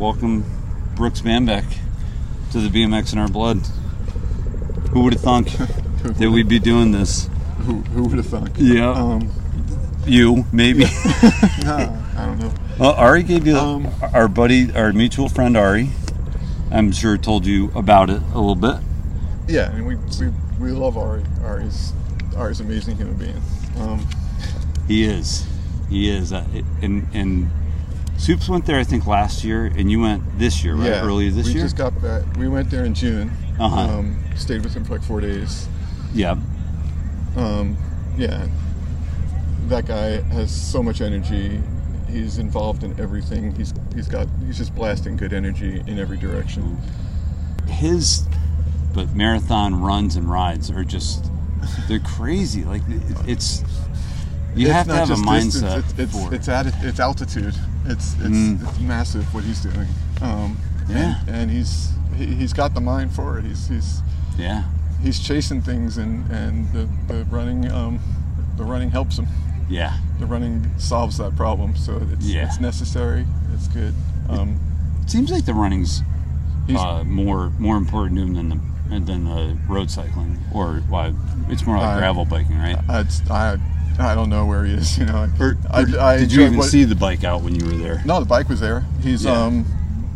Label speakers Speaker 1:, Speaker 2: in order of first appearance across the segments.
Speaker 1: welcome Brooks Manbeck to the BMX in our blood. Who would have thunk that we'd be doing this?
Speaker 2: Who, who would have thunk?
Speaker 1: Yeah.
Speaker 2: Um,
Speaker 1: You, maybe.
Speaker 2: nah, I don't know.
Speaker 1: well, Ari gave you
Speaker 2: Um,
Speaker 1: our buddy, our mutual friend Ari. I'm sure told you about it a little bit.
Speaker 2: Yeah, I mean, we, we, we love Ari. Ari's, Ari's an amazing human being. Um,
Speaker 1: He is. He is. Uh, and and Soups went there, I think, last year, and you went this year, right?
Speaker 2: yeah,
Speaker 1: Earlier this
Speaker 2: we
Speaker 1: year.
Speaker 2: We just got back. We went there in June.
Speaker 1: Uh-huh.
Speaker 2: Um, stayed with him for like four days.
Speaker 1: yeah.
Speaker 2: Um, yeah, that guy has so much energy. He's involved in everything. He's he's got he's just blasting good energy in every direction.
Speaker 1: His, but marathon runs and rides are just they're crazy. Like it's you
Speaker 2: It's
Speaker 1: have to have a mindset
Speaker 2: distance, It's it's it's, atti- it's altitude. It's it's,
Speaker 1: Mm.
Speaker 2: it's massive what he's doing. Um,
Speaker 1: Yeah.
Speaker 2: and, and he's he, he's got the mind for it. He's he's
Speaker 1: yeah.
Speaker 2: he's chasing things, and and the, the running um, the running helps him.
Speaker 1: Yeah.
Speaker 2: The running solves that problem, so it's
Speaker 1: Yeah.
Speaker 2: it's necessary. It's good. Um,
Speaker 1: It seems like the running's uh, more more important to him than the than the road cycling, or why it's more like
Speaker 2: I-
Speaker 1: gravel biking, right?
Speaker 2: I, I I don't know where he is. You know,
Speaker 1: Or,
Speaker 2: I,
Speaker 1: or
Speaker 2: I
Speaker 1: did you even
Speaker 2: what-
Speaker 1: see the bike out when you were there?
Speaker 2: No, the bike was there. He's
Speaker 1: Yeah.
Speaker 2: um,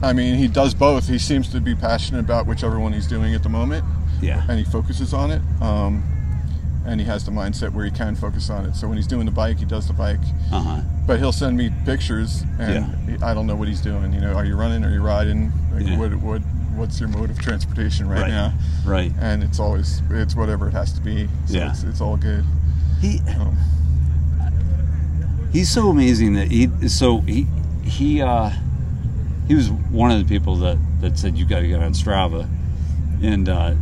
Speaker 2: I mean, he does both. He seems to be passionate about whichever one he's doing at the moment,
Speaker 1: Yeah.
Speaker 2: and he focuses on it. Um, and he has the mindset where he can focus on it. So when he's doing the bike, he does the bike.
Speaker 1: Uh huh.
Speaker 2: But he'll send me pictures, and he- I don't know what he's doing. You know, are you running? Are you riding? Like,
Speaker 1: Yeah.
Speaker 2: what what what's your mode of transportation right,
Speaker 1: Right.
Speaker 2: now?
Speaker 1: Right.
Speaker 2: And it's always it's whatever it has to be. So
Speaker 1: Yeah.
Speaker 2: it's, it's all good.
Speaker 1: He
Speaker 2: Um,
Speaker 1: he's so amazing that he so he he uh he was one of the people that that said you got to get on Strava. And uh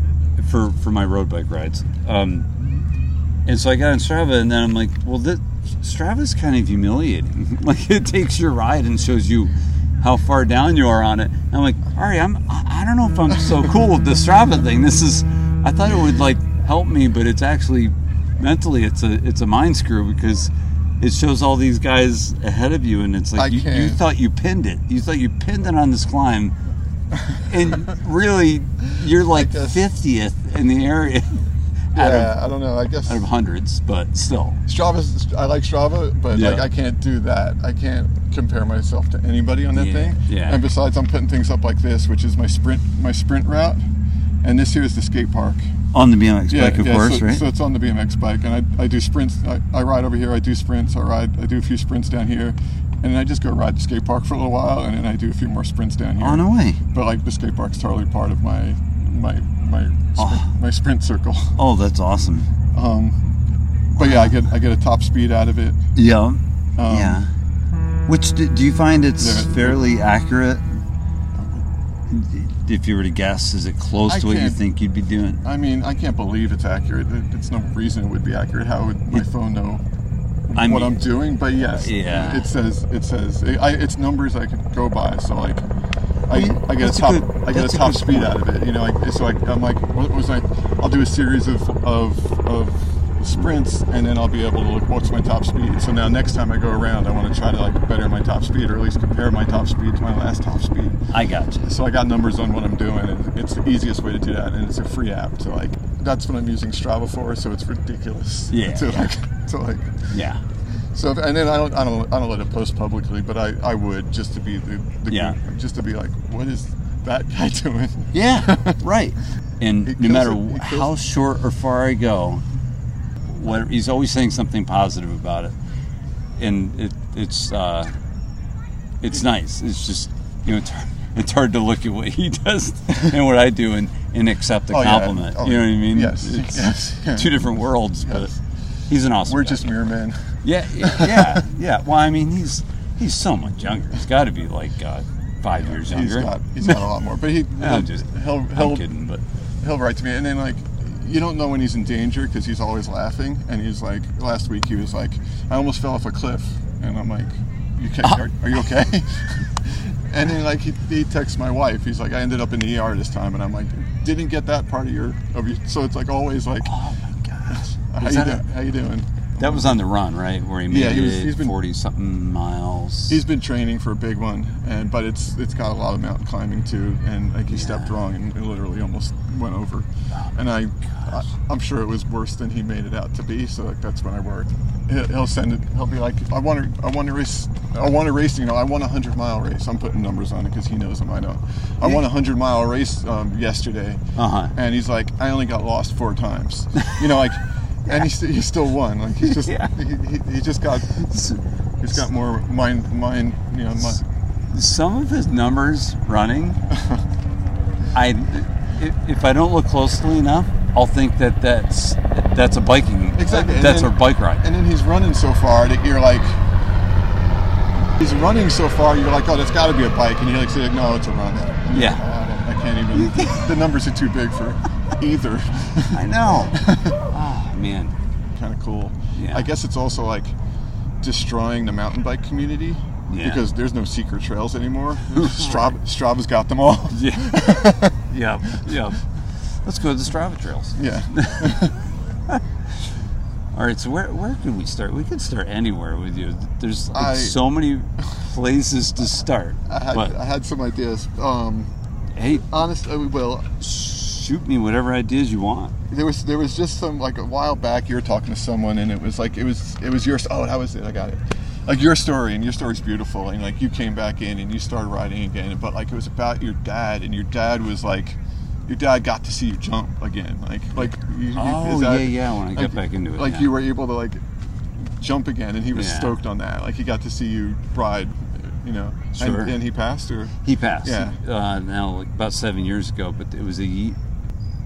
Speaker 1: for for my road bike rides. Um and so I got on Strava and then I'm like well that Strava's kind of humiliating. Like it takes your ride and shows you how far down you are on it. And I'm like all right I'm I I don't know if I'm so cool with the Strava thing. This is I thought it would like help me but it's actually mentally it's a it's a mind screw because it shows all these guys ahead of you and it's like you, you thought you pinned it you thought you pinned it on this climb and really you're like
Speaker 2: guess-
Speaker 1: 50th in the area out, of,
Speaker 2: yeah, I don't know. I guess
Speaker 1: out of hundreds but still
Speaker 2: strava I like Strava, but
Speaker 1: Yeah.
Speaker 2: like I can't do that. I can't compare myself to anybody on that
Speaker 1: Yeah,
Speaker 2: thing.
Speaker 1: yeah.
Speaker 2: And besides, I'm putting things up like this, which is my sprint my sprint route, and this here is the skate park.
Speaker 1: On the BMX bike of
Speaker 2: yeah,
Speaker 1: course
Speaker 2: so,
Speaker 1: right
Speaker 2: So it's on the BMX bike, and I, I do sprints. I, I ride over here. I do sprints. I ride. I do a few sprints down here, and then I just go ride the skate park for a little while, and then I do a few more sprints down here.
Speaker 1: on a way
Speaker 2: But like the skate park's totally part of my my my sprint,
Speaker 1: Oh.
Speaker 2: my sprint circle.
Speaker 1: oh that's awesome
Speaker 2: Um, but yeah, I get I get a top speed out of it.
Speaker 1: yeah
Speaker 2: Um,
Speaker 1: yeah which do, do you find it's
Speaker 2: Yeah.
Speaker 1: fairly accurate if you were to guess is it close
Speaker 2: I
Speaker 1: to what you
Speaker 2: can't-
Speaker 1: think you'd be doing
Speaker 2: I mean, I can't believe it's accurate. It- It's no reason it would be accurate. How would my
Speaker 1: It-
Speaker 2: phone know
Speaker 1: I
Speaker 2: what
Speaker 1: mean-
Speaker 2: I'm doing? But yes,
Speaker 1: Yeah.
Speaker 2: it says it says I, it's numbers I could go by. So like, I, I get a
Speaker 1: that's a
Speaker 2: top
Speaker 1: good-
Speaker 2: I get a
Speaker 1: that's a
Speaker 2: top
Speaker 1: good
Speaker 2: speed
Speaker 1: point.
Speaker 2: out of it. You know, like so I, I'm like, what was I? I'll do a series of of of sprints, and then I'll be able to look what's my top speed. So now next time I go around, I want to try to like better my top speed, or at least compare my top speed to my last top speed.
Speaker 1: I got you
Speaker 2: So I got numbers on what I'm doing, and it's the easiest way to do that, and it's a free app. So like, that's what I'm using Strava for. So it's ridiculous.
Speaker 1: Yeah,
Speaker 2: To
Speaker 1: yeah.
Speaker 2: like, to like,
Speaker 1: yeah
Speaker 2: so and then I don't, I don't, I don't let it post publicly, but I, I would just to be the, the
Speaker 1: Yeah.
Speaker 2: just to be like, what is that guy doing?
Speaker 1: Yeah, right. And no matter
Speaker 2: it. He kills
Speaker 1: how short or far I go, what he's always saying something positive about it, and it, it's uh, it's nice. It's just you know it's hard, it's hard to look at what he does and what I do and, and accept a
Speaker 2: Oh, yeah.
Speaker 1: compliment.
Speaker 2: Oh,
Speaker 1: you know what I mean?
Speaker 2: yes,
Speaker 1: It's
Speaker 2: yes, yeah.
Speaker 1: two different worlds, but he's an awesome.
Speaker 2: We're
Speaker 1: guy.
Speaker 2: just mirror men.
Speaker 1: yeah, yeah, yeah. Well, I mean, he's he's so much younger. He's got to be like uh, five years
Speaker 2: He's
Speaker 1: younger.
Speaker 2: got, he's got a lot more, but he, he'll,
Speaker 1: I'm just
Speaker 2: he'll,
Speaker 1: I'm
Speaker 2: he'll,
Speaker 1: kidding, but
Speaker 2: he'll write to me, and then like, you don't know when he's in danger because he's always laughing, and he's like, last week he was like, I almost fell off a cliff, and I'm like, you can,
Speaker 1: Ah.
Speaker 2: are, are you okay? and then like he, he texts my wife, he's like, I ended up in the ER this time, and I'm like, didn't get that part of your of your, so it's like always like,
Speaker 1: oh my gosh,
Speaker 2: how you
Speaker 1: a-
Speaker 2: How you doing?
Speaker 1: That was on the run, right? Where he made
Speaker 2: Yeah, he was-
Speaker 1: it
Speaker 2: he's been-
Speaker 1: forty something miles.
Speaker 2: He's been training for a big one, and but it's it's got a lot of mountain climbing too, and like he stepped wrong and it literally almost went over, and I, I I'm sure it was worse than he made it out to be. So like that's when I worried. He'll send it. He'll be like, I want to I want to race. I want to race. You know, I want a hundred mile race. I'm putting numbers on it because he knows them. I don't. I won a hundred mile race um, yesterday,
Speaker 1: Uh-huh.
Speaker 2: and he's like, I only got lost four times. You know, like. And he, st- he still won. Like he's just
Speaker 1: Yeah.
Speaker 2: he, he, he just got he's got more mind mind you know mind,
Speaker 1: Some of his numbers running, I if, if I don't look closely enough, I'll think that that's that's a biking.
Speaker 2: Exactly. and
Speaker 1: That's
Speaker 2: then-
Speaker 1: a bike ride.
Speaker 2: And then he's running so far that you're like, he's running so far, you're like, oh, that's got to be a bike. And you're like, no, it's a run.
Speaker 1: Yeah.
Speaker 2: Oh, I, I can't even, the numbers are too big for either.
Speaker 1: I know. man.
Speaker 2: kind of cool.
Speaker 1: Yeah.
Speaker 2: I guess it's also like destroying the mountain bike community.
Speaker 1: Yeah.
Speaker 2: Because there's no secret trails anymore. Strava, Strava's got them all.
Speaker 1: Yeah. yeah. Yeah. Let's go to the Strava trails.
Speaker 2: Yeah.
Speaker 1: All right. So where where could we start? We could start anywhere with you. There's like
Speaker 2: I-
Speaker 1: so many places to start.
Speaker 2: I had, I had some ideas. Um,
Speaker 1: hey,
Speaker 2: honest, uh, well,
Speaker 1: shoot me whatever ideas you want.
Speaker 2: there was there was just some like a while back you were talking to someone and it was like it was it was your oh how was it I got it like your story and your story's beautiful and like you came back in and you started riding again but like it was about your dad and your dad was like your dad got to see you jump again like like you,
Speaker 1: Oh,
Speaker 2: is that-
Speaker 1: yeah, yeah, when I get
Speaker 2: like-
Speaker 1: back into it,
Speaker 2: like
Speaker 1: yeah.
Speaker 2: you were able to like jump again and he was
Speaker 1: Yeah.
Speaker 2: stoked on that like he got to see you ride you know
Speaker 1: Sure.
Speaker 2: and, and he passed or
Speaker 1: He passed.
Speaker 2: Yeah.
Speaker 1: Uh, now like about seven years ago, but it was a.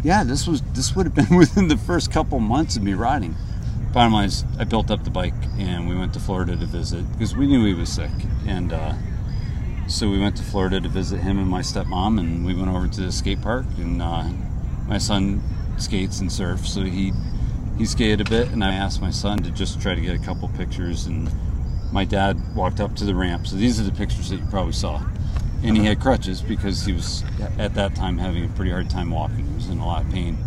Speaker 1: ye- Yeah, this was this would have been within the first couple months of me riding. Bottom line is, I built up the bike and we went to Florida to visit because we knew he was sick, and uh, so we went to Florida to visit him and my stepmom, and we went over to the skate park, and uh, my son skates and surfs, so he he skated a bit, and I asked my son to just try to get a couple pictures, and my dad walked up to the ramp. So these are the pictures that you probably saw. And he had crutches because he was at that time having a pretty hard time walking. Was in a lot of pain.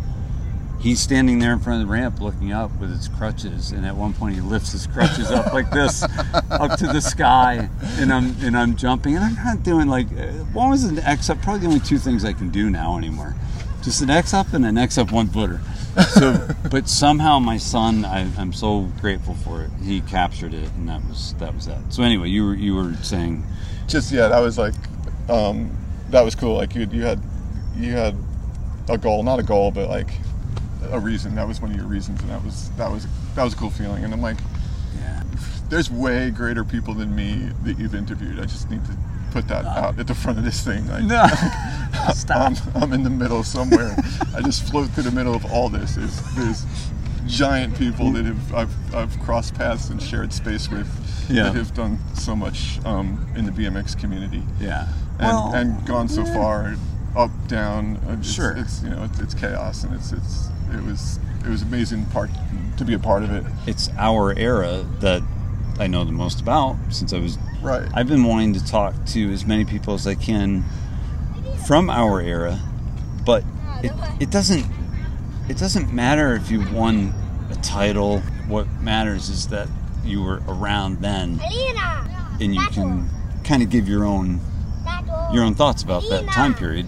Speaker 1: He's standing there in front of the ramp looking up with his crutches, and at one point he lifts his crutches up like this, up to the sky, and I'm and I'm jumping, and I'm not doing like uh, one was an X up, probably the only two things I can do now anymore, just an X up and an X up one footer. So, but somehow my son, I, I'm so grateful for it. He captured it, and that was that was that. So anyway, you were you were saying,
Speaker 2: just yeah that was like um, that was cool like you, you had you had a goal not a goal but like a reason. That was one of your reasons and that was that was that was a cool feeling. And i'm like
Speaker 1: yeah,
Speaker 2: there's way greater people than me that you've interviewed. I just need to put that out at the front of this thing. Like,
Speaker 1: no, stop.
Speaker 2: I'm, I'm in the middle somewhere. I just float through the middle of all this. There's, there's giant people that have I've, I've crossed paths and shared space with
Speaker 1: Yeah.
Speaker 2: that have done so much um, in the bmx community.
Speaker 1: Yeah,
Speaker 2: and,
Speaker 1: well,
Speaker 2: and gone so
Speaker 1: yeah.
Speaker 2: far up down uh, it's,
Speaker 1: Sure.
Speaker 2: it's you know it's, it's chaos and it's it's it was it was amazing part to be a part of it
Speaker 1: it's our era that I know the most about since I was.
Speaker 2: right
Speaker 1: I've been wanting to talk to as many people as I can from our era, but it, it doesn't it doesn't matter if you won a title. What matters is that you were around then and you can kind of give your own your own thoughts about that time period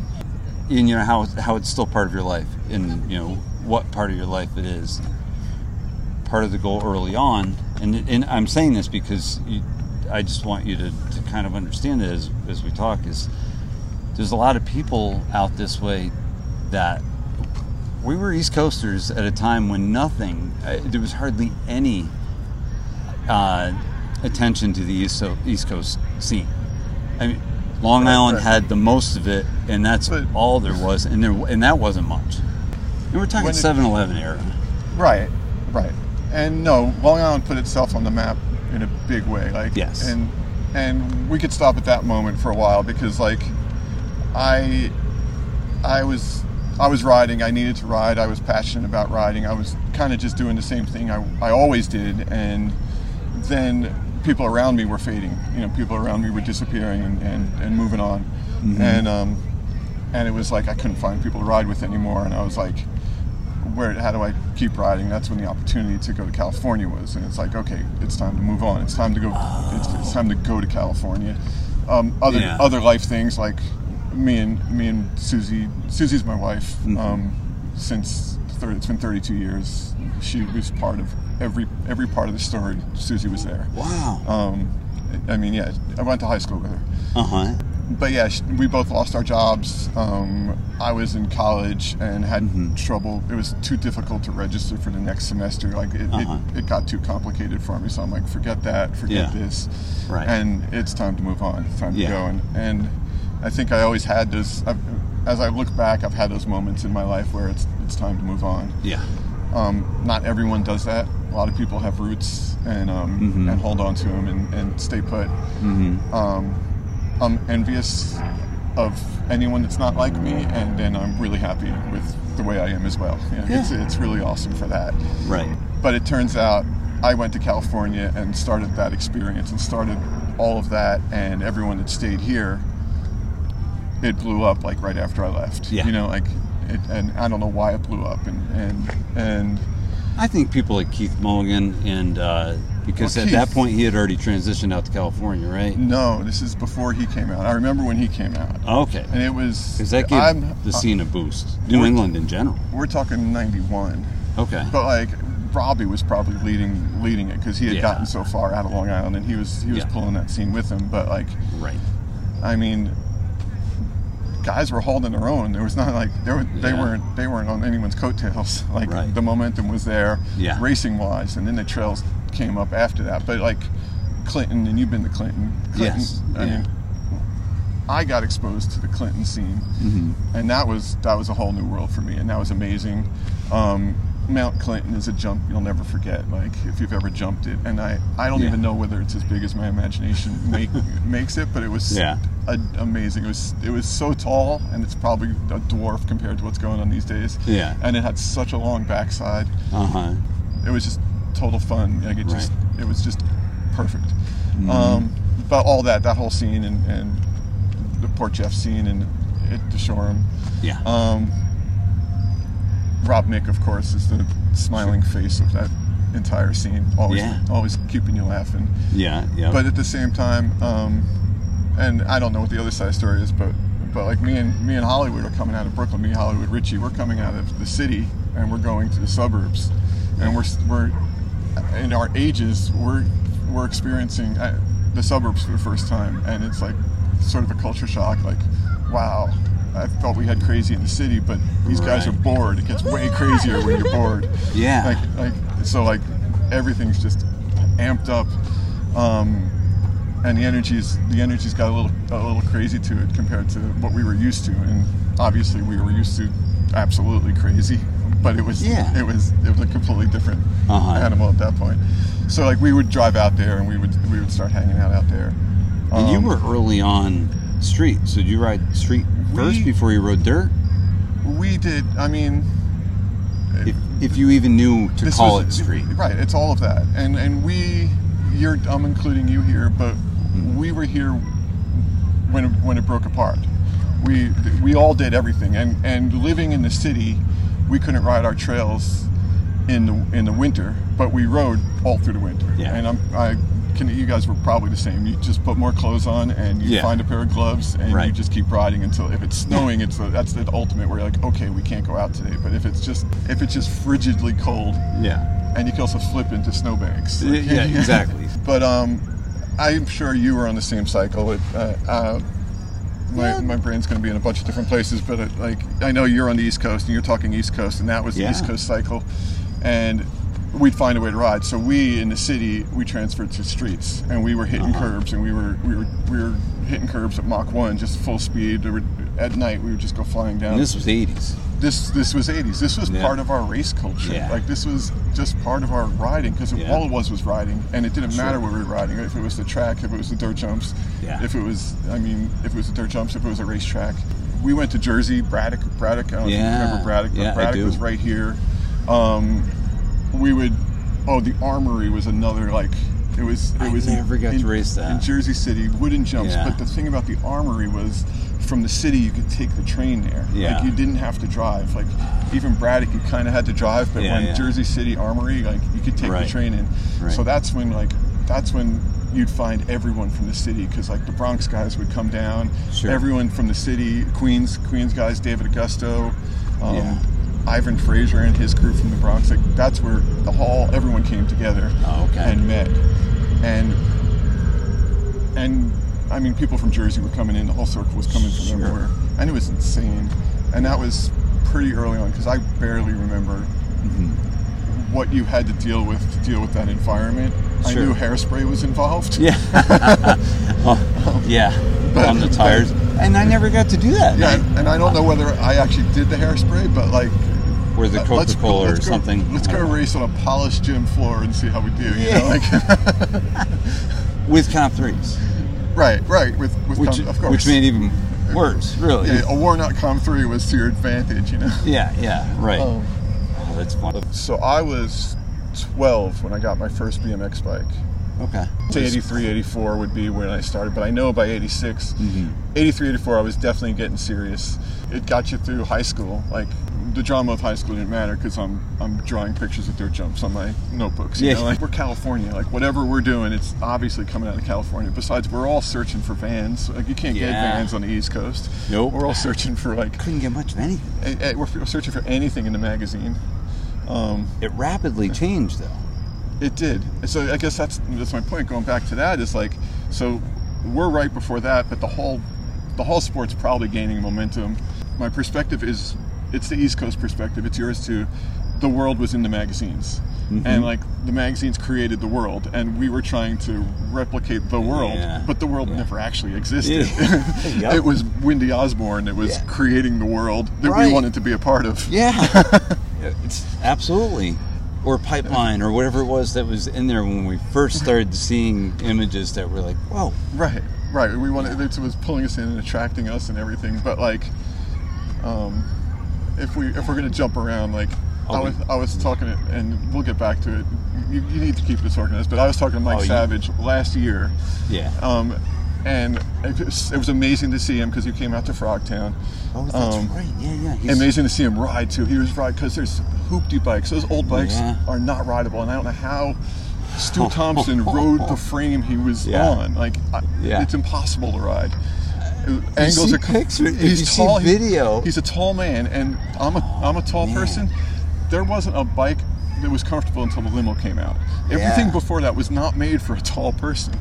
Speaker 1: and you know how how it's still part of your life and you know what part of your life it is part of the goal early on. And and I'm saying this because you, I just want you to, to kind of understand it as, as we talk is there's a lot of people out this way that we were East Coasters at a time when nothing uh, there was hardly any uh, attention to the East, East Coast scene. I mean Long Island had the most of it and that's
Speaker 2: But-
Speaker 1: all there was and there and that wasn't much. And we're talking
Speaker 2: When
Speaker 1: 7-Eleven era.
Speaker 2: Right right. And no long island put itself on the map in a big way like
Speaker 1: Yes.
Speaker 2: and and we could stop at that moment for a while because like i i was i was riding i needed to ride i was passionate about riding i was kind of just doing the same thing i, I always did and then people around me were fading you know people around me were disappearing and, and, and moving on and um and it was like i couldn't find people to ride with anymore and i was like where how do I keep riding? That's when the opportunity to go to California was, and it's like, okay, it's time to move on. It's time to go. It's, it's time to go to California. Um, other
Speaker 1: Yeah.
Speaker 2: other life things like me and me and Susie. Susie's my wife.
Speaker 1: Mm-hmm.
Speaker 2: Um, since 30, it's been 32 years. She was part of every every part of the story. Susie was there.
Speaker 1: Wow.
Speaker 2: Um, I mean, yeah, I went to high school with her
Speaker 1: Uh huh.
Speaker 2: but yeah, we both lost our jobs. Um, I was in college and had
Speaker 1: Mm-hmm.
Speaker 2: trouble. It was too difficult to register for the next semester. Like it,
Speaker 1: Uh-huh.
Speaker 2: it, it got too complicated for me. So I'm like, forget that, forget
Speaker 1: Yeah.
Speaker 2: this,
Speaker 1: Right.
Speaker 2: and it's time to move on. It's time
Speaker 1: Yeah.
Speaker 2: to go. And and I think I always had those. I've, as I look back, I've had those moments in my life where it's it's time to move on.
Speaker 1: Yeah.
Speaker 2: Um, not everyone does that. A lot of people have roots and um,
Speaker 1: Mhm.
Speaker 2: and hold on to them and, and stay put.
Speaker 1: Mm-hmm.
Speaker 2: Um, I'm envious of anyone that's not like me, and then I'm really happy with the way I am as well. You know, It's it's really awesome for that.
Speaker 1: Right.
Speaker 2: But it turns out I went to California and started that experience and started all of that, and everyone that stayed here, it blew up like right after I left.
Speaker 1: Yeah.
Speaker 2: You know, like, it, and I don't know why it blew up, and and and
Speaker 1: I think people like Keith Mulligan, and uh, because
Speaker 2: Well,
Speaker 1: at that point he had already transitioned out to California, right?
Speaker 2: no, this is before he came out. I remember when he came out,
Speaker 1: Okay.
Speaker 2: and it was
Speaker 1: Because that gave
Speaker 2: I'm-
Speaker 1: the scene a boost. New England in general.
Speaker 2: we're talking '91.
Speaker 1: Okay.
Speaker 2: But like Robbie was probably leading leading it because he had
Speaker 1: Yeah.
Speaker 2: gotten so far out of Long Island and he was he was
Speaker 1: Yeah.
Speaker 2: pulling that scene with him. But like
Speaker 1: Right.
Speaker 2: I mean, guys were holding their own. There was not like they were they
Speaker 1: Yeah.
Speaker 2: weren't they weren't on anyone's coattails. Like
Speaker 1: Right.
Speaker 2: the momentum was there,
Speaker 1: Yeah.
Speaker 2: racing wise, and then the trails came up after that. But like Clinton and you've been to Clinton. Clinton
Speaker 1: Yes,
Speaker 2: I
Speaker 1: yeah.
Speaker 2: mean. I got exposed to the Clinton scene,
Speaker 1: Mm-hmm.
Speaker 2: and that was that was a whole new world for me, and that was amazing. Um, Mount Clinton is a jump you'll never forget. Like if you've ever jumped it, and I I don't
Speaker 1: Yeah.
Speaker 2: even know whether it's as big as my imagination make, makes it, but it was
Speaker 1: Yeah.
Speaker 2: A, amazing. It was it was so tall, and it's probably a dwarf compared to what's going on these days.
Speaker 1: Yeah.
Speaker 2: and it had such a long backside.
Speaker 1: Uh huh.
Speaker 2: It was just total fun. Like it just
Speaker 1: Right.
Speaker 2: it was just perfect.
Speaker 1: Mhm.
Speaker 2: Um, but all that that whole scene and, and the Port Jeff scene and at the Shoreham.
Speaker 1: Yeah.
Speaker 2: Um, Rob Mick, of course, is the smiling face of that entire scene. Always,
Speaker 1: Yeah.
Speaker 2: always keeping you laughing.
Speaker 1: yeah. Yeah.
Speaker 2: But at the same time, um, and I don't know what the other side of the story is, but but like me and me and Hollywood are coming out of Brooklyn. Me, Hollywood, Richie, we're coming out of the city and we're going to the suburbs, and we're we're in our ages we're we're experiencing uh, the suburbs for the first time, and it's like sort of a culture shock. Like, wow. I thought we had crazy in the city, but these guys are bored. It gets way crazier when you're bored.
Speaker 1: Yeah.
Speaker 2: Like, like so, like everything's just amped up, um, and the energy's the energy's got a little a little crazy to it compared to what we were used to. And obviously, we were used to absolutely crazy, but it was
Speaker 1: Yeah.
Speaker 2: it was it was a completely different
Speaker 1: Uh-huh.
Speaker 2: animal at that point. So like we would drive out there and we would we would start hanging out out there.
Speaker 1: and you
Speaker 2: Um,
Speaker 1: were early on street, so did you ride street first
Speaker 2: We-
Speaker 1: before you rode dirt?
Speaker 2: we did. I mean,
Speaker 1: If, if you even knew to call
Speaker 2: was-
Speaker 1: it street.
Speaker 2: Right, it's all of that. And and we you're I'm including you here, but. We were here when it, when it broke apart. We we all did everything and and living in the city, we couldn't ride our trails in the in the winter, but we rode all through the winter.
Speaker 1: Yeah.
Speaker 2: And I'm I can you guys were probably the same. You just put more clothes on and you
Speaker 1: Yeah.
Speaker 2: find a pair of gloves and you just keep riding until if it's snowing, it's the, that's the ultimate where you're like, okay, we can't go out today. But if it's just if it's just frigidly cold,
Speaker 1: Yeah.
Speaker 2: and you can also flip into snowbanks.
Speaker 1: Yeah, yeah, exactly.
Speaker 2: but um, I'm sure you were on the same cycle. It, uh, uh, my,
Speaker 1: Yeah.
Speaker 2: my brain's going to be in a bunch of different places, but it, like I know you're on the East Coast and you're talking East Coast, and that was the East Coast cycle, and we'd find a way to ride. So we in the city we transferred to streets, and we were hitting
Speaker 1: Uh-huh.
Speaker 2: curbs, and we were we were we were hitting curbs at Mach one, just full speed. Were, at night we would just go flying down
Speaker 1: And this was the 80s.
Speaker 2: This this was 80s this was
Speaker 1: Yeah.
Speaker 2: part of our race culture
Speaker 1: Yeah.
Speaker 2: like this was just part of our riding because
Speaker 1: Yeah.
Speaker 2: all it was was riding and it didn't
Speaker 1: Sure.
Speaker 2: matter where we were riding if it was the track if it was the dirt jumps if it was i mean if it was the dirt jumps if it was a racetrack we went to jersey braddock braddock i don't know if you remember braddock but braddock was right here um, we would oh the armory was another like it was it
Speaker 1: I
Speaker 2: was in-
Speaker 1: never got
Speaker 2: in,
Speaker 1: to race that.
Speaker 2: in jersey city wooden jumps but the thing about the armory was from the city, you could take the train there.
Speaker 1: Yeah.
Speaker 2: Like you didn't have to drive. Like even Braddock, you kind of had to drive, but
Speaker 1: Yeah,
Speaker 2: when
Speaker 1: yeah.
Speaker 2: Jersey City Armory, like you could take
Speaker 1: Right.
Speaker 2: the train in.
Speaker 1: Right.
Speaker 2: So that's when like that's when you'd find everyone from the city because like the Bronx guys would come down.
Speaker 1: Sure.
Speaker 2: Everyone from the city, Queens, Queens guys, David Augusto. Um,
Speaker 1: Yeah.
Speaker 2: Ivan Fraser and his crew from the Bronx, like that's where the hall, everyone came together
Speaker 1: Oh, okay.
Speaker 2: and met. And and I mean, people from Jersey were coming in. The whole circle was coming from
Speaker 1: Sure.
Speaker 2: everywhere, and it was insane. And that was pretty early on because I barely remember
Speaker 1: Mm-hmm.
Speaker 2: what you had to deal with to deal with that environment. I knew hairspray was involved.
Speaker 1: Yeah. oh, yeah.
Speaker 2: But-
Speaker 1: on the tires. And I never got to do that.
Speaker 2: Yeah,
Speaker 1: man.
Speaker 2: and I don't know whether I actually did the hairspray, but like
Speaker 1: Or the
Speaker 2: uh,
Speaker 1: Coca
Speaker 2: let's go-
Speaker 1: Cola or
Speaker 2: let's go-
Speaker 1: something.
Speaker 2: Let's go race on a polished gym floor and see how we do. You
Speaker 1: Yeah.
Speaker 2: know, like
Speaker 1: with comp threes,
Speaker 2: right, right. With with
Speaker 1: which
Speaker 2: com, of course.
Speaker 1: which made even worse. Really.
Speaker 2: yeah, a war not com three was to your advantage. You know.
Speaker 1: Yeah. yeah, Right.
Speaker 2: Um,
Speaker 1: oh, that's fun.
Speaker 2: So I was 12 when I got my first BMX bike.
Speaker 1: Okay.
Speaker 2: Say 83, 84 would be when I started, but I know by 86,
Speaker 1: Mhm.
Speaker 2: 83, 84, I was definitely getting serious. It got you through high school. Like the drama of high school didn't matter because I'm I'm drawing pictures of dirt jumps on my notebooks. You
Speaker 1: Yeah.
Speaker 2: know, like we're California. Like whatever we're doing, it's obviously coming out of California. Besides, we're all searching for vans. Like you can't get vans on the East Coast.
Speaker 1: Nope.
Speaker 2: We're all searching for like
Speaker 1: Couldn't get much of anything.
Speaker 2: we're searching for anything in the magazine. Um,
Speaker 1: It rapidly changed, though.
Speaker 2: It did. So I guess that's that's my point. Going back to that is like, so we're right before that, but the whole the whole sport's probably gaining momentum. My perspective is it's the East Coast perspective. It's yours too. The world was in the magazines,
Speaker 1: Mhm.
Speaker 2: and like the magazines created the world, and we were trying to replicate the world,
Speaker 1: Yeah.
Speaker 2: but the world
Speaker 1: Yeah.
Speaker 2: never actually existed.
Speaker 1: Yeah.
Speaker 2: It was Windy Osborn that was creating the world that
Speaker 1: Right.
Speaker 2: we wanted to be a part of.
Speaker 1: Yeah. it's absolutely. Or pipeline, or whatever it was that was in there when we first started seeing images that were like, whoa.
Speaker 2: Right, right. We wanted it was pulling us in and attracting us and everything. But like, um, if we if we're gonna jump around, like I
Speaker 1: Oh,
Speaker 2: was I was talking to, and we'll get back to it. You, you need to keep this organized. But I was talking to Mike
Speaker 1: Oh, you-
Speaker 2: Savage last year,
Speaker 1: Yeah.
Speaker 2: um, and it was, it was amazing to see him because he came out to Frogtown.
Speaker 1: oh, that's
Speaker 2: um,
Speaker 1: right. Yeah, yeah. He's-
Speaker 2: Amazing to see him ride too. He was ride because there's hoopty bikes. Those old bikes
Speaker 1: Yeah.
Speaker 2: are not rideable, and I don't know how Stu Thompson rode the frame he was
Speaker 1: Yeah.
Speaker 2: on. Like, I,
Speaker 1: Yeah.
Speaker 2: it's impossible to ride.
Speaker 1: You see picture- if you see video-
Speaker 2: He's a tall man, and I'm a I'm a tall
Speaker 1: man.
Speaker 2: person. There wasn't a bike that was comfortable until the limo came out. Everything
Speaker 1: Yeah.
Speaker 2: before that was not made for a tall person.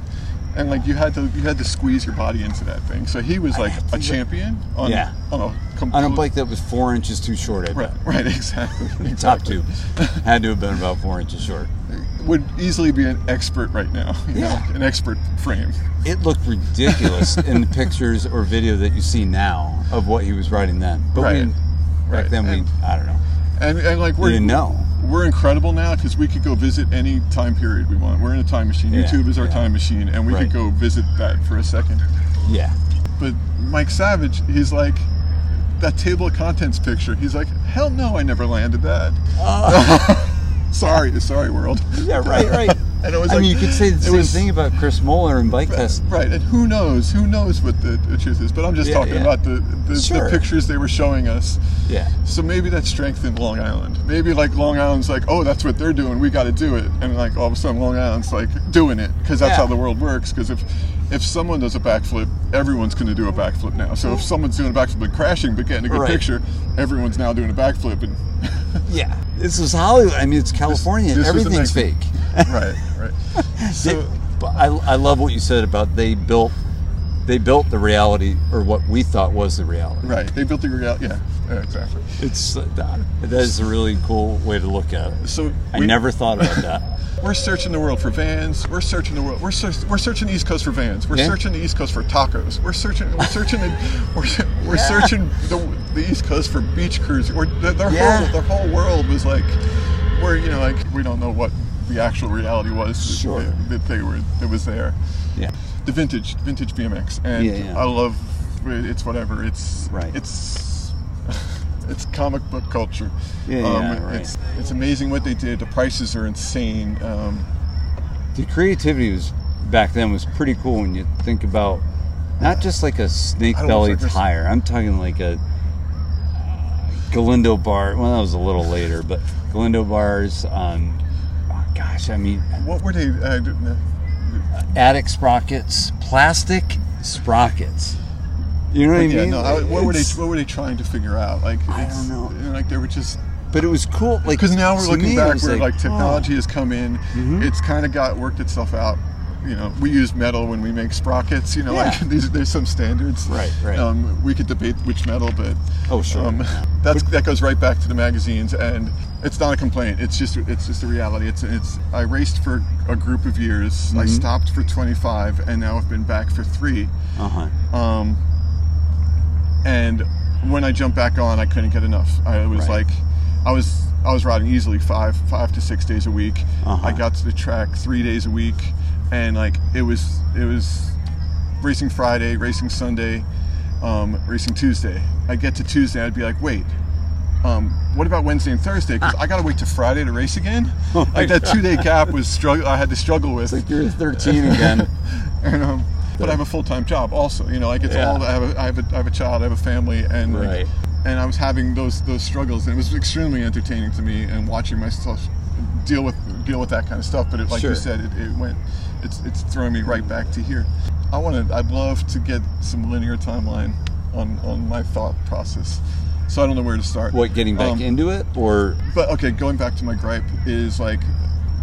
Speaker 2: And like you had to you had to squeeze your body into that thing. So he was like a champion on
Speaker 1: Yeah.
Speaker 2: on a
Speaker 1: on a bike that was four inches too short, I
Speaker 2: Right,
Speaker 1: bet.
Speaker 2: right, exactly.
Speaker 1: Top
Speaker 2: exactly.
Speaker 1: tube. Had to have been about four inches short.
Speaker 2: Would easily be an expert right now. You
Speaker 1: Yeah.
Speaker 2: know, an expert frame.
Speaker 1: It looked ridiculous in the pictures or video that you see now of what he was riding then. But
Speaker 2: Right.
Speaker 1: we, back
Speaker 2: Right.
Speaker 1: then, we,
Speaker 2: And-
Speaker 1: I don't know.
Speaker 2: And, and like
Speaker 1: We
Speaker 2: we're
Speaker 1: didn't know.
Speaker 2: we're incredible now because we could go visit any time period we want. We're in a time machine.
Speaker 1: Yeah,
Speaker 2: YouTube is our
Speaker 1: yeah.
Speaker 2: time machine, and we
Speaker 1: Right.
Speaker 2: could go visit that for a second.
Speaker 1: Yeah.
Speaker 2: But Mike Savage, he's like that table of contents picture. He's like, hell no, I never landed that. Uh. sorry, sorry, world.
Speaker 1: Yeah, right, right.
Speaker 2: And it was
Speaker 1: I
Speaker 2: like,
Speaker 1: mean, you could say the same
Speaker 2: was-
Speaker 1: thing about Chris Moeller and Bike Test.
Speaker 2: Right, and who knows? Who knows what the, the truth is? But I'm just
Speaker 1: Yeah,
Speaker 2: talking
Speaker 1: yeah.
Speaker 2: about the the,
Speaker 1: Sure.
Speaker 2: the pictures they were showing us.
Speaker 1: Yeah.
Speaker 2: So maybe that strengthened Long Island. Maybe like Long Island's like, oh, that's what they're doing. We got to do it. And like all of a sudden, Long Island's like doing it because that's
Speaker 1: Yeah.
Speaker 2: how the world works. Because if if someone does a backflip, everyone's going to do a backflip now. So if someone's doing a backflip and crashing but getting a good
Speaker 1: Right.
Speaker 2: picture, everyone's now doing a backflip. And
Speaker 1: Yeah. This is Hollywood. I mean, it's California.
Speaker 2: this was
Speaker 1: Everything's fake.
Speaker 2: right, right. So
Speaker 1: But I, I love what you said about they built they built the reality or what we thought was the reality.
Speaker 2: right, they built the reality. Yeah, yeah, exactly.
Speaker 1: It's that that is a really cool way to look at it.
Speaker 2: So
Speaker 1: I
Speaker 2: we-
Speaker 1: never thought about that.
Speaker 2: We're searching the world for vans. We're searching the world. We're search, we're searching the East Coast for vans. We're
Speaker 1: Yeah.
Speaker 2: searching the East Coast for tacos. We're searching. We're searching. The, we're we're searching the, the East Coast for beach cruising. We're, their, their
Speaker 1: Yeah.
Speaker 2: whole their whole world was like, we're you know like we don't know what the actual reality was that-
Speaker 1: Sure.
Speaker 2: that, that they were that was there.
Speaker 1: Yeah.
Speaker 2: The vintage vintage BMX, and
Speaker 1: Yeah, yeah.
Speaker 2: I love it's whatever. It's
Speaker 1: Right.
Speaker 2: It's it's comic book culture.
Speaker 1: Yeah, yeah, right.
Speaker 2: It's it's amazing what they did. The prices are insane. Um,
Speaker 1: The creativity was back then was pretty cool when you think about not just like a snake belly
Speaker 2: know if I guess-
Speaker 1: tire. I'm talking like a Galindo bar. Well, that was a little later, but Galindo bars. Um, oh gosh, I mean,
Speaker 2: What were they? Uh, d-
Speaker 1: attic sprockets, plastic sprockets. You know what I
Speaker 2: yeah,
Speaker 1: mean?
Speaker 2: no. I, what were they? What were they trying to figure out? Like,
Speaker 1: I don't know.
Speaker 2: you Like they were just
Speaker 1: But it was cool, like
Speaker 2: because now we're looking
Speaker 1: me,
Speaker 2: back where like,
Speaker 1: oh.
Speaker 2: technology has come in.
Speaker 1: Mhm.
Speaker 2: It's kind of got worked itself out. You know, we use metal when we make sprockets. You know,
Speaker 1: Yeah.
Speaker 2: like these, there's some standards.
Speaker 1: Right, right.
Speaker 2: Um, we could debate which metal, but
Speaker 1: Oh, sure.
Speaker 2: Um, that's that goes right back to the magazines, and it's not a complaint. It's just it's just a reality. It's it's. I raced for a group of years. I
Speaker 1: Mhm.
Speaker 2: stopped for 25, and now I've been back for three.
Speaker 1: Uh huh.
Speaker 2: Um, and when I jumped back on, I couldn't get enough. I was
Speaker 1: Right.
Speaker 2: like, I was I was riding easily five five to six days a week.
Speaker 1: Uh-huh.
Speaker 2: I got to the track three days a week, and like it was it was racing Friday, racing Sunday, um, racing Tuesday. I get to Tuesday, I'd be like, wait. Um, what about Wednesday and Thursday? Because I gotta wait to Friday to race again.
Speaker 1: Oh
Speaker 2: like that
Speaker 1: God.
Speaker 2: two day gap was struggle. I had to struggle with.
Speaker 1: It's like you're 13 again.
Speaker 2: and, um, but I have a full time job also. You know, like it's
Speaker 1: Yeah.
Speaker 2: all I have. A, I have a, I have a child. I have a family, and like,
Speaker 1: Right.
Speaker 2: and I was having those those struggles, and it was extremely entertaining to me, and watching myself deal with deal with that kind of stuff. But it, like
Speaker 1: Sure.
Speaker 2: you said, it, it went. It's it's throwing me right back to here. I want to. I'd love to get some linear timeline on on my thought process. So I don't know where to start.
Speaker 1: what, getting back
Speaker 2: Um,
Speaker 1: into it, or
Speaker 2: but okay, going back to my gripe is like,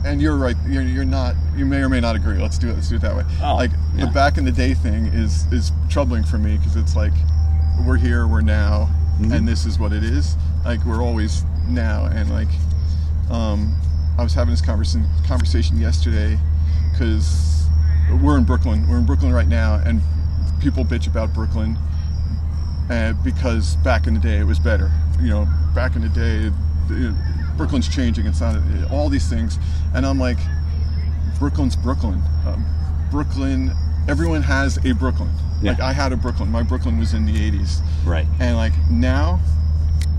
Speaker 2: and you're right. You're, you're not. You may or may not agree. Let's do it. Let's do it that way.
Speaker 1: Oh,
Speaker 2: like
Speaker 1: yeah.
Speaker 2: the back in the day thing is is troubling for me because it's like we're here, we're now,
Speaker 1: Mhm.
Speaker 2: and this is what it is. Like we're always now, and like um, I was having this conversation conversation yesterday because we're in Brooklyn. We're in Brooklyn right now, and people bitch about Brooklyn uh, because back in the day it was better. You know, back in the day, you know, Brooklyn's changing. It's not all these things, and I'm like, Brooklyn's Brooklyn. Um, Brooklyn. Everyone has a Brooklyn.
Speaker 1: Yeah.
Speaker 2: Like I had a Brooklyn. My Brooklyn was in the '80s,
Speaker 1: right?
Speaker 2: and like now,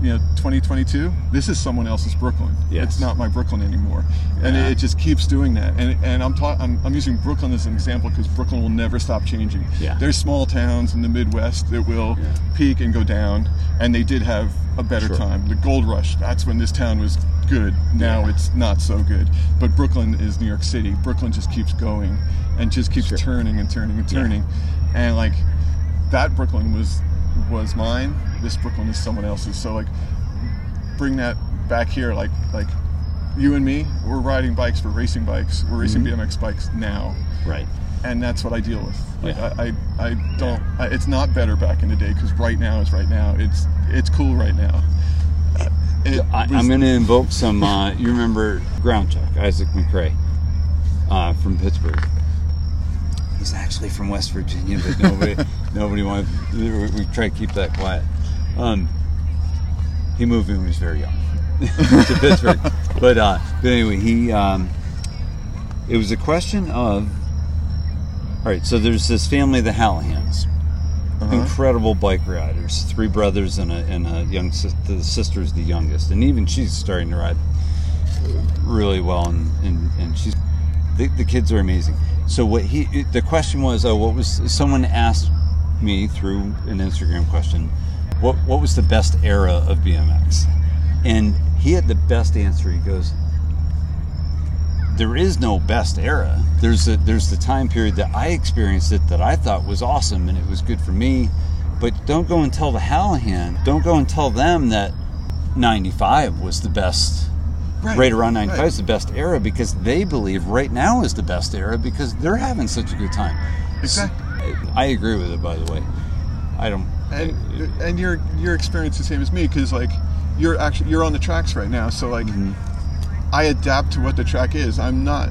Speaker 2: you know, 2022. This is someone else's Brooklyn.
Speaker 1: Yes.
Speaker 2: It's not my Brooklyn anymore, and it, it just keeps doing that. And and I'm ta- I'm, I'm using Brooklyn as an example because Brooklyn will never stop changing.
Speaker 1: Yeah.
Speaker 2: There's small towns in the Midwest that will
Speaker 1: Yeah.
Speaker 2: peak and go down, and they did have a better
Speaker 1: Sure.
Speaker 2: time. The gold rush. That's when this town was good. Now
Speaker 1: Yeah.
Speaker 2: it's not so good. But Brooklyn is New York City. Brooklyn just keeps going, and just keeps
Speaker 1: Sure.
Speaker 2: turning and turning and turning, and like that Brooklyn was was mine. This Brooklyn is someone else's. So like bring that back here like like you and me we're riding bikes we're racing bikes we're racing
Speaker 1: Mhm.
Speaker 2: bmx bikes now
Speaker 1: Right.
Speaker 2: and that's what i deal with like
Speaker 1: Yeah.
Speaker 2: I, I i don't I, it's not better back in the day because right now is right now it's it's cool right now Uh, it
Speaker 1: I,
Speaker 2: was-
Speaker 1: I'm going to invoke some. Uh, you remember Ground Chuck, Isaac McRae uh, from Pittsburgh. He's actually from West Virginia, but nobody nobody wanted. We, we try to keep that quiet. Um, he moved when he was very young to Pittsburgh, but uh, but anyway, he. Um, it was a question of. All right, so there's this family, the Hallahans
Speaker 2: uh-huh.
Speaker 1: incredible bike riders. Three brothers and a, and a young the sister's the youngest, and even she's starting to ride really well. And, and, and she's the, the kids are amazing. So what he the question was, oh, what was someone asked me through an Instagram question, what what was the best era of BMX? And he had the best answer. He goes, there is no best era. There's a, there's the time period that I experienced it that I thought was awesome and it was good for me. But don't go and tell the Hallahan. Don't go and tell them that 95 was the best. Right,
Speaker 2: Right,
Speaker 1: around 95
Speaker 2: right.
Speaker 1: is the best era because they believe right now is the best era because they're having such a good time.
Speaker 2: Exactly.
Speaker 1: I agree with it, by the way. I don't.
Speaker 2: and and your your experience the same as me because like you're actually you're on the tracks right now so like
Speaker 1: Mhm.
Speaker 2: i adapt to what the track is i'm not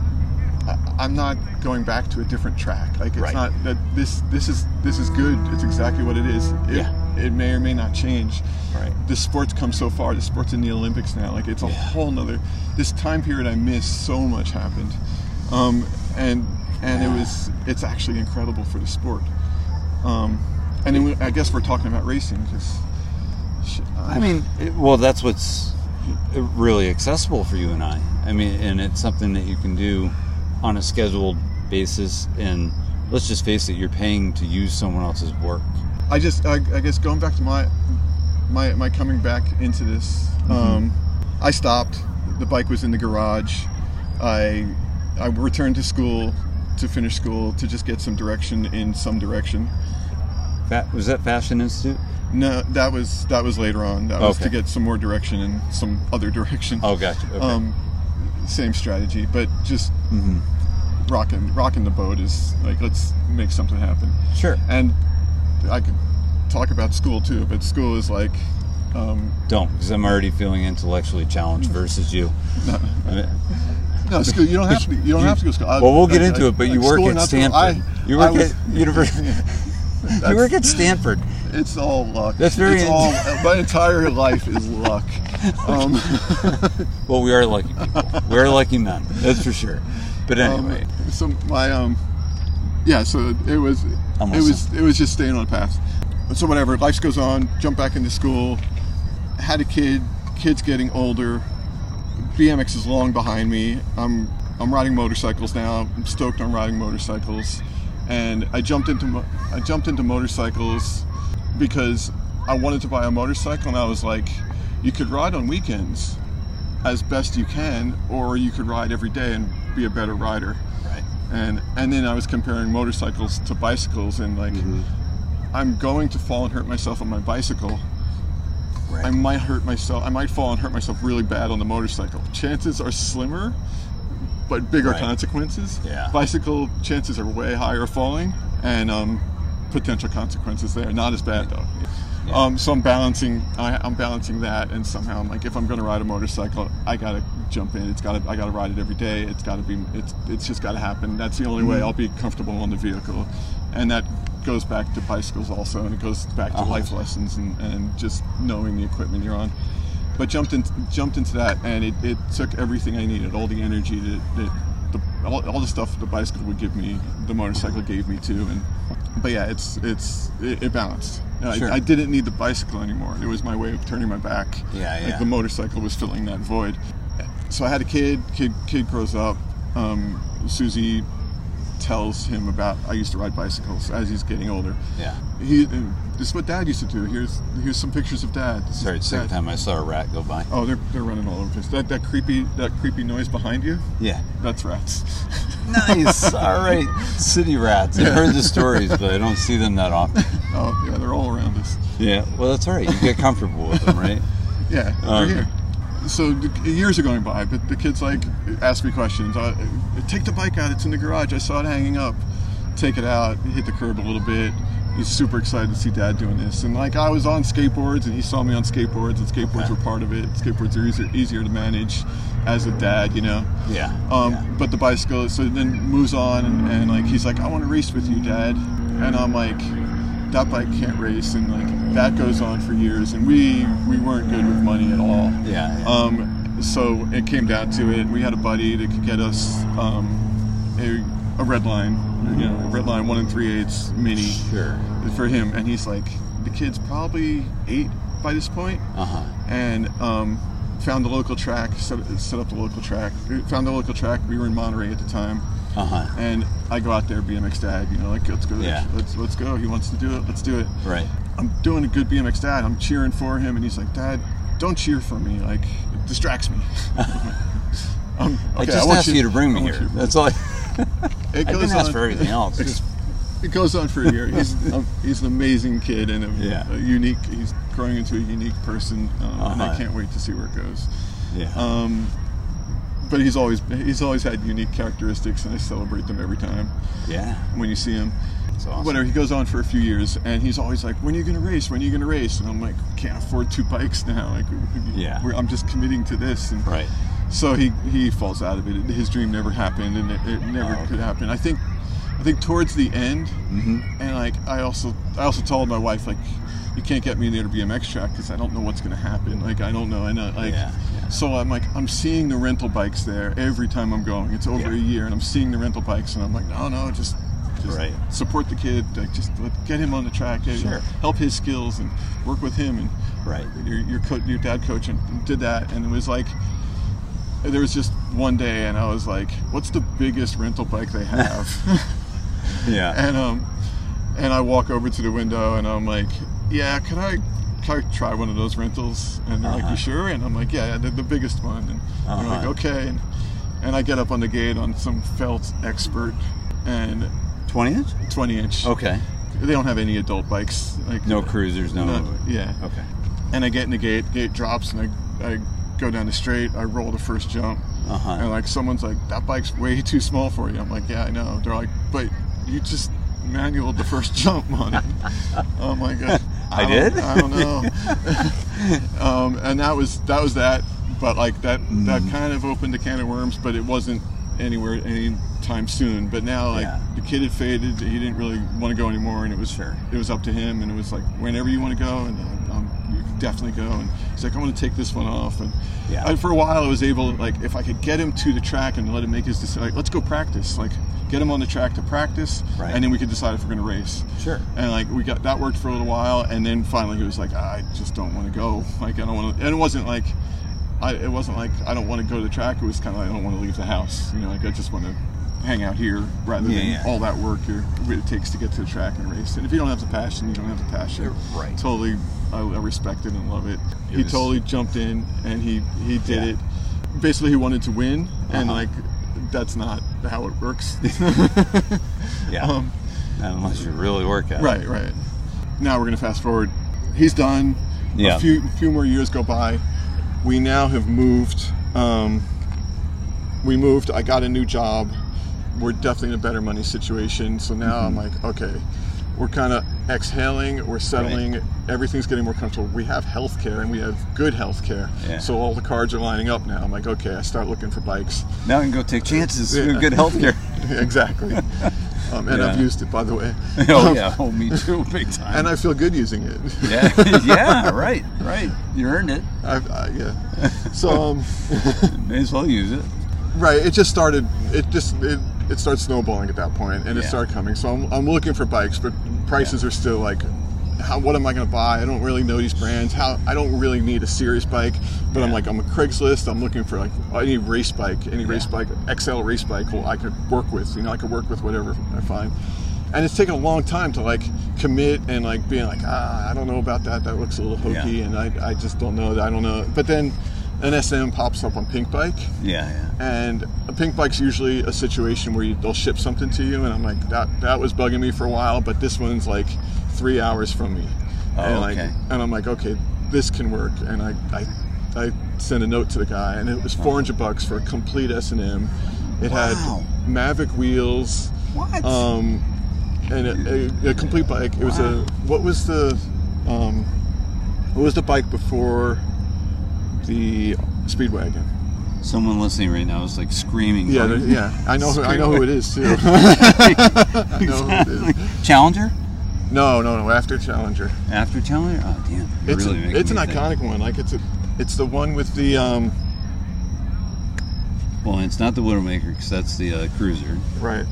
Speaker 2: I- i'm not going back to a different track like it's
Speaker 1: Right.
Speaker 2: not that this this is this is good it's exactly what it is it,
Speaker 1: Yeah.
Speaker 2: It may or may not change
Speaker 1: Right.
Speaker 2: the sport's come so far the sport's in the olympics now like it's a
Speaker 1: Yeah.
Speaker 2: whole nother this time period i missed so much happened um, and and it was it's actually incredible for the sport um, and we, i guess we're talking about racing because
Speaker 1: I mean, it, well, that's what's really accessible for you and I. I mean, and it's something that you can do on a scheduled basis, and let's just face it, you're paying to use someone else's work.
Speaker 2: I just, I, I guess, going back to my, my, my coming back into this, um, I stopped. The bike was in the garage. I, I returned to school to finish school to just get some direction in some direction.
Speaker 1: That was that Fashion Institute?
Speaker 2: No, that was that was later on. That was
Speaker 1: Okay.
Speaker 2: to get some more direction in some other direction.
Speaker 1: Oh, gotcha. Okay.
Speaker 2: Um, same strategy, but just
Speaker 1: Mhm.
Speaker 2: rocking rocking the boat is like let's make something happen.
Speaker 1: Sure.
Speaker 2: And I could talk about school too, but school is like um,
Speaker 1: Don't, because I'm already feeling intellectually challenged versus you.
Speaker 2: no,
Speaker 1: I mean,
Speaker 2: no school. You don't have to. You don't have to go to school. I-
Speaker 1: Well, we'll get into
Speaker 2: I-
Speaker 1: it, but you work at Stanford.
Speaker 2: I-
Speaker 1: you work
Speaker 2: was-
Speaker 1: at University. you work at Stanford.
Speaker 2: It's all luck.
Speaker 1: That's very
Speaker 2: It's all. My entire life is luck. Um,
Speaker 1: Well, we are lucky people. We are lucky men. That's for sure. But anyway,
Speaker 2: Um, so my um, yeah. So it was
Speaker 1: I'm
Speaker 2: it was it was just staying on the path. So whatever, life goes on. Jump back into school. Had a kid. Kid's getting older. BMX is long behind me. I'm I'm riding motorcycles now. I'm stoked on riding motorcycles, and I jumped into I jumped into motorcycles because I wanted to buy a motorcycle, and I was like, you could ride on weekends as best you can, or you could ride every day and be a better rider. And and then I was comparing motorcycles to bicycles, and like I'm going to fall and hurt myself on my bicycle.
Speaker 1: Right.
Speaker 2: I might hurt myself. I might fall and hurt myself really bad on the motorcycle. Chances are slimmer, but bigger
Speaker 1: Right.
Speaker 2: consequences.
Speaker 1: Yeah.
Speaker 2: Bicycle chances are way higher falling, and um, potential consequences there. Not as bad though.
Speaker 1: Yeah.
Speaker 2: Um, so I'm balancing. I, I'm balancing that, and somehow I'm like, if I'm going to ride a motorcycle, I gotta jump in. It's gotta. I gotta ride it every day. It's gotta be. It's. It's just gotta happen. That's the only way I'll be comfortable on the vehicle, and that goes back to bicycles also, and it goes back to
Speaker 1: Uh-huh.
Speaker 2: life lessons and, and just knowing the equipment you're on. But jumped in, jumped into that, and it, it took everything I needed, all the energy that, that the, all, all the stuff the bicycle would give me, the motorcycle gave me too. And but yeah, it's it's it, it balanced. I-
Speaker 1: Sure.
Speaker 2: I, didn't need the bicycle anymore. It was my way of turning my back.
Speaker 1: Yeah,
Speaker 2: Like the motorcycle was filling that void. So I had a kid. Kid kid grows up. Um, Susie tells him about I used to ride bicycles as he's getting older.
Speaker 1: Yeah.
Speaker 2: He this is what Dad used to do. Here's here's some pictures of Dad. This
Speaker 1: Sorry, second
Speaker 2: Dad.
Speaker 1: time I saw a rat go by.
Speaker 2: Oh, they're, they're running all over the place. That that creepy that creepy noise behind you.
Speaker 1: Yeah.
Speaker 2: That's rats.
Speaker 1: Nice. All right. City rats. I've heard the stories, but I don't see them that often.
Speaker 2: oh yeah, they're all around us.
Speaker 1: Yeah. Well, that's all right. You get comfortable with them, right?
Speaker 2: Yeah,
Speaker 1: Um,
Speaker 2: here. So the, years are going by, but the kids like ask me questions. Uh, take the bike out; it's in the garage. I saw it hanging up. Take it out. Hit the curb a little bit. He's super excited to see Dad doing this. And like I was on skateboards, and he saw me on skateboards, and skateboards
Speaker 1: Okay.
Speaker 2: were part of it. Skateboards are easier, easier to manage as a dad, you know.
Speaker 1: Yeah.
Speaker 2: Um,
Speaker 1: yeah.
Speaker 2: But the bicycle, so then moves on, and, and like he's like, I want to race with you, Dad. And I'm like, that bike can't race, and like that goes on for years, and we we weren't good with money at all.
Speaker 1: Yeah. yeah.
Speaker 2: Um, so it came down to it. We had a buddy that could get us um, a, a red line, you know, a red line one and three eighths mini
Speaker 1: sure.
Speaker 2: for him, and he's like, the kid's probably eight by this point,
Speaker 1: Uh huh.
Speaker 2: and um, found the local track, set, set up the local track, found the local track. We were in Monterey at the time,
Speaker 1: Uh huh.
Speaker 2: and I go out there, BMX dad, you know, like let's go,
Speaker 1: Yeah.
Speaker 2: let's let's go. He wants to do it, let's do it.
Speaker 1: Right.
Speaker 2: I'm doing a good BMX dad. I'm cheering for him, and he's like, Dad, don't cheer for me. Like, it distracts me. um,
Speaker 1: I
Speaker 2: okay,
Speaker 1: just
Speaker 2: want
Speaker 1: asked you, to bring me here.
Speaker 2: you-
Speaker 1: That's all. I,
Speaker 2: It
Speaker 1: I
Speaker 2: goes
Speaker 1: didn't ask
Speaker 2: on-
Speaker 1: for everything else. Just
Speaker 2: It goes on for a year. He's um, he's an amazing kid and a,
Speaker 1: Yeah.
Speaker 2: a unique. He's growing into a unique person, um, and I
Speaker 1: Uh-huh.
Speaker 2: can't wait to see where it goes.
Speaker 1: yeah.
Speaker 2: Um, but he's always he's always had unique characteristics, and I celebrate them every time
Speaker 1: yeah.
Speaker 2: when you see him.
Speaker 1: Awesome.
Speaker 2: Whatever. He goes on for a few years, and he's always like, "When are you going to race? When are you going to race?" And I'm like, "Can't afford two bikes now. Like,
Speaker 1: Yeah.
Speaker 2: we're, I'm just committing to this." And
Speaker 1: Right.
Speaker 2: so he he falls out of it. His dream never happened, and it, it never
Speaker 1: Oh, okay.
Speaker 2: could happen. I think I think towards the end,
Speaker 1: Mm-hmm.
Speaker 2: and like I also I also told my wife like, you can't get me near the BMX track because I don't know what's going to happen. Like I don't know. I know like.
Speaker 1: Yeah.
Speaker 2: So I'm like I'm seeing the rental bikes there every time I'm going. It's over
Speaker 1: Yeah.
Speaker 2: a year, and I'm seeing the rental bikes, and I'm like, no, no, just. Just
Speaker 1: Right.
Speaker 2: support the kid. Like just get him on the track.
Speaker 1: Sure.
Speaker 2: Help his skills and work with him. And
Speaker 1: Right.
Speaker 2: your your, co- your dad coach and did that, and it was like there was just one day, and I was like, "What's the biggest rental bike they have?"
Speaker 1: Yeah.
Speaker 2: And um, and I walk over to the window and I'm like, yeah, can I? Can try one of those rentals? And they're like,
Speaker 1: Uh-huh.
Speaker 2: you sure? And I'm like, yeah, the, the biggest one. And they're like,
Speaker 1: Uh-huh.
Speaker 2: okay. And, and I get up on the gate on some felt expert and
Speaker 1: 20 inch?
Speaker 2: 20 inch.
Speaker 1: Okay.
Speaker 2: They don't have any adult bikes. Like
Speaker 1: No cruisers, no.
Speaker 2: yeah.
Speaker 1: Okay.
Speaker 2: And I get in the gate, gate drops, and I, I go down the straight. I roll the first jump,
Speaker 1: Uh-huh.
Speaker 2: and like someone's like, "That bike's way too small for you." I'm like, "Yeah, I know." They're like, "But you just manualed the first jump on it." I'm like, uh,
Speaker 1: I
Speaker 2: don't-
Speaker 1: did?
Speaker 2: I don't know. um, and that was that was that. But like that that
Speaker 1: Mm.
Speaker 2: kind of opened a can of worms, but it wasn't anywhere anytime soon. But now like
Speaker 1: Yeah.
Speaker 2: the kid had faded, he didn't really want to go anymore, and it was
Speaker 1: Sure.
Speaker 2: it was up to him, and it was like whenever you want to go, and uh, um, you can definitely go. And he's like, I want to take this one off, and
Speaker 1: Yeah.
Speaker 2: I, for a while I was able, like, if I could get him to the track and let him make his decision, like, let's go practice, like, get him on the track to practice,
Speaker 1: Right.
Speaker 2: and then we could decide if we're going to race.
Speaker 1: Sure.
Speaker 2: And like we got that worked for a little while, and then finally he was like, I just don't want to go. Like I don't want to. And it wasn't like, I it wasn't like I don't want to go to the track. It was kind of like I don't want to leave the house. You know, like I just want to hang out here rather
Speaker 1: Yeah,
Speaker 2: than
Speaker 1: yeah.
Speaker 2: all that work here, it takes to get to the track and race. And if you don't have the passion, you don't have the passion.
Speaker 1: Right.
Speaker 2: Totally, I, I respect it and love it. he
Speaker 1: was-
Speaker 2: totally jumped in and he he did
Speaker 1: Yeah.
Speaker 2: it. Basically, he wanted to win, and
Speaker 1: Uh-huh.
Speaker 2: like that's not how it works.
Speaker 1: Yeah.
Speaker 2: um,
Speaker 1: Unless you really work at it.
Speaker 2: Right, right. Now we're gonna fast forward. He's done.
Speaker 1: Yeah.
Speaker 2: A few few more years go by. We now have moved. Um, we moved. I got a new job. We're definitely in a better money situation. So now I'm
Speaker 1: Mm-hmm.
Speaker 2: like, okay, we're kind of exhaling. We're settling. Everything's getting more comfortable. We have health care and we have good health care.
Speaker 1: Yeah.
Speaker 2: So all the cards are lining up now. I'm like, okay, I start looking for bikes.
Speaker 1: Now I can go take chances.
Speaker 2: Yeah.
Speaker 1: Good health care.
Speaker 2: exactly. Um, and I've used it, by the way.
Speaker 1: oh
Speaker 2: Um,
Speaker 1: yeah. Oh me too. Big time.
Speaker 2: And I feel good using it.
Speaker 1: yeah. yeah. Right. Right. You earned it.
Speaker 2: I, I, yeah. So, um,
Speaker 1: May as well use it.
Speaker 2: right, it just started. It just it, it starts snowballing at that point, and it
Speaker 1: Yeah.
Speaker 2: started coming. So I'm, I'm looking for bikes, but prices are still like, how what am I going to buy? I don't really know these brands. How I don't really need a serious bike, but I'm like I'm a Craigslist. I'm looking for like any race bike, any race bike, XL race bike. Well, I could work with. You know, I could work with whatever I find. And it's taken a long time to like commit and like being like ah I don't know about that. That looks a little hokey,
Speaker 1: Yeah.
Speaker 2: and I, I just don't know. I don't know. But then an SM pops up on Pinkbike,
Speaker 1: Yeah. Yeah.
Speaker 2: and a pink bike's usually a situation where you, they'll ship something to you and i'm like that that was bugging me for a while but this one's like three hours from me
Speaker 1: Oh,
Speaker 2: and like
Speaker 1: okay.
Speaker 2: and i'm like okay this can work and i i, I sent a note to the guy and it was 400 bucks for a complete s&m it
Speaker 1: Wow.
Speaker 2: had mavic wheels
Speaker 1: What?
Speaker 2: um and a, a, a complete bike it was a what was the um what was the bike before the speedwagon
Speaker 1: Someone listening right now is like screaming.
Speaker 2: Yeah,
Speaker 1: like-
Speaker 2: yeah. I know. Who, I know who it is too. I know who it is.
Speaker 1: Challenger?
Speaker 2: No, no, no. After Challenger,
Speaker 1: After Challenger? Oh damn!
Speaker 2: It's
Speaker 1: really
Speaker 2: a, it's an
Speaker 1: think.
Speaker 2: iconic one. Like it's a, it's the one with the um.
Speaker 1: Well, it's not the Widowmaker because that's the uh, Cruiser.
Speaker 2: Right.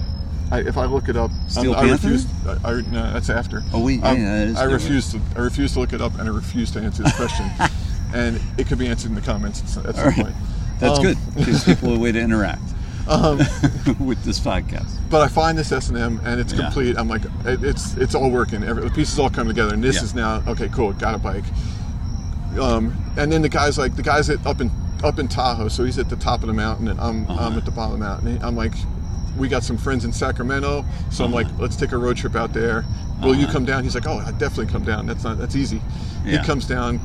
Speaker 2: I, if I look it up,
Speaker 1: Steel
Speaker 2: I, I refuse. I, I, no, that's after.
Speaker 1: Oh, wait,
Speaker 2: I,
Speaker 1: yeah,
Speaker 2: I refuse to. I refuse to look it up, and I refuse to answer this question. and it could be answered in the comments at, some
Speaker 1: right.
Speaker 2: point.
Speaker 1: That's
Speaker 2: Um,
Speaker 1: good. Gives people a way to interact
Speaker 2: Um,
Speaker 1: with this podcast.
Speaker 2: but I find this S and M, and it's
Speaker 1: Yeah.
Speaker 2: complete. I'm like, it, it's it's all working. Every, the pieces all come together, and this
Speaker 1: Yeah.
Speaker 2: is now okay. Cool, got a bike. Um, and then the guy's like, the guy's at, up in up in Tahoe, so he's at the top of the mountain, and I'm I'm
Speaker 1: Uh-huh.
Speaker 2: at the bottom of the mountain. I'm like, we got some friends in Sacramento, so I'm like, let's take a road trip out there. Will you
Speaker 1: Uh-huh.
Speaker 2: come down? He's like, oh, I definitely come down. That's not that's easy.
Speaker 1: Yeah.
Speaker 2: He comes down.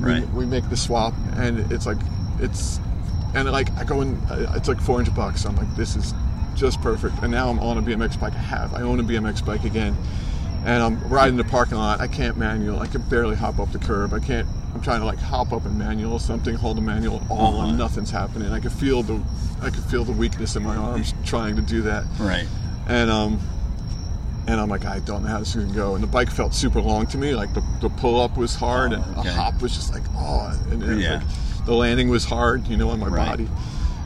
Speaker 2: We,
Speaker 1: Right.
Speaker 2: we make the swap, and it's like, it's, and like I go in, uh, it's like 400 bucks. I'm like, this is just perfect. And now I'm on a BMX bike. I have. I own a BMX bike again, and I'm riding the parking lot. I can't manual. I can barely hop up the curb. I can't. I'm trying to like hop up and manual something, hold the manual all
Speaker 1: Uh-huh.
Speaker 2: on. Nothing's happening. I can feel the, I can feel the weakness in my arms trying to do that
Speaker 1: Right.
Speaker 2: and um and I'm like I don't know how this is gonna go and the bike felt super long to me like the, the pull up was hard
Speaker 1: Oh,
Speaker 2: and
Speaker 1: okay.
Speaker 2: the hop was just like oh and, and
Speaker 1: Yeah.
Speaker 2: like, the landing was hard you know on my
Speaker 1: Right.
Speaker 2: body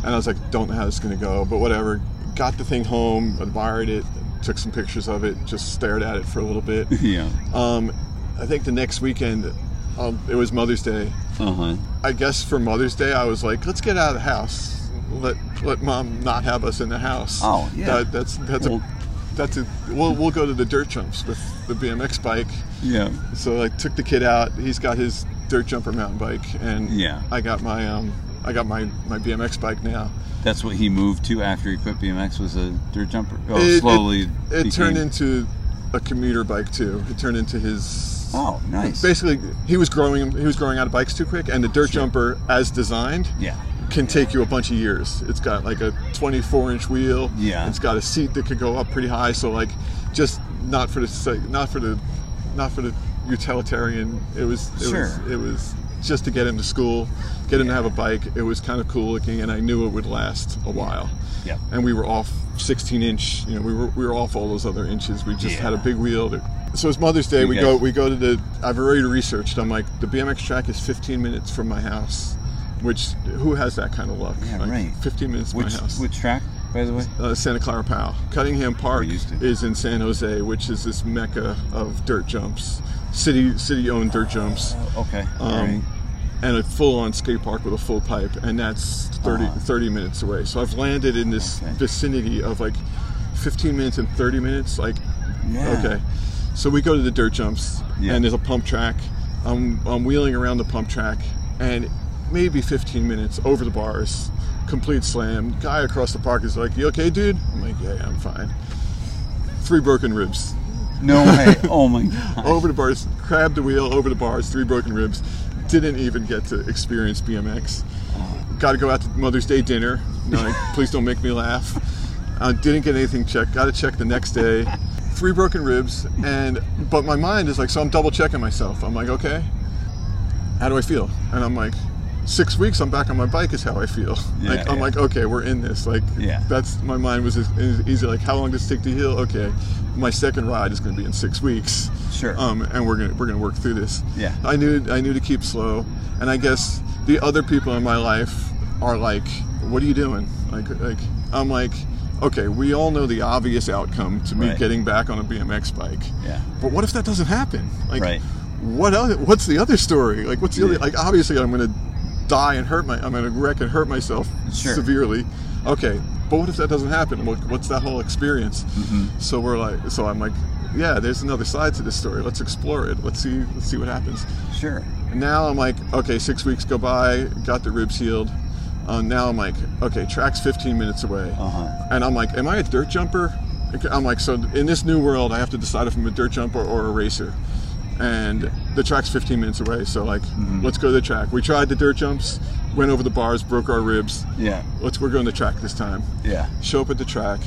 Speaker 2: and I was like don't know how this is gonna go but whatever got the thing home admired it took some pictures of it just stared at it for a little bit
Speaker 1: Yeah.
Speaker 2: um I think the next weekend um, it was Mother's Day
Speaker 1: Uh huh.
Speaker 2: I guess for Mother's Day, I was like, let's get out of the house. Let let mom not have us in the house.
Speaker 1: Oh, yeah.
Speaker 2: That, that's that's
Speaker 1: Well,
Speaker 2: a that's a we'll, we'll go to the dirt jumps with the BMX bike.
Speaker 1: Yeah.
Speaker 2: So I took the kid out. He's got his dirt jumper mountain bike, and
Speaker 1: Yeah.
Speaker 2: I got my um I got my my BMX bike now.
Speaker 1: That's what he moved to after he quit BMX was a dirt jumper. Oh,
Speaker 2: It- it-
Speaker 1: slowly.
Speaker 2: It, turned
Speaker 1: became-
Speaker 2: into a commuter bike too. It turned into his.
Speaker 1: Oh, nice.
Speaker 2: Basically, he was growing. He was growing out of bikes too quick, and the dirt
Speaker 1: Sure.
Speaker 2: jumper, as designed,
Speaker 1: Yeah.
Speaker 2: Can take you a bunch of years. It's got like a 24 inch wheel.
Speaker 1: Yeah.
Speaker 2: It's got a seat that could go up pretty high. So like, just not for the sake, not for the, not for the utilitarian. It was. It
Speaker 1: Sure.
Speaker 2: Was, it was just to get him to school, get him to have a bike. It was kind of cool looking, and I knew it would last a while.
Speaker 1: Yeah.
Speaker 2: And we were off 16 inch. You know, we were we were off all those other inches. We just had a big wheel. That, so it's Mother's Day.
Speaker 1: You
Speaker 2: we
Speaker 1: guys-
Speaker 2: go we go to the. I've already researched. I'm like the BMX track is 15 minutes from my house. Which who has that kind of luck?
Speaker 1: Yeah,
Speaker 2: Like,
Speaker 1: right.
Speaker 2: 15 minutes from
Speaker 1: Which
Speaker 2: my house.
Speaker 1: which track, by the way?
Speaker 2: uh, Santa Clara PAL. Cunningham Park is in San Jose, which is this mecca of dirt jumps, city city owned dirt jumps,
Speaker 1: Okay.
Speaker 2: um,
Speaker 1: right.
Speaker 2: and a full on skate park with a full pipe, and that's 30,
Speaker 1: Uh-huh.
Speaker 2: 30 minutes away. So I've landed in this
Speaker 1: Okay.
Speaker 2: vicinity of like 15 minutes and 30 minutes. Like,
Speaker 1: Yeah.
Speaker 2: okay. So we go to the dirt jumps,
Speaker 1: Yeah.
Speaker 2: and there's a pump track. I'm, I'm wheeling around the pump track, and maybe 15 minutes over the bars, complete slam. Guy across the park is like, "You okay, dude?" I'm like, "Yeah, yeah I'm fine." Three broken ribs.
Speaker 1: No way. Oh my god.
Speaker 2: Over the bars, grabbed the wheel over the bars, three broken ribs. Didn't even get to experience BMX. Got to go out to Mother's Day dinner. No, like, please don't make me laugh. Uh, didn't get anything checked. Got to check the next day. Three broken ribs, and but my mind is like, so I'm double checking myself. I'm like, okay, how do I feel? And I'm like, six weeks, I'm back on my bike is how I feel.
Speaker 1: Yeah,
Speaker 2: like I'm
Speaker 1: yeah.
Speaker 2: like, okay, we're in this. Like,
Speaker 1: Yeah.
Speaker 2: that's my mind was as, as easy. Like, how long does it take to heal? Okay, my second ride is going to be in six weeks.
Speaker 1: Sure.
Speaker 2: Um, and we're gonna we're gonna work through this.
Speaker 1: Yeah.
Speaker 2: I knew I knew to keep slow, and I guess the other people in my life are like, "What are you doing?" Like like I'm like, okay, we all know the obvious outcome to me
Speaker 1: Right.
Speaker 2: getting back on a BMX bike.
Speaker 1: Yeah.
Speaker 2: But what if that doesn't happen? Like,
Speaker 1: Right.
Speaker 2: what other, What's the other story? Like, what's the
Speaker 1: Yeah.
Speaker 2: other? Like, obviously, I'm going to die and hurt my. I'm to wreck and hurt myself
Speaker 1: Sure.
Speaker 2: severely. Okay, but what if that doesn't happen? What, what's that whole experience?
Speaker 1: Mm-hmm.
Speaker 2: So we're like, so I'm like, yeah, there's another side to this story. Let's explore it. Let's see. Let's see what happens.
Speaker 1: Sure.
Speaker 2: And now I'm like, okay, six weeks go by, got the ribs healed. Uh, now I'm like, okay, track's 15 minutes away.
Speaker 1: Uh-huh.
Speaker 2: And I'm like, am I a dirt jumper? I'm like, so in this new world, I have to decide if I'm a dirt jumper or a racer. And the track's 15 minutes away, so like,
Speaker 1: Mm-hmm.
Speaker 2: let's go to the track. We tried the dirt jumps, went over the bars, broke our ribs.
Speaker 1: Yeah.
Speaker 2: Let's we're going to the track this time.
Speaker 1: Yeah.
Speaker 2: Show up at the track.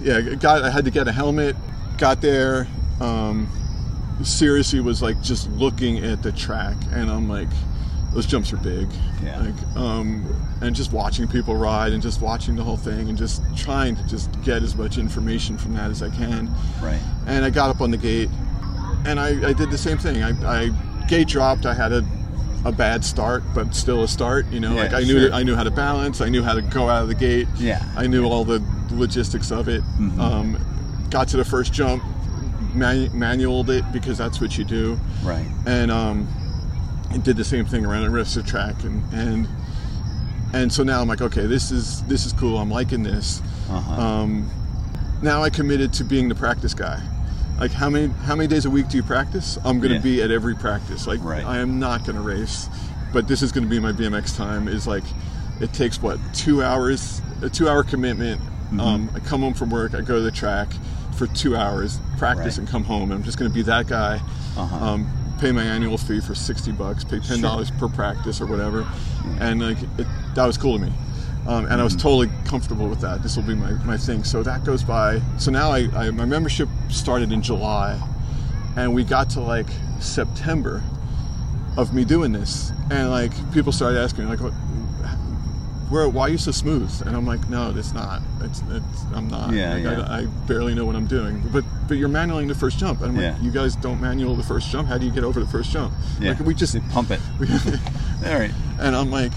Speaker 2: Yeah, got. I had to get a helmet. Got there. Um, seriously, was like just looking at the track, and I'm like, those jumps are big.
Speaker 1: Yeah.
Speaker 2: Like, um, and just watching people ride, and just watching the whole thing, and just trying to just get as much information from that as I can.
Speaker 1: Right.
Speaker 2: And I got up on the gate, and I, I did the same thing. I, I gate dropped. I had a, a bad start, but still a start. You know,
Speaker 1: Yeah,
Speaker 2: like I knew
Speaker 1: sure.
Speaker 2: I knew how to balance. I knew how to go out of the gate.
Speaker 1: Yeah.
Speaker 2: I knew all the logistics of it.
Speaker 1: Mhm.
Speaker 2: Um, got to the first jump, man- manualed it because that's what you do,
Speaker 1: Right.
Speaker 2: and um, and did the same thing around the rest of the track, and and and so now I'm like, okay, this is this is cool. I'm liking this.
Speaker 1: Uh-huh.
Speaker 2: Um, now I committed to being the practice guy. Like how many how many days a week do you practice? I'm going to
Speaker 1: Yeah.
Speaker 2: be at every practice. Like
Speaker 1: Right.
Speaker 2: I am not going to race, but this is going to be my BMX time. Is like it takes what two hours, a two hour commitment.
Speaker 1: Mm-hmm.
Speaker 2: Um, I come home from work, I go to the track for two hours, practice,
Speaker 1: Right.
Speaker 2: and come home. And I'm just going to be that guy.
Speaker 1: Uh-huh.
Speaker 2: Um, pay my annual fee for 60 bucks, pay ten dollars per practice or whatever, and like it, that was cool to me. Um, and I was
Speaker 1: Mm-hmm.
Speaker 2: totally comfortable with that. This will be my, my thing. So that goes by. So now I, I my membership started in July, and we got to like September of me doing this, and like people started asking me like, where, why are you so smooth? And I'm like, no, it's not. It's, it's I'm not.
Speaker 1: Yeah,
Speaker 2: Like,
Speaker 1: yeah.
Speaker 2: I, I barely know what I'm doing. But but you're manualing the first jump, and I'm
Speaker 1: Yeah.
Speaker 2: like, you guys don't manual the first jump. How do you get over the first jump?
Speaker 1: Yeah.
Speaker 2: Like we just
Speaker 1: They pump it. All right.
Speaker 2: and I'm like,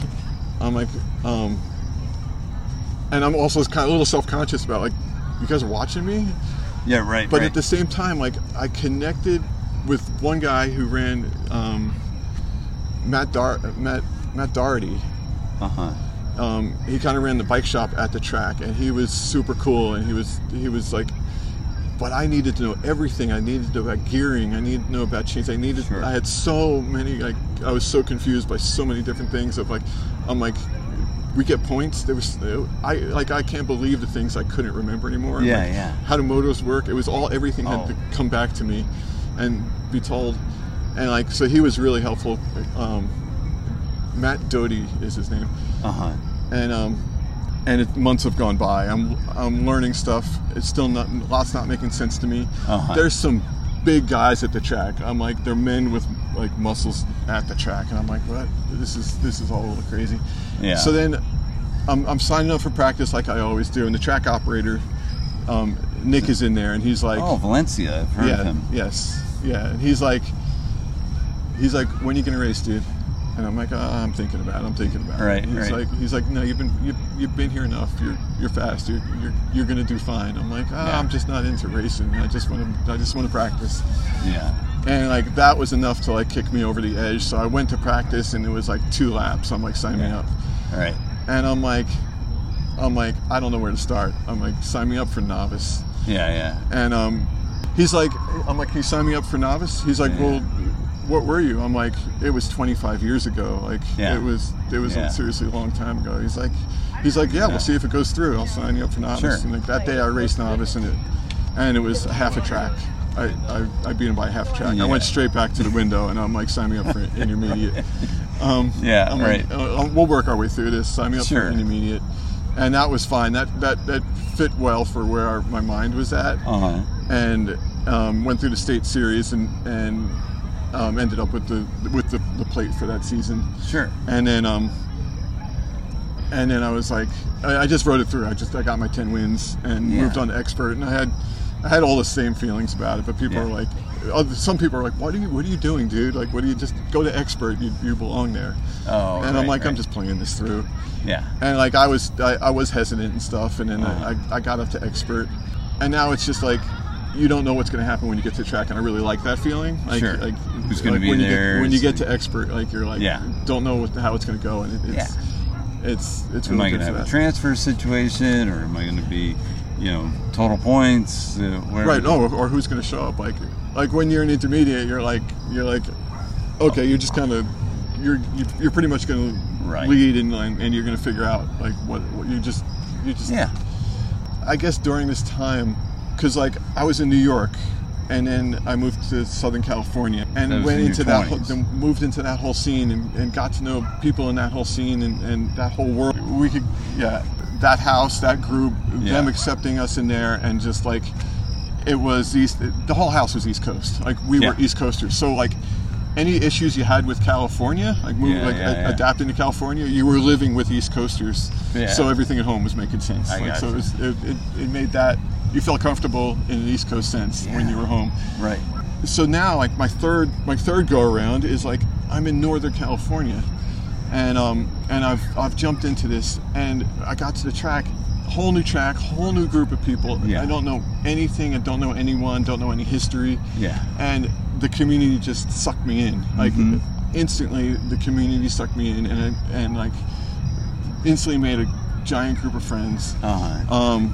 Speaker 2: I'm like, um, and I'm also kind of a little self-conscious about like, you guys are watching me,
Speaker 1: Yeah. Right.
Speaker 2: but
Speaker 1: right.
Speaker 2: at the same time, like, I connected with one guy who ran um, Matt Dar Matt Matt Doherty.
Speaker 1: Uh huh.
Speaker 2: Um, he kind of ran the bike shop at the track, and he was super cool, and he was he was like. but I needed to know everything. I needed to know about gearing. I needed to know about chains. I needed.
Speaker 1: Sure.
Speaker 2: I had so many. Like I was so confused by so many different things. Of like, I'm like, we get points. There was, I like, I can't believe the things I couldn't remember anymore.
Speaker 1: Yeah,
Speaker 2: Like,
Speaker 1: yeah.
Speaker 2: How do motos work? It was all everything had
Speaker 1: Oh.
Speaker 2: to come back to me, and be told. And like, so he was really helpful. Um, Matt Doty is his name
Speaker 1: Uh huh.
Speaker 2: and um, and it, months have gone by. I'm I'm learning stuff. It's still not lots not making sense to me.
Speaker 1: Uh-huh.
Speaker 2: There's some big guys at the track. I'm like they're men with like muscles at the track, and I'm like, what? This is this is all a little crazy.
Speaker 1: Yeah.
Speaker 2: So then I'm, I'm signing up for practice like I always do, and the track operator, um, Nick is in there, and he's like,
Speaker 1: Oh, Valencia. I've heard
Speaker 2: yeah,
Speaker 1: of him.
Speaker 2: yes, yeah. And he's like, he's like, when you gonna race, dude? And I'm like, "Ah, I'm thinking about it. I'm thinking about
Speaker 1: Right,
Speaker 2: it. He's
Speaker 1: right.
Speaker 2: like, he's like, no, you've been you've, you've been here enough. You're you're fast. You're you're, you're gonna do fine. I'm like, ah,
Speaker 1: Yeah.
Speaker 2: I'm just not into racing. I just want to I just want to practice.
Speaker 1: Yeah.
Speaker 2: And like that was enough to like kick me over the edge. So I went to practice, and it was like two laps. I'm like, sign me up.
Speaker 1: All right.
Speaker 2: And I'm like, I'm like, I don't know where to start. I'm like, sign me up for novice.
Speaker 1: Yeah, yeah.
Speaker 2: And um, he's like, I'm like, can you sign me up for novice? He's like,
Speaker 1: Yeah.
Speaker 2: well, what were you? I'm like, it was 25 years ago. Like,
Speaker 1: Yeah.
Speaker 2: it was, it was
Speaker 1: Yeah.
Speaker 2: seriously a long time ago. He's like, he's like, yeah,
Speaker 1: Yeah.
Speaker 2: we'll see if it goes through. I'll sign you up for novice.
Speaker 1: Sure.
Speaker 2: And like that day, I raced novice, and it, and it was half a track. I, I, I beat him by half a track. I went straight back to the window, and I'm like, sign me up for intermediate. Um,
Speaker 1: Yeah,
Speaker 2: I'm
Speaker 1: right.
Speaker 2: Like, uh, we'll work our way through this. Sign me up
Speaker 1: Sure.
Speaker 2: for intermediate, and that was fine. That that that fit well for where our, my mind was at
Speaker 1: Uh huh.
Speaker 2: and um, went through the state series and and um, ended up with the with the, the plate for that season.
Speaker 1: Sure.
Speaker 2: And then um, and then I was like, I, I just wrote it through. I just I got my ten wins and
Speaker 1: Yeah.
Speaker 2: moved on to expert, and I had I had all the same feelings about it. But people
Speaker 1: Yeah.
Speaker 2: are like, some people are like, what are you what are you doing, dude? Like, what do you just go to expert? You, you belong there.
Speaker 1: Oh.
Speaker 2: and I'm
Speaker 1: right,
Speaker 2: like, I'm just playing this through
Speaker 1: Yeah.
Speaker 2: and like I was I, I was hesitant and stuff, and then
Speaker 1: Uh-huh.
Speaker 2: I, I got up to expert, and now it's just like you don't know what's going to happen when you get to track, and I really like that feeling. Like,
Speaker 1: Sure.
Speaker 2: like
Speaker 1: Who's gonna be
Speaker 2: when
Speaker 1: there,
Speaker 2: You get, when you get to expert, like you're like
Speaker 1: Yeah.
Speaker 2: don't know what, how it's going to go, and it, it's it's it's
Speaker 1: Am I going to have a transfer situation, or am I going to be, you know, total points? Uh, where
Speaker 2: Right? No, or, or who's going to show up? Like like when you're an intermediate, you're like you're like okay, you're just kind of you're you- you're pretty much going to
Speaker 1: Right.
Speaker 2: lead and and you're going to figure out like what, what you just you just
Speaker 1: Yeah.
Speaker 2: I guess during this time, because like I was in New York, and then I moved to Southern California, and
Speaker 1: That
Speaker 2: went
Speaker 1: in
Speaker 2: into that, whole, moved into that whole scene, and, and got to know people in that whole scene and, and that whole world. We could, yeah, that house, that group,
Speaker 1: Yeah.
Speaker 2: them accepting us in there, and just like it was East. The whole house was East Coast. Like we
Speaker 1: Yeah.
Speaker 2: were East Coasters, so like. Any issues you had with California, like moving,
Speaker 1: Yeah,
Speaker 2: like
Speaker 1: yeah,
Speaker 2: a-
Speaker 1: yeah.
Speaker 2: adapting to California, you were living with East Coasters, so everything at home was making sense. Like, so it, was, it, it, it made that you felt comfortable in an East Coast sense when you were home.
Speaker 1: Right.
Speaker 2: So now, like my third my third go around is like I'm in Northern California, and um and I've I've jumped into this, and I got to the track, whole new track, whole new group of people.
Speaker 1: Yeah.
Speaker 2: I don't know anything, I don't know anyone, don't know any history,
Speaker 1: Yeah.
Speaker 2: and the community just sucked me in. Like
Speaker 1: Mhm.
Speaker 2: instantly, the community sucked me in, and and like instantly made a giant group of friends.
Speaker 1: Uh huh.
Speaker 2: Um,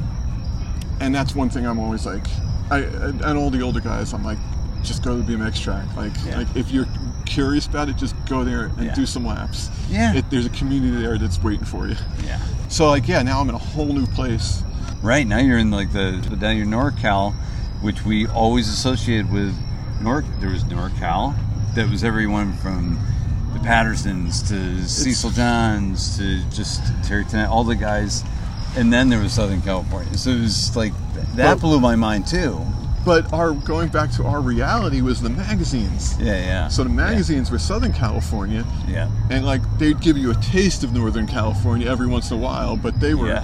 Speaker 2: and that's one thing I'm always like, I and all the older guys, I'm like, just go to the BMX track. Like,
Speaker 1: Yeah.
Speaker 2: like if you're curious about it, just go there and
Speaker 1: Yeah.
Speaker 2: do some laps.
Speaker 1: Yeah.
Speaker 2: It, there's a community there that's waiting for you.
Speaker 1: yeah.
Speaker 2: So like, yeah, now I'm in a whole new place.
Speaker 1: Right now you're in like the, the down your NorCal, which we always associated with Nor. There was NorCal, that was everyone from the Pattersons to Cecil Johnson to just Terry Tennant, all the guys, and then there was Southern California. So it was like that
Speaker 2: But-
Speaker 1: blew my mind too.
Speaker 2: But our going back to our reality was the magazines.
Speaker 1: Yeah, yeah.
Speaker 2: So the magazines were Southern California,
Speaker 1: Yeah,
Speaker 2: and like they'd give you a taste of Northern California every once in a while, but they were
Speaker 1: Yeah.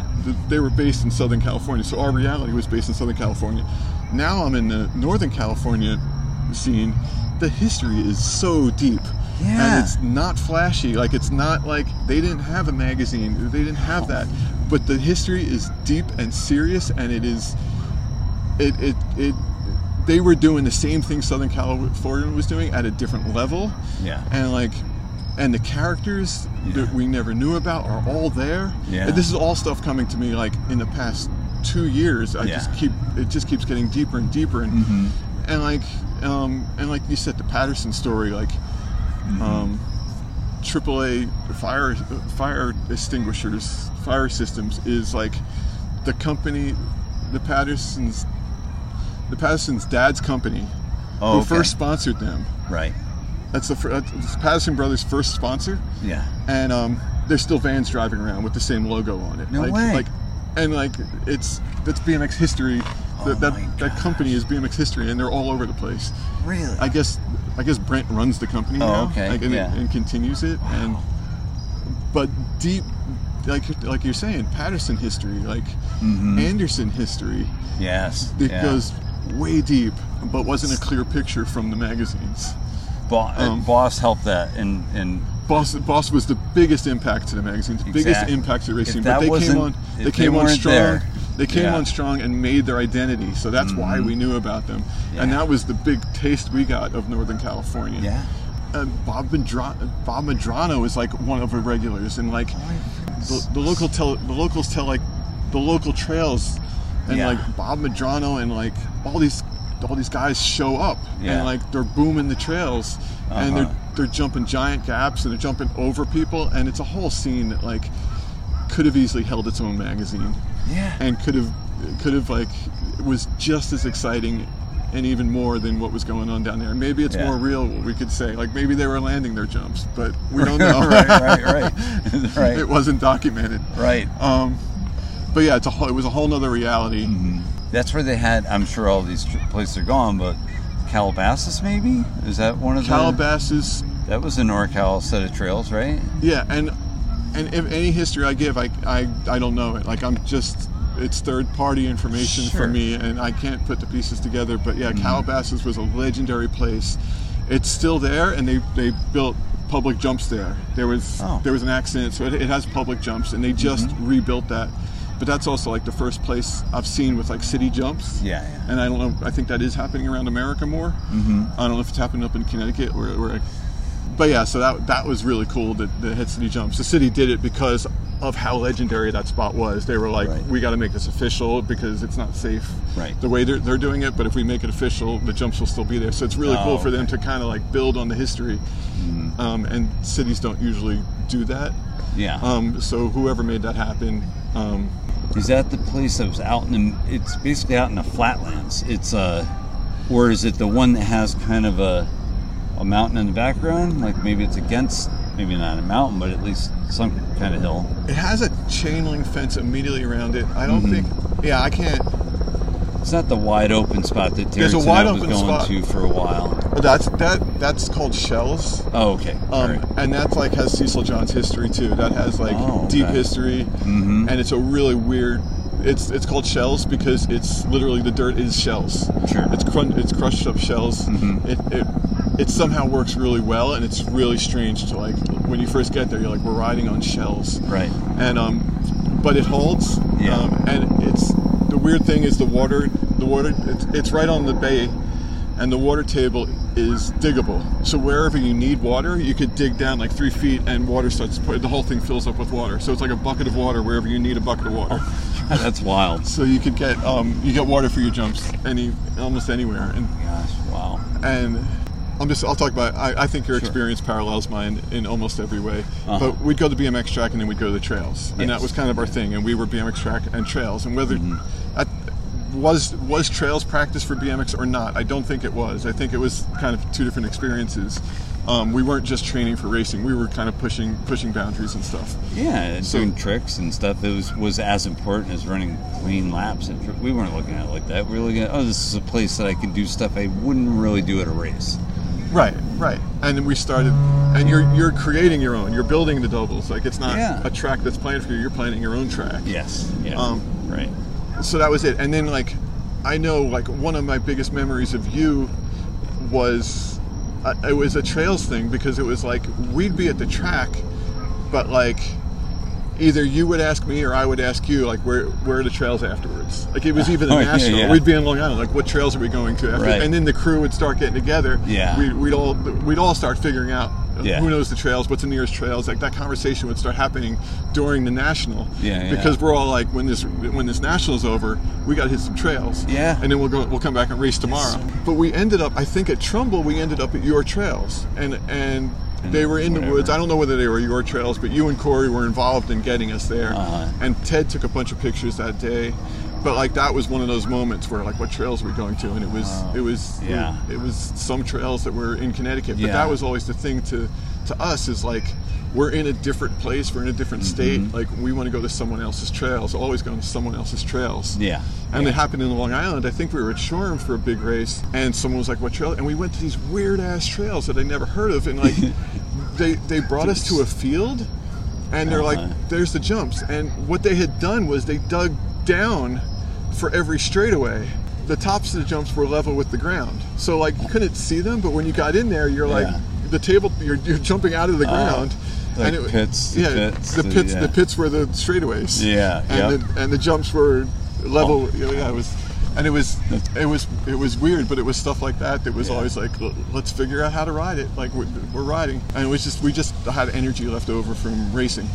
Speaker 2: they were based in Southern California. So our reality was based in Southern California. Now I'm in the Northern California scene. The history is so deep.
Speaker 1: Yeah.
Speaker 2: And it's not flashy. Like it's not like they didn't have a magazine. They didn't have that. But the history is deep and serious and it is it it, it they were doing the same thing Southern California was doing at a different level
Speaker 1: yeah.
Speaker 2: and like and the characters
Speaker 1: Yeah.
Speaker 2: that we never knew about are all there
Speaker 1: Yeah.
Speaker 2: and this is all stuff coming to me like in the past two years, I
Speaker 1: Yeah.
Speaker 2: just keep it just keeps getting deeper and deeper, and
Speaker 1: Mhm.
Speaker 2: and like um, and like you said, the Patterson story, like
Speaker 1: Mm-hmm.
Speaker 2: um, AAA fire fire extinguishers, fire systems is like the company, the Pattersons, the Pattersons' dad's company,
Speaker 1: Oh,
Speaker 2: who
Speaker 1: okay.
Speaker 2: first sponsored them.
Speaker 1: Right.
Speaker 2: That's the that's Patterson Brothers' first sponsor,
Speaker 1: Yeah.
Speaker 2: and um, there's still vans driving around with the same logo on it.
Speaker 1: No
Speaker 2: like,
Speaker 1: way.
Speaker 2: Like, and like it's that's BMX history.
Speaker 1: Oh
Speaker 2: that that, that company is BMX history, and they're all over the place.
Speaker 1: Really?
Speaker 2: I guess I guess Brent runs the company
Speaker 1: Oh,
Speaker 2: now,
Speaker 1: okay,
Speaker 2: like, and,
Speaker 1: yeah.
Speaker 2: and continues it. And but deep, like like you're saying, Patterson history, like
Speaker 1: Mhm.
Speaker 2: Anderson history,
Speaker 1: yes.
Speaker 2: it
Speaker 1: yeah.
Speaker 2: goes way deep, but wasn't a clear picture from the magazines.
Speaker 1: Bo-
Speaker 2: um,
Speaker 1: Boss helped that, and and
Speaker 2: Boss, Boss was the biggest impact to the magazines, biggest
Speaker 1: Exactly.
Speaker 2: impact to the racing. But they came on, they
Speaker 1: they
Speaker 2: came on strong.
Speaker 1: there,
Speaker 2: they came
Speaker 1: yeah.
Speaker 2: on strong and made their identity. So that's why
Speaker 1: Mhm.
Speaker 2: we knew about them, and that was the big taste we got of Northern California.
Speaker 1: yeah.
Speaker 2: And Bob Madra- Bob Madrano is like one of the regulars, and like the, the local tell the locals tell like the local trails, and
Speaker 1: Yeah.
Speaker 2: like Bob Madrano and like all these all these guys show up,
Speaker 1: Yeah.
Speaker 2: and like they're booming the trails, and
Speaker 1: Uh-huh.
Speaker 2: they're they're jumping giant gaps and they're jumping over people, and it's a whole scene that like could have easily held its own magazine,
Speaker 1: Yeah.
Speaker 2: and could have could have like it was just as exciting. And even more than what was going on down there. Maybe it's
Speaker 1: Yeah.
Speaker 2: more real. We could say, like maybe they were landing their jumps, but we don't know.
Speaker 1: right, right, right, right,
Speaker 2: it wasn't documented.
Speaker 1: right.
Speaker 2: Um, but yeah, it's a whole, it was a whole nother reality.
Speaker 1: Mm-hmm. That's where they had. I'm sure all these places are gone, but Calabazas maybe is that one of the?
Speaker 2: Calabazas,
Speaker 1: That was a NorCal set of trails, right?
Speaker 2: yeah, and and if any history I give, I, I I don't know it. Like I'm just it's third party information
Speaker 1: Sure.
Speaker 2: for me, and I can't put the pieces together. But yeah, mm. Calabazas was a legendary place. It's still there, and they they built public jumps there. There was
Speaker 1: Oh.
Speaker 2: there was an accident, so it, it has public jumps, and they just mm-hmm. rebuilt that. But that's also like the first place I've seen with like city jumps.
Speaker 1: Yeah, yeah.
Speaker 2: And I don't know. I think that is happening around America more.
Speaker 1: Mm-hmm.
Speaker 2: I don't know if it's happening up in Connecticut or, or but yeah. So that that was really cool that the Head City jumps. The city did it because of how legendary that spot was. They were like,
Speaker 1: Right.
Speaker 2: we got to make this official because it's not safe
Speaker 1: Right.
Speaker 2: the way they're, they're doing it. But if we make it official, the jumps will still be there. So it's really
Speaker 1: Oh,
Speaker 2: cool for them to kind of like build on the history.
Speaker 1: Mm-hmm.
Speaker 2: Um, and cities don't usually do that.
Speaker 1: Yeah.
Speaker 2: Um, so whoever made that happen. Um,
Speaker 1: Is that the place that was out in the? It's basically out in the flatlands. It's uh, or is it the one that has kind of a a mountain in the background? Like maybe it's against, maybe not a mountain, but at least some kind of hill.
Speaker 2: it has a chain link fence immediately around it. I don't
Speaker 1: Mhm.
Speaker 2: think. Yeah, I can't.
Speaker 1: It's not the wide open spot that
Speaker 2: There's a
Speaker 1: Terry
Speaker 2: wide
Speaker 1: was
Speaker 2: open
Speaker 1: going
Speaker 2: spot.
Speaker 1: to for a while.
Speaker 2: But that's that that's called shells.
Speaker 1: Oh, okay.
Speaker 2: Um,
Speaker 1: right.
Speaker 2: and that's like has Cecil John's history too. That has like
Speaker 1: Oh,
Speaker 2: deep
Speaker 1: okay.
Speaker 2: history,
Speaker 1: Mhm.
Speaker 2: and it's a really weird. It's it's called shells because it's literally the dirt is shells.
Speaker 1: Sure.
Speaker 2: It's crun- it's crushed up shells.
Speaker 1: Mhm.
Speaker 2: It, it it somehow works really well, and it's really strange to like when you first get there. You're like we're riding on shells,
Speaker 1: Right.
Speaker 2: and um, but it holds.
Speaker 1: Yeah.
Speaker 2: Um, and it's the weird thing is the water. The water. It's, it's right on the bay, and the water table is diggable. So wherever you need water, you could dig down like three feet, and water starts. The whole thing fills up with water. So it's like a bucket of water wherever you need a bucket of water.
Speaker 1: That's wild.
Speaker 2: So you could get um, you get water for your jumps any almost anywhere, and
Speaker 1: Gosh, wow.
Speaker 2: and I'm just I'll talk about I, I think your
Speaker 1: Sure.
Speaker 2: experience parallels mine in almost every way.
Speaker 1: Uh-huh.
Speaker 2: But we'd go to BMX track and then we'd go to the trails, and that was kind of our thing. And we were BMX track and trails, and whether
Speaker 1: Mm-hmm.
Speaker 2: at, was was trails practice for BMX or not, I don't think it was. I think it was kind of two different experiences. Um, we weren't just training for racing; we were kind of pushing pushing boundaries and stuff.
Speaker 1: Yeah, and
Speaker 2: So-
Speaker 1: doing tricks and stuff. It was was as important as running clean laps. And tr- we weren't looking at it like that. We were looking at, oh, this is a place that I can do stuff I wouldn't really do at a race.
Speaker 2: Right, right. And then we started, and you're you're creating your own. You're building the doubles. Like it's not
Speaker 1: Yeah.
Speaker 2: a track that's planned for you. You're planning your own track.
Speaker 1: Yes. Yeah.
Speaker 2: Um,
Speaker 1: right.
Speaker 2: so that was it and then like i know like one of my biggest memories of you was uh, it was a trails thing because it was like we'd be at the track but like either you would ask me or i would ask you like where where are the trails afterwards like it was even a
Speaker 1: Oh, yeah,
Speaker 2: national
Speaker 1: yeah.
Speaker 2: we'd be in long island like what trails are we going to after
Speaker 1: Right.
Speaker 2: and then the crew would start getting together
Speaker 1: Yeah.
Speaker 2: we, we'd all we'd all start figuring out uh,
Speaker 1: Yeah.
Speaker 2: who knows the trails? What's the nearest trails? Like that conversation would start happening during the national.
Speaker 1: Yeah, yeah.
Speaker 2: Because we're all like, when this when this national's over, we got to hit some trails.
Speaker 1: Yeah.
Speaker 2: And then we'll go. We'll come back and race tomorrow. But we ended up, I think, at Trumbull, we ended up at your trails, and and. They were in the woods. I don't know whether they were your trails, but you and Corey were involved in getting us there.
Speaker 1: Uh-huh.
Speaker 2: And Ted took a bunch of pictures that day. But like that was one of those moments where like what trails are we going to? And it was it was
Speaker 1: yeah.
Speaker 2: it was some trails that were in Connecticut. But
Speaker 1: Yeah.
Speaker 2: that was always the thing to to us is like we're in a different place, we're in a different
Speaker 1: Mm-hmm.
Speaker 2: state. Like we want to go to someone else's trails, always going to someone else's trails.
Speaker 1: Yeah.
Speaker 2: And
Speaker 1: Yeah.
Speaker 2: it happened in Long Island. I think we were at Shoreham for a big race, and someone was like, "What trail?" And we went to these weird ass trails that I never heard of, and like they they brought us to a field, and they're
Speaker 1: Uh-huh.
Speaker 2: like, "There's the jumps." And what they had done was they dug down for every straightaway. The tops of the jumps were level with the ground, so like you couldn't see them. But when you got in there, you're like the table. You're, you're jumping out of the
Speaker 1: Oh,
Speaker 2: ground.
Speaker 1: Like
Speaker 2: it-
Speaker 1: pits, the
Speaker 2: yeah,
Speaker 1: pits,
Speaker 2: the
Speaker 1: the-
Speaker 2: pits,
Speaker 1: yeah.
Speaker 2: the pits were the straightaways.
Speaker 1: Yeah,
Speaker 2: and
Speaker 1: yep.
Speaker 2: the, and the jumps were level.
Speaker 1: Oh.
Speaker 2: you know, yeah, it was, and it was, it was, it was weird, but it was stuff like that that was
Speaker 1: Yeah.
Speaker 2: always like, let's figure out how to ride it. Like we're, we're riding, and it was just, we just had energy left over from racing.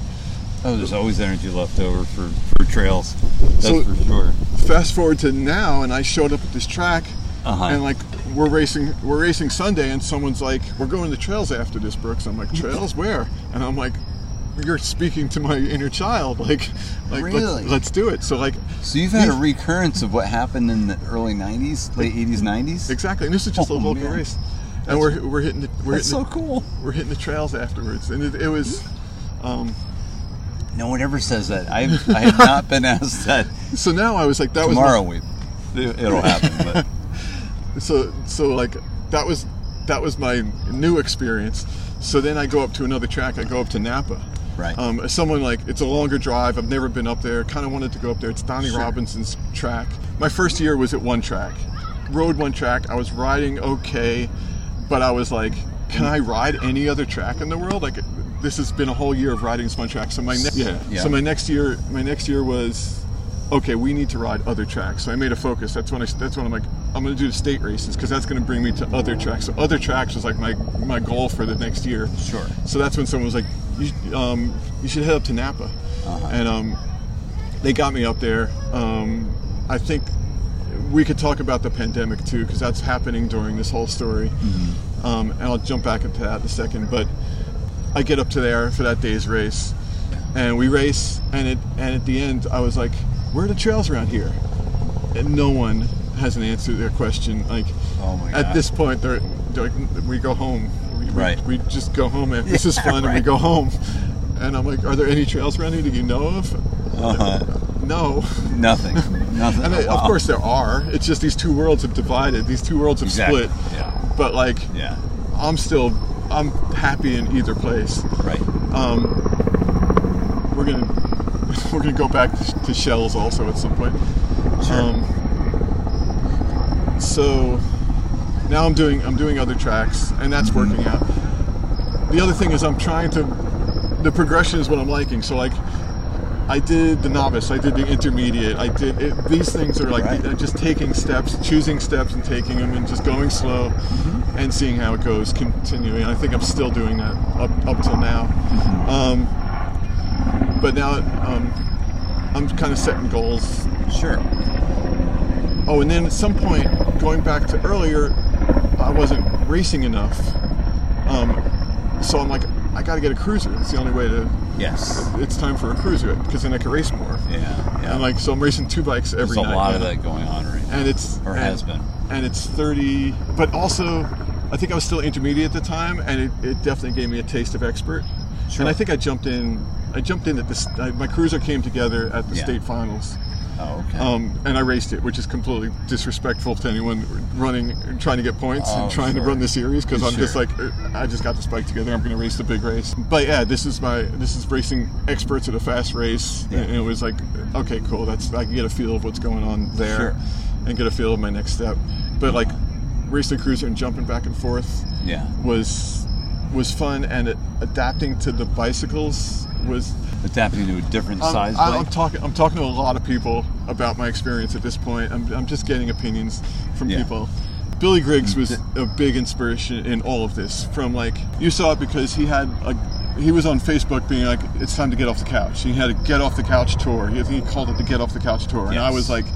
Speaker 1: Oh, there's always energy left over for, for trails. That's
Speaker 2: So-
Speaker 1: for sure.
Speaker 2: Fast forward to now, and I showed up at this track,
Speaker 1: Uh-huh.
Speaker 2: and like we're racing, we're racing Sunday, and someone's like, we're going to trails after this, Brooks. I'm like, trails where? And I'm like. You're speaking to my inner child, like, like
Speaker 1: Really?
Speaker 2: let's, let's do it. So like,
Speaker 1: So you've had a recurrence of what happened in the early '90s, late '80s, '90s.
Speaker 2: Exactly, and this is just
Speaker 1: Oh,
Speaker 2: a local
Speaker 1: man.
Speaker 2: race, and we're we're hitting the, we're
Speaker 1: That's
Speaker 2: hitting
Speaker 1: so cool.
Speaker 2: we're hitting the trails afterwards, and it, it was. Um,
Speaker 1: No one ever says that. I've I have not been asked that.
Speaker 2: so now I was like, that
Speaker 1: Tomorrow
Speaker 2: was
Speaker 1: we, it'll happen. But
Speaker 2: so so like that was that was my new experience. So then I go up to another track. I go up to Napa.
Speaker 1: Right.
Speaker 2: Um, someone like it's a longer drive. I've never been up there. Kind of wanted to go up there. It's Donny
Speaker 1: Sure.
Speaker 2: Robinson's track. My first year was at one track. Rode one track. I was riding okay, but I was like, can I ride any other track in the world? Like this has been a whole year of riding this one track. So my next yeah.
Speaker 1: Yeah.
Speaker 2: So my next year, my next year was okay. We need to ride other tracks. So I made a focus. That's when I. That's when I'm like, I'm going to do the state races because that's going to bring me to other tracks. So other tracks was like my my goal for the next year.
Speaker 1: Sure.
Speaker 2: So that's when someone was like, you, um, you should head up to Napa,
Speaker 1: Uh-huh.
Speaker 2: and um, they got me up there. Um, I think we could talk about the pandemic too because that's happening during this whole story.
Speaker 1: Mm-hmm.
Speaker 2: Um, and I'll jump back into that in a second. But I get up to there for that day's race, and we race, and it and at the end I was like, "Where are the trails around here?" And no one has an answer to their question. Like
Speaker 1: Oh my God.
Speaker 2: at this point, they're, they're like, we go home. We, we-
Speaker 1: Right.
Speaker 2: We, just go home after this is
Speaker 1: Yeah,
Speaker 2: fun, and we go home. And I'm like, "Are there any trails around here that you know of?"
Speaker 1: Uh-huh.
Speaker 2: No.
Speaker 1: nothing. Nothing.
Speaker 2: And of course there are. It's just these two worlds have divided. These two worlds have
Speaker 1: Exactly.
Speaker 2: split.
Speaker 1: Yeah.
Speaker 2: But like,
Speaker 1: Yeah.
Speaker 2: I'm still, I'm happy in either place.
Speaker 1: Right.
Speaker 2: Um, we're gonna, we're gonna go back to, to shells also at some point.
Speaker 1: Sure.
Speaker 2: Um, so now I'm doing, I'm doing other tracks, and that's
Speaker 1: Mm-hmm.
Speaker 2: working out. The other thing is I'm trying to, the progression is what I'm liking. So like, I did the novice, I did the intermediate, I did it, these things are like
Speaker 1: Right.
Speaker 2: uh, just taking steps, choosing steps and taking them and just going slow
Speaker 1: Mm-hmm.
Speaker 2: and seeing how it goes, continuing. I think I'm still doing that up, up till now.
Speaker 1: Mm-hmm.
Speaker 2: Um, but now um, I'm kind of setting goals.
Speaker 1: Sure.
Speaker 2: Oh, and then at some point, going back to earlier, I wasn't racing enough. Um, so I'm like, I got to get a cruiser. It's the only way to.
Speaker 1: Yes.
Speaker 2: It's time for a cruiser because then I can race more.
Speaker 1: Yeah. Yeah.
Speaker 2: And like, so I'm racing two bikes every
Speaker 1: There's a
Speaker 2: night
Speaker 1: lot of that going on right now.
Speaker 2: and it's
Speaker 1: Or
Speaker 2: and-
Speaker 1: has been.
Speaker 2: and it's 30 but also i think i was still intermediate at the time and it, it definitely gave me a taste of expert
Speaker 1: Sure.
Speaker 2: and i think i jumped in i jumped in at this my cruiser came together at the
Speaker 1: Yeah.
Speaker 2: state finals
Speaker 1: Oh, okay.
Speaker 2: um, and i raced it which is completely disrespectful to anyone running trying to get points
Speaker 1: Oh,
Speaker 2: and trying to run the series because i'm just like "Er, i just got the bike together i'm going to race the big race but yeah this is my this is racing experts at a fast race
Speaker 1: Yeah.
Speaker 2: and it was like okay cool that's i can get a feel of what's going on there
Speaker 1: Sure.
Speaker 2: and get a feel of my next step. But like racing the cruiser and jumping back and forth
Speaker 1: yeah.
Speaker 2: was was fun, and it, adapting to the bicycles was.
Speaker 1: Adapting to a different
Speaker 2: I'm,
Speaker 1: size
Speaker 2: I'm, I'm talking. I'm talking to a lot of people about my experience at this point. I'm, I'm just getting opinions from
Speaker 1: Yeah.
Speaker 2: people. Billy Griggs was a big inspiration in all of this. From like you saw it because he had a he was on Facebook being like, "It's time to get off the couch." He had a get off the couch tour. He, he called it the get off the couch tour, and I was like,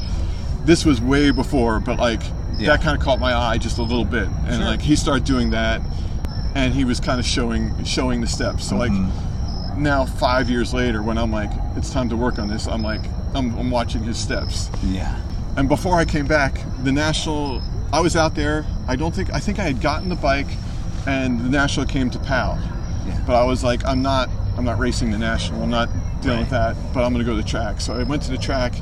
Speaker 2: "This was way before," but like
Speaker 1: Yeah.
Speaker 2: that kind of caught my eye just a little bit, and
Speaker 1: Sure.
Speaker 2: like he started doing that, and he was kind of showing showing the steps. So like
Speaker 1: Mm-hmm.
Speaker 2: Now five years later, when I'm like, "It's time to work on this," I'm like, I'm, I'm watching his steps.
Speaker 1: Yeah.
Speaker 2: And before I came back, the national, I was out there. I don't think, I think I had gotten the bike, and the national came to PAL.
Speaker 1: Yeah.
Speaker 2: But I was like, I'm not, I'm not racing the national. I'm not dealing with that. But I'm going to go to the track. So I went to the track,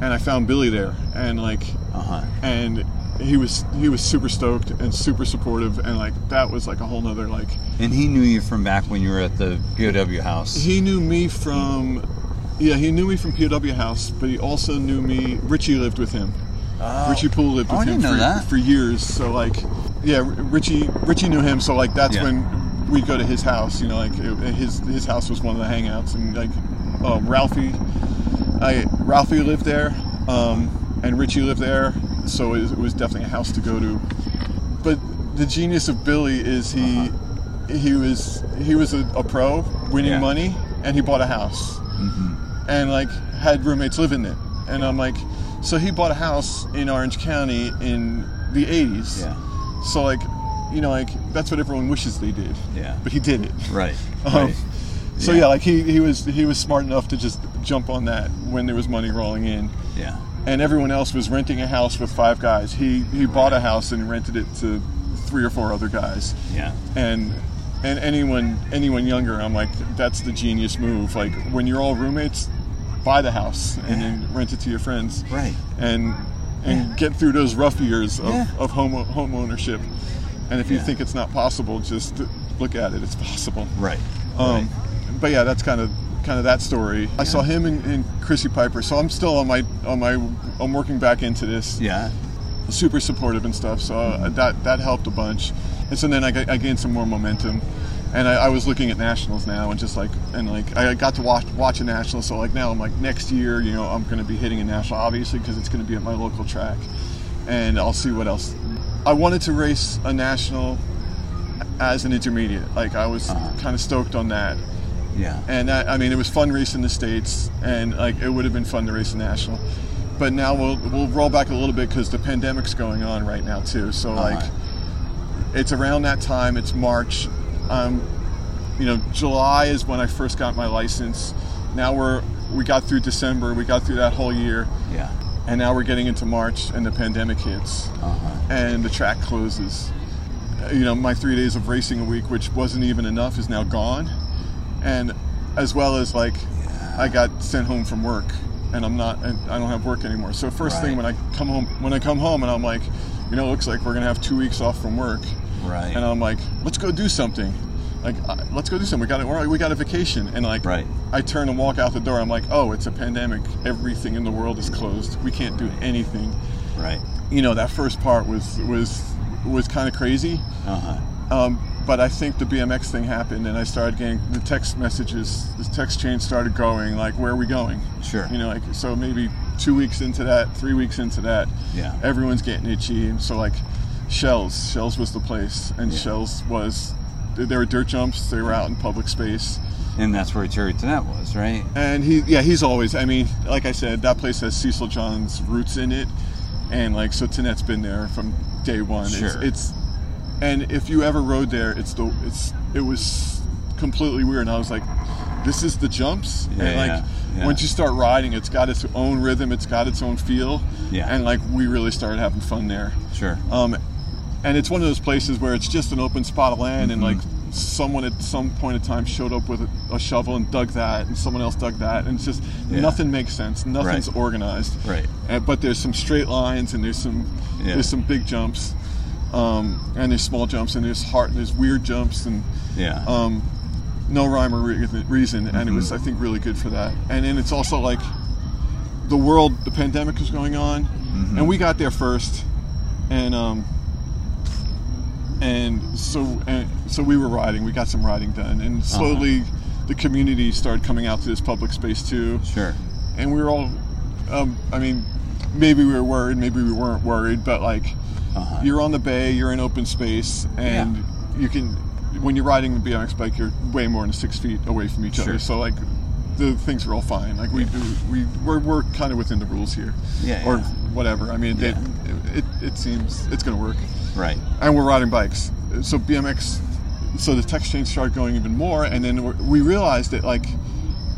Speaker 2: and I found Billy there, and like,
Speaker 1: Uh huh.
Speaker 2: and he was he was super stoked and super supportive, and like that was like a whole nother like.
Speaker 1: And he knew you from back when you were at the POW house.
Speaker 2: He knew me from. Yeah, he knew me from POW House, but he also knew me. Richie lived with him.
Speaker 1: Oh.
Speaker 2: Richie Poole lived
Speaker 1: Oh,
Speaker 2: with
Speaker 1: I
Speaker 2: him for, for years. So like, yeah, Richie Richie knew him. So like that's
Speaker 1: Yeah.
Speaker 2: when we'd go to his house. You know, like it- his his house was one of the hangouts, and like uh, Ralphie, I Ralphie lived there, um, and Richie lived there. So it was, it was definitely a house to go to. But the genius of Billy is he he was he was a, a pro winning
Speaker 1: Uh-huh. Yeah.
Speaker 2: money, and he bought a house and like had roommates live in it. And I'm like, so he bought a house in Orange County in the 80s.
Speaker 1: Yeah.
Speaker 2: So like, you know, like that's what everyone wishes they did.
Speaker 1: Yeah.
Speaker 2: But he did it.
Speaker 1: Right.
Speaker 2: Um,
Speaker 1: Right.
Speaker 2: So
Speaker 1: Yeah.
Speaker 2: yeah. like he, he was he was smart enough to just jump on that when there was money rolling in.
Speaker 1: Yeah.
Speaker 2: And everyone else was renting a house with five guys. He he bought a house and rented it to three or four other guys
Speaker 1: Yeah.
Speaker 2: and and anyone anyone younger i'm like that's the genius move like when you're all roommates buy the house and then rent it to your friends
Speaker 1: Right.
Speaker 2: and and get through those rough years of,
Speaker 1: Yeah.
Speaker 2: of home home ownership and if you
Speaker 1: Yeah.
Speaker 2: think it's not possible just look at it it's possible
Speaker 1: Right.
Speaker 2: um,
Speaker 1: right.
Speaker 2: but yeah that's kind of kind of that story i saw him and, and chrissy piper so i'm still on my on my i'm working back into this
Speaker 1: Yeah.
Speaker 2: super supportive and stuff. So uh, that that helped a bunch. And so then I, I gained some more momentum, and I, I was looking at nationals now, and just like and like I got to watch watch a national. So like now I'm like next year, you know, I'm going to be hitting a national, obviously because it's going to be at my local track, and I'll see what else. I wanted to race a national as an intermediate. Like I was
Speaker 1: Uh-huh.
Speaker 2: kind of stoked on that.
Speaker 1: Yeah.
Speaker 2: And that, I mean, it was fun racing the states, and like it would have been fun to race a national. But now we'll we'll roll back a little bit because the pandemic's going on right now too. So like,
Speaker 1: Uh-huh.
Speaker 2: it's around that time. It's March. Um, you know, July is when I first got my license. Now we're we got through December. We got through that whole year,
Speaker 1: Yeah.
Speaker 2: and now we're getting into March, and the pandemic hits
Speaker 1: Uh-huh.
Speaker 2: and the track closes. You know, my three days of racing a week, which wasn't even enough, is now gone. And as well as like, I got sent home from work, and I'm not, and I don't have work anymore. So first thing when I come home, when I come home, and I'm like, you know, it looks like we're gonna have two weeks off from work,
Speaker 1: Right.
Speaker 2: and I'm like, let's go do something. Like, uh, let's go do something. We got a, we got a vacation, and like,
Speaker 1: Right.
Speaker 2: I turn and walk out the door. I'm like, oh, it's a pandemic. Everything in the world is closed. We can't do anything
Speaker 1: right.
Speaker 2: you know that first part was was was kind of crazy
Speaker 1: Uh huh.
Speaker 2: um, but i think the bmx thing happened and i started getting the text messages the text chain started going like where are we going
Speaker 1: Sure.
Speaker 2: you know like so maybe two weeks into that three weeks into that
Speaker 1: Yeah.
Speaker 2: everyone's getting itchy and so like shells shells was the place and
Speaker 1: Yeah.
Speaker 2: shells was there were dirt jumps they were out in public space
Speaker 1: And that's where Terry Tonette was, right?
Speaker 2: and he, yeah, he's always. I mean, like I said, that place has Cecil John's roots in it, and like so, Tanet's been there from day one.
Speaker 1: Sure.
Speaker 2: It's, it's, and if you ever rode there, it's the, it's, it was completely weird. And I was like, this is the jumps,
Speaker 1: Yeah,
Speaker 2: and like
Speaker 1: yeah, yeah.
Speaker 2: once you start riding, it's got its own rhythm, it's got its own feel,
Speaker 1: Yeah.
Speaker 2: and like we really started having fun there.
Speaker 1: Sure.
Speaker 2: Um, and it's one of those places where it's just an open spot of land, and
Speaker 1: Mm-hmm.
Speaker 2: like someone at some point in time showed up with a, a shovel and dug that, and someone else dug that, and it's just
Speaker 1: Yeah.
Speaker 2: nothing makes sense. Nothing's
Speaker 1: Right.
Speaker 2: organized.
Speaker 1: Right.
Speaker 2: Uh, but there's some straight lines, and there's some
Speaker 1: Yeah.
Speaker 2: there's some big jumps, um, and there's small jumps, and there's heart, and there's weird jumps, and
Speaker 1: Yeah.
Speaker 2: um, no rhyme or re- reason, and it was I think really good for that. And then it's also like the world, the pandemic was going on, and we got there first, and um, and so and so we were riding. We got some riding done, and slowly the community started coming out to this public space too,
Speaker 1: sure.
Speaker 2: and we were all, um, I mean, maybe we were worried, maybe we weren't worried, but like
Speaker 1: Uh-huh.
Speaker 2: You're on the bay. You're in open space, and you can. When you're riding the BMX bike, you're way more than six feet away from each
Speaker 1: Sure.
Speaker 2: other. So like, the things are all fine. Like we do, we we're, we're kind of within the rules here,
Speaker 1: Yeah,
Speaker 2: or
Speaker 1: yeah.
Speaker 2: whatever. I mean,
Speaker 1: Yeah.
Speaker 2: it, it it seems it's going to work
Speaker 1: Right.
Speaker 2: and we're riding bikes. So BMX, so the text change started going even more, and then we're, we realized that like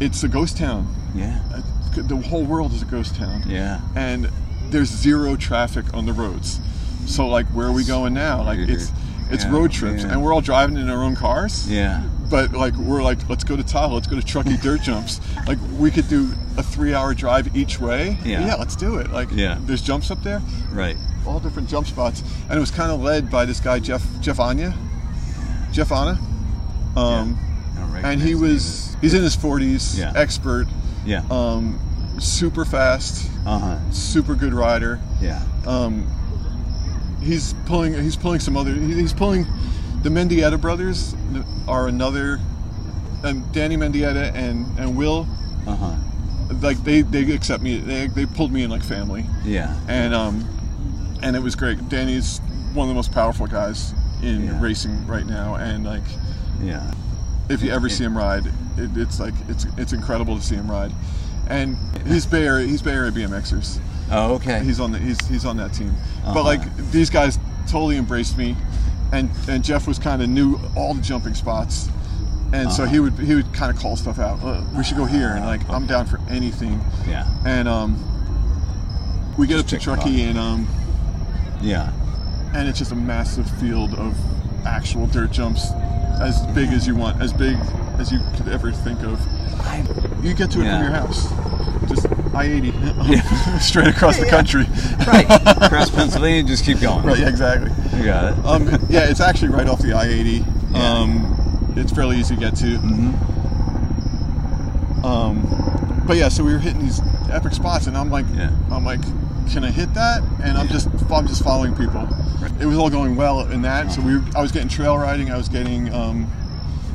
Speaker 2: it's a ghost town.
Speaker 1: Yeah.
Speaker 2: Uh, The whole world is a ghost town,
Speaker 1: Yeah.
Speaker 2: and there's zero traffic on the roads. So like, where are we going now? Like it's it's
Speaker 1: Yeah,
Speaker 2: road trips,
Speaker 1: yeah.
Speaker 2: and we're all driving in our own cars.
Speaker 1: Yeah.
Speaker 2: But like we're like, let's go to Tahoe, let's go to Truckee Dirt Jumps. Like we could do a three-hour drive each way.
Speaker 1: Yeah.
Speaker 2: yeah, let's do it. Like
Speaker 1: Yeah.
Speaker 2: there's jumps up there
Speaker 1: Right.
Speaker 2: all different jump spots, and it was kind of led by this guy Jeff Jeff Anya, Jeff Anna, um,
Speaker 1: don't
Speaker 2: and he was he's in his 40s,
Speaker 1: Yeah.
Speaker 2: expert,
Speaker 1: Yeah.
Speaker 2: um, super fast,
Speaker 1: Uh huh.
Speaker 2: super good rider.
Speaker 1: Yeah.
Speaker 2: Um, he's pulling he's pulling some other he's pulling the Mendieta brothers are another, and Danny Mendieta and and Will
Speaker 1: Uh huh.
Speaker 2: like they they accept me they they pulled me in like family
Speaker 1: Yeah.
Speaker 2: and um, and it was great. Danny's one of the most powerful guys in
Speaker 1: Yeah.
Speaker 2: racing right now, and like
Speaker 1: Yeah.
Speaker 2: if you ever see him ride, it, it's like it's it's incredible to see him ride. And he's Bay Area, he's Bay Area BMXers.
Speaker 1: Oh, okay.
Speaker 2: He's on the he's he's on that team.
Speaker 1: Uh-huh.
Speaker 2: But like these guys totally embraced me, and and Jeff was kind of knew all the jumping spots. And so
Speaker 1: Uh-huh.
Speaker 2: he would he would kind of call stuff out. "Uh, we should go here, and like I'm down for anything.
Speaker 1: yeah.
Speaker 2: And um, we get up to
Speaker 1: check it out.
Speaker 2: Truckee, and um,
Speaker 1: Yeah.
Speaker 2: and it's just a massive field of actual dirt jumps as big as you want as big as you could ever think of you get to it
Speaker 1: Yeah.
Speaker 2: from your house just i-80
Speaker 1: Yeah.
Speaker 2: straight across the country
Speaker 1: right. Across Pennsylvania, just keep going.
Speaker 2: right yeah exactly
Speaker 1: You got it.
Speaker 2: um, yeah it's actually right off the i-80
Speaker 1: Yeah.
Speaker 2: um, it's fairly easy to get to
Speaker 1: hmm
Speaker 2: um, but yeah so we were hitting these epic spots and i'm like
Speaker 1: Yeah.
Speaker 2: i'm like can i hit that and i'm just i'm just following people
Speaker 1: Right.
Speaker 2: it was all going well in that so we were, i was getting trail riding i was getting um,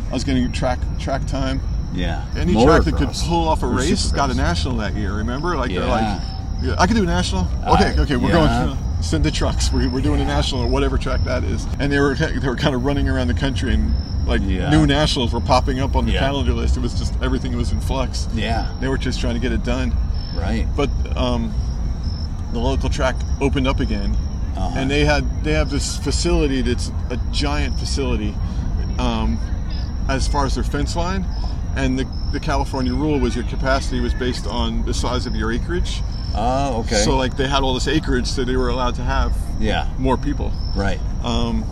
Speaker 2: i was getting track track time
Speaker 1: Yeah.
Speaker 2: any track that could pull off a
Speaker 1: Or
Speaker 2: race got a national that year remember like they're
Speaker 1: Yeah.
Speaker 2: like yeah, i could do a national okay
Speaker 1: I-
Speaker 2: okay we're
Speaker 1: yeah.
Speaker 2: going to send the trucks we're, we're doing a national or whatever track that is and they were they were kind of running around the country and like
Speaker 1: Yeah.
Speaker 2: new nationals were popping up on the
Speaker 1: Yeah.
Speaker 2: calendar list it was just everything was in flux
Speaker 1: Yeah.
Speaker 2: they were just trying to get it done
Speaker 1: Right.
Speaker 2: but um, the local track opened up again
Speaker 1: Uh-huh.
Speaker 2: and they had they have this facility that's a giant facility um, as far as their fence line and the, the california rule was your capacity was based on the size of your acreage
Speaker 1: Oh, okay.
Speaker 2: so like they had all this acreage so they were allowed to have
Speaker 1: yeah.
Speaker 2: more people
Speaker 1: Right.
Speaker 2: um,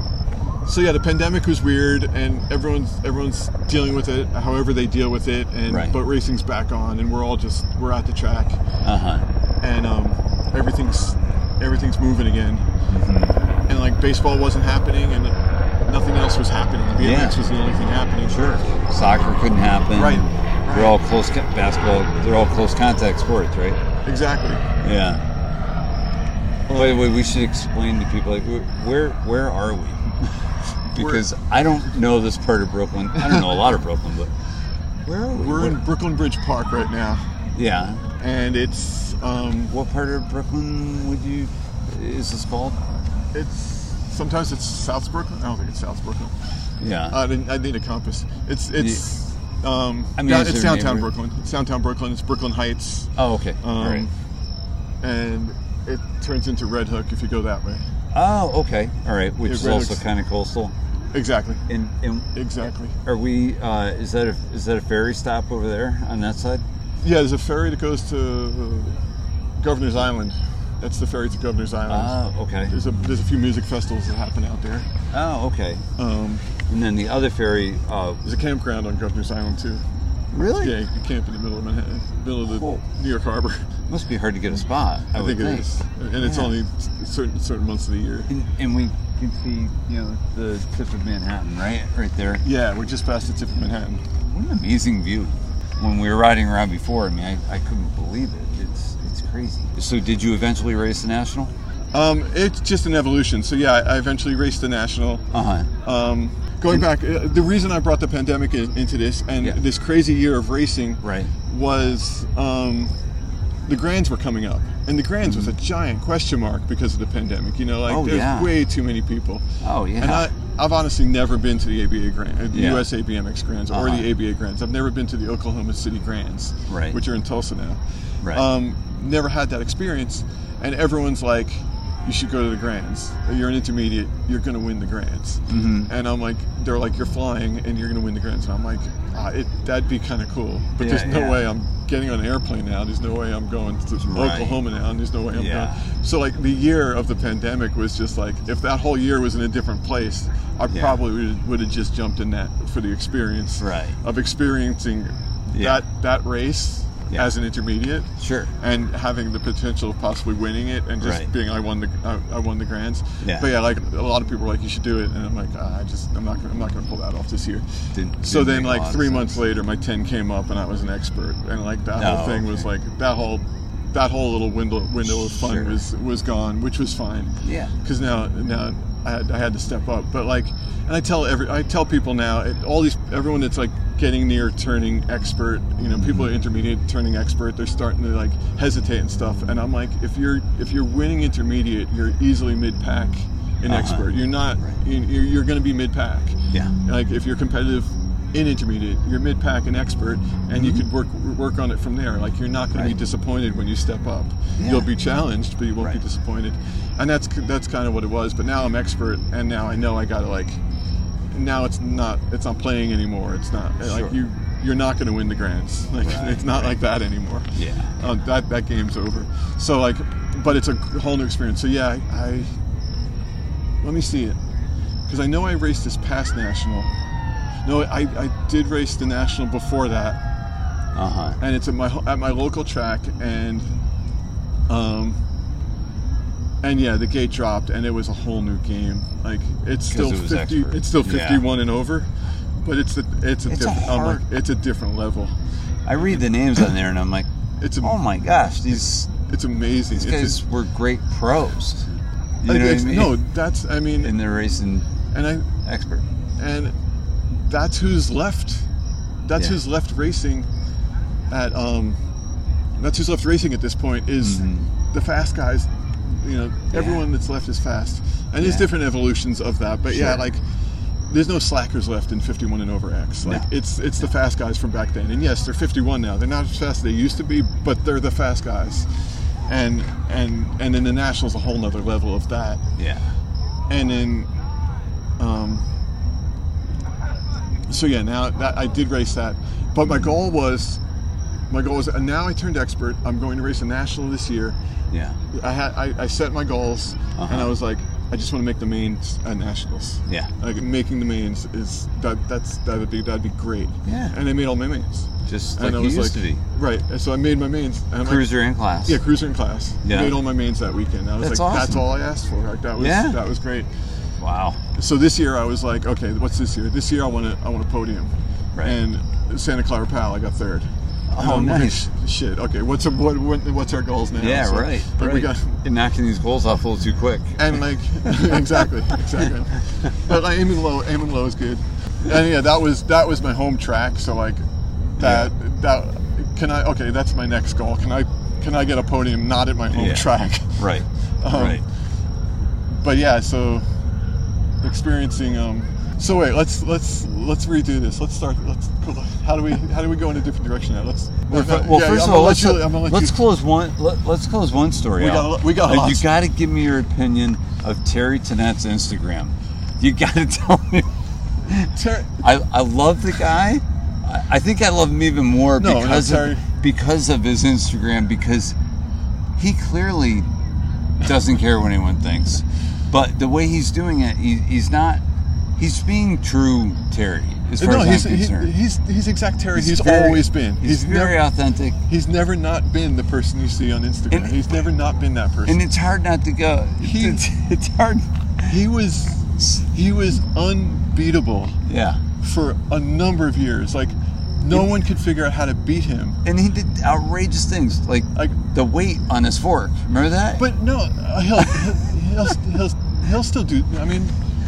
Speaker 2: so yeah the pandemic was weird and everyone's everyone's dealing with it however they deal with it and
Speaker 1: Right.
Speaker 2: but racing's back on and we're all just we're at the track
Speaker 1: Uh huh.
Speaker 2: and um, everything's everything's moving again.
Speaker 1: Mm-hmm.
Speaker 2: And like baseball wasn't happening, and nothing else was happening. BMX
Speaker 1: Yeah.
Speaker 2: was the only thing happening.
Speaker 1: Sure. Soccer couldn't happen.
Speaker 2: Right.
Speaker 1: They're all close basketball. They're all close contact sports, right?
Speaker 2: Exactly.
Speaker 1: Yeah. By the way, we should explain to people like where where are we? because I don't know this part of Brooklyn. I don't know a lot of Brooklyn, but where are we?
Speaker 2: We're in Brooklyn Bridge Park right now,
Speaker 1: yeah.
Speaker 2: and it's um,
Speaker 1: What part of Brooklyn would you is this called?
Speaker 2: it's sometimes it's South Brooklyn. I don't think it's South Brooklyn.
Speaker 1: Yeah.
Speaker 2: I didn't. I need a compass. It's it's. Um,
Speaker 1: I mean,
Speaker 2: down- it's downtown? Brooklyn. It's downtown Brooklyn. It's Brooklyn Heights,
Speaker 1: oh, okay.
Speaker 2: um,
Speaker 1: All right.
Speaker 2: and it turns into Red Hook if you go that way.
Speaker 1: Oh, okay. All right. Which
Speaker 2: Yeah,
Speaker 1: is
Speaker 2: Red
Speaker 1: also
Speaker 2: Hook's-
Speaker 1: kind of coastal.
Speaker 2: Exactly.
Speaker 1: And and
Speaker 2: Exactly.
Speaker 1: are we? Uh, is that a is that a ferry stop over there on that side?
Speaker 2: Yeah, there's a ferry that goes to uh, Governor's Island. That's the ferry to Governor's Island.
Speaker 1: Oh, okay.
Speaker 2: there's a there's a few music festivals that happen out there.
Speaker 1: Oh, okay.
Speaker 2: Um,
Speaker 1: And then the other ferry. Uh,
Speaker 2: there's a campground on Governor's Island too.
Speaker 1: really?
Speaker 2: Yeah, you can camp in the middle of Manhattan, middle of the
Speaker 1: Cool.
Speaker 2: New York Harbor.
Speaker 1: Must be hard to get a spot. I,
Speaker 2: I,
Speaker 1: would
Speaker 2: think it is, and it's
Speaker 1: Yeah.
Speaker 2: only certain certain months of the year.
Speaker 1: And, and we can see, you know, the tip of Manhattan, right, right there.
Speaker 2: Yeah, we're just past the tip of Manhattan.
Speaker 1: What an amazing view. When we were riding around before, I mean, I, I couldn't believe it. It's it's crazy. So, did you eventually race the national?
Speaker 2: Um, it's just an evolution. So yeah, I I eventually raced the national.
Speaker 1: Uh huh.
Speaker 2: Um, going back, uh, the reason I brought the pandemic in, into this and
Speaker 1: Yeah.
Speaker 2: this crazy year of racing
Speaker 1: Right.
Speaker 2: was um, the Grands were coming up, and the Grands was a giant question mark because of the pandemic. You know, like
Speaker 1: Mm-hmm. Oh,
Speaker 2: there's
Speaker 1: yeah.
Speaker 2: way too many people.
Speaker 1: Oh, yeah.
Speaker 2: And I, I've honestly never been to the ABA Grand, uh, the
Speaker 1: Yeah.
Speaker 2: USA BMX Grands, or
Speaker 1: Uh-huh.
Speaker 2: the ABA Grands. I've never been to the Oklahoma City Grands,
Speaker 1: Right.
Speaker 2: which are in Tulsa now.
Speaker 1: Right.
Speaker 2: Um, never had that experience, and everyone's like, "You should go to the Grands. You're an intermediate. You're going to win the Grands."
Speaker 1: Mhm.
Speaker 2: And I'm like, they're like, "You're flying, and you're going to win the Grands." And I'm like, ah, it, "That'd be kind of cool." But
Speaker 1: Yeah,
Speaker 2: there's no
Speaker 1: yeah.
Speaker 2: way I'm getting on an airplane now. There's no way I'm going to
Speaker 1: Right.
Speaker 2: Oklahoma now, and there's no way I'm
Speaker 1: Yeah.
Speaker 2: going. So like the year of the pandemic was just like, if that whole year was in a different place, I probably would, would have just jumped in that for the experience
Speaker 1: Right.
Speaker 2: of experiencing that that race
Speaker 1: Yeah.
Speaker 2: as an intermediate
Speaker 1: Sure.
Speaker 2: and having the potential of possibly winning it and just
Speaker 1: Right.
Speaker 2: being I won the I, I won the grands.
Speaker 1: Yeah.
Speaker 2: But yeah, like a lot of people are like you should do it, and I'm like ah, I just I'm not gonna, I'm not going to pull that off this year.
Speaker 1: Didn't-
Speaker 2: so
Speaker 1: didn't
Speaker 2: then like three months later, my 10 came up and I was an expert, and like that
Speaker 1: Oh,
Speaker 2: whole thing was like that whole that whole little window window of fun
Speaker 1: Sure.
Speaker 2: was was gone, which was fine.
Speaker 1: Yeah.
Speaker 2: Because now now I had, I had to step up, but like, and I tell every I tell people now it, all these everyone that's like getting near turning expert, you know, people
Speaker 1: Mm-hmm.
Speaker 2: are intermediate turning expert, they're starting to like hesitate and stuff, and I'm like, if you're if you're winning intermediate, you're easily mid pack in
Speaker 1: Uh-huh.
Speaker 2: expert. You're not
Speaker 1: Right.
Speaker 2: you- you're, you're going to be mid pack.
Speaker 1: Yeah.
Speaker 2: Like if you're competitive in intermediate, you're mid pack and expert, and you could work work on it from there. Like you're not going to be
Speaker 1: Mm-hmm.
Speaker 2: Disappointed when you step up.
Speaker 1: Yeah.
Speaker 2: You'll be challenged, but you won't be disappointed. And that's that's kind of what it was. But now I'm expert, and now I know I got to like. Now it's not it's not playing anymore. It's not
Speaker 1: Sure.
Speaker 2: like you you're not going to win the grands. Like
Speaker 1: Right,
Speaker 2: it's not
Speaker 1: right.
Speaker 2: like that anymore.
Speaker 1: Yeah.
Speaker 2: Uh, that that game's over. So like, but it's a whole new experience. So yeah, I, I let me see it because I know I raced this past national. No, I, I did race the national before that,
Speaker 1: Uh huh.
Speaker 2: and it's at my at my local track, and um, and yeah, the gate dropped, and it was a whole new game. Like it's still
Speaker 1: it
Speaker 2: fifty,
Speaker 1: expert.
Speaker 2: it's still
Speaker 1: Yeah.
Speaker 2: fifty-one and over, but it's a it's a
Speaker 1: It's a
Speaker 2: different
Speaker 1: hard-
Speaker 2: like, it's a different level.
Speaker 1: I read the names on there and I'm like,
Speaker 2: It's a,
Speaker 1: oh my gosh, these
Speaker 2: it's amazing.
Speaker 1: these
Speaker 2: It's a-
Speaker 1: guys were great pros. You know what I mean?
Speaker 2: No, that's I mean,
Speaker 1: and they're racing
Speaker 2: and I
Speaker 1: expert.
Speaker 2: and that's who's left. That's
Speaker 1: Yeah.
Speaker 2: who's left racing at um. That's who's left racing at this point is
Speaker 1: Mhm.
Speaker 2: the fast guys. You know,
Speaker 1: Yeah.
Speaker 2: everyone that's left is fast, and there's different evolutions of that. But yeah, like there's no slackers left in 51 and over X. Like
Speaker 1: No.
Speaker 2: it's it's the fast guys from back then. And yes, they're 51 now. They're not as fast as they used to be, but they're the fast guys. And and and then the nationals a whole nother level of that
Speaker 1: Yeah.
Speaker 2: and then um so yeah now that i did race that but my goal was my goal was and now i turned expert i'm going to race a national this year
Speaker 1: Yeah.
Speaker 2: i had i, I set my goals and
Speaker 1: Uh-huh.
Speaker 2: i was like i just want to make the mains at nationals
Speaker 1: Yeah.
Speaker 2: like making the mains is that that's that would be that'd be great
Speaker 1: Yeah.
Speaker 2: and i made all my mains
Speaker 1: Just
Speaker 2: and
Speaker 1: like
Speaker 2: I was
Speaker 1: used
Speaker 2: like
Speaker 1: to be.
Speaker 2: right and so i made my mains and I'm like,
Speaker 1: Cruiser in class.
Speaker 2: yeah, cruiser in class.
Speaker 1: Yeah.
Speaker 2: Made all my mains that weekend. I was
Speaker 1: That's
Speaker 2: like, that's all I asked for. Like that was
Speaker 1: Yeah.
Speaker 2: that was great.
Speaker 1: Wow.
Speaker 2: So this year I was like, okay, what's this year? This year I want to I want a podium.
Speaker 1: Right.
Speaker 2: And Santa Clara PAL, I got third.
Speaker 1: Oh,
Speaker 2: I'm
Speaker 1: nice.
Speaker 2: shit. Okay, what's our, what, what what's our goals now?
Speaker 1: Yeah,
Speaker 2: So,
Speaker 1: right.
Speaker 2: Like
Speaker 1: right.
Speaker 2: we got
Speaker 1: You're knocking these goals off a little too quick.
Speaker 2: and like exactly exactly. But like aiming low, aiming low is good. And yeah, that was that was my home track. So like that that can I okay? That's my next goal. Can I can I get a podium not at my home
Speaker 1: Yeah.
Speaker 2: track?
Speaker 1: Right.
Speaker 2: Um,
Speaker 1: right.
Speaker 2: but yeah, so experiencing. Um, so wait, let's let's let's redo this. Let's start. Let's. How do we how do we go in a different direction now? Let's.
Speaker 1: Well,
Speaker 2: no,
Speaker 1: well
Speaker 2: yeah,
Speaker 1: first of all, let's,
Speaker 2: let you- I'm gonna let
Speaker 1: let's close one. Let, us close one story
Speaker 2: We
Speaker 1: out.
Speaker 2: got we got
Speaker 1: Like, you got to give me your opinion of Terry Tennant's Instagram. You got to tell me.
Speaker 2: Ter-
Speaker 1: I, I love the guy. I, I think I love him even more
Speaker 2: No,
Speaker 1: because of because of his Instagram because he clearly doesn't care what anyone thinks. But the way he's doing it, he, he's not. He's being true Terry, as far
Speaker 2: no,
Speaker 1: as
Speaker 2: he's,
Speaker 1: I'm
Speaker 2: he-
Speaker 1: concerned.
Speaker 2: he's he's exact Terry. He's,
Speaker 1: very-
Speaker 2: always been.
Speaker 1: He's, very
Speaker 2: never
Speaker 1: authentic,
Speaker 2: he's never not been the person you see on Instagram.
Speaker 1: And-
Speaker 2: he's never not been that person.
Speaker 1: and it's hard not to go.
Speaker 2: He-
Speaker 1: it's, it's hard.
Speaker 2: he was he was unbeatable
Speaker 1: Yeah,
Speaker 2: for a number of years. Like no one could figure out how to beat him.
Speaker 1: and he did outrageous things like
Speaker 2: Like
Speaker 1: the weight on his fork. Remember that?
Speaker 2: But no, uh, he'll he'll, he'll, he'll still do. I mean,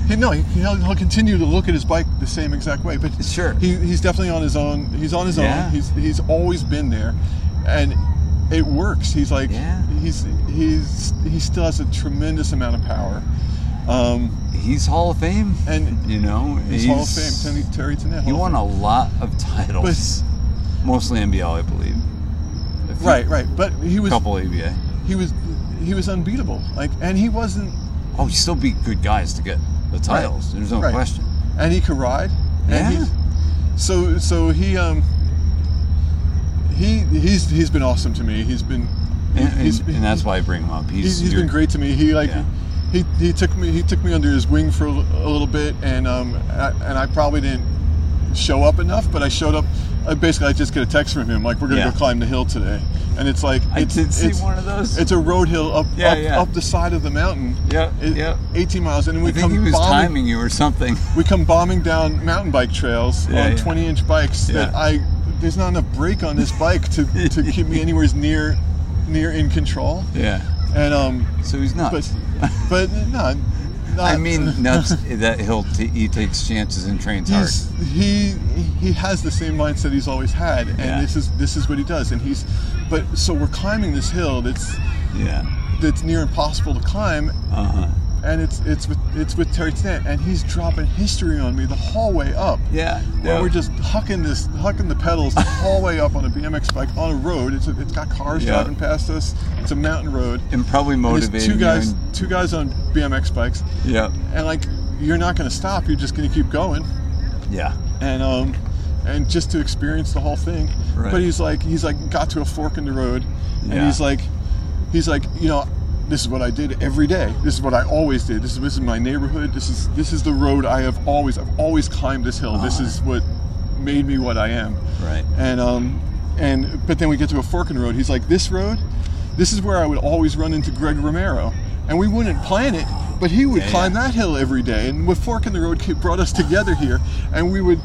Speaker 2: he, no, he, he'll, he'll continue to look at his bike the same exact way. But
Speaker 1: Sure.
Speaker 2: he, he's definitely on his own. He's on his
Speaker 1: Yeah.
Speaker 2: own. He's he's always been there, and it works. He's like
Speaker 1: Yeah.
Speaker 2: he's he's he still has a tremendous amount of power. Um,
Speaker 1: He's Hall of Fame,
Speaker 2: and
Speaker 1: you know.
Speaker 2: he's, Hall of Fame. Terry, Terry Tennant.
Speaker 1: He won a lot of titles, mostly NBL, I believe. Few-
Speaker 2: right, right. But he
Speaker 1: A
Speaker 2: was
Speaker 1: couple ABA.
Speaker 2: he was he was unbeatable. Like, and he wasn't.
Speaker 1: Oh, he still beat good guys to get the titles. There's no
Speaker 2: Right.
Speaker 1: question.
Speaker 2: and he could ride. And
Speaker 1: Yeah.
Speaker 2: he's, so so he um he he's he's been awesome to me. He's been
Speaker 1: And, and,
Speaker 2: he's,
Speaker 1: and that's why I bring him up. He's,
Speaker 2: he's, he's been great to me. He like
Speaker 1: Yeah.
Speaker 2: He, he took me he took me under his wing for a, a little bit, and um I, and I probably didn't show up enough, but I showed up. I basically, I just get a text from him like we're gonna
Speaker 1: Yeah.
Speaker 2: go climb the hill today, and it's like
Speaker 1: I
Speaker 2: it's,
Speaker 1: did see
Speaker 2: it's,
Speaker 1: one of those.
Speaker 2: It's a road hill up
Speaker 1: Yeah,
Speaker 2: up,
Speaker 1: yeah.
Speaker 2: up the side of the mountain.
Speaker 1: Yeah,
Speaker 2: It-
Speaker 1: yeah.
Speaker 2: 18 miles, and we
Speaker 1: I think
Speaker 2: come
Speaker 1: he was
Speaker 2: bombing,
Speaker 1: timing you or something.
Speaker 2: we come bombing down mountain bike trails on
Speaker 1: yeah.
Speaker 2: 20 inch bikes that I there's not enough brake on this bike to, to keep me anywhere near near in control
Speaker 1: Yeah.
Speaker 2: And um
Speaker 1: So he's nuts.
Speaker 2: but but no not,
Speaker 1: I mean, nuts that he'll t- he takes chances and trains hard.
Speaker 2: he he has the same mindset he's always had and
Speaker 1: Yeah.
Speaker 2: this is this is what he does and he's but so we're climbing this hill that's
Speaker 1: Yeah.
Speaker 2: that's near impossible to climb
Speaker 1: Uh huh.
Speaker 2: And it's it's with it's with Terry Tennant and he's dropping history on me the whole way up
Speaker 1: Yeah. Yeah.
Speaker 2: we're just hucking this, hucking the pedals the whole way up on a BMX bike on a road. It's, it's got cars
Speaker 1: Yeah.
Speaker 2: driving past us. It's a mountain road.
Speaker 1: and probably
Speaker 2: And there's two guys,
Speaker 1: and-
Speaker 2: two guys on BMX bikes,
Speaker 1: yeah.
Speaker 2: and like you're not going to stop. You're just going to keep going,
Speaker 1: Yeah.
Speaker 2: and um, and just to experience the whole thing.
Speaker 1: Right.
Speaker 2: But he's like, he's like got to a fork in the road,
Speaker 1: yeah.
Speaker 2: and he's like, he's like, you know. This is what I did every day. This is what I always did. This is this is my neighborhood. This is this is the road I have always I've always climbed this hill. This
Speaker 1: Uh-huh.
Speaker 2: is what made me what I am.
Speaker 1: Right.
Speaker 2: and um and but then we get to a fork in the road he's like this road this is where i would always run into greg romero and we wouldn't plan it but he would
Speaker 1: Yeah,
Speaker 2: climb
Speaker 1: yeah.
Speaker 2: that hill every day and with fork in the road brought us together here and we would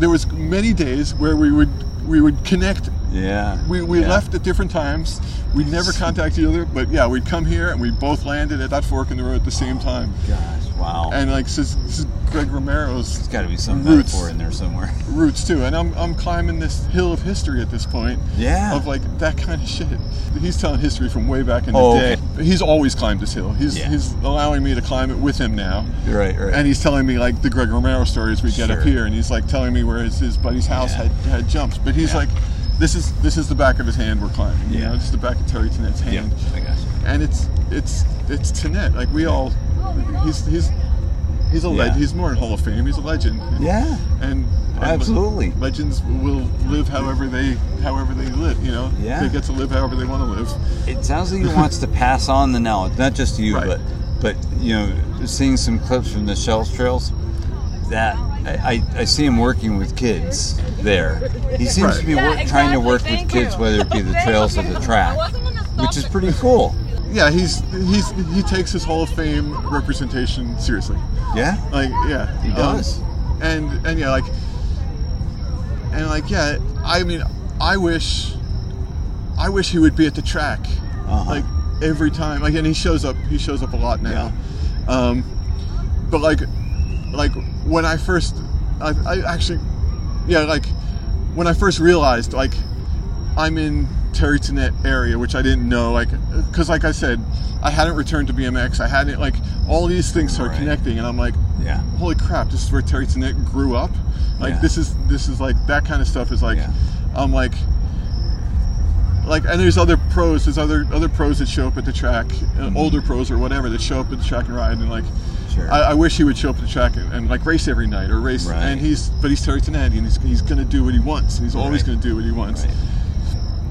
Speaker 2: there was many days where we would we would connect
Speaker 1: Yeah.
Speaker 2: we, we
Speaker 1: yeah.
Speaker 2: left at different times we'd never contact each other but yeah we'd come here and we both landed at that fork in the road at the same time
Speaker 1: Gosh. Wow.
Speaker 2: and like this is, this is greg romero's
Speaker 1: There's got to be some
Speaker 2: Roots.
Speaker 1: metaphor in there somewhere.
Speaker 2: roots too. And I'm, I'm climbing this hill of history at this point.
Speaker 1: Yeah.
Speaker 2: Of like that kind of shit. He's telling history from way back in the
Speaker 1: Oh,
Speaker 2: day.
Speaker 1: okay.
Speaker 2: He's always climbed this hill. He's
Speaker 1: Yeah.
Speaker 2: he's allowing me to climb it with him now.
Speaker 1: Right. Right.
Speaker 2: And he's telling me like the Greg Romero stories we get up here, and he's like telling me where his, his buddy's house
Speaker 1: Yeah.
Speaker 2: had, had jumps. But he's
Speaker 1: Yeah.
Speaker 2: like, this is this is the back of his hand we're climbing. You
Speaker 1: Yeah.
Speaker 2: know, is the back of Terry Tennant's
Speaker 1: yeah.
Speaker 2: hand.
Speaker 1: I got you.
Speaker 2: And it's it's it's Tennant. Like we all, he's he's he's a
Speaker 1: Yeah.
Speaker 2: leg. He's more in Hall of Fame. He's a legend.
Speaker 1: Yeah.
Speaker 2: And, and
Speaker 1: Absolutely.
Speaker 2: legends will live however they however they live. You know,
Speaker 1: Yeah.
Speaker 2: they get to live however they want to live.
Speaker 1: It sounds like he wants to pass on the knowledge, not just to you,
Speaker 2: Right.
Speaker 1: but but you know, seeing some clips from the Shells Trails, that I, I, I see him working with kids there. He seems
Speaker 2: Right.
Speaker 1: to be
Speaker 3: Yeah,
Speaker 1: work, trying to work
Speaker 3: Thank
Speaker 1: with kids,
Speaker 3: you.
Speaker 1: whether it be the trails or the track,
Speaker 3: wasn't gonna stop
Speaker 1: which is pretty cool.
Speaker 2: Yeah, he's he's he takes his Hall of Fame representation seriously.
Speaker 1: Yeah,
Speaker 2: Like, yeah,
Speaker 1: he
Speaker 2: um,
Speaker 1: does.
Speaker 2: and and yeah, like, and like, yeah. I mean, I wish, I wish he would be at the track,
Speaker 1: Uh-huh.
Speaker 2: like every time. Like, and he shows up. He shows up a lot now. Um, but like, like when I first, I, I actually, yeah, like when I first realized, like, I'm in Terry Tennant area, which I didn't know, like, because like I said, I hadn't returned to BMX. I hadn't like all these things started
Speaker 1: Right.
Speaker 2: connecting, and I'm like,
Speaker 1: yeah,
Speaker 2: holy crap, this is where Terry Tennant grew up. Like
Speaker 1: Yeah.
Speaker 2: this is this is like that kind of stuff is like
Speaker 1: Yeah.
Speaker 2: I'm like like and there's other pros, there's other other pros that show up at the track, uh, older pros or whatever that show up at the track and ride and like
Speaker 1: Mm-hmm. Sure.
Speaker 2: I, I wish he would show up at the track and, and like race every night or race
Speaker 1: Right.
Speaker 2: and he's but he's Terry Tennant and he's, he's gonna do what he wants he's always
Speaker 1: Right.
Speaker 2: gonna do what he wants.
Speaker 1: Right.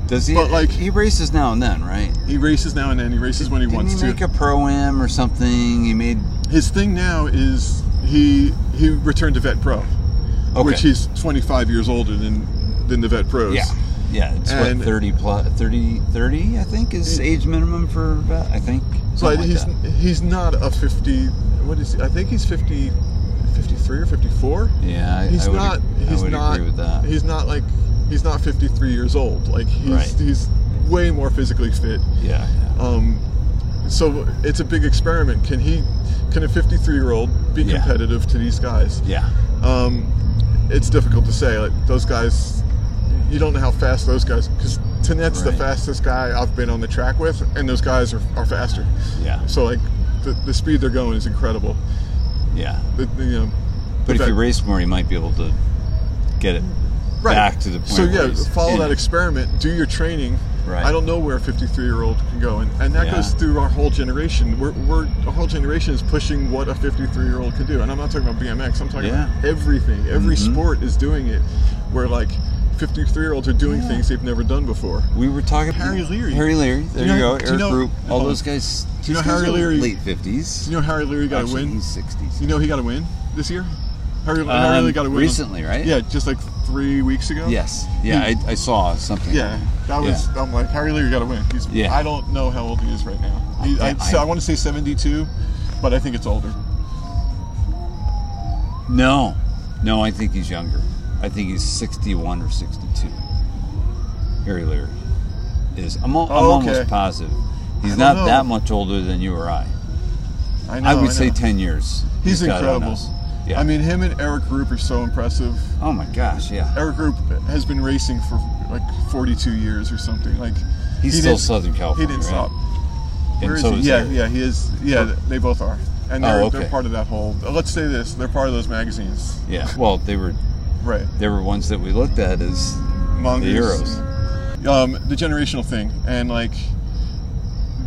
Speaker 1: Does he?
Speaker 2: But, like-
Speaker 1: he races now and then, right?
Speaker 2: He races now and then, he races when he wants
Speaker 1: he
Speaker 2: to.
Speaker 1: make a pro am or something? He made
Speaker 2: his thing now is he he returned to Vet Pro.
Speaker 1: okay.
Speaker 2: Which he's 25 years older than than the Vet Pros.
Speaker 1: Yeah. Yeah, it's
Speaker 2: And-
Speaker 1: what 30 plus 30 30 I think is age minimum for vet, I think.
Speaker 2: But
Speaker 1: Something like
Speaker 2: he's
Speaker 1: that.
Speaker 2: he's not a 50. What is he? I think he's 50, 53 or 54.
Speaker 1: Yeah, I,
Speaker 2: He's
Speaker 1: I would,
Speaker 2: not.
Speaker 1: I
Speaker 2: He's
Speaker 1: would
Speaker 2: not.
Speaker 1: agree with that.
Speaker 2: He's not like. He's not 53 years old. Like he's
Speaker 1: Right.
Speaker 2: he's way more physically fit.
Speaker 1: yeah, yeah.
Speaker 2: Um, so it's a big experiment. Can he? Can a 53 year old be
Speaker 1: Yeah.
Speaker 2: competitive to these guys?
Speaker 1: yeah.
Speaker 2: Um, it's difficult to say. Like those guys, you don't know how fast those guys. Because Tennant's the fastest guy I've been on the track with, and those guys are, are faster.
Speaker 1: Yeah.
Speaker 2: So like, the, the speed they're going is incredible.
Speaker 1: Yeah.
Speaker 2: The, the, you know,
Speaker 1: But if
Speaker 2: that-
Speaker 1: you race more, you might be able to get it
Speaker 2: right.
Speaker 1: back to the point.
Speaker 2: So yeah, follow that
Speaker 1: it.
Speaker 2: experiment. Do your training.
Speaker 1: Right.
Speaker 2: I don't know where a 53 year old can go, and, and that
Speaker 1: Yeah.
Speaker 2: goes through our whole generation. We're, we're our whole generation is pushing what a 53 year old can do, and I'm not talking about BMX. I'm talking
Speaker 1: Yeah.
Speaker 2: about everything. Every
Speaker 1: Mhm.
Speaker 2: sport is doing it, where like 53 year olds are doing things they've never done before.
Speaker 1: We were talking
Speaker 2: Harry Leary.
Speaker 1: Harry Leary. There
Speaker 2: Do
Speaker 1: you,
Speaker 2: you know-
Speaker 1: go. Eric
Speaker 2: you know-
Speaker 1: Rupe. All those guys.
Speaker 2: Do you know
Speaker 1: these guys
Speaker 2: Harry Leary-
Speaker 1: Late fifties.
Speaker 2: You know Harry Leary got a win.
Speaker 1: he's sixties.
Speaker 2: You know he got a win this year. Harry, Harry
Speaker 1: Um,
Speaker 2: Leary got a win
Speaker 1: recently, right?
Speaker 2: Yeah, just like three weeks ago.
Speaker 1: Yes. Yeah,
Speaker 2: He-
Speaker 1: I, I saw something.
Speaker 2: Yeah, that was.
Speaker 1: Yeah.
Speaker 2: I'm like Harry Leary got a win. He's.
Speaker 1: Yeah.
Speaker 2: I don't know how old he is right now. He, I,
Speaker 1: I-
Speaker 2: so I want to say 72, but I think it's older.
Speaker 1: No, no, I think he's younger. I think he's sixty-one or sixty-two. Harry Leary is. I'm, al- I'm
Speaker 2: Oh,
Speaker 1: almost positive. He's
Speaker 2: don't know.
Speaker 1: that much older than you or I.
Speaker 2: I know.
Speaker 1: I would
Speaker 2: know.
Speaker 1: say ten years.
Speaker 2: he's
Speaker 1: on
Speaker 2: incredible.
Speaker 1: Yeah.
Speaker 2: I mean, him and Eric Rupe are so impressive.
Speaker 1: oh my gosh, yeah.
Speaker 2: Eric Rupe has been racing for like 42 years or something. Like
Speaker 1: He's
Speaker 2: he
Speaker 1: still Southern California.
Speaker 2: He didn't
Speaker 1: right?
Speaker 2: stop. Where is
Speaker 1: so
Speaker 2: he?
Speaker 1: is
Speaker 2: Yeah,
Speaker 1: Eric.
Speaker 2: yeah, he is. Yeah, they both are, and they're,
Speaker 1: Oh, okay.
Speaker 2: they're part of that whole. Let's say this: they're part of those magazines,
Speaker 1: Yeah. Well, they were
Speaker 2: right?
Speaker 1: they were ones that we looked at as
Speaker 2: Mongoose.
Speaker 1: the heroes.
Speaker 2: um, the generational thing and like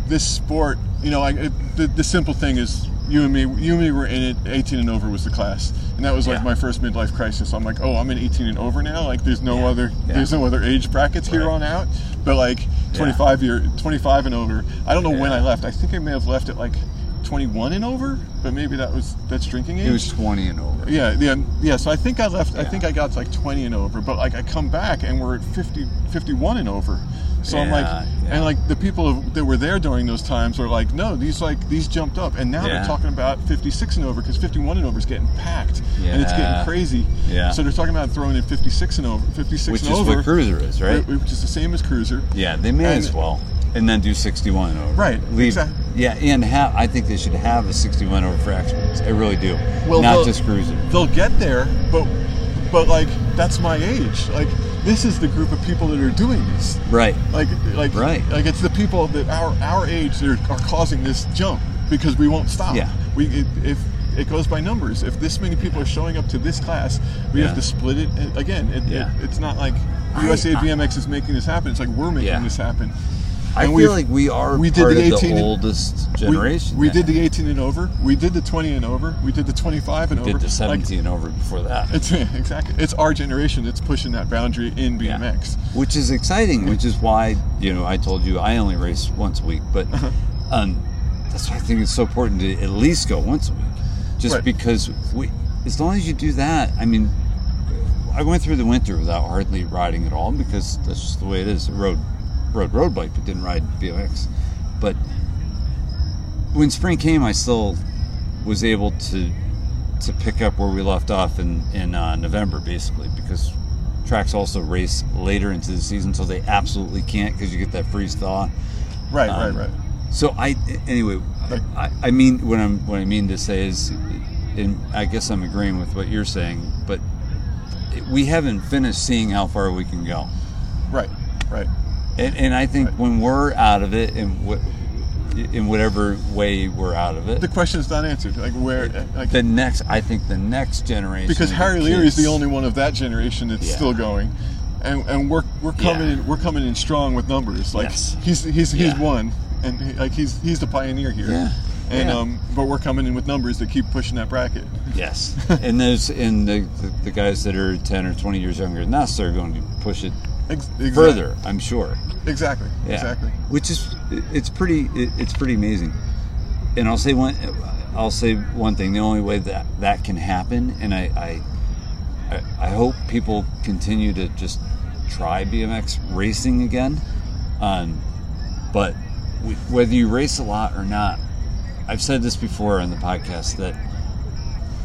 Speaker 2: this sport you know like the, the simple thing is you and me you and me were in it 18 and over was the class and that was like
Speaker 1: Yeah.
Speaker 2: my first midlife crisis i'm like oh i'm in 18 and over now like there's no
Speaker 1: Yeah.
Speaker 2: other
Speaker 1: Yeah.
Speaker 2: there's no other age brackets here on out but like 25 year 25 and over i don't know when i left i think i may have left at like 21 and over but maybe that was that's drinking age
Speaker 1: He was twenty and over.
Speaker 2: yeah, yeah, yeah. So I think I left. I think I got to like 20 and over, but like I come back and we're at 50, 51 and over. So I'm like,
Speaker 1: Yeah, yeah.
Speaker 2: and like the people that were there during those times are like, no, these like these jumped up, and now
Speaker 1: Yeah.
Speaker 2: they're talking about 56 and over because 51 and over is getting packed, and it's getting crazy.
Speaker 1: Yeah.
Speaker 2: So they're talking about throwing in 56 and over, 56
Speaker 1: Which
Speaker 2: and
Speaker 1: is
Speaker 2: over,
Speaker 1: what Cruiser is, right?
Speaker 2: Which is the same as cruiser.
Speaker 1: Yeah, they may
Speaker 2: And-
Speaker 1: as well, and then do sixty-one over.
Speaker 2: Right,
Speaker 1: Leave.
Speaker 2: exact-
Speaker 1: Yeah, and have I think they should have a sixty-one over for experts. I really do.
Speaker 2: Well,
Speaker 1: not just cruiser.
Speaker 2: they'll get there, but but like that's my age. Like this is the group of people that are doing this.
Speaker 1: Right.
Speaker 2: Like like
Speaker 1: Right.
Speaker 2: like it's the people that our our age that are, are causing this jump because we won't stop.
Speaker 1: Yeah.
Speaker 2: We it, if it goes by numbers. If this many people are showing up to this class, we
Speaker 1: Yeah.
Speaker 2: have to split it. Again, it,
Speaker 1: Yeah.
Speaker 2: it, it's not like USA BMX is making this happen. It's like we're making
Speaker 1: Yeah.
Speaker 2: this happen.
Speaker 1: I
Speaker 2: And
Speaker 1: feel like we are
Speaker 2: we did the
Speaker 1: of
Speaker 2: 18
Speaker 1: the
Speaker 2: and-
Speaker 1: oldest generation.
Speaker 2: We,
Speaker 1: then.
Speaker 2: did the 18 and over. We did the 20 and over. We did the 25 and over.
Speaker 1: We did the
Speaker 2: Like,
Speaker 1: seventeen and over before that.
Speaker 2: It's exactly. It's our generation that's pushing that boundary in
Speaker 1: Yeah.
Speaker 2: BMX.
Speaker 1: which is exciting. Which is why you know I told you I only race once a week, but
Speaker 2: Uh-huh.
Speaker 1: um, that's why I think it's so important to at least go once a week, just
Speaker 2: Right.
Speaker 1: because we, as long as you do that, I mean, I went through the winter without hardly riding at all because that's just the way it is. I rode rode road bike, but didn't ride BMX. But when spring came, I still was able to to pick up where we left off in in uh, November, basically, because tracks also race later into the season, so they absolutely can't because you get that freeze thaw.
Speaker 2: Right,
Speaker 1: Um,
Speaker 2: right, right.
Speaker 1: So I anyway, I, I mean what I'm what I mean to say is, and I guess I'm agreeing with what you're saying, but we haven't finished seeing how far we can go,
Speaker 2: Right, right.
Speaker 1: And, and I think
Speaker 2: Right.
Speaker 1: when we're out of it, in what in whatever way we're out of it,
Speaker 2: The question is not answered. Like where, like
Speaker 1: the next I think the next generation
Speaker 2: because Harry Leary is the only one of that generation that's
Speaker 1: Yeah.
Speaker 2: still going, and and we're we're coming
Speaker 1: Yeah.
Speaker 2: in we're coming in strong with numbers. Like
Speaker 1: Yes.
Speaker 2: he's he's he's
Speaker 1: Yeah.
Speaker 2: one, and he, like he's he's the pioneer here.
Speaker 1: Yeah.
Speaker 2: And
Speaker 1: Yeah.
Speaker 2: um, but we're coming in with numbers that keep pushing that bracket.
Speaker 1: Yes, and those and the, the the guys that are ten or twenty years younger than us are going to push it
Speaker 2: Ex- exactly.
Speaker 1: further. I'm sure.
Speaker 2: Exactly.
Speaker 1: Yeah.
Speaker 2: Exactly.
Speaker 1: Which is it's pretty it's pretty amazing. And I'll say one I'll say one thing. The only way that that can happen, and I I, I, hope people continue to just try BMX racing again. Um, but w- whether you race a lot or not, I've said this before on the podcast that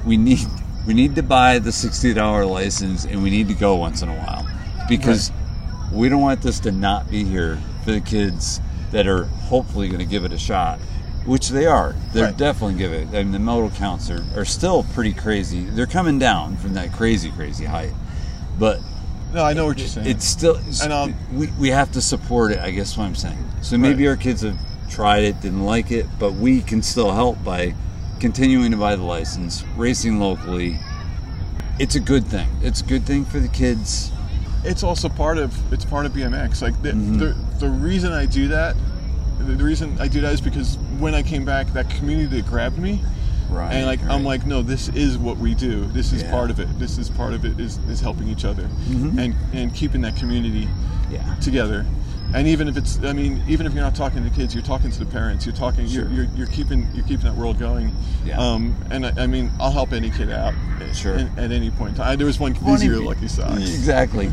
Speaker 1: we need we need to buy the sixty dollar license and we need to go once in a while because we don't want this to not be here for the kids that are hopefully going to give it a shot, which they are. They're
Speaker 2: Right.
Speaker 1: definitely give it. I mean, the moto counts are, are still pretty crazy. They're coming down from that crazy, crazy height, but
Speaker 2: No, I know what you're saying.
Speaker 1: it's still
Speaker 2: And, um,
Speaker 1: we, we have to support it i guess what i'm saying so maybe
Speaker 2: Right.
Speaker 1: our kids have tried it didn't like it but we can still help by continuing to buy the license racing locally it's a good thing it's a good thing for the kids
Speaker 2: it's also part of it's part of BMX. Like the
Speaker 1: Mm-hmm.
Speaker 2: the, the reason I do that, the reason I do that is because when I came back, that community that grabbed me,
Speaker 1: right
Speaker 2: and like I'm like, no, this is what we do. This is
Speaker 1: Yeah.
Speaker 2: part of it. This is part of it is is helping each other
Speaker 1: Mhm.
Speaker 2: and and keeping that community
Speaker 1: yeah
Speaker 2: together. And even if it's, I mean, even if you're not talking to the kids, you're talking to the parents. You're talking,
Speaker 1: Sure.
Speaker 2: you're, you're, you're keeping, you're keeping that world going.
Speaker 1: Yeah.
Speaker 2: Um, and I, I mean, I'll help any kid out.
Speaker 1: Sure.
Speaker 2: At, at any point. in time. There was one these are your lucky socks.
Speaker 1: Exactly.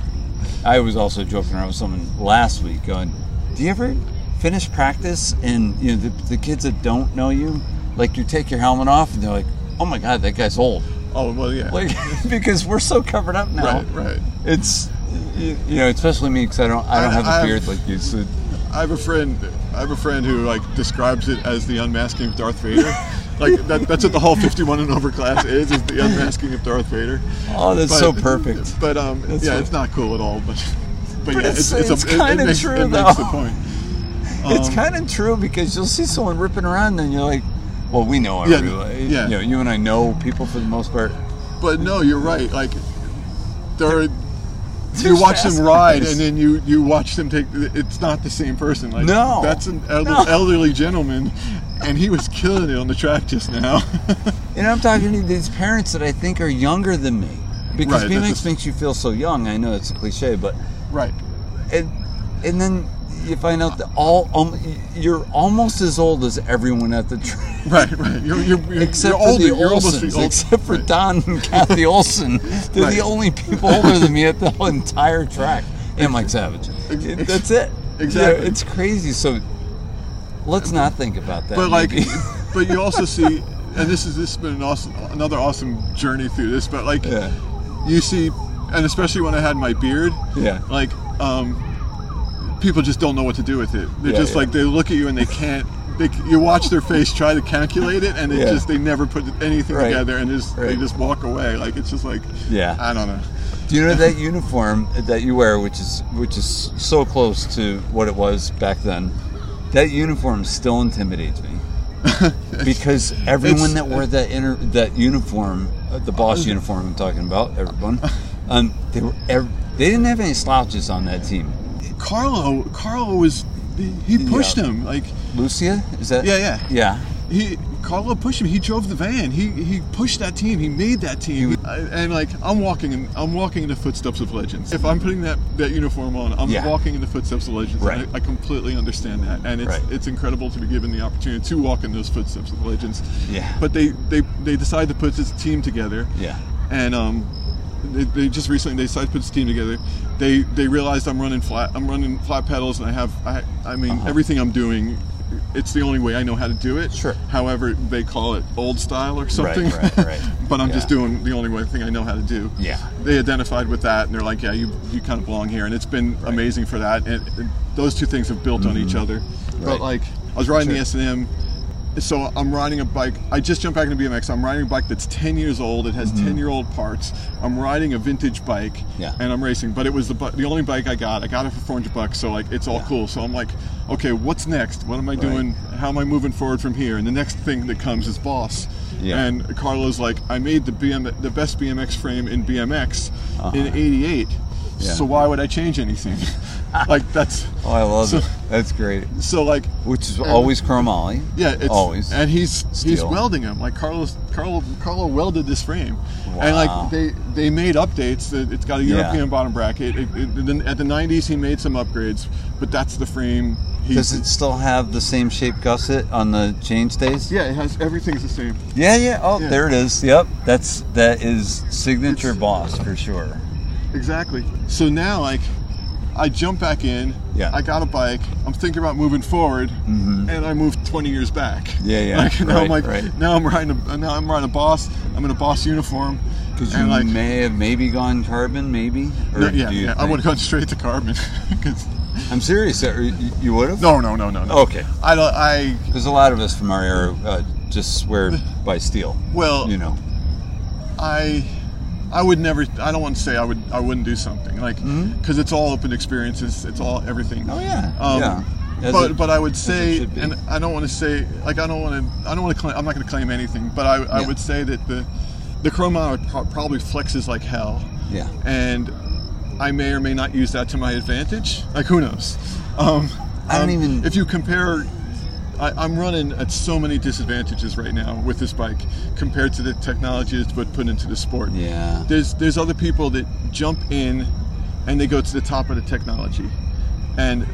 Speaker 1: I was also joking around with someone last week, going, "Do you ever finish practice and you know the, the kids that don't know you, like you take your helmet off and they're like, oh my god, that guy's old,
Speaker 2: Oh well, yeah.
Speaker 1: like because we're so covered up now.
Speaker 2: right, right.
Speaker 1: It's you you know, especially me because I don't I don't
Speaker 2: I-
Speaker 1: have a
Speaker 2: I've-
Speaker 1: beard like you. So
Speaker 2: I have a friend. I have a friend who like describes it as the unmasking of Darth Vader. like that, that's what the whole 51 and over class is: is the unmasking of Darth Vader.
Speaker 1: oh, that's so perfect.
Speaker 2: But um,
Speaker 1: That's
Speaker 2: yeah,
Speaker 1: so-
Speaker 2: it's not cool at all. But but,
Speaker 1: But
Speaker 2: yeah,
Speaker 1: it's-
Speaker 2: it's,
Speaker 1: it's
Speaker 2: a, it-
Speaker 1: kinda
Speaker 2: it,
Speaker 1: true,
Speaker 2: it makes the
Speaker 1: though.
Speaker 2: point.
Speaker 1: it's
Speaker 2: Um,
Speaker 1: kind of true because you'll see someone ripping around and you're like, well, we know everybody.
Speaker 2: yeah.
Speaker 1: You know, you and I know people for the most part.
Speaker 2: But no, you're right. Like there, are, you watch them ride, and then you you watch them take. It's not the same person. Like
Speaker 1: No.
Speaker 2: that's an elder,
Speaker 1: No.
Speaker 2: elderly gentleman, and he was killing it on the track just now.
Speaker 1: And I'm talking to these parents that I think are younger than me. Because
Speaker 2: Right,
Speaker 1: BMX
Speaker 2: just-
Speaker 1: makes you feel so young. I know it's a cliche, but
Speaker 2: right.
Speaker 1: and and then you find out that all um, you're almost as old as everyone at the track.
Speaker 2: Right, right. You're, you're, you're,
Speaker 1: Except for
Speaker 2: older.
Speaker 1: the Olsons, except for
Speaker 2: right.
Speaker 1: Don and Kathy Olson, they're
Speaker 2: Right.
Speaker 1: the only people older than me at the whole entire track, and Mike Savage. That's it.
Speaker 2: Exactly.
Speaker 1: It's crazy. So let's not think about that.
Speaker 2: But like, but you also see, and this is this has been an awesome, another awesome journey through this. But like,
Speaker 1: yeah,
Speaker 2: you see, and especially when I had my beard,
Speaker 1: yeah.
Speaker 2: like, um, people just don't know what to do with it. They're
Speaker 1: Yeah,
Speaker 2: just
Speaker 1: yeah.
Speaker 2: like they look at you and they can't. They, you watch their face try to calculate it, and they just they never put anything
Speaker 1: Right.
Speaker 2: together, and just they just walk away. Like it's just like
Speaker 1: Yeah.
Speaker 2: I don't know.
Speaker 1: Do you know that uniform that you wear, which is which is so close to what it was back then? That uniform still intimidates me because everyone that wore that inter, that uniform, uh, the boss uniform I'm talking about, everyone, um, they were ev- they didn't have any slouches on that team.
Speaker 2: Carlo, Carlo was he, he pushed
Speaker 1: Yeah.
Speaker 2: him like
Speaker 1: Lucia, is that?
Speaker 2: Yeah, yeah.
Speaker 1: yeah.
Speaker 2: he Carlo pushed him. He drove the van. He he pushed that team. He made that team. I, and like I'm walking in I'm walking in the footsteps of legends. If I'm putting that, that uniform on, I'm
Speaker 1: Yeah.
Speaker 2: walking in the footsteps of legends.
Speaker 1: Right.
Speaker 2: I, I completely understand that. And it's
Speaker 1: Right.
Speaker 2: it's incredible to be given the opportunity to walk in those footsteps of legends.
Speaker 1: Yeah.
Speaker 2: But they they they decided to put this team together.
Speaker 1: Yeah.
Speaker 2: And um they, they just recently they decided to put this team together. They they realized I'm running flat I'm running flat pedals and I have I I mean
Speaker 1: Uh-huh.
Speaker 2: everything I'm doing it's the only way I know how to do it.
Speaker 1: Sure.
Speaker 2: However, they call it old style or something.
Speaker 1: right, right. right.
Speaker 2: but I'm just doing the only way thing I know how to do.
Speaker 1: Yeah.
Speaker 2: They identified with that, and they're like, "Yeah, you you kind of belong here," and it's been amazing for that. And, and those two things have built on each mm-hmm. other.
Speaker 1: Right.
Speaker 2: But like, I was riding the S and M. So I'm riding a bike. I just jumped back into BMX. I'm riding a bike that's 10 years old. It has 10 year old parts. I'm riding a vintage bike,
Speaker 1: Mm-hmm. Yeah.
Speaker 2: and I'm racing. But it was the the only bike I got. I got it for 400 bucks. So like, it's all
Speaker 1: Yeah.
Speaker 2: cool. So I'm like, okay, what's next? What am I
Speaker 1: Right.
Speaker 2: doing? How am I moving forward from here? And the next thing that comes is Boss.
Speaker 1: Yeah.
Speaker 2: And Carlo's like, I made the BM the best BMX frame in BMX in
Speaker 1: Uh-huh.
Speaker 2: '88.
Speaker 1: Yeah.
Speaker 2: So why would I change anything? like that's
Speaker 1: Oh, I love
Speaker 2: So-
Speaker 1: it. That's great.
Speaker 2: so like
Speaker 1: Which is always chromoly.
Speaker 2: yeah, it's
Speaker 1: always.
Speaker 2: and he's he's welding them. Like Carlos, Carlo, Carlo welded this frame,
Speaker 1: wow.
Speaker 2: and like they they made updates. It's got a
Speaker 1: Yeah.
Speaker 2: European bottom bracket. It, it, at the '90s, he made some upgrades, but that's the frame. He,
Speaker 1: Does it still have the same shape gusset on the chain stays?
Speaker 2: Yeah, it has everything's the same.
Speaker 1: Yeah, yeah. Oh,
Speaker 2: Yeah.
Speaker 1: there it is. Yep. That's that is signature
Speaker 2: It's-
Speaker 1: boss for sure.
Speaker 2: Exactly. So now, like, I jump back in.
Speaker 1: Yeah.
Speaker 2: I got a bike. I'm thinking about moving forward,
Speaker 1: Mhm.
Speaker 2: and I moved 20 years back. Yeah,
Speaker 1: Yeah.
Speaker 2: Like, now I'm
Speaker 1: Right,
Speaker 2: like,
Speaker 1: right.
Speaker 2: now I'm riding a now I'm riding a boss. I'm in a boss uniform.
Speaker 1: Because you
Speaker 2: like,
Speaker 1: may have maybe gone carbon, maybe. Or
Speaker 2: no, yeah, yeah. I would have gone straight to carbon.
Speaker 1: I'm serious. You you would have?
Speaker 2: no, no, no, no, no.
Speaker 1: Okay.
Speaker 2: I don't. I
Speaker 1: Because a lot of us from our era uh, just swear by steel.
Speaker 2: well,
Speaker 1: You know.
Speaker 2: I I would never. I don't want to say I would. I wouldn't do something like because it's all open experiences. It's all everything.
Speaker 1: Mm-hmm. Oh yeah,
Speaker 2: Um,
Speaker 1: yeah. As
Speaker 2: but
Speaker 1: it-
Speaker 2: but I would say, and I don't want to say like I don't want to. I don't want to claim. I'm not going to claim anything. But I, I
Speaker 1: Yeah.
Speaker 2: would say that the the pro- probably flexes like hell.
Speaker 1: Yeah.
Speaker 2: And I may or may not use that to my advantage. Like who knows? Um,
Speaker 1: I don't
Speaker 2: um,
Speaker 1: even-
Speaker 2: If you compare. I, I'm running at so many disadvantages right now with this bike compared to the technology that's been put into the sport
Speaker 1: yeah.
Speaker 2: there's there's other people that jump in and they go to the top of the technology and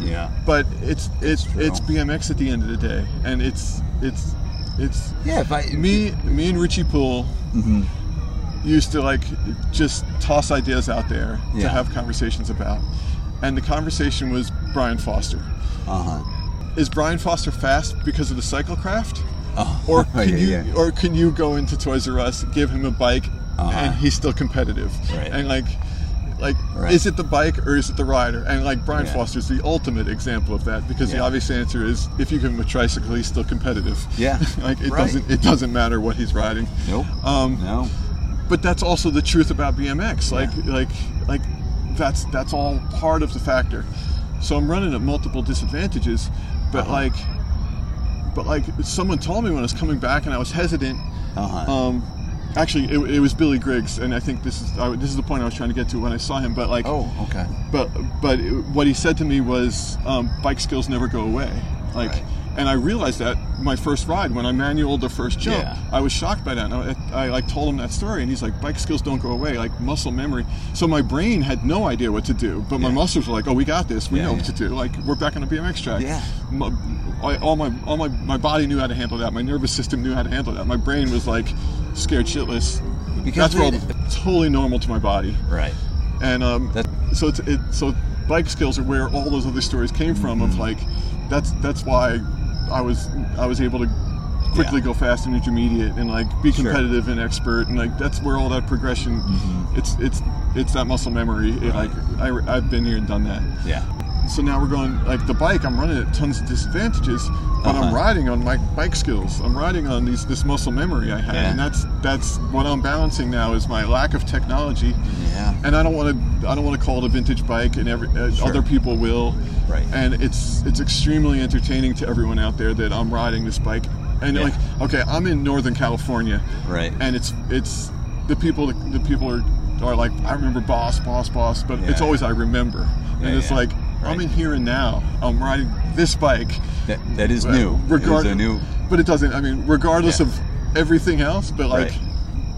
Speaker 1: Yeah.
Speaker 2: but it's it's it's BMX at the end of the day and it's it's it's
Speaker 1: Yeah. If I
Speaker 2: me me and Richie Poole
Speaker 1: Mhm.
Speaker 2: used to like just toss ideas out there
Speaker 1: Yeah.
Speaker 2: to have conversations about and the conversation was Brian Foster
Speaker 1: Uh huh.
Speaker 2: Is Brian Foster fast because of the cyclecraft
Speaker 1: Oh.
Speaker 2: or can
Speaker 1: yeah,
Speaker 2: you
Speaker 1: yeah.
Speaker 2: or can you go into Toys R Us, give him a bike,
Speaker 1: Uh-huh.
Speaker 2: and he's still competitive?
Speaker 1: Right.
Speaker 2: And like, like,
Speaker 1: Right.
Speaker 2: is it the bike or is it the rider? And like Brian
Speaker 1: Yeah.
Speaker 2: is the ultimate example of that because the obvious answer is if you give him a tricycle, he's still competitive.
Speaker 1: Yeah.
Speaker 2: like it
Speaker 1: Right.
Speaker 2: doesn't it doesn't matter what he's riding.
Speaker 1: Nope.
Speaker 2: Um,
Speaker 1: no.
Speaker 2: but that's also the truth about BMX. Like
Speaker 1: Yeah.
Speaker 2: like like that's that's all part of the factor. So I'm running at multiple disadvantages, but
Speaker 1: Uh-huh.
Speaker 2: like but like someone told me when I was coming back and I was hesitant.
Speaker 1: Uh huh.
Speaker 2: Um, actually, it, it was Billy Griggs, and I think this is I, this is the point I was trying to get to when I saw him. But like,
Speaker 1: oh. Okay.
Speaker 2: but but it- what he said to me was um, bike skills never go away like
Speaker 1: Right.
Speaker 2: And i realized that my first ride when i manualed the first jump
Speaker 1: Yeah.
Speaker 2: i was shocked by that and I, I like told him that story and he's like bike skills don't go away like muscle memory so my brain had no idea what to do but my
Speaker 1: Yeah.
Speaker 2: muscles were like oh we got this we
Speaker 1: Yeah,
Speaker 2: know what to do like we're back on a bmx track
Speaker 1: Yeah.
Speaker 2: my, I, all my all my my body knew how to handle that my nervous system knew how to handle that my brain was like scared shitless
Speaker 1: Because
Speaker 2: that's all totally normal to my body
Speaker 1: Right.
Speaker 2: and um,
Speaker 1: That-
Speaker 2: so it's it, so bike skills are where all those other stories came from.
Speaker 1: Mm-hmm.
Speaker 2: Of like, that's that's why I was I was able to quickly
Speaker 1: Yeah.
Speaker 2: go fast and intermediate and like be
Speaker 1: Sure.
Speaker 2: competitive and expert and like that's where all that progression. It's it's it's that muscle memory. It,
Speaker 1: Mm-hmm. Right.
Speaker 2: like I, I've been here and done that.
Speaker 1: Yeah.
Speaker 2: So now we're going like the bike. I'm running at tons of disadvantages, but I'm
Speaker 1: Uh-huh.
Speaker 2: riding on my bike skills. I'm riding on these this muscle memory I have,
Speaker 1: Yeah.
Speaker 2: and that's that's what I'm balancing now is my lack of technology
Speaker 1: Yeah.
Speaker 2: and I don't want to. I don't want to call it a vintage bike, and every uh,
Speaker 1: Sure.
Speaker 2: other people will.
Speaker 1: Right.
Speaker 2: And it's it's extremely entertaining to everyone out there that I'm riding this bike, and
Speaker 1: Yeah.
Speaker 2: like, okay, I'm in Northern California,
Speaker 1: Right.
Speaker 2: and it's it's the people the people are are like I remember boss boss boss, but it's always I remember,
Speaker 1: Yeah,
Speaker 2: and it's
Speaker 1: yeah.
Speaker 2: like I'm in here and now. I'm riding this bike.
Speaker 1: That, that is new.
Speaker 2: Regard-
Speaker 1: It is new.
Speaker 2: but it doesn't. I mean, regardless
Speaker 1: Yeah.
Speaker 2: of everything else, but like.
Speaker 1: Right.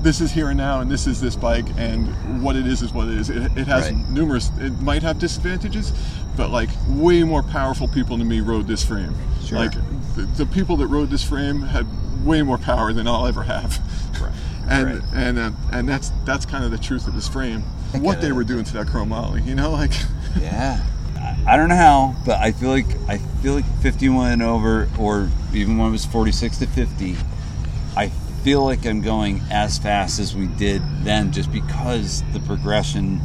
Speaker 2: This is here and now, and this is this bike, and what it is is what it is. It, it has
Speaker 1: Right.
Speaker 2: numerous. It might have disadvantages, but like way more powerful people than me rode this frame.
Speaker 1: Sure.
Speaker 2: Like the, the people that rode this frame had way more power than I'll ever have.
Speaker 1: Right.
Speaker 2: And
Speaker 1: Right.
Speaker 2: and uh, and that's that's kind of the truth of this frame.
Speaker 1: I
Speaker 2: What they
Speaker 1: it.
Speaker 2: were doing to that chromoly, you know, like
Speaker 1: Yeah. I- I don't know how, but I feel like I feel like 51 and over, or even when it was 46 to 50, I feel like I'm going as fast as we did then, just because the progression.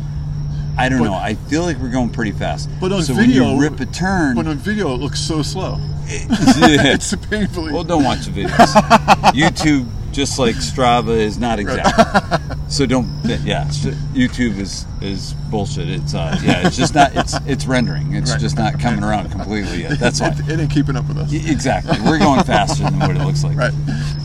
Speaker 1: I don't
Speaker 2: But-
Speaker 1: know. I feel like we're going pretty fast.
Speaker 2: But on
Speaker 1: so
Speaker 2: video-
Speaker 1: when you rip a turn,
Speaker 2: but on video it looks so slow. it's painfully.
Speaker 1: well, don't watch the videos. YouTube, just like Strava, is not exact. So don't. Yeah, YouTube is is bullshit. It's uh, yeah, it's just not. It's it's rendering. It's
Speaker 2: Right.
Speaker 1: just not coming around completely yet. That's why.
Speaker 2: it, it ain't keeping up with us.
Speaker 1: Exactly. We're going faster than what it looks like.
Speaker 2: Right.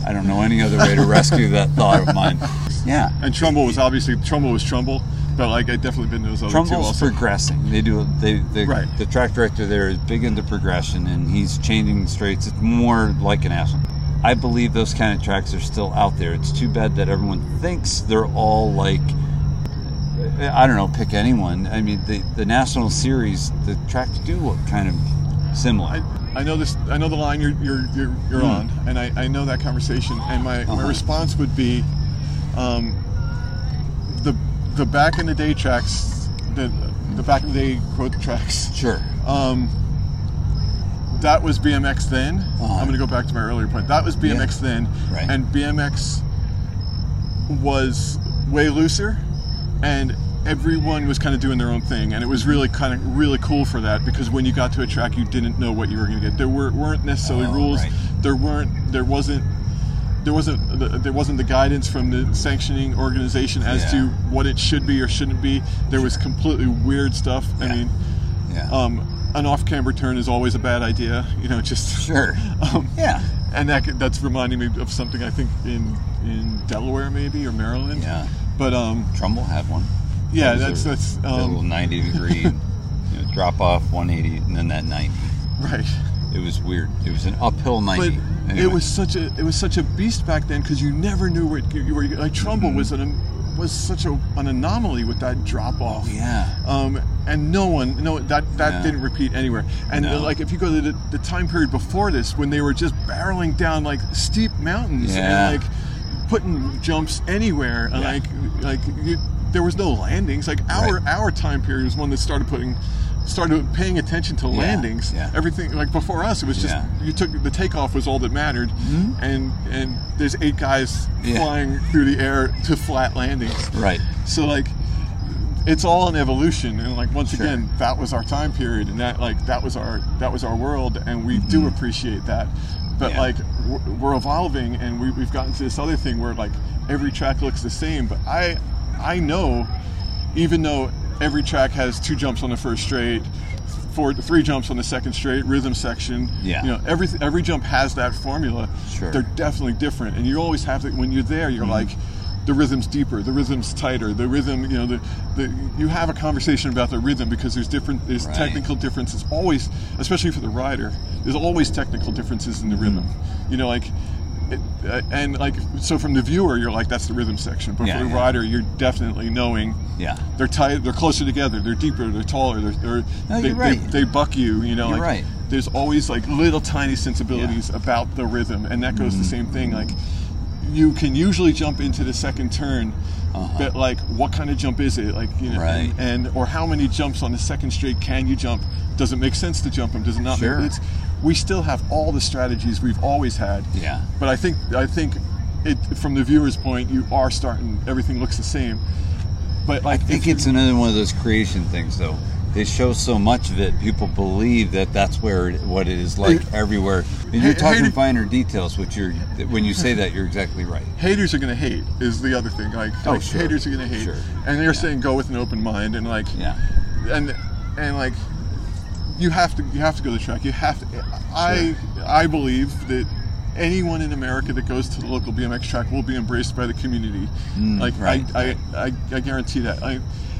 Speaker 1: I don't know any other way to rescue that thought of mine. Yeah.
Speaker 2: And Trumbull was obviously Trumbull was Trumbull, but like I've definitely been to those other two also.
Speaker 1: progressing. They do. They the,
Speaker 2: Right.
Speaker 1: the track director there is big into progression, and he's changing the straights. It's more like an national. I believe those kind of tracks are still out there. It's too bad that everyone thinks they're all like. I don't know. Pick anyone. I mean, the the national series, the tracks do look kind of similar.
Speaker 2: I, I know this. I know the line you're you're you're, you're
Speaker 1: Hmm.
Speaker 2: on, and I, I know that conversation. And my, my
Speaker 1: Uh-huh.
Speaker 2: response would be, um, the the back in the day tracks, the the back in the day quote tracks.
Speaker 1: sure.
Speaker 2: Um, that was BMX then.
Speaker 1: Uh-huh.
Speaker 2: I'm going to go back to my earlier point. That was BMX
Speaker 1: Yeah.
Speaker 2: then,
Speaker 1: Right.
Speaker 2: and BMX was way looser, and everyone was kind of doing their own thing, and it was really kind of really cool for that because when you got to a track, you didn't know what you were going to get. There were, weren't necessarily
Speaker 1: Oh,
Speaker 2: rules.
Speaker 1: right.
Speaker 2: There weren't. There wasn't. there wasn't the, there wasn't the guidance from the sanctioning organization as
Speaker 1: Yeah.
Speaker 2: to what it should be or shouldn't be. There was completely weird stuff. I mean,
Speaker 1: Yeah.
Speaker 2: um, an off-camber turn is always a bad idea. You know, just
Speaker 1: sure.
Speaker 2: Um,
Speaker 1: Yeah.
Speaker 2: and that that's reminding me of something I think in in Delaware maybe or Maryland.
Speaker 1: Yeah.
Speaker 2: But um,
Speaker 1: Trumbull had one.
Speaker 2: Yeah,
Speaker 1: That
Speaker 2: that's
Speaker 1: was a- That little
Speaker 2: um,
Speaker 1: 90 degree you know, drop off 180 and then that 90.
Speaker 2: right.
Speaker 1: It was weird. It was an uphill 90.
Speaker 2: But
Speaker 1: Anyway.
Speaker 2: it was such a it was such a beast back then because you never knew where, you were. like Trumbull
Speaker 1: Mm-hmm.
Speaker 2: was an was such a, an anomaly with that drop off.
Speaker 1: Yeah.
Speaker 2: Um, and no one, no, that that
Speaker 1: Yeah.
Speaker 2: didn't repeat anywhere. And
Speaker 1: No.
Speaker 2: like, if you go to the, the time period before this, when they were just barreling down like steep mountains
Speaker 1: Yeah.
Speaker 2: and like putting jumps anywhere, and
Speaker 1: Yeah.
Speaker 2: like like you, there was no landings. Like our
Speaker 1: Right.
Speaker 2: our time period was one that started putting started paying attention to
Speaker 1: Yeah,
Speaker 2: landings.
Speaker 1: yeah.
Speaker 2: Everything like before us, it was just
Speaker 1: Yeah.
Speaker 2: you took the takeoff was all that mattered,
Speaker 1: Mhm.
Speaker 2: and and there's eight guys flying through the air to flat landings.
Speaker 1: Right.
Speaker 2: So like, it's all an evolution, and like once
Speaker 1: Sure.
Speaker 2: again, that was our time period, and that like that was our that was our world, and we do appreciate that. But
Speaker 1: Mm-hmm.
Speaker 2: Like we're, we're evolving, and we, we've gotten to this other thing where like every track looks the same. But I I know, even though every track has two jumps on the first straight. Four, three jumps on the second straight rhythm section.
Speaker 1: Yeah.
Speaker 2: You know, every every jump has that formula.
Speaker 1: Sure.
Speaker 2: They're definitely different, and you always have to. When you're there, you're mm-hmm. like, the rhythm's deeper, the rhythm's tighter, the rhythm. You know, the, the you have a conversation about the rhythm because there's different, there's
Speaker 1: Right.
Speaker 2: technical differences. Always, especially for the rider, there's always technical differences in the rhythm. Mm-hmm. You know, like. It, uh, and like so from the viewer you're like that's the rhythm section but
Speaker 1: Yeah,
Speaker 2: for the
Speaker 1: yeah.
Speaker 2: rider you're definitely knowing
Speaker 1: Yeah.
Speaker 2: they're tight they're closer together they're deeper they're taller they're, they're
Speaker 1: No,
Speaker 2: they,
Speaker 1: right.
Speaker 2: they, they buck you you know
Speaker 1: You're
Speaker 2: like
Speaker 1: right.
Speaker 2: there's always like little tiny sensibilities about the rhythm and that goes the
Speaker 1: Mm-hmm.
Speaker 2: same thing like you can usually jump into the second turn
Speaker 1: Uh-huh.
Speaker 2: but like what kind of jump is it like you know
Speaker 1: Right.
Speaker 2: and, and or how many jumps on the second straight can you jump does it make sense to jump them does it not
Speaker 1: Sure.
Speaker 2: make it's we still have all the strategies we've always had
Speaker 1: Yeah.
Speaker 2: but I think I think it from the viewer's point you are starting everything looks the same but like
Speaker 1: I think it's another one of those creation things, though. They show so much of it, people believe that that's where it, what it is like
Speaker 2: It-
Speaker 1: everywhere. And you're talking
Speaker 2: hey-
Speaker 1: finer details, which you're when you say that, you're exactly right.
Speaker 2: haters are gonna hate is the other thing. Like,
Speaker 1: Oh,
Speaker 2: like,
Speaker 1: sure.
Speaker 2: haters are gonna hate,
Speaker 1: Sure.
Speaker 2: and they're
Speaker 1: Yeah.
Speaker 2: saying go with an open mind and like,
Speaker 1: Yeah.
Speaker 2: and and like, you have to you have to go to the track. You have to. I I believe that anyone in America that goes to the local BMX track will be embraced by the community.
Speaker 1: Mm,
Speaker 2: like
Speaker 1: right,
Speaker 2: I. I, I I guarantee that. I,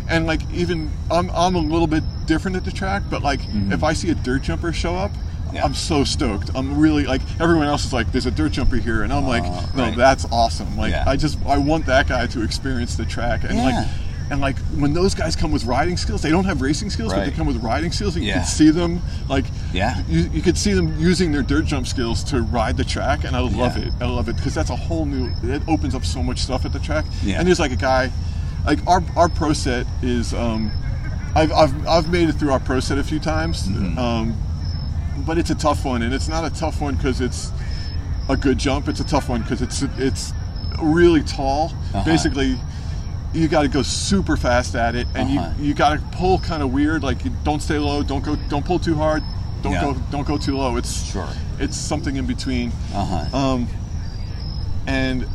Speaker 2: and like even I'm I'm a little bit different at the track, but like if I see a dirt jumper show up.
Speaker 1: Mm-hmm. Yeah.
Speaker 2: I'm so stoked. I'm really like everyone else is like, there's a dirt jumper here, and I'm like,
Speaker 1: Uh,
Speaker 2: no,
Speaker 1: right.
Speaker 2: that's awesome. Like
Speaker 1: Yeah.
Speaker 2: I just I want that guy to experience the track and
Speaker 1: Yeah.
Speaker 2: like and like when those guys come with riding skills, they don't have racing skills, but they come with riding skills. And you can see them like
Speaker 1: Yeah.
Speaker 2: you, you could see them using their dirt jump skills to ride the track, and I love
Speaker 1: Yeah.
Speaker 2: it. I love it because that's a whole new. It opens up so much stuff at the track.
Speaker 1: Yeah.
Speaker 2: And there's like a guy, like our our pro set is. Um, I've, I've, I've made it through our pro set a few times,
Speaker 1: Mm-hmm.
Speaker 2: um, but it's a tough one, and it's not a tough one because it's a good jump. It's a tough one because it's it's really tall.
Speaker 1: Uh-huh.
Speaker 2: Basically, you got to go super fast at it, and
Speaker 1: Uh-huh.
Speaker 2: you you got to pull kind of weird. Like don't stay low, don't go, don't pull too hard, don't
Speaker 1: Yeah.
Speaker 2: go, don't go too low. It's
Speaker 1: Sure.
Speaker 2: it's something in between.
Speaker 1: Uh huh.
Speaker 2: Um, and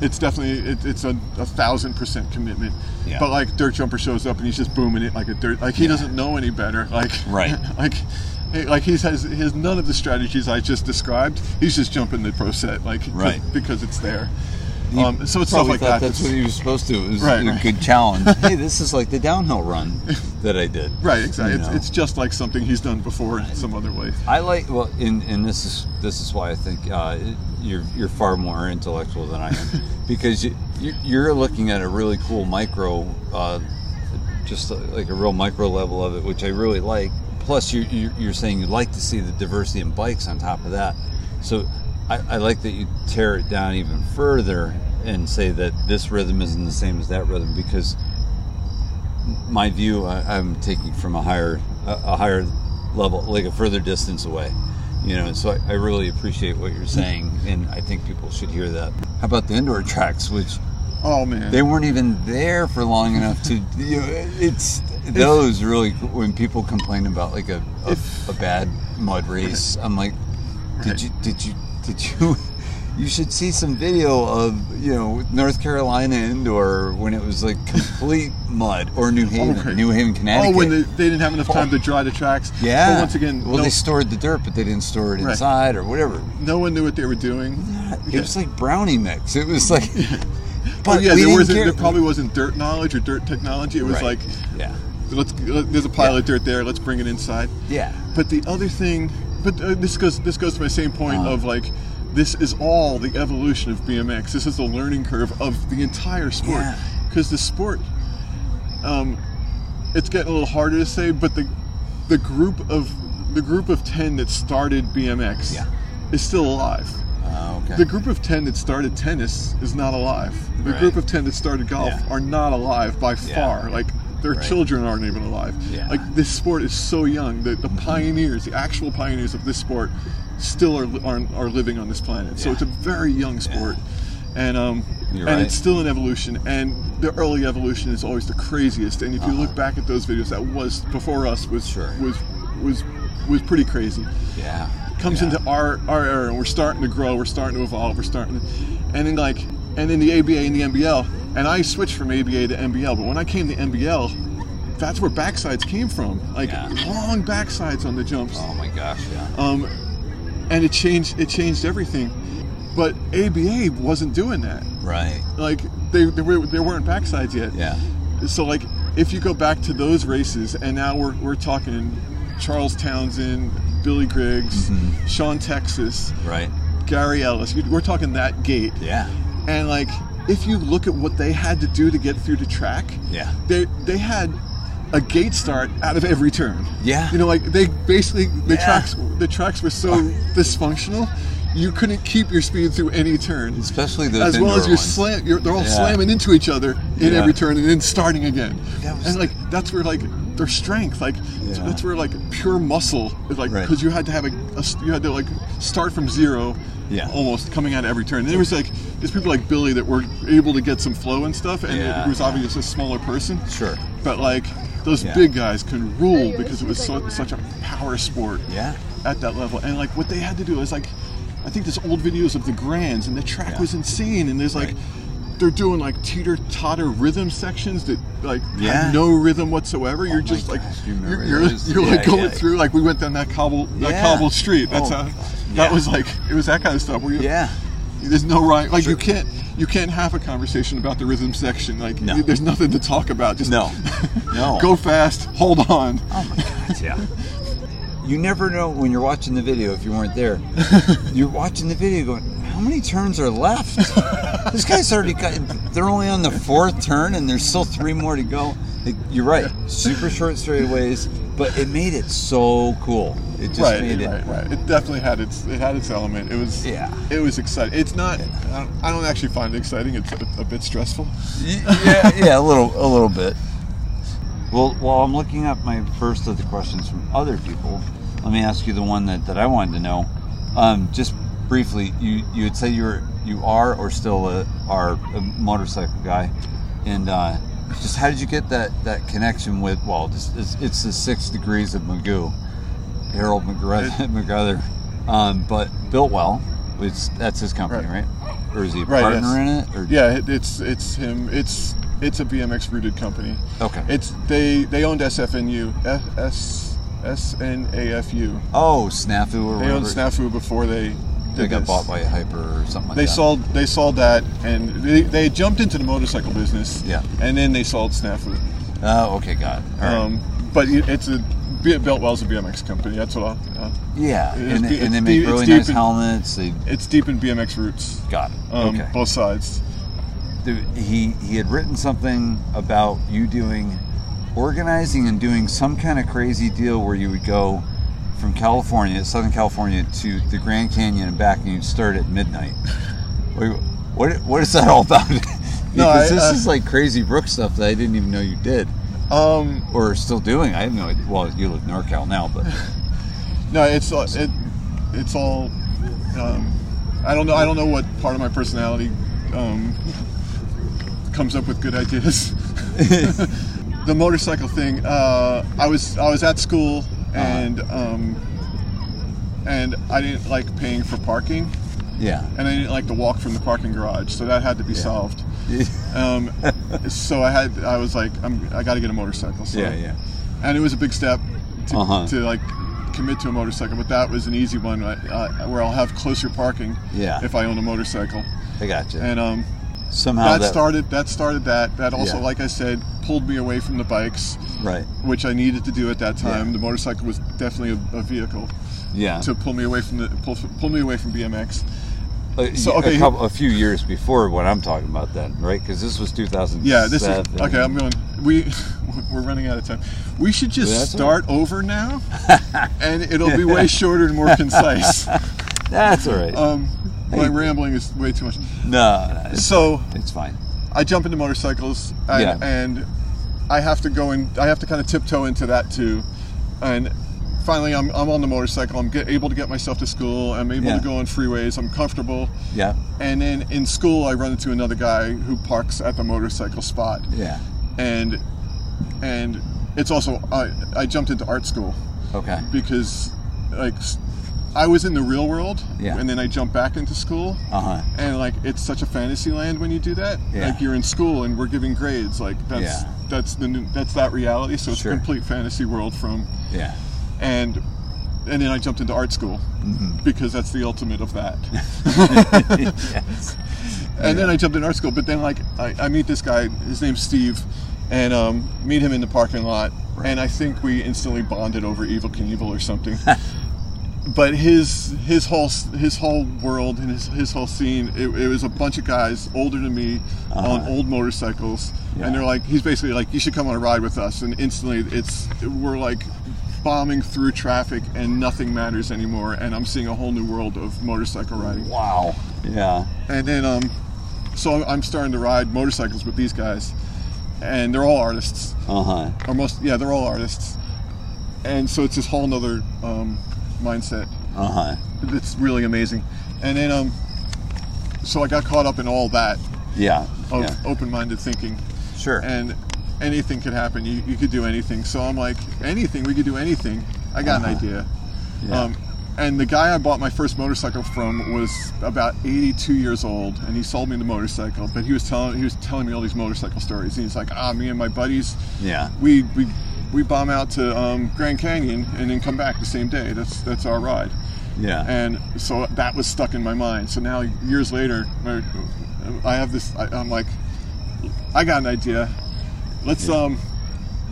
Speaker 2: it's definitely it, it's a, a thousand percent commitment.
Speaker 1: Yeah.
Speaker 2: But like Dirt Jumper shows up and he's just booming it like a dirt. Like he
Speaker 1: Yeah.
Speaker 2: doesn't know any better. Like
Speaker 1: Right.
Speaker 2: like. he- Like he has, he has none of the strategies I just described. He's just jumping the pro set, like
Speaker 1: Right.
Speaker 2: because it's there. Um, so it's stuff like that.
Speaker 1: That's what he was supposed to. It was
Speaker 2: Right,
Speaker 1: a
Speaker 2: right.
Speaker 1: good challenge. hey, this is like the downhill run that I did.
Speaker 2: right, exactly. It's, it's just like something he's done before in some other way.
Speaker 1: I like well, and, and this is this is why I think uh, you're you're far more intellectual than I am, because you, you- you're looking at a really cool micro, uh, just like a real micro level of it, which I really like. Plus, you, you you're saying you'd like to see the diversity in bikes on top of that. So, I, I like that you tear it down even further and say that this rhythm isn't the same as that rhythm because my view I, I'm taking from a higher a, higher level, like a further distance away. You know, so I, I really appreciate what you're saying, and I think people should hear that. How about the indoor tracks, which
Speaker 2: Oh man,
Speaker 1: they weren't even there for long enough to? You know, it's those really when people complain about like a a, a bad mud race. I'm like, did you did you did you you should see some video of you know North Carolina indoor when it was like complete mud or New Haven,
Speaker 2: Okay.
Speaker 1: New Haven, oh, Connecticut.
Speaker 2: Oh, when they, they didn't have enough time to oh. dry the tracks.
Speaker 1: yeah.
Speaker 2: But once again,
Speaker 1: well,
Speaker 2: no,
Speaker 1: they stored the dirt, but they didn't store it
Speaker 2: Right.
Speaker 1: inside or whatever.
Speaker 2: no one knew what they were doing.
Speaker 1: It was like brownie mix. It was like, oh, but
Speaker 2: oh yeah, there wasn't.
Speaker 1: care.
Speaker 2: There probably wasn't dirt knowledge or dirt technology. It was
Speaker 1: Right.
Speaker 2: like,
Speaker 1: yeah,
Speaker 2: let's. There's a pile
Speaker 1: Yeah.
Speaker 2: of dirt there. Let's bring it inside.
Speaker 1: yeah,
Speaker 2: But the other thing, but uh, this goes this goes to my same point
Speaker 1: Uh-huh.
Speaker 2: of like, this is all the evolution of BMX. This is the learning curve of the entire sport.
Speaker 1: Yeah.
Speaker 2: Because the sport, um, it's getting a little harder to say, but the the group of the group of ten that started BMX
Speaker 1: Yeah.
Speaker 2: is still alive.
Speaker 1: Uh, okay.
Speaker 2: The group of 10 that started tennis is not alive. The
Speaker 1: Right.
Speaker 2: group of 10 that started golf
Speaker 1: Yeah.
Speaker 2: are not alive by
Speaker 1: Yeah.
Speaker 2: far. Like, their
Speaker 1: Right.
Speaker 2: children aren't even alive.
Speaker 1: Yeah.
Speaker 2: Like, this sport is so young. The, the pioneers, the actual pioneers of this sport, still are, are, are living on this planet. So it's a very young sport. And, um,
Speaker 1: You're
Speaker 2: and
Speaker 1: right.
Speaker 2: it's still in evolution. And the early evolution is always the craziest. And if you look back at those videos, that was before us was
Speaker 1: Uh-huh. Sure.
Speaker 2: was was was pretty crazy
Speaker 1: yeah,
Speaker 2: comes
Speaker 1: yeah.
Speaker 2: into our our era and we're starting to grow we're starting to evolve we're starting to, and then like and then the ABA and the NBL and I switched from ABA to NBL but when I came to NBL that's where backsides came from like
Speaker 1: Yeah.
Speaker 2: long backsides on the jumps
Speaker 1: Oh my gosh, yeah.
Speaker 2: um and it changed it changed everything but ABA wasn't doing that
Speaker 1: Right.
Speaker 2: like they they, were, they weren't backsides yet
Speaker 1: Yeah.
Speaker 2: so like if you go back to those races and now we're, we're talking Charles Townsend Billy Griggs
Speaker 1: Mm-hmm.
Speaker 2: Sean Texas
Speaker 1: Right.
Speaker 2: Gary Ellis. We're talking that gate.
Speaker 1: Yeah.
Speaker 2: And like, if you look at what they had to do to get through the track,
Speaker 1: Yeah.
Speaker 2: they they had a gate start out of every turn.
Speaker 1: Yeah.
Speaker 2: You know, like they basically the
Speaker 1: Yeah.
Speaker 2: tracks the tracks were so dysfunctional, you couldn't keep your speed through any turn.
Speaker 1: Especially those
Speaker 2: as well as you're slam, you're, they're all
Speaker 1: Yeah.
Speaker 2: slamming into each other in
Speaker 1: Yeah.
Speaker 2: every turn and then starting again. And like that's where like their strength, like
Speaker 1: Yeah.
Speaker 2: that's where like pure muscle is like
Speaker 1: Right.
Speaker 2: because you had to have a, a you had to like start from zero,
Speaker 1: Yeah.
Speaker 2: almost coming out of every turn. And there was like there's people like Billy that were able to get some flow and stuff, and
Speaker 1: Yeah,
Speaker 2: it was
Speaker 1: yeah.
Speaker 2: obviously a smaller person.
Speaker 1: Sure.
Speaker 2: But like those
Speaker 1: Yeah.
Speaker 2: big guys can rule because it was so, such a power sport
Speaker 1: Yeah.
Speaker 2: at that level. And like what they had to do is like, I think there's old videos of the grands, and the track was insane. And there's like,
Speaker 1: Right.
Speaker 2: They're doing like teeter totter rhythm sections that like
Speaker 1: Yeah.
Speaker 2: have no rhythm whatsoever. You're oh
Speaker 1: my
Speaker 2: just like
Speaker 1: gosh, you
Speaker 2: you're you're, you're
Speaker 1: Yeah,
Speaker 2: like going
Speaker 1: yeah.
Speaker 2: through like we went down that cobble that cobble street. That's
Speaker 1: Oh,
Speaker 2: how that was like it was that kind of stuff where you
Speaker 1: Yeah.
Speaker 2: there's no right like
Speaker 1: Sure.
Speaker 2: you can't you can't have a conversation about the rhythm section like
Speaker 1: No.
Speaker 2: there's nothing to talk about just
Speaker 1: No. No.
Speaker 2: go fast hold on
Speaker 1: Oh my god, yeah. You never know when you're watching the video if you weren't there. You're watching the video going, how many turns are left? this guy's already got, they're only on the fourth turn and there's still three more to go. You're right, super short straightaways, but it made it so cool. It just
Speaker 2: right,
Speaker 1: made it.
Speaker 2: right, right. It definitely had its it had its element. It was
Speaker 1: Yeah.
Speaker 2: It was exciting. It's not. I don't, I don't actually find it exciting. It's a, a bit stressful.
Speaker 1: Yeah, yeah, a little, a little bit. Well, while I'm looking up my first of the questions from other people, let me ask you the one that, that I wanted to know. Um, just briefly, you you would say you're you are or still a, are a motorcycle guy, and uh, just how did you get that that connection with? Well, it's, it's, it's the six degrees of Magoo, Harold McGruther, um, but Biltwell. It's that's his company, right? Or is he a
Speaker 2: Right,
Speaker 1: partner in it? Or
Speaker 2: Yeah, it, it's it's him. It's it's a BMX rooted company.
Speaker 1: Okay.
Speaker 2: It's they they owned SFNU F, S SNAFU.
Speaker 1: Oh, Snafu or
Speaker 2: They
Speaker 1: whatever.
Speaker 2: owned Snafu before They did
Speaker 1: got
Speaker 2: this.
Speaker 1: bought by a Hyper or something like
Speaker 2: They
Speaker 1: that.
Speaker 2: sold they sold that and they, they jumped into the motorcycle business.
Speaker 1: Yeah.
Speaker 2: And then they sold Snafu.
Speaker 1: Oh, okay, got it. All right.
Speaker 2: Um, but it- it's a Biltwell's a BMX company. That's what I'll. Uh,
Speaker 1: yeah, and, they, and they make
Speaker 2: deep-
Speaker 1: really nice
Speaker 2: in-
Speaker 1: helmets. They
Speaker 2: it's deep in BMX roots.
Speaker 1: got it.
Speaker 2: Um,
Speaker 1: okay.
Speaker 2: Both sides.
Speaker 1: Dude, he he had written something about you doing organizing and doing some kind of crazy deal where you would go from California, Southern California, to the Grand Canyon and back, and you'd start at midnight. What what is that all about? because
Speaker 2: No, I-
Speaker 1: this
Speaker 2: uh,
Speaker 1: is like crazy Brook stuff that I didn't even know you did
Speaker 2: Um,
Speaker 1: or still doing. I have no idea. Well, you live in NorCal now, but
Speaker 2: no, it's uh, it, it's all. Um, I don't know. I don't know what part of my personality um, comes up with good ideas. the motorcycle thing. Uh, I was I was at school and um, and I didn't like paying for parking. Yeah. And I didn't like to walk from the parking garage, so that had to be
Speaker 1: Yeah.
Speaker 2: solved. Um, so I had, I was like, I'm, I got to get a motorcycle. So,
Speaker 1: yeah, yeah.
Speaker 2: and it was a big step to,
Speaker 1: Uh-huh.
Speaker 2: to like commit to a motorcycle, but that was an easy one uh, where I'll have closer parking
Speaker 1: Yeah.
Speaker 2: if I own a motorcycle.
Speaker 1: I got you.
Speaker 2: And um,
Speaker 1: Somehow
Speaker 2: that, started that started that. That also,
Speaker 1: Yeah.
Speaker 2: like I said, pulled me away from the bikes,
Speaker 1: right.
Speaker 2: which I needed to do at that time.
Speaker 1: Yeah.
Speaker 2: The motorcycle was definitely a, a vehicle
Speaker 1: Yeah.
Speaker 2: to pull me away from the pull, pull me away from BMX.
Speaker 1: Uh,
Speaker 2: So, okay,
Speaker 1: a, couple, a few years before what I'm talking about then, right? Because this was 2000
Speaker 2: Yeah, this is okay. I'm going. We we're running out of time. We should just
Speaker 1: That's
Speaker 2: start over now, and it'll be way shorter and more concise.
Speaker 1: That's all right.
Speaker 2: Um, my rambling is way too much.
Speaker 1: no, no, it's,
Speaker 2: So
Speaker 1: it's fine.
Speaker 2: I jump into motorcycles, and,
Speaker 1: Yeah.
Speaker 2: and I have to go and I have to kind of tiptoe into that too, and finally I'm, I'm on the motorcycle. I'm get, able to get myself to school. I'm able
Speaker 1: Yeah.
Speaker 2: to go on freeways. I'm comfortable.
Speaker 1: Yeah,
Speaker 2: And then in school, I run into another guy who parks at the motorcycle spot,
Speaker 1: yeah.
Speaker 2: and and it's also I, I jumped into art school
Speaker 1: Okay.
Speaker 2: because like I was in the real world,
Speaker 1: Yeah.
Speaker 2: and then I jumped back into school.
Speaker 1: Uh huh.
Speaker 2: And like it's such a fantasy land when you do that.
Speaker 1: Yeah.
Speaker 2: Like you're in school and we're giving grades. Like that's
Speaker 1: Yeah.
Speaker 2: that's the new, that's that reality. So it's
Speaker 1: Sure.
Speaker 2: a complete fantasy world from
Speaker 1: Yeah.
Speaker 2: and and then I jumped into art school
Speaker 1: Mm-hmm.
Speaker 2: because that's the ultimate of that.
Speaker 1: yes.
Speaker 2: and then I jumped in art school. But then like I, I meet this guy. His name's Steve, and um, meet him in the parking lot.
Speaker 1: Right.
Speaker 2: And I think we instantly bonded over Evil Knievel or something. but his his whole his whole world and his, his whole scene it, it was a bunch of guys older than me on
Speaker 1: Uh-huh.
Speaker 2: old motorcycles
Speaker 1: Yeah.
Speaker 2: and they're like he's basically like you should come on a ride with us and instantly it's we're like bombing through traffic and nothing matters anymore and i'm seeing a whole new world of motorcycle riding
Speaker 1: Wow. Yeah.
Speaker 2: and then um so i'm starting to ride motorcycles with these guys and they're all artists
Speaker 1: Uh huh.
Speaker 2: or most yeah they're all artists and so it's this whole nother um, mindset
Speaker 1: Uh huh.
Speaker 2: it's really amazing and then um so i got caught up in all that
Speaker 1: Yeah.
Speaker 2: of
Speaker 1: yeah.
Speaker 2: open-minded thinking
Speaker 1: Sure.
Speaker 2: and anything could happen you, you could do anything so i'm like anything we could do anything i got
Speaker 1: Uh-huh.
Speaker 2: an idea
Speaker 1: Yeah.
Speaker 2: um, and the guy I bought my first motorcycle from was about 82 years old, and he sold me the motorcycle. But he was telling he was telling me all these motorcycle stories. And he's like, "Ah, me and my buddies,
Speaker 1: yeah.
Speaker 2: we we we bomb out to um, Grand Canyon and then come back the same day. That's that's our ride."
Speaker 1: Yeah.
Speaker 2: And so that was stuck in my mind. So now years later, I- have this. I, I'm like, I got an idea. Let's um,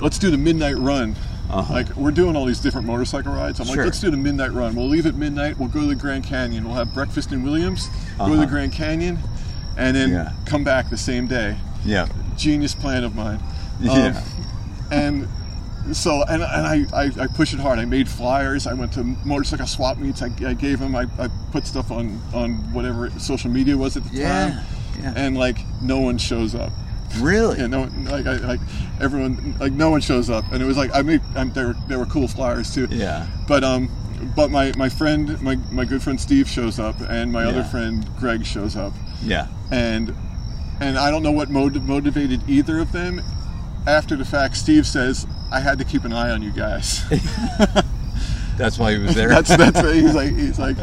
Speaker 2: let's do the midnight run.
Speaker 1: Uh-huh.
Speaker 2: Like we're doing all these different motorcycle rides. I'm
Speaker 1: Sure.
Speaker 2: like, let's do the midnight run. We'll leave at midnight. We'll go to the Grand Canyon. We'll have breakfast in Williams. Go to
Speaker 1: Uh-huh.
Speaker 2: the Grand Canyon, and then
Speaker 1: Yeah.
Speaker 2: come back the same day.
Speaker 1: yeah.
Speaker 2: Genius plan of mine. Um,
Speaker 1: Yeah.
Speaker 2: and so and, and I, I, I push it hard. I made flyers. I went to motorcycle swap meets. I, I gave them. I, I put stuff on on whatever social media was at the
Speaker 1: Yeah,
Speaker 2: time.
Speaker 1: yeah.
Speaker 2: And like no one shows up.
Speaker 1: Really?
Speaker 2: Yeah, no, like, I, like everyone, like no one shows up, and it was like I made, there were there were cool flyers too.
Speaker 1: Yeah.
Speaker 2: But um, but my my friend, my my good friend Steve shows up, and my other friend Greg shows up,
Speaker 1: Yeah.
Speaker 2: and and I don't know what motiv- motivated either of them. After the fact, Steve says I had to keep an eye on you guys.
Speaker 1: That's why he was there.
Speaker 2: that's that's he's like he's like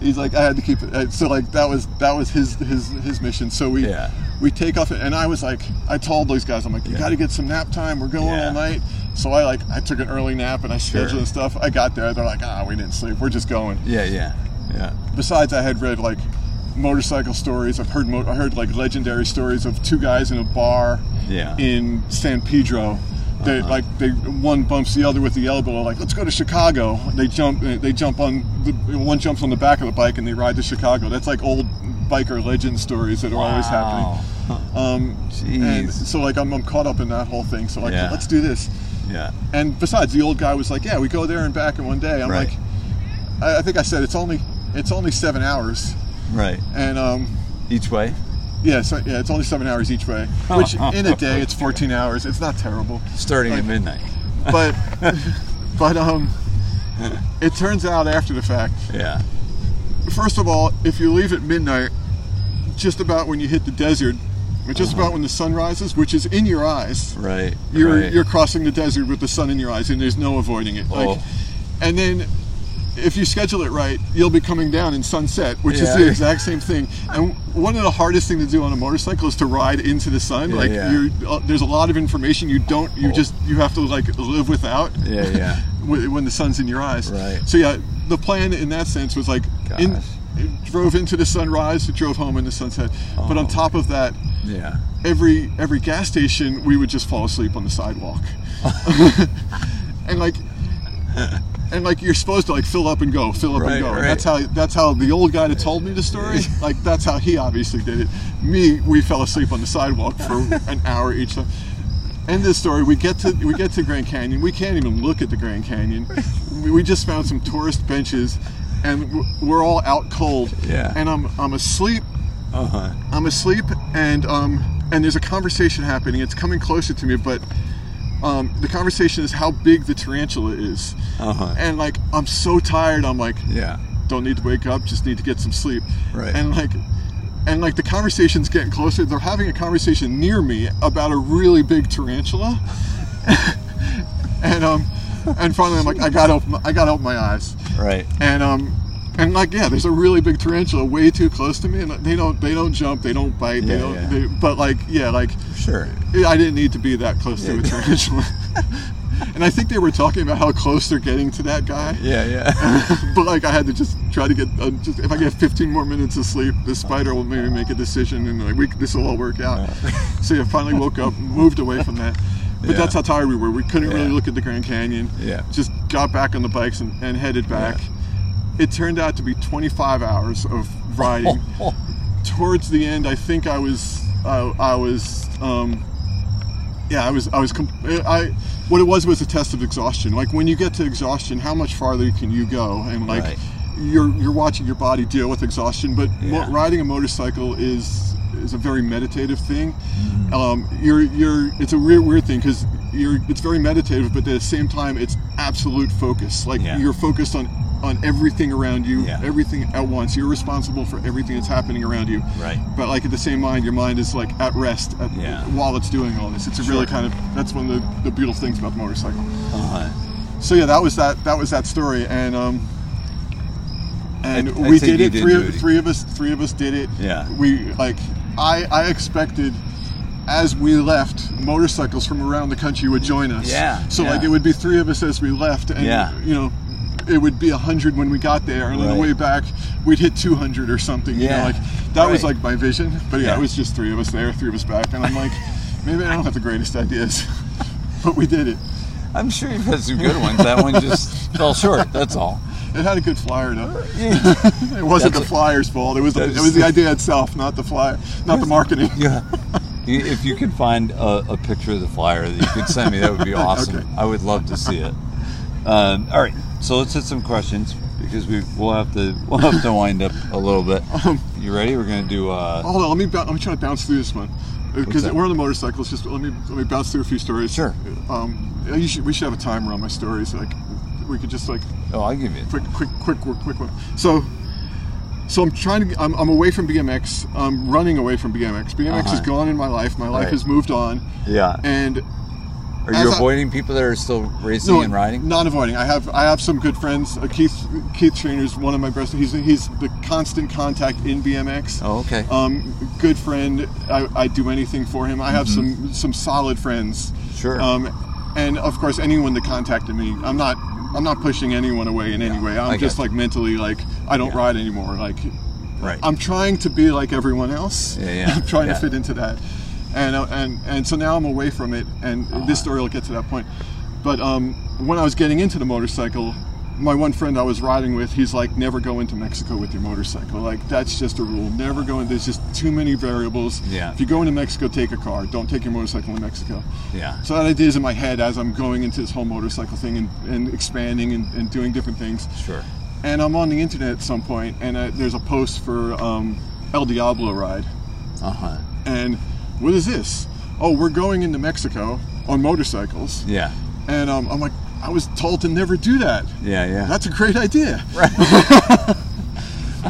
Speaker 2: he's like I had to keep it. uh, So like that was that was his his his mission. So we
Speaker 1: Yeah.
Speaker 2: we take off, and I was like I told those guys I'm like you
Speaker 1: Yeah.
Speaker 2: got to get some nap time. We're going
Speaker 1: Yeah.
Speaker 2: all night. So I like I took an early nap and I scheduled
Speaker 1: Sure.
Speaker 2: and stuff. I got there. They're like ah we didn't sleep. We're just going.
Speaker 1: yeah. Yeah. Yeah.
Speaker 2: Besides, I had read like motorcycle stories. I've heard mo- I heard like legendary stories of two guys in a bar
Speaker 1: Yeah.
Speaker 2: in San Pedro. They
Speaker 1: Uh-huh.
Speaker 2: like they one bumps the other with the elbow. Like let's go to Chicago. They jump. They jump on the one jumps on the back of the bike and they ride to Chicago. That's like old biker legend stories that are always happening. Um, and so like I'm, I'm caught up in that whole thing. So like
Speaker 1: Yeah.
Speaker 2: let's do this.
Speaker 1: Yeah.
Speaker 2: And besides, the old guy was like, yeah, we go there and back in one day. I'm
Speaker 1: Right.
Speaker 2: like, I, I think I said it's only it's only seven hours.
Speaker 1: Right.
Speaker 2: And um,
Speaker 1: Each way.
Speaker 2: Yeah, so, yeah, it's only seven hours each way. Which in a day it's 14 hours. It's not terrible.
Speaker 1: Starting
Speaker 2: Like-
Speaker 1: at midnight.
Speaker 2: but but um it turns out after the fact
Speaker 1: Yeah.
Speaker 2: first of all if you leave at midnight just about when you hit the desert or just about when the sun rises which is in your eyes
Speaker 1: Right.
Speaker 2: you're
Speaker 1: right.
Speaker 2: you're crossing the desert with the sun in your eyes and there's no avoiding it like
Speaker 1: Oh.
Speaker 2: and then if you schedule it right, you'll be coming down in sunset, which is the exact same thing. And one of the hardest thing to do on a motorcycle is to ride into the sun. like
Speaker 3: yeah.
Speaker 2: you're, uh, there's a lot of information you don't, you
Speaker 3: Oh.
Speaker 2: just you have to like live without.
Speaker 3: Yeah, yeah.
Speaker 2: When the sun's in your eyes.
Speaker 3: Right.
Speaker 2: So yeah, the plan in that sense was like in, drove into the sunrise, drove home in the sunset. But on
Speaker 3: Oh.
Speaker 2: top of that,
Speaker 3: Yeah.
Speaker 2: every every gas station we would just fall asleep on the sidewalk and like and like you're supposed to like fill up and go fill up
Speaker 3: Right,
Speaker 2: and go
Speaker 3: right.
Speaker 2: and that's how that's how the old guy that told me the story like that's how he obviously did it me we fell asleep on the sidewalk for an hour each time end of the story we get to we get to grand canyon we can't even look at the grand canyon we, we just found some tourist benches and we're all out cold
Speaker 3: Yeah.
Speaker 2: and i'm i'm asleep
Speaker 3: Uh huh.
Speaker 2: I'm asleep and um and there's a conversation happening. It's coming closer to me, but um, the conversation is how big the tarantula is.
Speaker 3: Uh huh.
Speaker 2: And like I'm so tired, I'm like,
Speaker 3: Yeah.
Speaker 2: don't need to wake up, just need to get some sleep.
Speaker 3: Right.
Speaker 2: And like and like the conversation's getting closer. They're having a conversation near me about a really big tarantula. and um and finally I'm like, I gotta open I gotta open my eyes
Speaker 3: Right.
Speaker 2: and um and like yeah there's a really big tarantula way too close to me and they don't they don't jump they don't bite they don't
Speaker 3: yeah.
Speaker 2: They, but like yeah like
Speaker 3: Sure.
Speaker 2: i didn't need to be that close to a tarantula. And i think they were talking about how close they're getting to that guy.
Speaker 3: Yeah, yeah.
Speaker 2: but like i had to just try to get uh, just if i get 15 more minutes of sleep the spider will maybe make a decision and like we this will all work out. So yeah finally woke up moved away from that. But
Speaker 3: Yeah.
Speaker 2: that's how tired we were. We couldn't really look at the grand canyon.
Speaker 3: Yeah.
Speaker 2: just got back on the bikes and, and headed back it turned out to be 25 hours of riding. Towards the end i think i was i, I was um yeah i was i was i what it was was a test of exhaustion. Like when you get to exhaustion how much farther can you go? And like
Speaker 3: Right.
Speaker 2: you're you're watching your body deal with exhaustion but mo- riding a motorcycle is is a very meditative thing
Speaker 3: Mm-hmm.
Speaker 2: um, you're you're it's a weird weird thing because you're it's very meditative but at the same time it's absolute focus like
Speaker 3: Yeah.
Speaker 2: you're focused on on everything around you
Speaker 3: Yeah.
Speaker 2: everything at once you're responsible for everything that's happening around you
Speaker 3: Right.
Speaker 2: but like at the same mind your mind is like at rest at,
Speaker 3: Yeah.
Speaker 2: while it's doing all this it's a really kind of that's one of the, the beautiful things about the motorcycle
Speaker 3: Uh-huh.
Speaker 2: so yeah that was that that was that story and um and
Speaker 3: I- I
Speaker 2: we did it three three of us three of us did it
Speaker 3: Yeah.
Speaker 2: we like i i expected as we left motorcycles from around the country would join us
Speaker 3: Yeah,
Speaker 2: so like it would be three of us as we left and
Speaker 3: Yeah.
Speaker 2: you know it would be 100 when we got there and on the way back we'd hit 200 or something you
Speaker 3: Yeah,
Speaker 2: know like that was like my vision but yeah,
Speaker 3: Yeah.
Speaker 2: it was just three of us there three of us back and i'm like maybe i don't have the greatest ideas but we did it
Speaker 3: I'm sure you've had some good ones. That one just fell short. That's all.
Speaker 2: It had a good flyer though It wasn't
Speaker 3: That's
Speaker 2: the flyer's fault. It was the, it was the idea itself, not the flyer, not the marketing.
Speaker 3: Yeah. If you could find a, a picture of the flyer that you could send me, that would be awesome.
Speaker 2: Okay.
Speaker 3: I would love to see it. Um, all right, so let's hit some questions because we we'll have to we'll have to wind up a little bit. You ready? We're gonna do. Uh,
Speaker 2: Hold on, let me let me try to bounce through this one because we're on the motorcycles. Just let me let me bounce through a few stories.
Speaker 3: Sure.
Speaker 2: Um, should, we should have a timer on my stories. Like we could just like
Speaker 3: oh, I'll give you.
Speaker 2: quick quick quick quick quick one. So. So I'm trying to. I'm, I'm away from BMX. I'm running away from BMX. BMX is
Speaker 3: Uh-huh.
Speaker 2: gone in my life. My life
Speaker 3: Right.
Speaker 2: has moved on,
Speaker 3: Yeah.
Speaker 2: and
Speaker 3: Are
Speaker 2: as
Speaker 3: you
Speaker 2: I-
Speaker 3: avoiding people that are still racing and riding?
Speaker 2: Not avoiding. I have I have some good friends. Uh, Keith Keith Trainer's one of my best. He's he's the constant contact in BMX.
Speaker 3: Oh, okay.
Speaker 2: Um, good friend. I I do anything for him. I have some some solid friends.
Speaker 3: Mm-hmm. Sure.
Speaker 2: Um, and of course anyone that contacted me, I'm not I'm not pushing anyone away in any way. I'm just like mentally like I don't
Speaker 3: Yeah.
Speaker 2: ride anymore. Like
Speaker 3: right.
Speaker 2: I'm trying to be like everyone else.
Speaker 3: Yeah, yeah,
Speaker 2: I'm trying
Speaker 3: yeah.
Speaker 2: to fit into that, and uh, and and so now I'm away from it, and
Speaker 3: Uh-huh.
Speaker 2: this story will get to that point. But um, when I was getting into the motorcycle, my one friend I was riding with, he's like, never go into Mexico with your motorcycle. Like that's just a rule. Never go in. There's just too many variables.
Speaker 3: Yeah.
Speaker 2: If you go into Mexico, take a car. Don't take your motorcycle in Mexico.
Speaker 3: yeah.
Speaker 2: So that idea is in my head as I'm going into this whole motorcycle thing and, and expanding and, and doing different things
Speaker 3: Sure.
Speaker 2: and I'm on the internet at some point, and uh, there's a post for um, El Diablo ride,
Speaker 3: Uh huh.
Speaker 2: and what is this? Oh, we're going into Mexico on motorcycles,
Speaker 3: Yeah.
Speaker 2: and um, I'm like, I was told to never do that.
Speaker 3: Yeah. Yeah.
Speaker 2: That's a great idea.
Speaker 3: Right.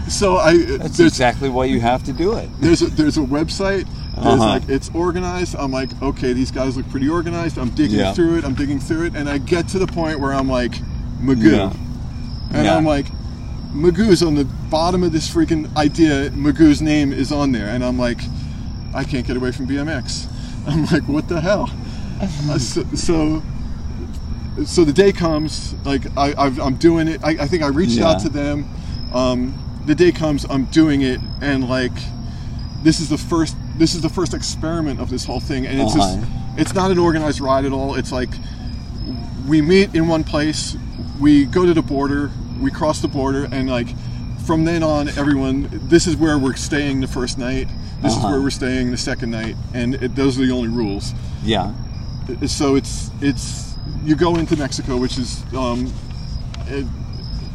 Speaker 2: So I
Speaker 3: That's exactly why you have to do it.
Speaker 2: there's a, there's a website. There's
Speaker 3: Uh-huh.
Speaker 2: like it's organized. I'm like, okay, these guys look pretty organized. I'm digging
Speaker 3: Yeah.
Speaker 2: through it. I'm digging through it, and I get to the point where I'm like, Magoo.
Speaker 3: Yeah.
Speaker 2: and
Speaker 3: Yeah.
Speaker 2: I'm like, Magoo's on the bottom of this freaking idea. Magoo's name is on there, and I'm like, I can't get away from BMX. I'm like, what the hell? Uh, so, so, so the day comes. Like I, I've, I'm doing it. I, I think I reached out to them. Um, the day comes. I'm doing it, and like, this is the first. This is the first experiment of this whole thing, and it's just.
Speaker 3: Uh-huh.
Speaker 2: It's not an organized ride at all. It's like we meet in one place, we go to the border, we cross the border, and like from then on, everyone, this is where we're staying the first night. This is
Speaker 3: Uh-huh.
Speaker 2: where we're staying the second night, and it, those are the only rules.
Speaker 3: Yeah.
Speaker 2: So it's it's you go into Mexico, which is um, it,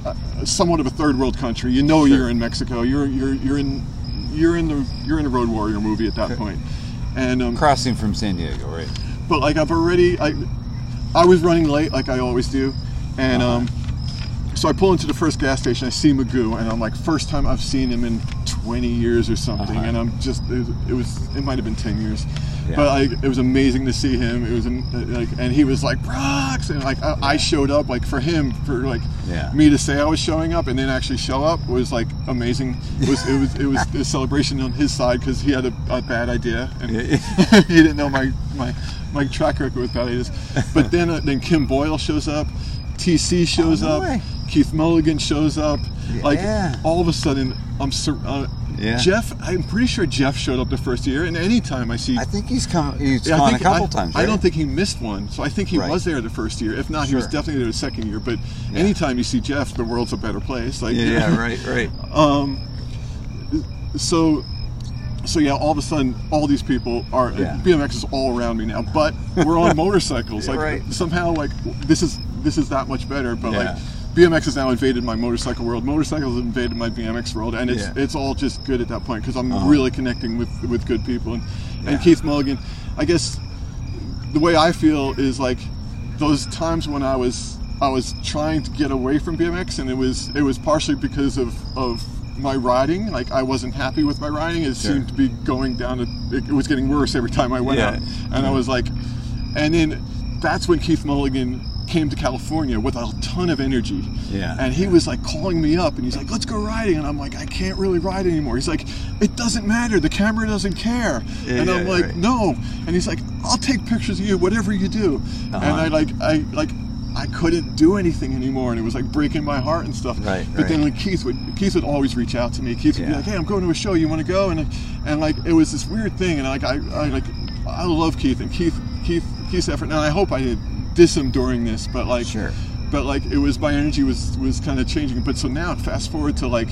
Speaker 2: uh, somewhat of a third world country. You know
Speaker 3: Sure.
Speaker 2: you're in Mexico. You're you're you're in you're in the you're in a Road Warrior movie at that point. And um,
Speaker 3: Crossing from San Diego, right?
Speaker 2: but like I've already I I was running late like I always do, and
Speaker 3: Uh-huh.
Speaker 2: um, so I pull into the first gas station. I see Magoo, and I'm like, first time I've seen him in 20 years or something,
Speaker 3: Uh-huh.
Speaker 2: and I'm just it was, it was it might have been 10 years,
Speaker 3: Yeah.
Speaker 2: but like it was amazing to see him. It was um, like, and he was like Brox, and like I, I showed up like for him for like
Speaker 3: Yeah.
Speaker 2: me to say I was showing up and then actually show up was like amazing. It was it was it was a celebration on his side because he had a, a bad idea and he didn't know my my my track record with bad ideas. But then uh, then Kim Boyle shows up, TC shows
Speaker 3: Oh, no
Speaker 2: up,
Speaker 3: way.
Speaker 2: Keith Mulligan shows up. Like all of a sudden, I'm sur- uh,
Speaker 3: Yeah.
Speaker 2: Jeff. I'm pretty sure Jeff showed up the first year, and anytime I see.
Speaker 3: I think he's come. He's
Speaker 2: Yeah, I
Speaker 3: gone
Speaker 2: think-
Speaker 3: a couple
Speaker 2: I,
Speaker 3: times.
Speaker 2: I don't think he missed one, so I think he
Speaker 3: Right.
Speaker 2: was there the first year. If not, he was definitely there the second year. But
Speaker 3: Yeah.
Speaker 2: anytime you see Jeff, the world's a better place. Like,
Speaker 3: Yeah, yeah, right, right.
Speaker 2: um, so, so yeah, all of a sudden, all these people are
Speaker 3: Yeah.
Speaker 2: BMX is all around me now. But we're on motorcycles. Like
Speaker 3: Right.
Speaker 2: somehow, like this is this is that much better. But
Speaker 3: Yeah.
Speaker 2: like BMX has now invaded my motorcycle world. Motorcycles have invaded my BMX world, and it's
Speaker 3: Yeah.
Speaker 2: it's all just good at that point because I'm
Speaker 3: Uh-huh.
Speaker 2: really connecting with with good people. And,
Speaker 3: Yeah.
Speaker 2: and Keith Mulligan, I guess the way I feel is like those times when I was I was trying to get away from BMX, and it was it was partially because of of my riding. Like I wasn't happy with my riding. It
Speaker 3: Sure.
Speaker 2: seemed to be going down. It was getting worse every time I went
Speaker 3: Yeah.
Speaker 2: out, and I was like, and then that's when Keith Mulligan came to California with a ton of energy.
Speaker 3: Yeah.
Speaker 2: And he was like calling me up and he's like, let's go riding. And I'm like, I can't really ride anymore. He's like, it doesn't matter. The camera doesn't care.
Speaker 3: Yeah,
Speaker 2: and
Speaker 3: yeah,
Speaker 2: I'm like,
Speaker 3: right.
Speaker 2: no. And he's like, I'll take pictures of you, whatever you do. And
Speaker 3: Uh-huh.
Speaker 2: I like, I like, I couldn't do anything anymore, and it was like breaking my heart and stuff.
Speaker 3: Right,
Speaker 2: But then like Keith would Keith would always reach out to me. Keith would be like, "Hey, I'm going to a show. You want to go?" And and like it was this weird thing, and like I, I like I love Keith and Keith Keith Keith's effort. And I hope I did diss him during this, but like
Speaker 3: Sure.
Speaker 2: but like it was my energy was was kind of changing. But so now fast forward to like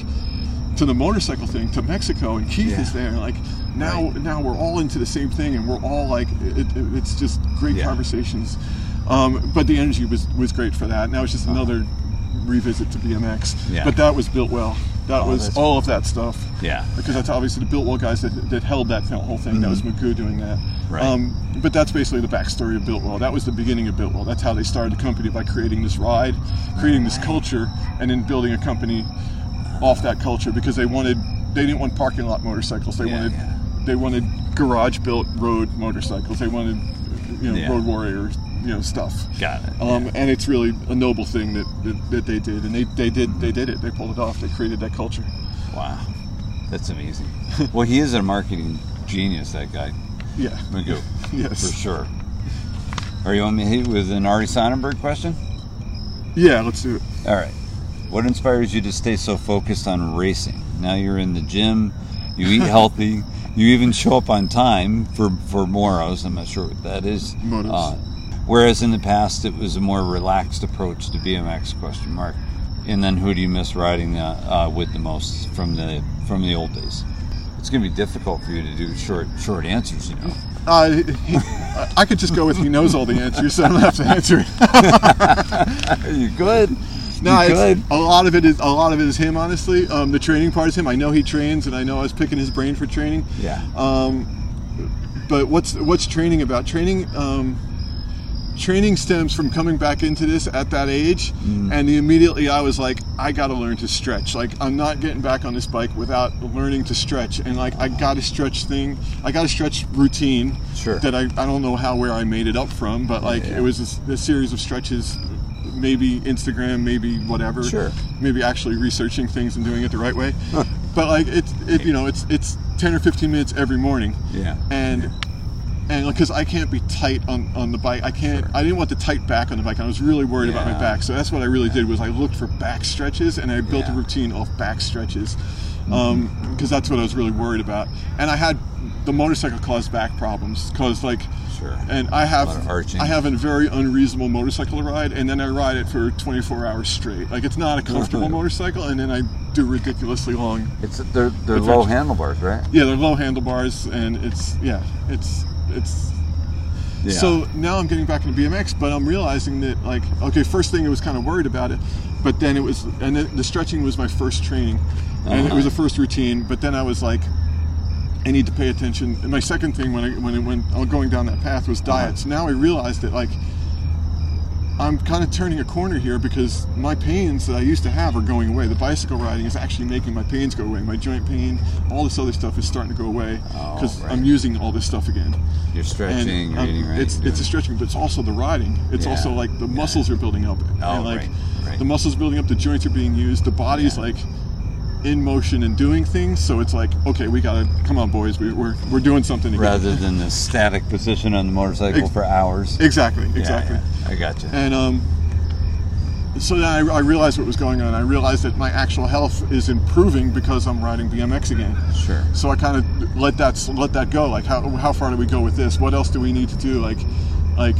Speaker 2: to the motorcycle thing to Mexico, and Keith
Speaker 3: Yeah.
Speaker 2: is there. Like now now we're all into the same thing, and we're all like it, it, it's just great
Speaker 3: Yeah.
Speaker 2: conversations. Um, but the energy was was great for that. Now it's just another revisit to BMX.
Speaker 3: Yeah.
Speaker 2: But that was Biltwell. That
Speaker 3: Oh,
Speaker 2: was all of that stuff.
Speaker 3: Yeah.
Speaker 2: Because that's obviously the built well guys that, that held that whole thing. That was Magoo doing that.
Speaker 3: Mm-hmm. Right.
Speaker 2: Um, but that's basically the backstory of Biltwell. That was the beginning of Biltwell. That's how they started the company by creating this ride, creating this culture, and then building a company off that culture because they wanted they didn't want parking lot motorcycles. They
Speaker 3: Yeah,
Speaker 2: wanted
Speaker 3: yeah.
Speaker 2: they wanted garage built road motorcycles. They wanted you know
Speaker 3: Yeah.
Speaker 2: road warrior you know stuff.
Speaker 3: Got it.
Speaker 2: Um, and it's really a noble thing that, that, that they did, and they, they did they did it. They pulled it off. They created that culture.
Speaker 3: Wow. That's amazing. well, he is a marketing genius, that guy,
Speaker 2: Yeah.
Speaker 3: Magoo.
Speaker 2: Yes.
Speaker 3: For sure. Are you on me hit with an Artie Sonnenberg question?
Speaker 2: Yeah. Let's do it.
Speaker 3: All right. What inspires you to stay so focused on racing? Now you're in the gym, you eat healthy, you even show up on time for, for Moros. I'm not sure what that is.
Speaker 2: Motos.
Speaker 3: Uh, whereas in the past it was a more relaxed approach to BMX question mark. And then who do you miss riding uh, uh, with the most from the from the old days? It's going to be difficult for you to do short short answers, you know.
Speaker 2: Uh, he, I could just go with he knows all the answers, so I don't have to answer it.
Speaker 3: you good?
Speaker 2: No, a lot of it is a lot of it is him. Honestly, um, the training part is him. I know he trains, and I know I was picking his brain for training.
Speaker 3: Yeah.
Speaker 2: Um, but what's what's training about? Training um, training stems from coming back into this at that age,
Speaker 3: Mm-hmm.
Speaker 2: and immediately I was like, I got to learn to stretch. Like I'm not getting back on this bike without learning to stretch, and like I got to stretch thing. I got to stretch routine.
Speaker 3: Sure.
Speaker 2: That I, I don't know how where I made it up from, but like
Speaker 3: Yeah.
Speaker 2: it was a, a series of stretches maybe Instagram, maybe whatever.
Speaker 3: Sure.
Speaker 2: Maybe actually researching things and doing it the right way. but like it's it you know it's it's ten or fifteen minutes every morning.
Speaker 3: Yeah.
Speaker 2: And and because I can't be tight on, on the bike, I can't. I didn't want the tight back on the bike. I was really worried about my back, so that's what I really did was I looked for back stretches and I built a routine off back stretches mm-hmm. um, because that's what I was really worried about. And I had the motorcycle caused back problems because like
Speaker 3: Sure.
Speaker 2: and I have. I have a very unreasonable motorcycle to ride, and then I ride it for 24 hours straight. Like it's not a comfortable motorcycle, and then I do ridiculously long.
Speaker 3: It's they're they're low handlebars, right?
Speaker 2: Yeah, they're low handlebars, and it's yeah, it's it's.
Speaker 3: Yeah.
Speaker 2: So now I'm getting back into BMX, but I'm realizing that like okay, first thing I was kind of worried about it, but then it was and the, the stretching was my first training, and it was
Speaker 3: Uh-huh.
Speaker 2: a first routine. But then I was like, I need to pay attention. And my second thing when I, when it, I was going down that path was diet. So now I realized that like I'm kind of turning a corner here because my pains that I used to have are going away. The bicycle riding is actually making my pains go away. My joint pain, all this other stuff is starting to go away
Speaker 3: Oh,
Speaker 2: because
Speaker 3: right.
Speaker 2: I'm using all this stuff again.
Speaker 3: You're stretching, you're
Speaker 2: um,
Speaker 3: eating right.
Speaker 2: It's it's a stretching, but it's also the riding. It's
Speaker 3: Yeah,
Speaker 2: also like the
Speaker 3: yeah.
Speaker 2: muscles are building up,
Speaker 3: Oh,
Speaker 2: and like
Speaker 3: right, right.
Speaker 2: the muscles building up, the joints are being used, the body's
Speaker 3: Yeah.
Speaker 2: like in motion and doing things. So it's like okay, we gotta come on, boys, we, we're we're doing something again.
Speaker 3: rather than the static position on the motorcycle
Speaker 2: Ex-
Speaker 3: for hours.
Speaker 2: exactly,
Speaker 3: Yeah,
Speaker 2: exactly.
Speaker 3: yeah, I got you.
Speaker 2: And um, so then I, I realized what was going on. I realized that my actual health is improving because I'm riding BMX again.
Speaker 3: Sure.
Speaker 2: So I kind of let that let that go. Like how how far do we go with this? What else do we need to do? Like like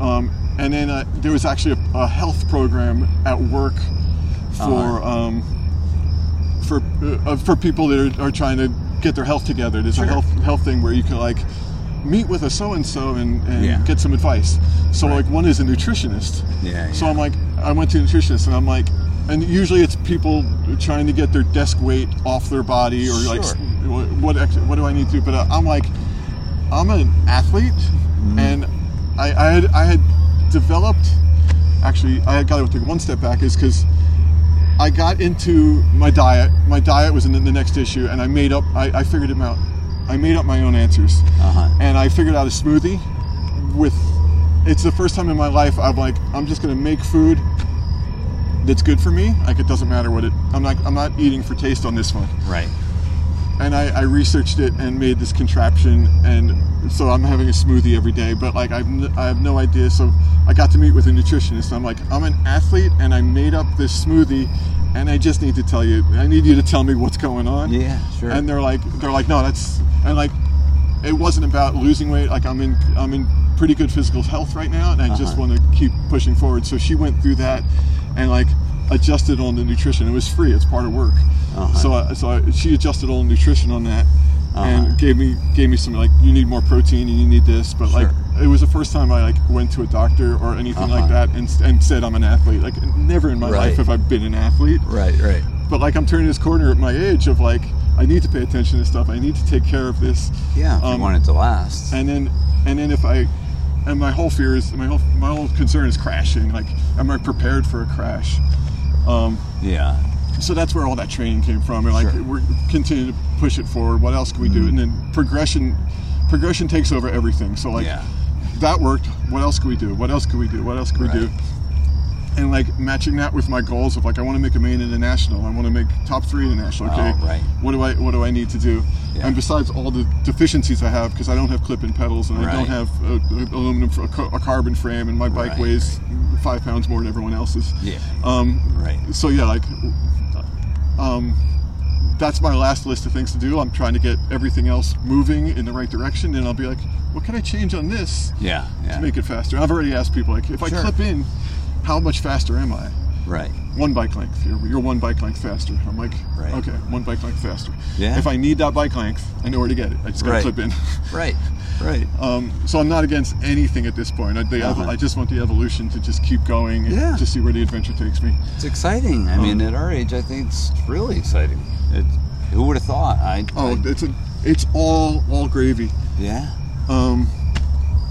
Speaker 2: um, and then uh, there was actually a, a health program at work for
Speaker 3: Uh-huh.
Speaker 2: um, for uh, for people that are, are trying to get their health together. There's
Speaker 3: Sure.
Speaker 2: a health health thing where you can like meet with a so and so and
Speaker 3: Yeah.
Speaker 2: get some advice. So
Speaker 3: Right.
Speaker 2: like one is a nutritionist.
Speaker 3: Yeah,
Speaker 2: So. I'm like, I went to a nutritionist and I'm like, and usually it's people trying to get their desk weight off their body or like,
Speaker 3: Sure.
Speaker 2: what what, what do I need to do? But uh, I'm like, I'm an athlete,
Speaker 3: Mm-hmm.
Speaker 2: and I, I had I had developed. Actually, I got to take one step back, is because I got into my diet. My diet was in the next issue, and I made up. I, I figured them out. I made up my own answers,
Speaker 3: Uh-huh.
Speaker 2: and I figured out a smoothie with. It's the first time in my life I'm like I'm just gonna make food that's good for me. Like it doesn't matter what it. I'm not. I'm not eating for taste on this one
Speaker 3: Right.
Speaker 2: And I, I researched it and made this contraption and so I'm having a smoothie every day but like I've n- I have no idea. So I got to meet with a nutritionist. I'm like I'm an athlete and I made up this smoothie and I just need to tell you I need you to tell me what's going on.
Speaker 3: Yeah, sure.
Speaker 2: and they're like they're like no that's and like it wasn't about losing weight. Like I'm in I'm in pretty good physical health right now and I just
Speaker 3: Uh-huh.
Speaker 2: want to keep pushing forward. So she went through that and like adjusted on the nutrition it was free it's part of work
Speaker 3: Uh-huh.
Speaker 2: so I, so I, she adjusted all the nutrition on that
Speaker 3: Uh-huh.
Speaker 2: and gave me gave me some like you need more protein and you need this but like it was the first time I like went to a doctor or anything like
Speaker 3: Uh-huh.
Speaker 2: that and, and said I'm an athlete like never in my
Speaker 3: Right.
Speaker 2: life have I been an athlete
Speaker 3: right, right.
Speaker 2: but like I'm turning this corner at my age of like I need to pay attention to stuff. I need to take care of this.
Speaker 3: Yeah,
Speaker 2: Um,
Speaker 3: you want it to last.
Speaker 2: And then and then if I and my whole fear is my whole my whole concern is crashing. Like am I prepared for a crash? Um,
Speaker 3: yeah.
Speaker 2: so that's where all that training came from. And like
Speaker 3: Sure. Mm-hmm.
Speaker 2: we're continuing to push it forward. What else can we do? And then progression progression takes over everything. So like
Speaker 3: yeah.
Speaker 2: that worked. What else can we do? What else can we do? What else can we do?
Speaker 3: Right.
Speaker 2: And like matching that with my goals of like I want to make a main international. I want to make top three international. Okay,
Speaker 3: Oh, right.
Speaker 2: what do I what do I need to do?
Speaker 3: Yeah.
Speaker 2: And besides all the deficiencies I have because I don't have clip-in pedals and I don't have a, a aluminum a, a carbon frame and my bike
Speaker 3: Right,
Speaker 2: weighs five pounds more than everyone else's.
Speaker 3: Yeah.
Speaker 2: Um,
Speaker 3: Right.
Speaker 2: So yeah, like, um, that's my last list of things to do. I'm trying to get everything else moving in the right direction, and I'll be like, what can I change on this
Speaker 3: Yeah. Yeah.
Speaker 2: to make it faster? I've already asked people like, if I clip in, how much faster am I?
Speaker 3: right.
Speaker 2: One bike length. You're, you're one bike length faster. I'm like,
Speaker 3: Right.
Speaker 2: okay, one bike length faster.
Speaker 3: Yeah.
Speaker 2: If I need that bike length, I know where to get it. I just got to
Speaker 3: Right.
Speaker 2: clip in.
Speaker 3: Right. Right.
Speaker 2: Um, so I'm not against anything at this point. I, the,
Speaker 3: Uh-huh.
Speaker 2: I just want the evolution to just keep going and
Speaker 3: Yeah.
Speaker 2: just see where the adventure takes me.
Speaker 3: It's exciting. I mean, at our age, I think it's really exciting. It, who would have thought? I.
Speaker 2: Oh,
Speaker 3: I-
Speaker 2: it's a, it's all all gravy.
Speaker 3: yeah.
Speaker 2: Um,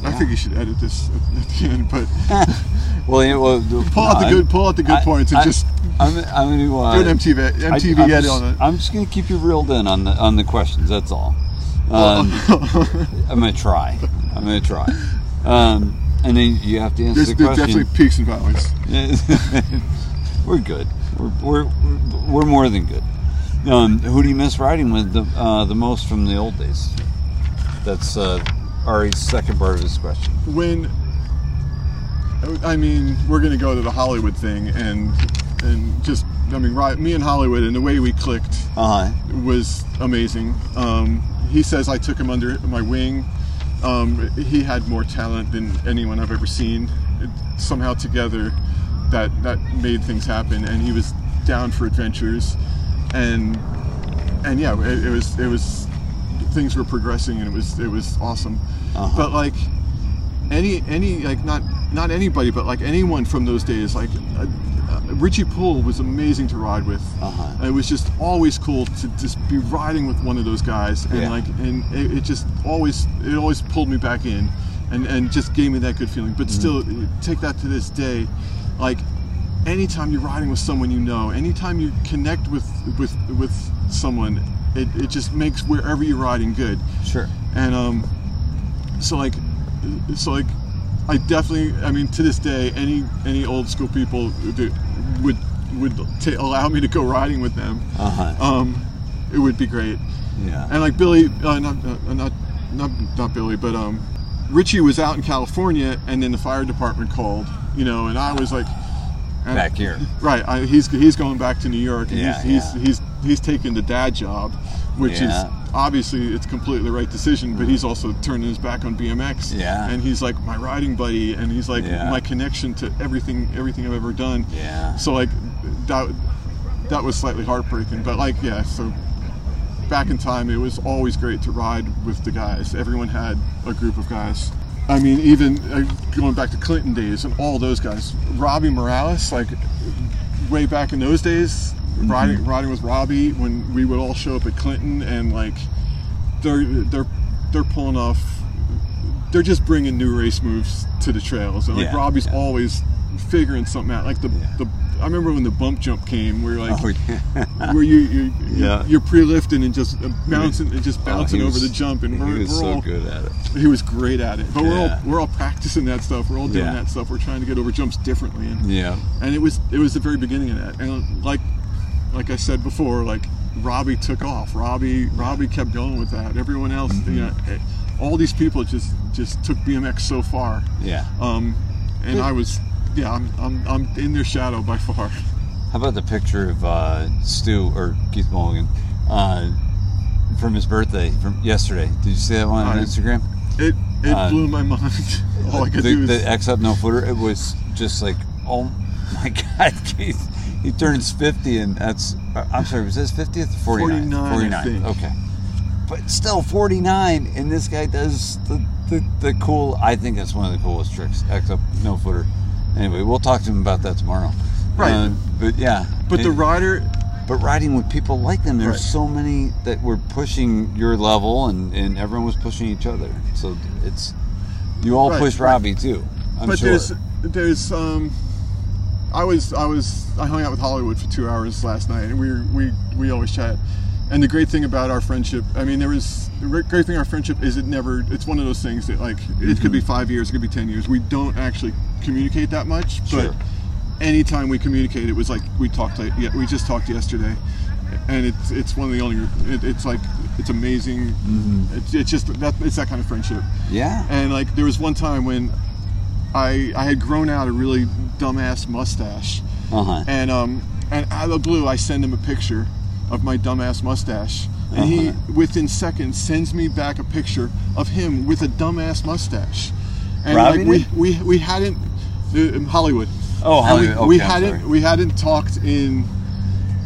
Speaker 2: I think you should edit this at, the end, but
Speaker 3: Well, yeah, well,
Speaker 2: pull out the good pull out the good points and just
Speaker 3: I'm, I'm to uh,
Speaker 2: do an MTV MTV
Speaker 3: I, am
Speaker 2: edit
Speaker 3: just,
Speaker 2: on it.
Speaker 3: I'm just going to keep you reeled in on the on the questions. That's all. Um, I'm going to try. I'm going to try. Um,
Speaker 1: And then you have to answer
Speaker 2: There's,
Speaker 1: the
Speaker 2: there's
Speaker 1: question.
Speaker 2: definitely peaks and valleys.
Speaker 1: we're good. We're, we're we're more than good. Um, who do you miss riding with the uh, the most from the old days? That's uh, Ari's second part of his question.
Speaker 2: when I mean, we're gonna go to the Hollywood thing, and and just I mean, right, me and Hollywood, and the way we clicked
Speaker 1: Uh huh.
Speaker 2: was amazing. Um, he says I took him under my wing. Um, he had more talent than anyone I've ever seen. It, somehow together, that that made things happen, and he was down for adventures, and and yeah, it, it was it was things were progressing, and it was it was awesome.
Speaker 1: Uh-huh.
Speaker 2: But like any any like not not anybody, but like anyone from those days, like. Uh, uh, Richie Poole was amazing to ride with.
Speaker 1: Uh-huh.
Speaker 2: It was just always cool to just be riding with one of those guys, and
Speaker 1: Yeah.
Speaker 2: like, and it, it just always, it always pulled me back in, and and just gave me that good feeling. But still, take that to this day, like, anytime you're riding with someone you know, anytime you connect with with with someone, it, it just makes wherever you're riding good.
Speaker 1: Sure.
Speaker 2: And um, so like, so like, I definitely, I mean, to this day, any any old school people would would ta allow me to go riding with them.
Speaker 1: Uh huh.
Speaker 2: Um, it would be great.
Speaker 1: yeah.
Speaker 2: And like Billy, uh, not, uh, not not not Billy, but um, Richie was out in California, and then the fire department called, you know, and I was like, and-
Speaker 1: Back here.
Speaker 2: right? I, he's he's going back to New York, and
Speaker 1: Yeah,
Speaker 2: he's,
Speaker 1: yeah.
Speaker 2: he's he's he's taking the dad job, which
Speaker 1: Yeah.
Speaker 2: is obviously it's completely the right decision. But he's also turning his back on BMX,
Speaker 1: Yeah.
Speaker 2: and he's like my riding buddy, and he's like my connection to everything everything I've ever done.
Speaker 1: Yeah.
Speaker 2: So like that that was slightly heartbreaking, but like yeah, so back in time it was always great to ride with the guys. Everyone had a group of guys. I mean, even uh, going back to Clinton days and all those guys. Robbie Morales, like way back in those days, riding riding with Robbie when we would all show up at Clinton and like they're they're they're pulling off. They're just bringing new race moves to the trails, and like
Speaker 1: Yeah,
Speaker 2: Robbie's
Speaker 1: yeah.
Speaker 2: always figuring something out. Like the
Speaker 1: Yeah.
Speaker 2: the I remember when the bump jump came, where like
Speaker 1: Oh, yeah.
Speaker 2: where you, you,
Speaker 1: Yeah.
Speaker 2: you're pre-lifting and just uh, bouncing and just
Speaker 1: Oh,
Speaker 2: bouncing
Speaker 1: he
Speaker 2: over
Speaker 1: was-
Speaker 2: the jump, and
Speaker 1: he
Speaker 2: we're,
Speaker 1: was
Speaker 2: we're
Speaker 1: so
Speaker 2: all
Speaker 1: good at it.
Speaker 2: he was great at it. But we're all we're all practicing that stuff. We're all doing
Speaker 1: Yeah.
Speaker 2: that stuff. We're trying to get over jumps differently, and
Speaker 1: Yeah.
Speaker 2: and it was it was the very beginning of that. And like like I said before, like Robbie took off. Robbie Robbie kept going with that. Everyone else,
Speaker 1: Mm-hmm.
Speaker 2: you know, eh, all these people just just took BMX so far.
Speaker 1: Yeah.
Speaker 2: Um, and I was yeah, I'm, I'm I'm in their shadow by far.
Speaker 1: How about the picture of uh, Stu or Keith Mulligan uh, from his birthday from yesterday? Did you see that one on
Speaker 2: I-
Speaker 1: Instagram?
Speaker 2: It it
Speaker 1: Uh,
Speaker 2: blew my mind. all I could
Speaker 1: the,
Speaker 2: do is
Speaker 1: the X up no footer. It was just like, oh my god, Keith. He turns 50, and that's. uh, I'm sorry, was this 50th? 49.
Speaker 2: 49, I think.
Speaker 1: Okay. But still 49, and this guy does the, the, the cool. I think that's one of the coolest tricks. X up no footer. Anyway, we'll talk to him about that tomorrow.
Speaker 2: Right.
Speaker 1: Uh, but yeah.
Speaker 2: But the rider,
Speaker 1: but riding with people like them, there's
Speaker 2: Right.
Speaker 1: so many that were pushing your level, and, and everyone was pushing each other. So it's you all
Speaker 2: Right,
Speaker 1: push
Speaker 2: right.
Speaker 1: Robbie too. I'm
Speaker 2: but
Speaker 1: sure.
Speaker 2: there's there's um, I was I was I hung out with Hollywood for two hours last night, and we we we always chat. And the great thing about our friendship, I mean, there was the great thing about our friendship is it never. It's one of those things that like it could be five years, it could be ten years. We don't actually communicate that much,
Speaker 1: Sure.
Speaker 2: but anytime we communicate, it was like we talked. Like, yeah, we just talked yesterday, and it's it's one of the only. It, it's like it's amazing. It's, it's just that it's that kind of friendship.
Speaker 1: yeah.
Speaker 2: And like there was one time when I I had grown out a really dumbass mustache,
Speaker 1: Uh huh.
Speaker 2: and um and out of the blue I send him a picture of my dumbass mustache, and he
Speaker 1: Uh-huh.
Speaker 2: within seconds sends me back a picture of him with a dumbass mustache, and
Speaker 1: Robbie
Speaker 2: like we
Speaker 1: did?
Speaker 2: we we hadn't uh, in Hollywood.
Speaker 1: Oh,
Speaker 2: And we-
Speaker 1: Hollywood.
Speaker 2: We, hadn't
Speaker 1: sorry.
Speaker 2: we hadn't talked in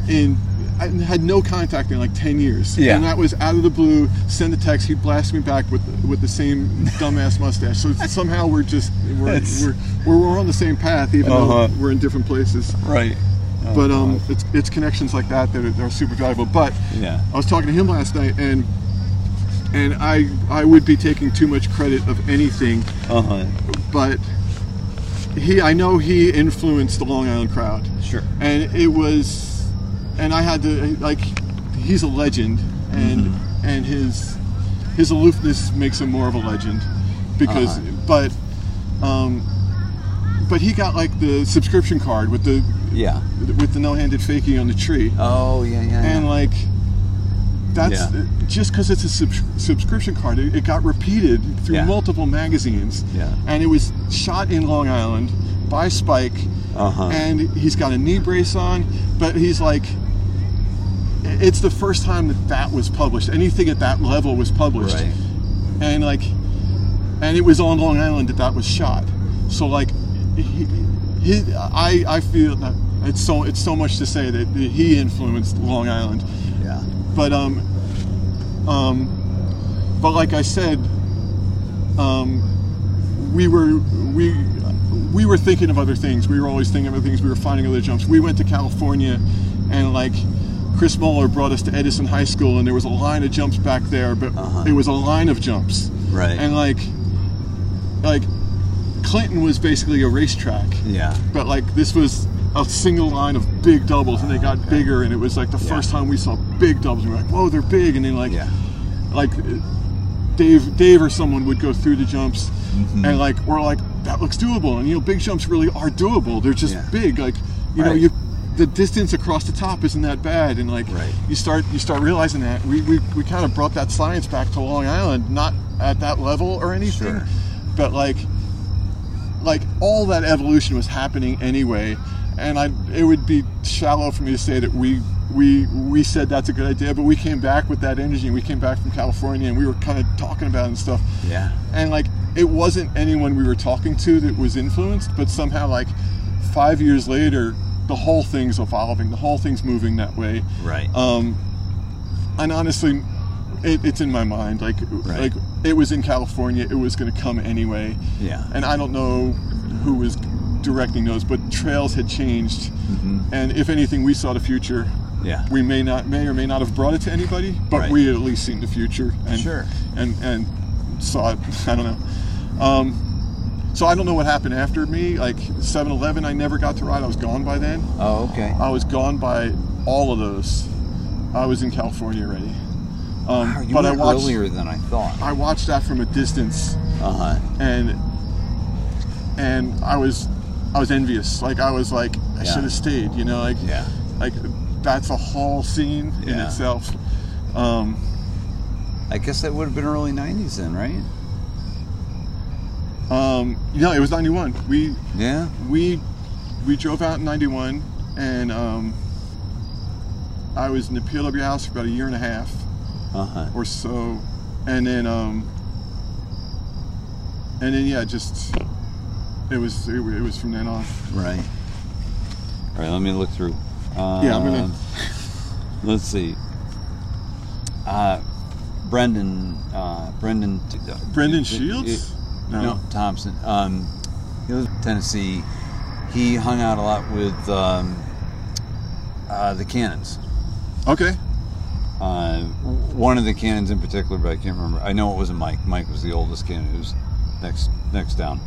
Speaker 2: in. I had no contact in like ten years,
Speaker 1: Yeah.
Speaker 2: and that was out of the blue. Send a text, he blasts me back with with the same dumbass mustache. So somehow we're just we're we're, we're, we're on the same path, even
Speaker 1: Uh-huh.
Speaker 2: though we're in different places.
Speaker 1: Right.
Speaker 2: But um, it's it's connections like that that are, that are super valuable. But
Speaker 1: Yeah.
Speaker 2: I was talking to him last night, and and I I would be taking too much credit of anything,
Speaker 1: Uh huh.
Speaker 2: but he I know he influenced the Long Island crowd
Speaker 1: Sure.
Speaker 2: and it was and i had to like he's a legend and
Speaker 1: Mm-hmm.
Speaker 2: and his his aloofness makes him more of a legend because
Speaker 1: Uh-huh.
Speaker 2: but Um, but he got like the subscription card with the
Speaker 1: Yeah.
Speaker 2: with the no-handed fakie on the tree,
Speaker 1: Oh yeah, yeah.
Speaker 2: and
Speaker 1: yeah.
Speaker 2: like that's
Speaker 1: Yeah.
Speaker 2: just because it's a sub- subscription card. It, it got repeated through
Speaker 1: Yeah.
Speaker 2: multiple magazines,
Speaker 1: Yeah.
Speaker 2: and it was shot in Long Island by Spike,
Speaker 1: Uh-huh.
Speaker 2: and he's got a knee brace on, but he's like. It's the first time that that was published. Anything at that level was published
Speaker 1: right.
Speaker 2: and like and it was on long island that that was shot so like he, he, i i feel that it's so it's so much to say that he influenced long island
Speaker 1: Yeah.
Speaker 2: but um um but like i said um we were we we were thinking of other things we were always thinking of other things we were finding other jumps we went to california and like chris Muller brought us to edison high school and there was a line of jumps back there but
Speaker 1: Uh-huh.
Speaker 2: it was a line of jumps
Speaker 1: Right.
Speaker 2: and like like clinton was basically a racetrack
Speaker 1: yeah.
Speaker 2: but like this was a single line of big doubles and they got bigger and it was like the
Speaker 1: Yeah.
Speaker 2: first time we saw big doubles and we are like whoa they're big and then like
Speaker 1: Yeah.
Speaker 2: like dave dave or someone would go through the jumps
Speaker 1: Mm-hmm.
Speaker 2: and like we're like that looks doable and you know big jumps really are doable they're just
Speaker 1: Yeah.
Speaker 2: big like you know you the distance across the top isn't that bad and like
Speaker 1: Right.
Speaker 2: you start you start realizing that we, we, we kind of brought that science back to long island not at that level or anything
Speaker 1: Sure.
Speaker 2: but like like all that evolution was happening anyway and i it would be shallow for me to say that we we we said that's a good idea but we came back with that energy and we came back from california and we were kind of talking about it and stuff
Speaker 1: Yeah.
Speaker 2: and like it wasn't anyone we were talking to that was influenced but somehow like five years later the whole thing's evolving the whole thing's moving that way
Speaker 1: Right.
Speaker 2: um and honestly it, it's in my mind like
Speaker 1: Right.
Speaker 2: like it was in california it was going to come anyway
Speaker 1: yeah.
Speaker 2: and I don't know who was directing those, but trails had changed, and if anything, we saw the future.
Speaker 1: Mm-hmm. Yeah.
Speaker 2: We may not, may or may not have brought it to anybody, but
Speaker 1: Right.
Speaker 2: we had at least seen the future and
Speaker 1: Sure.
Speaker 2: and and saw it. I don't know. Um, so I don't know what happened after me. Like 7-Eleven, I never got to ride. I was gone by then.
Speaker 1: Oh, okay.
Speaker 2: I was gone by all of those. I was in California already. Um,
Speaker 1: Wow, you
Speaker 2: but I watched.
Speaker 1: earlier than I thought.
Speaker 2: I watched that from a distance
Speaker 1: Uh huh.
Speaker 2: and and I was I was envious. Like I was like I
Speaker 1: Yeah.
Speaker 2: should have stayed. You know, like
Speaker 1: Yeah.
Speaker 2: like that's a whole scene in itself. Um,
Speaker 1: I guess that would have been early '90s then, right?
Speaker 2: um, know, it was '91. We
Speaker 1: Yeah.
Speaker 2: we we drove out in '91, and um, I was in the PLW house for about a year and a half
Speaker 1: Uh huh.
Speaker 2: or so, and then um, and then yeah, just it was it, was- it was from then on.
Speaker 1: Right. All right. Let me look through. Um,
Speaker 2: Yeah, I'm gonna-
Speaker 1: Let's see. Uh, Brendan. Uh, Brendan. uh,
Speaker 2: Brendan
Speaker 1: uh,
Speaker 2: Shields?
Speaker 1: No.
Speaker 2: No.
Speaker 1: Thompson. Um, he was in Tennessee. He hung out a lot with um, uh, the Cannons.
Speaker 2: Okay.
Speaker 1: Uh, one of the cannons in particular, but I can't remember. I know it wasn't Mike. Mike was the oldest cannon who's next next down.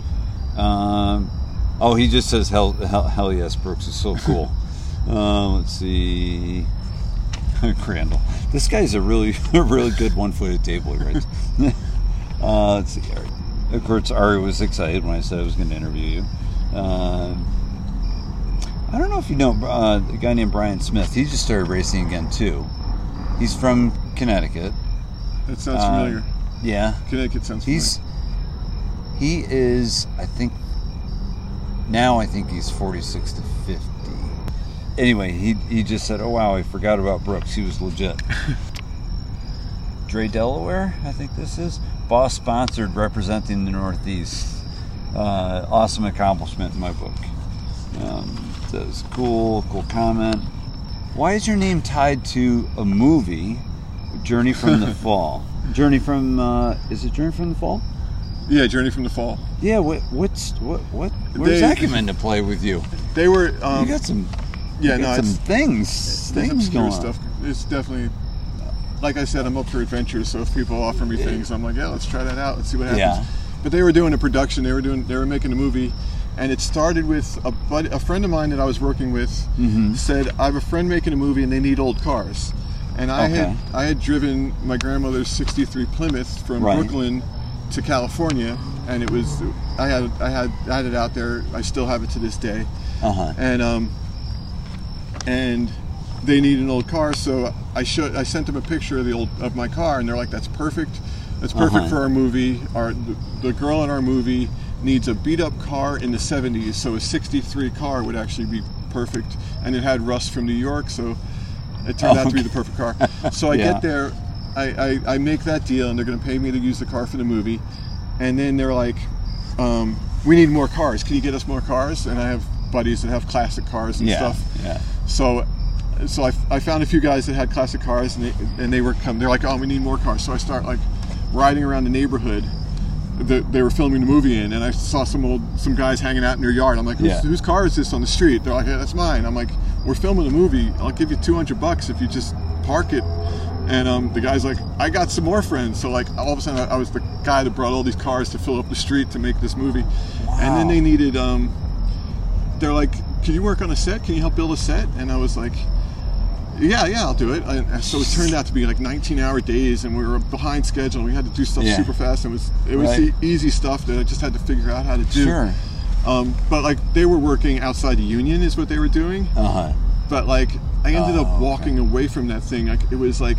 Speaker 1: Um, oh, he just says hell, hell, hell yes, Brooks is so cool. uh, let's see, Crandall. This guy's a really a really good one footed table he writes. uh, let's see. Ari. Of course, Ari was excited when I said I was going to interview you. Uh, I don't know if you know uh, a guy named Brian Smith. He just started racing again too. He's from Connecticut.
Speaker 2: That sounds
Speaker 1: Uh,
Speaker 2: familiar.
Speaker 1: Yeah,
Speaker 2: Connecticut sounds familiar.
Speaker 1: he's he is. I think now I think he's forty six to fifty. Anyway, he he just said, "Oh wow, I forgot about Brooks. He was legit." Dre Delaware, I think this is boss sponsored, representing the Northeast. Uh, awesome accomplishment in my book. Um, says cool, cool comment. Why is your name tied to a movie, Journey from the Fall? Journey from uh, is it Journey from the Fall?
Speaker 2: Yeah, Journey from the Fall.
Speaker 1: Yeah. What what's what what? Where's that come into play with you?
Speaker 2: They were. Um,
Speaker 1: you got some.
Speaker 2: yeah, no,
Speaker 1: some
Speaker 2: it's
Speaker 1: things. Things
Speaker 2: obscure
Speaker 1: going
Speaker 2: stuff.
Speaker 1: on.
Speaker 2: It's definitely. Like I said, I'm up for adventures. So if people offer me things, I'm like, yeah, let's try that out. Let's see what happens.
Speaker 1: Yeah.
Speaker 2: But they were doing a production. They were doing. They were making a movie, and it started with a buddy, a friend of mine that I was working with
Speaker 1: Mm-hmm.
Speaker 2: said, I have a friend making a movie, and they need old cars. And I
Speaker 1: Okay.
Speaker 2: had I had driven my grandmother's '63 Plymouth from
Speaker 1: Right.
Speaker 2: Brooklyn to California, and it was I had I had I had it out there. I still have it to this day,
Speaker 1: Uh huh.
Speaker 2: and um, and they need an old car, so I showed I sent them a picture of the old of my car, and they're like, "That's perfect. That's perfect
Speaker 1: Uh-huh.
Speaker 2: for our movie. Our the, the girl in our movie needs a beat up car in the '70s, so a '63 car would actually be perfect." And it had rust from New York, so it turned out to be the perfect car. So I
Speaker 1: Yeah.
Speaker 2: get there, I, I, I make that deal, and they're going to pay me to use the car for the movie, and then they're like, um, "We need more cars. Can you get us more cars?" And I have buddies that have classic cars and
Speaker 1: Yeah.
Speaker 2: stuff.
Speaker 1: Yeah.
Speaker 2: So, so I, I found a few guys that had classic cars, and they, and they were come. They're like, "Oh, we need more cars." So I start like riding around the neighborhood that they were filming the movie in, and I saw some old some guys hanging out in their yard. I'm like, "Whose,
Speaker 1: Yeah.
Speaker 2: whose car is this on the street?" They're like, "Yeah, that's mine." I'm like, "We're filming a movie. I'll give you 200 bucks if you just park it." And um, the guy's like, "I got some more friends." So like, all of a sudden, I, I was the guy that brought all these cars to fill up the street to make this movie. And then they needed. Um, they're like, "Can you work on a set? Can you help build a set?" And I was like, "Yeah, yeah, I'll do it." And so it turned out to be like 19-hour days, and we were behind schedule. and We had to do stuff
Speaker 1: Yeah.
Speaker 2: super fast. And it was it was
Speaker 1: Right.
Speaker 2: the easy stuff that I just had to figure out how to do.
Speaker 1: Sure.
Speaker 2: Um, but like they were working outside the union, is what they were doing.
Speaker 1: Uh huh.
Speaker 2: But like I ended
Speaker 1: Oh,
Speaker 2: up
Speaker 1: okay.
Speaker 2: walking away from that thing. Like it was like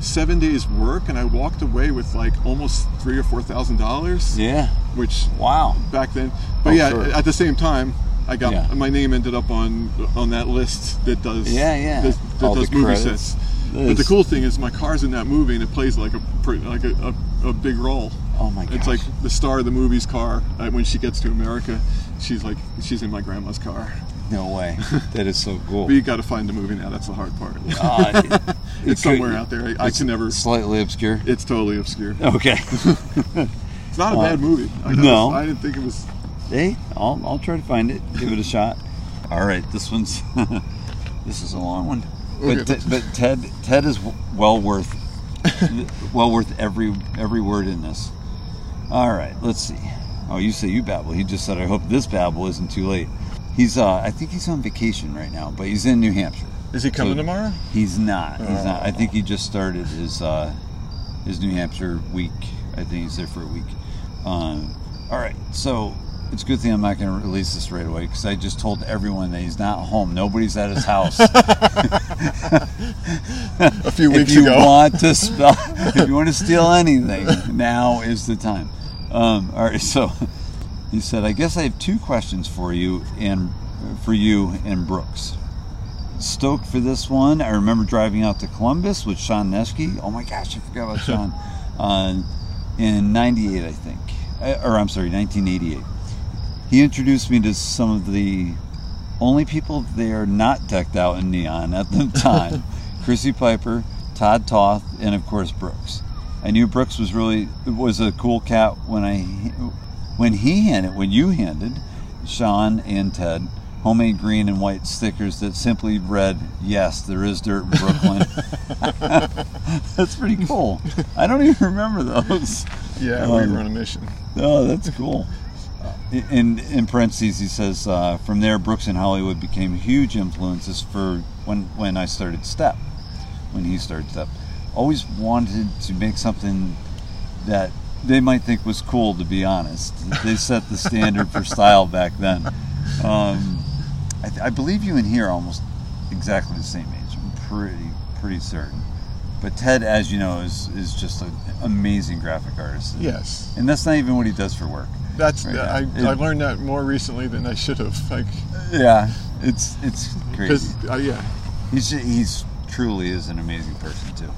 Speaker 2: seven days work, and I walked away with like almost three or four thousand dollars,
Speaker 1: Yeah.
Speaker 2: which
Speaker 1: Wow.
Speaker 2: back then. But
Speaker 1: Oh,
Speaker 2: yeah,
Speaker 1: sure.
Speaker 2: at the same time, I got
Speaker 1: Yeah.
Speaker 2: my name ended up on on that list that does
Speaker 1: Yeah, yeah.
Speaker 2: that, that does movie
Speaker 1: credits.
Speaker 2: sets. But the cool thing is my car's in that movie and it plays like a like a, a, a big role.
Speaker 1: Oh my
Speaker 2: It's like the star of the movie's car. Uh, when she gets to America, she's like she's in my grandma's car.
Speaker 1: No way. That is so cool.
Speaker 2: But you got to find the movie now. That's the hard part.
Speaker 1: Uh, it- it
Speaker 2: it's
Speaker 1: could-
Speaker 2: somewhere out there. I, I
Speaker 1: it's
Speaker 2: can never.
Speaker 1: Slightly obscure.
Speaker 2: It's totally obscure.
Speaker 1: Okay.
Speaker 2: It's not a bad movie. I
Speaker 1: no.
Speaker 2: know, I didn't think it was.
Speaker 1: Hey, I'll, I'll try to find it. Give it a shot. All right. This one's. this is a long one.
Speaker 2: Okay,
Speaker 1: But, but Ted Ted is well worth well worth every every word in this. All right, let's see. Oh, you say you babble. He just said, "I hope this babble isn't too late." He's, uh, I think he's on vacation right now, but he's in New Hampshire.
Speaker 2: Is he coming
Speaker 1: So-
Speaker 2: tomorrow?
Speaker 1: He's not. He's not. I think he just started his uh, his New Hampshire week. I think he's there for a week. Um, all right, so it's a good thing I'm not going to release this right away because I just told everyone that he's not home. Nobody's at his house.
Speaker 2: A few weeks
Speaker 1: if
Speaker 2: weeks
Speaker 1: you
Speaker 2: ago.
Speaker 1: want to spell, if you want to steal anything, now is the time. Um, all right, so he said, "I guess I have two questions for you and for you and Brooks." Stoked for this one. I remember driving out to Columbus with Sean Neschke. Oh my gosh, I forgot about Sean. uh, in '98, I think, Uh, or I'm sorry, 1988. He introduced me to some of the only people there not decked out in neon at the time Chrissy Piper, Todd Toth, and of course Brooks. I knew Brooks was really was a cool cat when I when he handed when you handed Sean and Ted homemade green and white stickers that simply read "Yes, there is dirt in Brooklyn." that's pretty cool. I don't even remember those.
Speaker 2: Yeah, we
Speaker 1: Um,
Speaker 2: were on a mission.
Speaker 1: Oh, that's cool. In in parentheses, he says, uh, "From there, Brooks and Hollywood became huge influences for when when I started Step, when he started Step. Always wanted to make something that they might think was cool. To be honest, they set the standard for style back then. Um, I, th- I believe you and he are almost exactly the same age. I'm pretty pretty certain. But Ted, as you know, is is just an amazing graphic artist.
Speaker 2: Yes,
Speaker 1: And that's not even what he does for work.
Speaker 2: That's
Speaker 1: Right
Speaker 2: I,
Speaker 1: now.
Speaker 2: I learned that more recently than I should have. Like,
Speaker 1: Yeah, it's it's crazy.
Speaker 2: uh, yeah,
Speaker 1: He's he's truly is an amazing person too.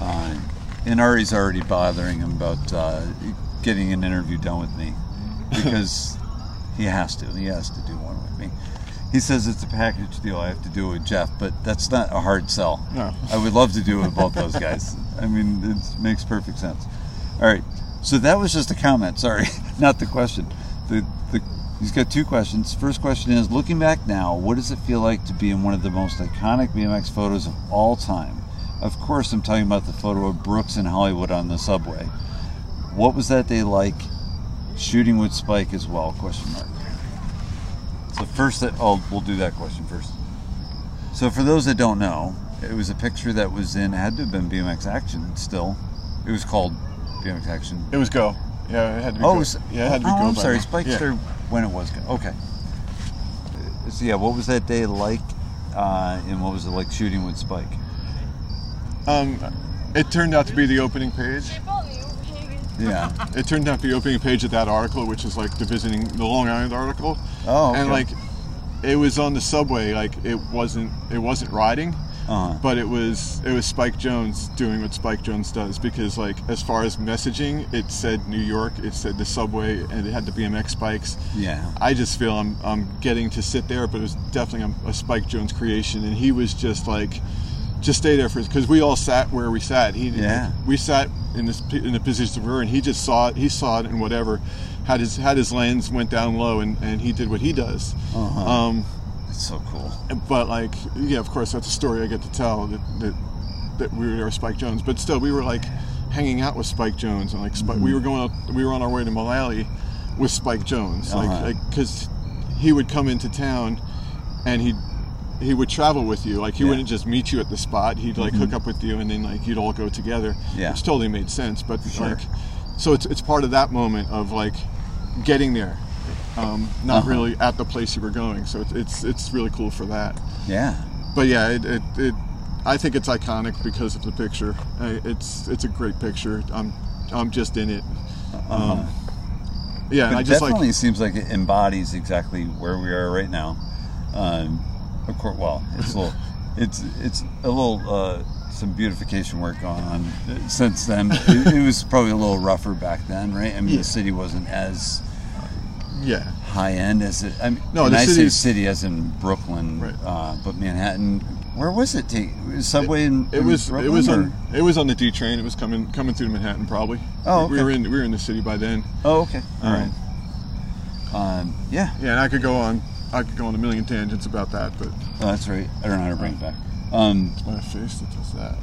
Speaker 1: Uh, and Ari's already bothering him about uh, getting an interview done with me because he has to. He has to do one with me. He says it's a package deal. I have to do it with Jeff, but that's not a hard sell.
Speaker 2: No.
Speaker 1: I would love to do it with both those guys. I mean, it makes perfect sense. All right, so that was just a comment. Sorry, not the question. The the he's got two questions. First question is: Looking back now, what does it feel like to be in one of the most iconic BMX photos of all time? Of course, I'm talking about the photo of Brooks in Hollywood on the subway. What was that day like? Shooting with Spike as well? Question mark. So first, that oh, we'll do that question first. So for those that don't know, it was a picture that was in had to have been BMX Action. Still, it was called BMX Action.
Speaker 2: it was go. Yeah, it had to be.
Speaker 1: Oh,
Speaker 2: go,
Speaker 1: s-
Speaker 2: yeah, it had to be
Speaker 1: oh,
Speaker 2: go
Speaker 1: I'm sorry.
Speaker 2: now.
Speaker 1: Spike
Speaker 2: Yeah.
Speaker 1: started when it was. go- Okay. Uh, So yeah, what was that day like, uh, and what was it like shooting with Spike?
Speaker 2: Um, it turned out to be the opening page.
Speaker 1: Yeah.
Speaker 2: It turned out to be the opening page of that article, which is like the visiting the Long Island article.
Speaker 1: Oh, okay.
Speaker 2: And like, it was on the subway. Like it wasn't it wasn't riding,
Speaker 1: Uh-huh.
Speaker 2: but it was it was Spike Jonze doing what Spike Jonze does because like as far as messaging, it said New York, it said the subway, and it had the BMX bikes.
Speaker 1: Yeah.
Speaker 2: I just feel I'm I'm getting to sit there, but it was definitely a, a Spike Jonze creation, and he was just like, just stay there for because we all sat where we sat. He
Speaker 1: Yeah.
Speaker 2: we sat in this in the position we were, and he just saw it. He saw it and whatever, had his had his lens went down low, and and he did what he does.
Speaker 1: Uh-huh.
Speaker 2: Um,
Speaker 1: That's so cool.
Speaker 2: but like yeah, of course that's a story I get to tell that that, that we were there with Spike Jonze, but still we were like hanging out with Spike Jonze and like Spike, we
Speaker 1: Mm-hmm.
Speaker 2: were going out, we were on our way to Mullally with Spike Jones,
Speaker 1: Uh-huh.
Speaker 2: like like because he would come into town and he he would travel with you, like he
Speaker 1: Yeah.
Speaker 2: wouldn't just meet you at the spot. He'd like hook up with you and then like you'd all go together,
Speaker 1: Yeah.
Speaker 2: which totally made sense. But
Speaker 1: Sure.
Speaker 2: like so it's it's part of that moment of like getting there. Um, not
Speaker 1: Uh-huh.
Speaker 2: really at the place you were going, so it's, it's it's really cool for that
Speaker 1: Yeah.
Speaker 2: but yeah, it, it, it I think it's iconic because of the picture. It's it's a great picture. I'm I'm just in it. Um, yeah, and
Speaker 1: But
Speaker 2: I
Speaker 1: it
Speaker 2: just
Speaker 1: definitely
Speaker 2: like
Speaker 1: seems like it embodies exactly where we are right now. Um, of course, well, it's a little, it's it's a little uh, some beautification work going on since then. it, it was probably a little rougher back then, right? I mean,
Speaker 2: Yeah.
Speaker 1: the city wasn't as
Speaker 2: yeah.
Speaker 1: high end as it. I mean,
Speaker 2: No, the
Speaker 1: I say city as in Brooklyn,
Speaker 2: Right.
Speaker 1: uh, but Manhattan. Where was it? Subway in,
Speaker 2: It
Speaker 1: in
Speaker 2: was
Speaker 1: Brooklyn,
Speaker 2: it was
Speaker 1: or-
Speaker 2: on it was on the D train. It was coming coming through Manhattan probably.
Speaker 1: Oh, okay.
Speaker 2: we were in we were in the city by then.
Speaker 1: Oh, okay. All
Speaker 2: Um,
Speaker 1: right. Um, yeah.
Speaker 2: Yeah, and I could go on I could go on a million tangents about that, but
Speaker 1: Oh, that's right. I don't know how to bring it back. Um,
Speaker 2: it's my face that does that.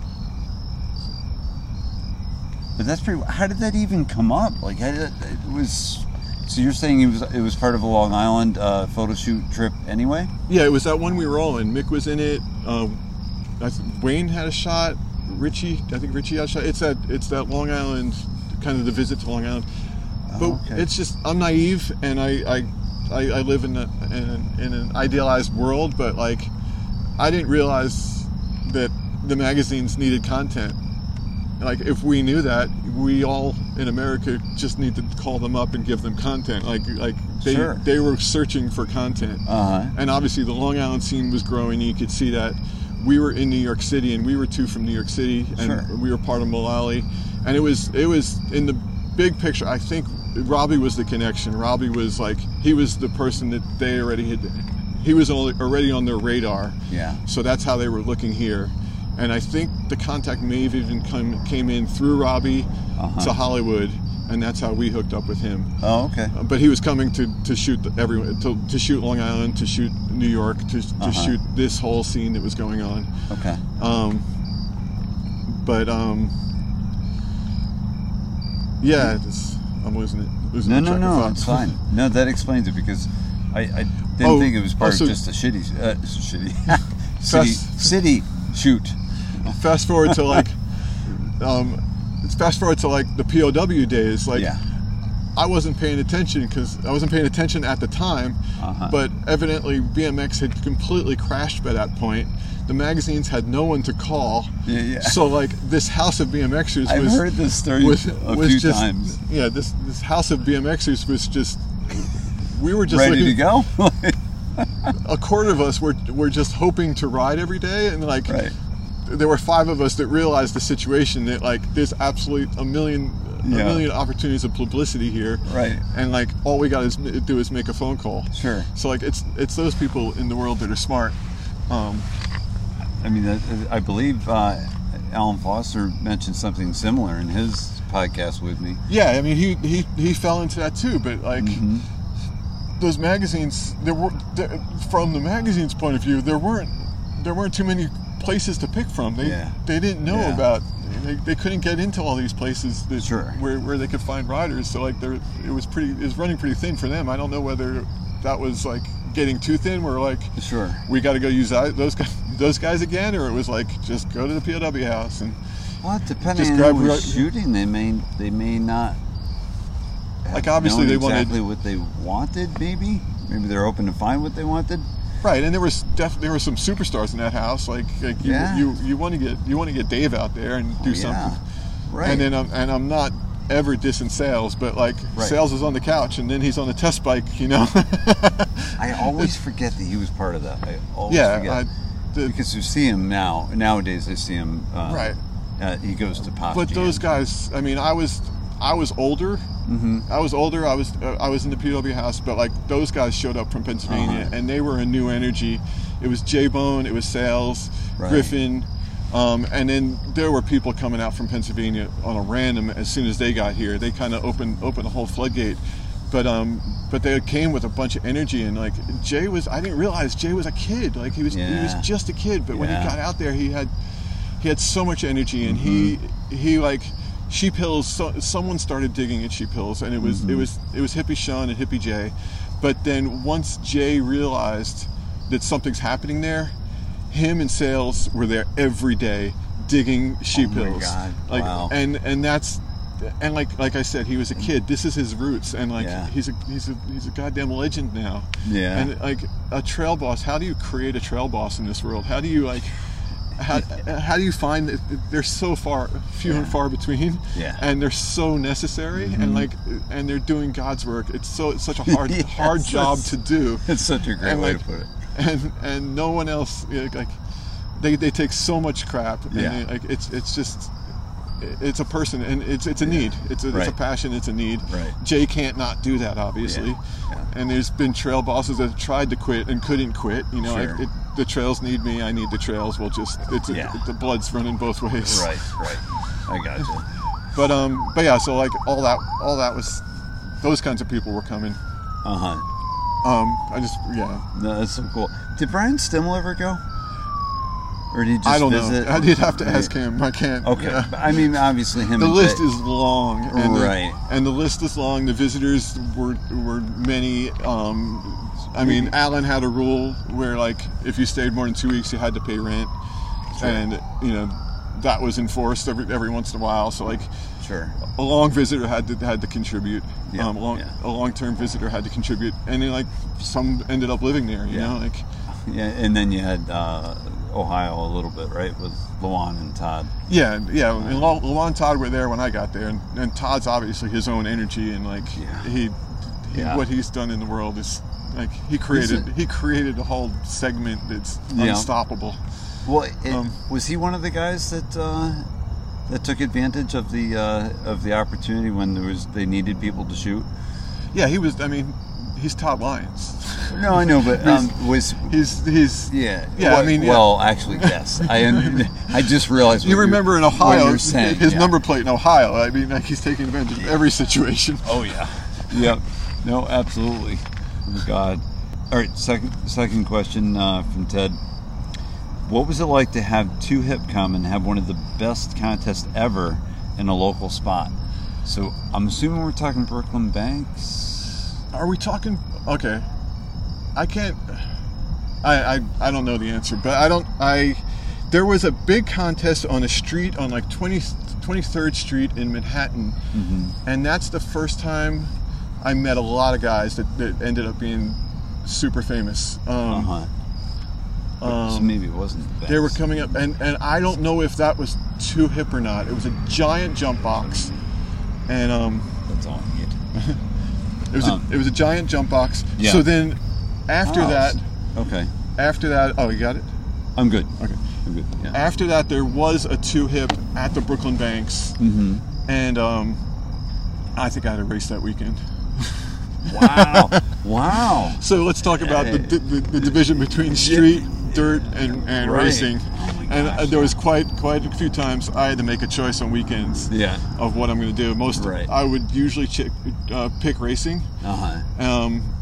Speaker 1: but that's pretty. How did that even come up? Like, how did it, it was? So you're saying it was it was part of a Long Island uh, photo shoot trip anyway?
Speaker 2: Yeah, it was that one we were all in. Mick was in it. Um, I th- Wayne had a shot. Richie, I think Richie had a shot. It's that it's that Long Island, kind of the visit to Long Island. But
Speaker 1: Oh, okay.
Speaker 2: it's just I'm naive and I I, I, I live in, a, in, an, in an idealized world, but like I didn't realize that the magazines needed content. Like if we knew that, we all in America just need to call them up and give them content. Like like they
Speaker 1: Sure.
Speaker 2: they were searching for content
Speaker 1: Uh huh.
Speaker 2: and obviously the Long Island scene was growing. You could see that. We were in New York City, and we were two from New York City, and
Speaker 1: Sure.
Speaker 2: we were part of Mullally, and it was it was in the big picture. I think Robbie was the connection. Robbie was like he was the person that they already had. He was already on their radar,
Speaker 1: Yeah.
Speaker 2: so that's how they were looking here. And I think the contact may have even come came in through Robbie
Speaker 1: Uh-huh.
Speaker 2: to Hollywood, and that's how we hooked up with him
Speaker 1: Oh, okay.
Speaker 2: but he was coming to, to shoot everyone to, to shoot Long Island, to shoot New York, to, to
Speaker 1: Uh-huh.
Speaker 2: shoot this whole scene that was going on.
Speaker 1: Okay.
Speaker 2: Um, but um, yeah, I'm losing it. Losing
Speaker 1: No, no, no. It's fine. No, that explains it because I, I didn't
Speaker 2: Oh,
Speaker 1: think it was part
Speaker 2: also-
Speaker 1: of just a shitty, uh, shitty, city, city shoot.
Speaker 2: Fast forward to like, um, it's fast forward to like the POW days. Like,
Speaker 1: yeah.
Speaker 2: I wasn't paying attention because I wasn't paying attention at the time,
Speaker 1: Uh-huh.
Speaker 2: but evidently BMX had completely crashed by that point. The magazines had no one to call.
Speaker 1: Yeah, yeah.
Speaker 2: So like this house of BMXers
Speaker 1: I've
Speaker 2: was
Speaker 1: heard this story
Speaker 2: was,
Speaker 1: a
Speaker 2: was
Speaker 1: few
Speaker 2: just,
Speaker 1: times.
Speaker 2: Yeah, this this house of BMXers was just we were just
Speaker 1: Ready to go.
Speaker 2: a quarter of us were were just hoping to ride every day and like
Speaker 1: right.
Speaker 2: There were five of us that realized the situation that like there's absolutely a million
Speaker 1: Yeah.
Speaker 2: a million opportunities of publicity here
Speaker 1: Right.
Speaker 2: and like all we got to do is make a phone call
Speaker 1: Sure.
Speaker 2: so like it's it's those people in the world that are smart um,
Speaker 1: I mean, I, I believe uh, Alan Foster mentioned something similar in his podcast with me.
Speaker 2: yeah i mean he he he fell into that too but like
Speaker 1: Mm-hmm.
Speaker 2: those magazines there were there, from the magazine's point of view there weren't there weren't too many places to pick from they
Speaker 1: Yeah.
Speaker 2: they didn't know
Speaker 1: Yeah.
Speaker 2: about they, they couldn't get into all these places that
Speaker 1: Sure.
Speaker 2: where, where they could find riders so like there it was pretty it was running pretty thin for them i don't know whether that was like getting too thin where like
Speaker 1: Sure.
Speaker 2: we got to go use that- those guys those guys again or it was like just go to the POW house and
Speaker 1: Well, depending
Speaker 2: Just
Speaker 1: on who was
Speaker 2: ri-
Speaker 1: shooting, they may they may not
Speaker 2: Like, obviously they wanted-
Speaker 1: exactly what they wanted. Maybe, maybe they're open to find what they wanted.
Speaker 2: Right, and there was def- there were some superstars in that house. Like, like you,
Speaker 1: Yeah.
Speaker 2: you you want to get you want to get Dave out there and do
Speaker 1: Oh,
Speaker 2: something.
Speaker 1: yeah. Right.
Speaker 2: And then I'm and I'm not ever dissing sales, but like
Speaker 1: Right.
Speaker 2: sales is on the couch and then he's on the test bike. You know.
Speaker 1: I always forget that he was part of that. I always
Speaker 2: yeah.
Speaker 1: forget.
Speaker 2: I, the,
Speaker 1: because you see him now. Nowadays, I see him. Uh,
Speaker 2: Right.
Speaker 1: Uh, he goes to pop.
Speaker 2: but those guys, I mean, I was I was older.
Speaker 1: hmm
Speaker 2: I was older. I was uh, I was in the PW house, but like those guys showed up from Pennsylvania,
Speaker 1: Uh-huh.
Speaker 2: and they were a new energy. It was J Bone, it was Sales,
Speaker 1: Right.
Speaker 2: Griffin, um, and then there were people coming out from Pennsylvania on a random. As soon as they got here, they kind of opened opened the whole floodgate. But um, but they came with a bunch of energy, and like Jay was, I didn't realize Jay was a kid. Like he was he was just a kid, but when he got out there, he had he had so much energy and he he like sheep hills so, someone started digging at sheep hills and it was it mm-hmm. was it was hippie sean and hippie jay but then once jay realized that something's happening there him and sales were there every day digging sheep
Speaker 1: Oh my
Speaker 2: hills
Speaker 1: God,
Speaker 2: like
Speaker 1: wow.
Speaker 2: and and that's and like like I said, he was a mm. kid. This is his roots, and like
Speaker 1: Yeah.
Speaker 2: he's a he's a he's a goddamn legend now.
Speaker 1: Yeah.
Speaker 2: And like a trail boss, how do you create a trail boss in this world? How do you like how, how do you find that they're so far few and far between
Speaker 1: Yeah. Mm-hmm.
Speaker 2: and they're so necessary and like and they're doing god's work it's so it's such a hard
Speaker 1: Yes,
Speaker 2: hard job to do
Speaker 1: It's such a great
Speaker 2: And,
Speaker 1: way
Speaker 2: like,
Speaker 1: to put it.
Speaker 2: and and no one else like they, they take so much crap and
Speaker 1: Yeah.
Speaker 2: they, like it's it's just it's a person and it's it's a need it's a, it's a passion it's a need
Speaker 1: Right.
Speaker 2: jay can't not do that obviously
Speaker 1: Yeah. Yeah.
Speaker 2: and there's been trail bosses that have tried to quit and couldn't quit you know
Speaker 1: Sure.
Speaker 2: like it, the trails need me i need the trails We'll just it's a,
Speaker 1: Yeah.
Speaker 2: the blood's running both ways
Speaker 1: Right, right. I got you.
Speaker 2: but um but yeah so like all that all that was those kinds of people were coming
Speaker 1: Uh huh.
Speaker 2: um i just yeah
Speaker 1: No, that's so cool. Did Brian Stimmel ever go? Or did he just
Speaker 2: i don't
Speaker 1: visit?
Speaker 2: know i did have to ask him i can't
Speaker 1: Okay.
Speaker 2: yeah.
Speaker 1: I mean, obviously him
Speaker 2: the list
Speaker 1: Jay-
Speaker 2: is long and the,
Speaker 1: Right.
Speaker 2: and the list is long the visitors were were many um i mean alan had a rule where like if you stayed more than two weeks you had to pay rent and you know that was enforced every every once in a while so like
Speaker 1: Sure.
Speaker 2: a long visitor had to had to contribute
Speaker 1: Yeah,
Speaker 2: um, a long,
Speaker 1: yeah.
Speaker 2: a long-term visitor had to contribute and then like some ended up living there you
Speaker 1: Yeah.
Speaker 2: know like
Speaker 1: Yeah, and then you had uh, Ohio a little bit, right, with Luan and Todd.
Speaker 2: Yeah, yeah. And Lo and Todd were there when I got there, and, and Todd's obviously his own energy, and like
Speaker 1: Yeah.
Speaker 2: he, he
Speaker 1: Yeah.
Speaker 2: what he's done in the world is like he created he created a whole segment that's
Speaker 1: Yeah.
Speaker 2: unstoppable.
Speaker 1: Well, it,
Speaker 2: Um,
Speaker 1: was he one of the guys that uh, that took advantage of the uh, of the opportunity when there was they needed people to shoot?
Speaker 2: Yeah, he was. I mean, he's Todd Lyons.
Speaker 1: No, I know, but um, was
Speaker 2: He's he's
Speaker 1: yeah,
Speaker 2: Yeah, I
Speaker 1: well-
Speaker 2: mean, yeah.
Speaker 1: well, actually, yes. I I just realized.
Speaker 2: You remember in Ohio,
Speaker 1: saying,
Speaker 2: his
Speaker 1: yeah.
Speaker 2: number plate in Ohio. I mean, like he's taking advantage of every situation.
Speaker 1: Oh yeah. Yep. No, absolutely. Oh God. All right. Second second question uh, from Ted. What was it like to have two hip come and have one of the best contests ever in a local spot? So I'm assuming we're talking Brooklyn Banks.
Speaker 2: Are we talking? Okay, I can't. I, I I don't know the answer, but I don't. I there was a big contest on a street on like 20, 23rd Street in Manhattan, and that's the first time I met a lot of guys that, that ended up being super famous.
Speaker 1: Uh
Speaker 2: Um,
Speaker 1: so
Speaker 2: um,
Speaker 1: maybe it wasn't. The
Speaker 2: they were coming up, and, and I don't know if that was too hip or not. It was a giant jump box, and um,
Speaker 1: That's all I need.
Speaker 2: it was
Speaker 1: Um,
Speaker 2: a, it was a giant jump box.
Speaker 1: Yeah.
Speaker 2: So then, after
Speaker 1: Oh,
Speaker 2: that,
Speaker 1: Okay.
Speaker 2: after that, oh, you got it.
Speaker 1: I'm good.
Speaker 2: Okay.
Speaker 1: I'm good. Yeah.
Speaker 2: After that, there was a two hip at the Brooklyn Banks,
Speaker 1: Mm-hmm.
Speaker 2: and um, I think I had a race that weekend.
Speaker 1: Wow. wow.
Speaker 2: So let's talk about the, the, the division between street, dirt, and, and
Speaker 1: Right.
Speaker 2: racing.
Speaker 1: Oh
Speaker 2: and uh, there was quite quite a few times I had to make a choice on weekends
Speaker 1: Yeah.
Speaker 2: of what I'm going to do. Most
Speaker 1: Right.
Speaker 2: I would usually ch- uh, pick racing.
Speaker 1: Uh huh.
Speaker 2: Um,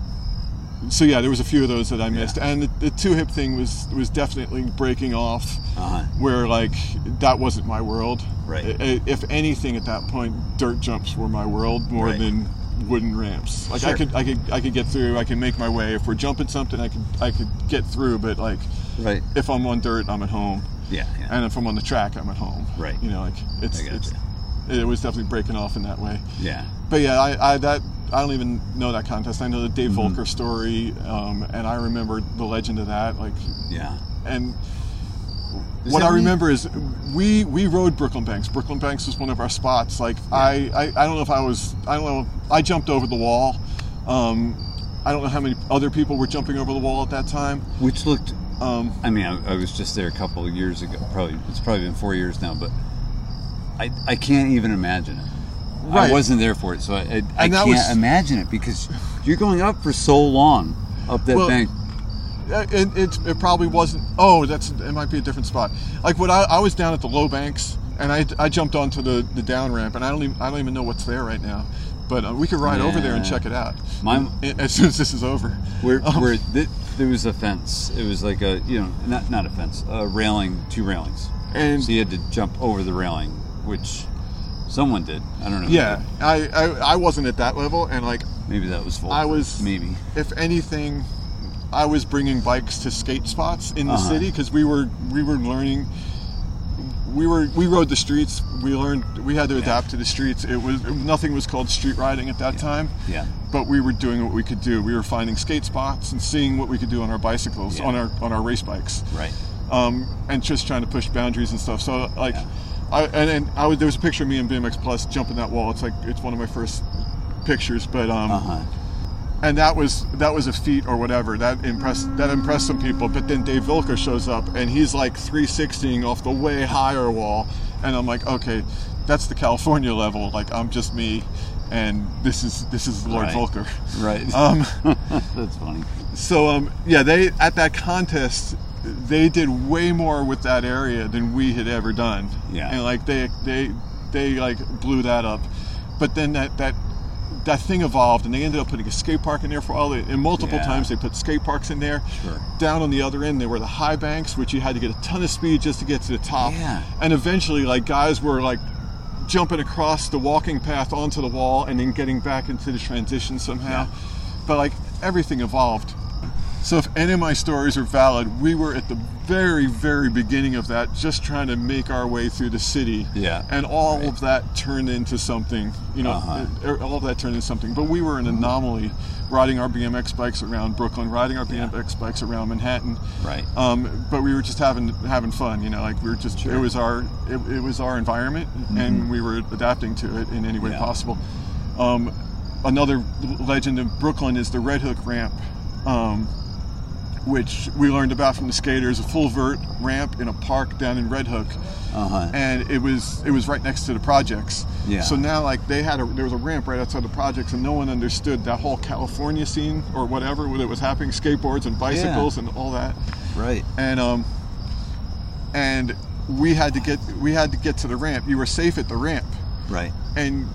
Speaker 2: so yeah, there was a few of those that I missed, and the, the two hip thing was was definitely breaking off.
Speaker 1: Uh huh.
Speaker 2: Where like that wasn't my world.
Speaker 1: Right.
Speaker 2: I- I- If anything, at that point, dirt jumps were my world more
Speaker 1: Right.
Speaker 2: than wooden ramps. Like I could I could I could get through. I can make my way. If we're jumping something, I could I could get through. But like
Speaker 1: Right.
Speaker 2: if I'm on dirt, I'm at home.
Speaker 1: Yeah. Yeah.
Speaker 2: And if I'm on the track, I'm at home.
Speaker 1: Right.
Speaker 2: You know, like it's it's it was definitely breaking off in that way.
Speaker 3: Yeah.
Speaker 2: But yeah, I, I that I don't even know that contest. I know the Dave
Speaker 3: Mm-hmm.
Speaker 2: Voelker story, um, and I remember the legend of that. Like,
Speaker 3: Yeah.
Speaker 2: and
Speaker 3: Does
Speaker 2: what I
Speaker 3: mean-
Speaker 2: remember is we we rode Brooklyn Banks. Brooklyn Banks was one of our spots. Like I, I I don't know if I was I don't know I jumped over the wall. Um, I don't know how many other people were jumping over the wall at that time.
Speaker 3: Which looked.
Speaker 2: Um,
Speaker 3: I mean, I, I was just there a couple of years ago. Probably it's probably been four years now, but I I can't even imagine it.
Speaker 2: Right.
Speaker 3: I wasn't there for it, so I, I, I can't
Speaker 2: was-
Speaker 3: imagine it because you're going up for so long up that
Speaker 2: Well,
Speaker 3: bank.
Speaker 2: Uh, it, it, it probably wasn't. Oh, that's it. Might be a different spot. Like when I, I was down at the low banks, and I, I jumped onto the, the down ramp, and I don't even I don't even know what's there right now. But uh, we could ride over there and check it out.
Speaker 3: Mine-
Speaker 2: as soon as this is over.
Speaker 3: Where,
Speaker 2: Um,
Speaker 3: where th- there was a fence. It was like a you know not not a fence, a railing, two railings.
Speaker 2: and
Speaker 3: So you had to jump over the railing, which someone did. I don't know.
Speaker 2: yeah. I, I I wasn't at that level, and like
Speaker 3: maybe that was full.
Speaker 2: I was
Speaker 3: maybe.
Speaker 2: if anything, I was bringing bikes to skate spots in the
Speaker 3: Uh-huh.
Speaker 2: city because we were we were learning. We were we rode the streets. We learned we had to adapt to the streets. It was nothing was called street riding at that time.
Speaker 3: Yeah.
Speaker 2: But we were doing what we could do. We were finding skate spots and seeing what we could do on our bicycles,
Speaker 3: Yeah.
Speaker 2: on our on our race bikes,
Speaker 3: Right.
Speaker 2: um, and just trying to push boundaries and stuff. So like,
Speaker 3: Yeah.
Speaker 2: I and then I was there was a picture of me and BMX Plus jumping that wall. It's like it's one of my first pictures, but um,
Speaker 3: Uh huh.
Speaker 2: And that was that was a feat or whatever that impressed that impressed some people but then dave Voelker shows up and he's like 360ing off the way higher wall and i'm like okay that's the california level like i'm just me and this is this is lord
Speaker 3: Right.
Speaker 2: Voelker.
Speaker 3: Right.
Speaker 2: um
Speaker 3: That's funny.
Speaker 2: so um yeah they at that contest they did way more with that area than we had ever done
Speaker 3: Yeah.
Speaker 2: and like they they they like blew that up but then that that that thing evolved and they ended up putting a skate park in there for all the and multiple
Speaker 3: Yeah.
Speaker 2: times they put skate parks in there
Speaker 3: Sure.
Speaker 2: down on the other end there were the high banks which you had to get a ton of speed just to get to the top
Speaker 3: Yeah.
Speaker 2: and eventually like guys were like jumping across the walking path onto the wall and then getting back into the transition somehow
Speaker 3: Yeah.
Speaker 2: but like everything evolved so if any of my stories are valid we were at the very very beginning of that just trying to make our way through the city
Speaker 3: Yeah.
Speaker 2: and all
Speaker 3: Right.
Speaker 2: of that turned into something you know
Speaker 3: Uh-huh.
Speaker 2: uh, all of that turned into something but we were an anomaly riding our bmx bikes around brooklyn riding our
Speaker 3: Yeah.
Speaker 2: bmx bikes around manhattan
Speaker 3: Right.
Speaker 2: um, but we were just having having fun you know like we were just
Speaker 3: Sure.
Speaker 2: it was our it, it was our environment and we were adapting to it in any way
Speaker 3: Yeah.
Speaker 2: possible um, another legend of brooklyn is the red hook ramp um, which we learned about from the skaters a full vert ramp in a park down in red hook
Speaker 3: Uh huh.
Speaker 2: and it was it was right next to the projects.
Speaker 3: Yeah.
Speaker 2: So now like they had a there was a ramp right outside the projects and no one understood that whole California scene or whatever that was happening, skateboards and bicycles and all that.
Speaker 3: Right.
Speaker 2: And um and we had to get we had to get to the ramp. You were safe at the ramp.
Speaker 3: Right.
Speaker 2: And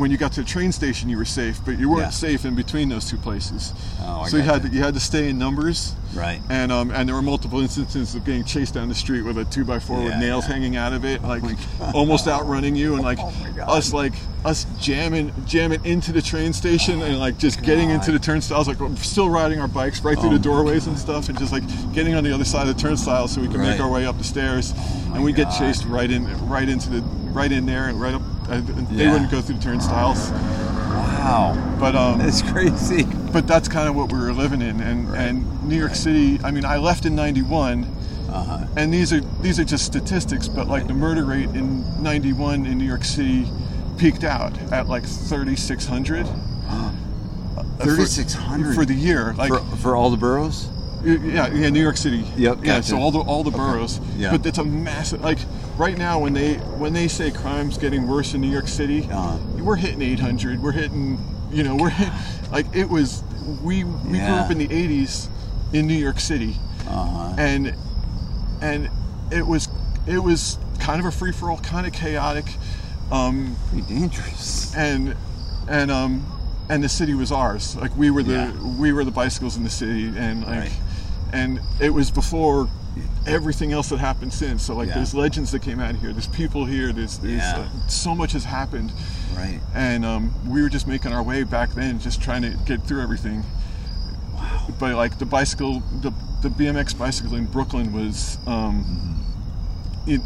Speaker 2: when you got to the train station you were safe, but you weren't
Speaker 3: Yeah.
Speaker 2: safe in between those two places.
Speaker 3: Oh, I
Speaker 2: so you had
Speaker 3: gotcha.
Speaker 2: to you had to stay in numbers
Speaker 3: Right.
Speaker 2: and um, and there were multiple instances of getting chased down the street with a two by four with nails
Speaker 3: yeah.
Speaker 2: hanging out of it, like
Speaker 3: God.
Speaker 2: almost outrunning you, and like
Speaker 3: Oh
Speaker 2: us like us jamming jamming into the train station and like just getting into the turnstiles, like we're still riding our bikes right through
Speaker 3: Oh
Speaker 2: the
Speaker 3: my
Speaker 2: doorways and stuff, and just like getting on the other side of the turnstile so we can
Speaker 3: Right.
Speaker 2: make our way up the stairs, and we get chased right in right into the right in there and right up. Uh, they
Speaker 3: Yeah.
Speaker 2: wouldn't go through the turnstiles,
Speaker 3: Wow.
Speaker 2: but um,
Speaker 3: That's crazy.
Speaker 2: but that's kind of what we were living in, and
Speaker 3: Right.
Speaker 2: and New York
Speaker 3: Right.
Speaker 2: City. I mean, I left in '91
Speaker 3: Uh huh.
Speaker 2: and these are these are just statistics, but like the murder rate in '91 in New York City peaked out at like 3,600.
Speaker 3: Thirty six hundred
Speaker 2: for the year. Like
Speaker 3: for, for all the boroughs.
Speaker 2: yeah, yeah, New York City.
Speaker 3: Yep,
Speaker 2: Yeah,
Speaker 3: gotcha.
Speaker 2: so all the all the boroughs.
Speaker 3: Yeah.
Speaker 2: But it's a massive like right now when they when they say crime's getting worse in New York City,
Speaker 3: Uh-huh.
Speaker 2: we're hitting 800. We're hitting you know we're hit, like it was we we grew up in the 80s in New York City
Speaker 3: Uh huh.
Speaker 2: and and it was it was kind of a free for all, kind of chaotic, um,
Speaker 3: Pretty dangerous.
Speaker 2: and and um, and the city was ours. Like we were the
Speaker 3: Yeah.
Speaker 2: we were the bicycles in the city, and like
Speaker 3: Right.
Speaker 2: and it was before everything else that happened since. So like
Speaker 3: Yeah.
Speaker 2: there's legends that came out of here. There's people here. There's there's
Speaker 3: Yeah.
Speaker 2: uh, so much has happened,
Speaker 3: Right.
Speaker 2: and um, we were just making our way back then, just trying to get through everything. Wow. But like the bicycle, the the BMX bicycle in Brooklyn was, um, it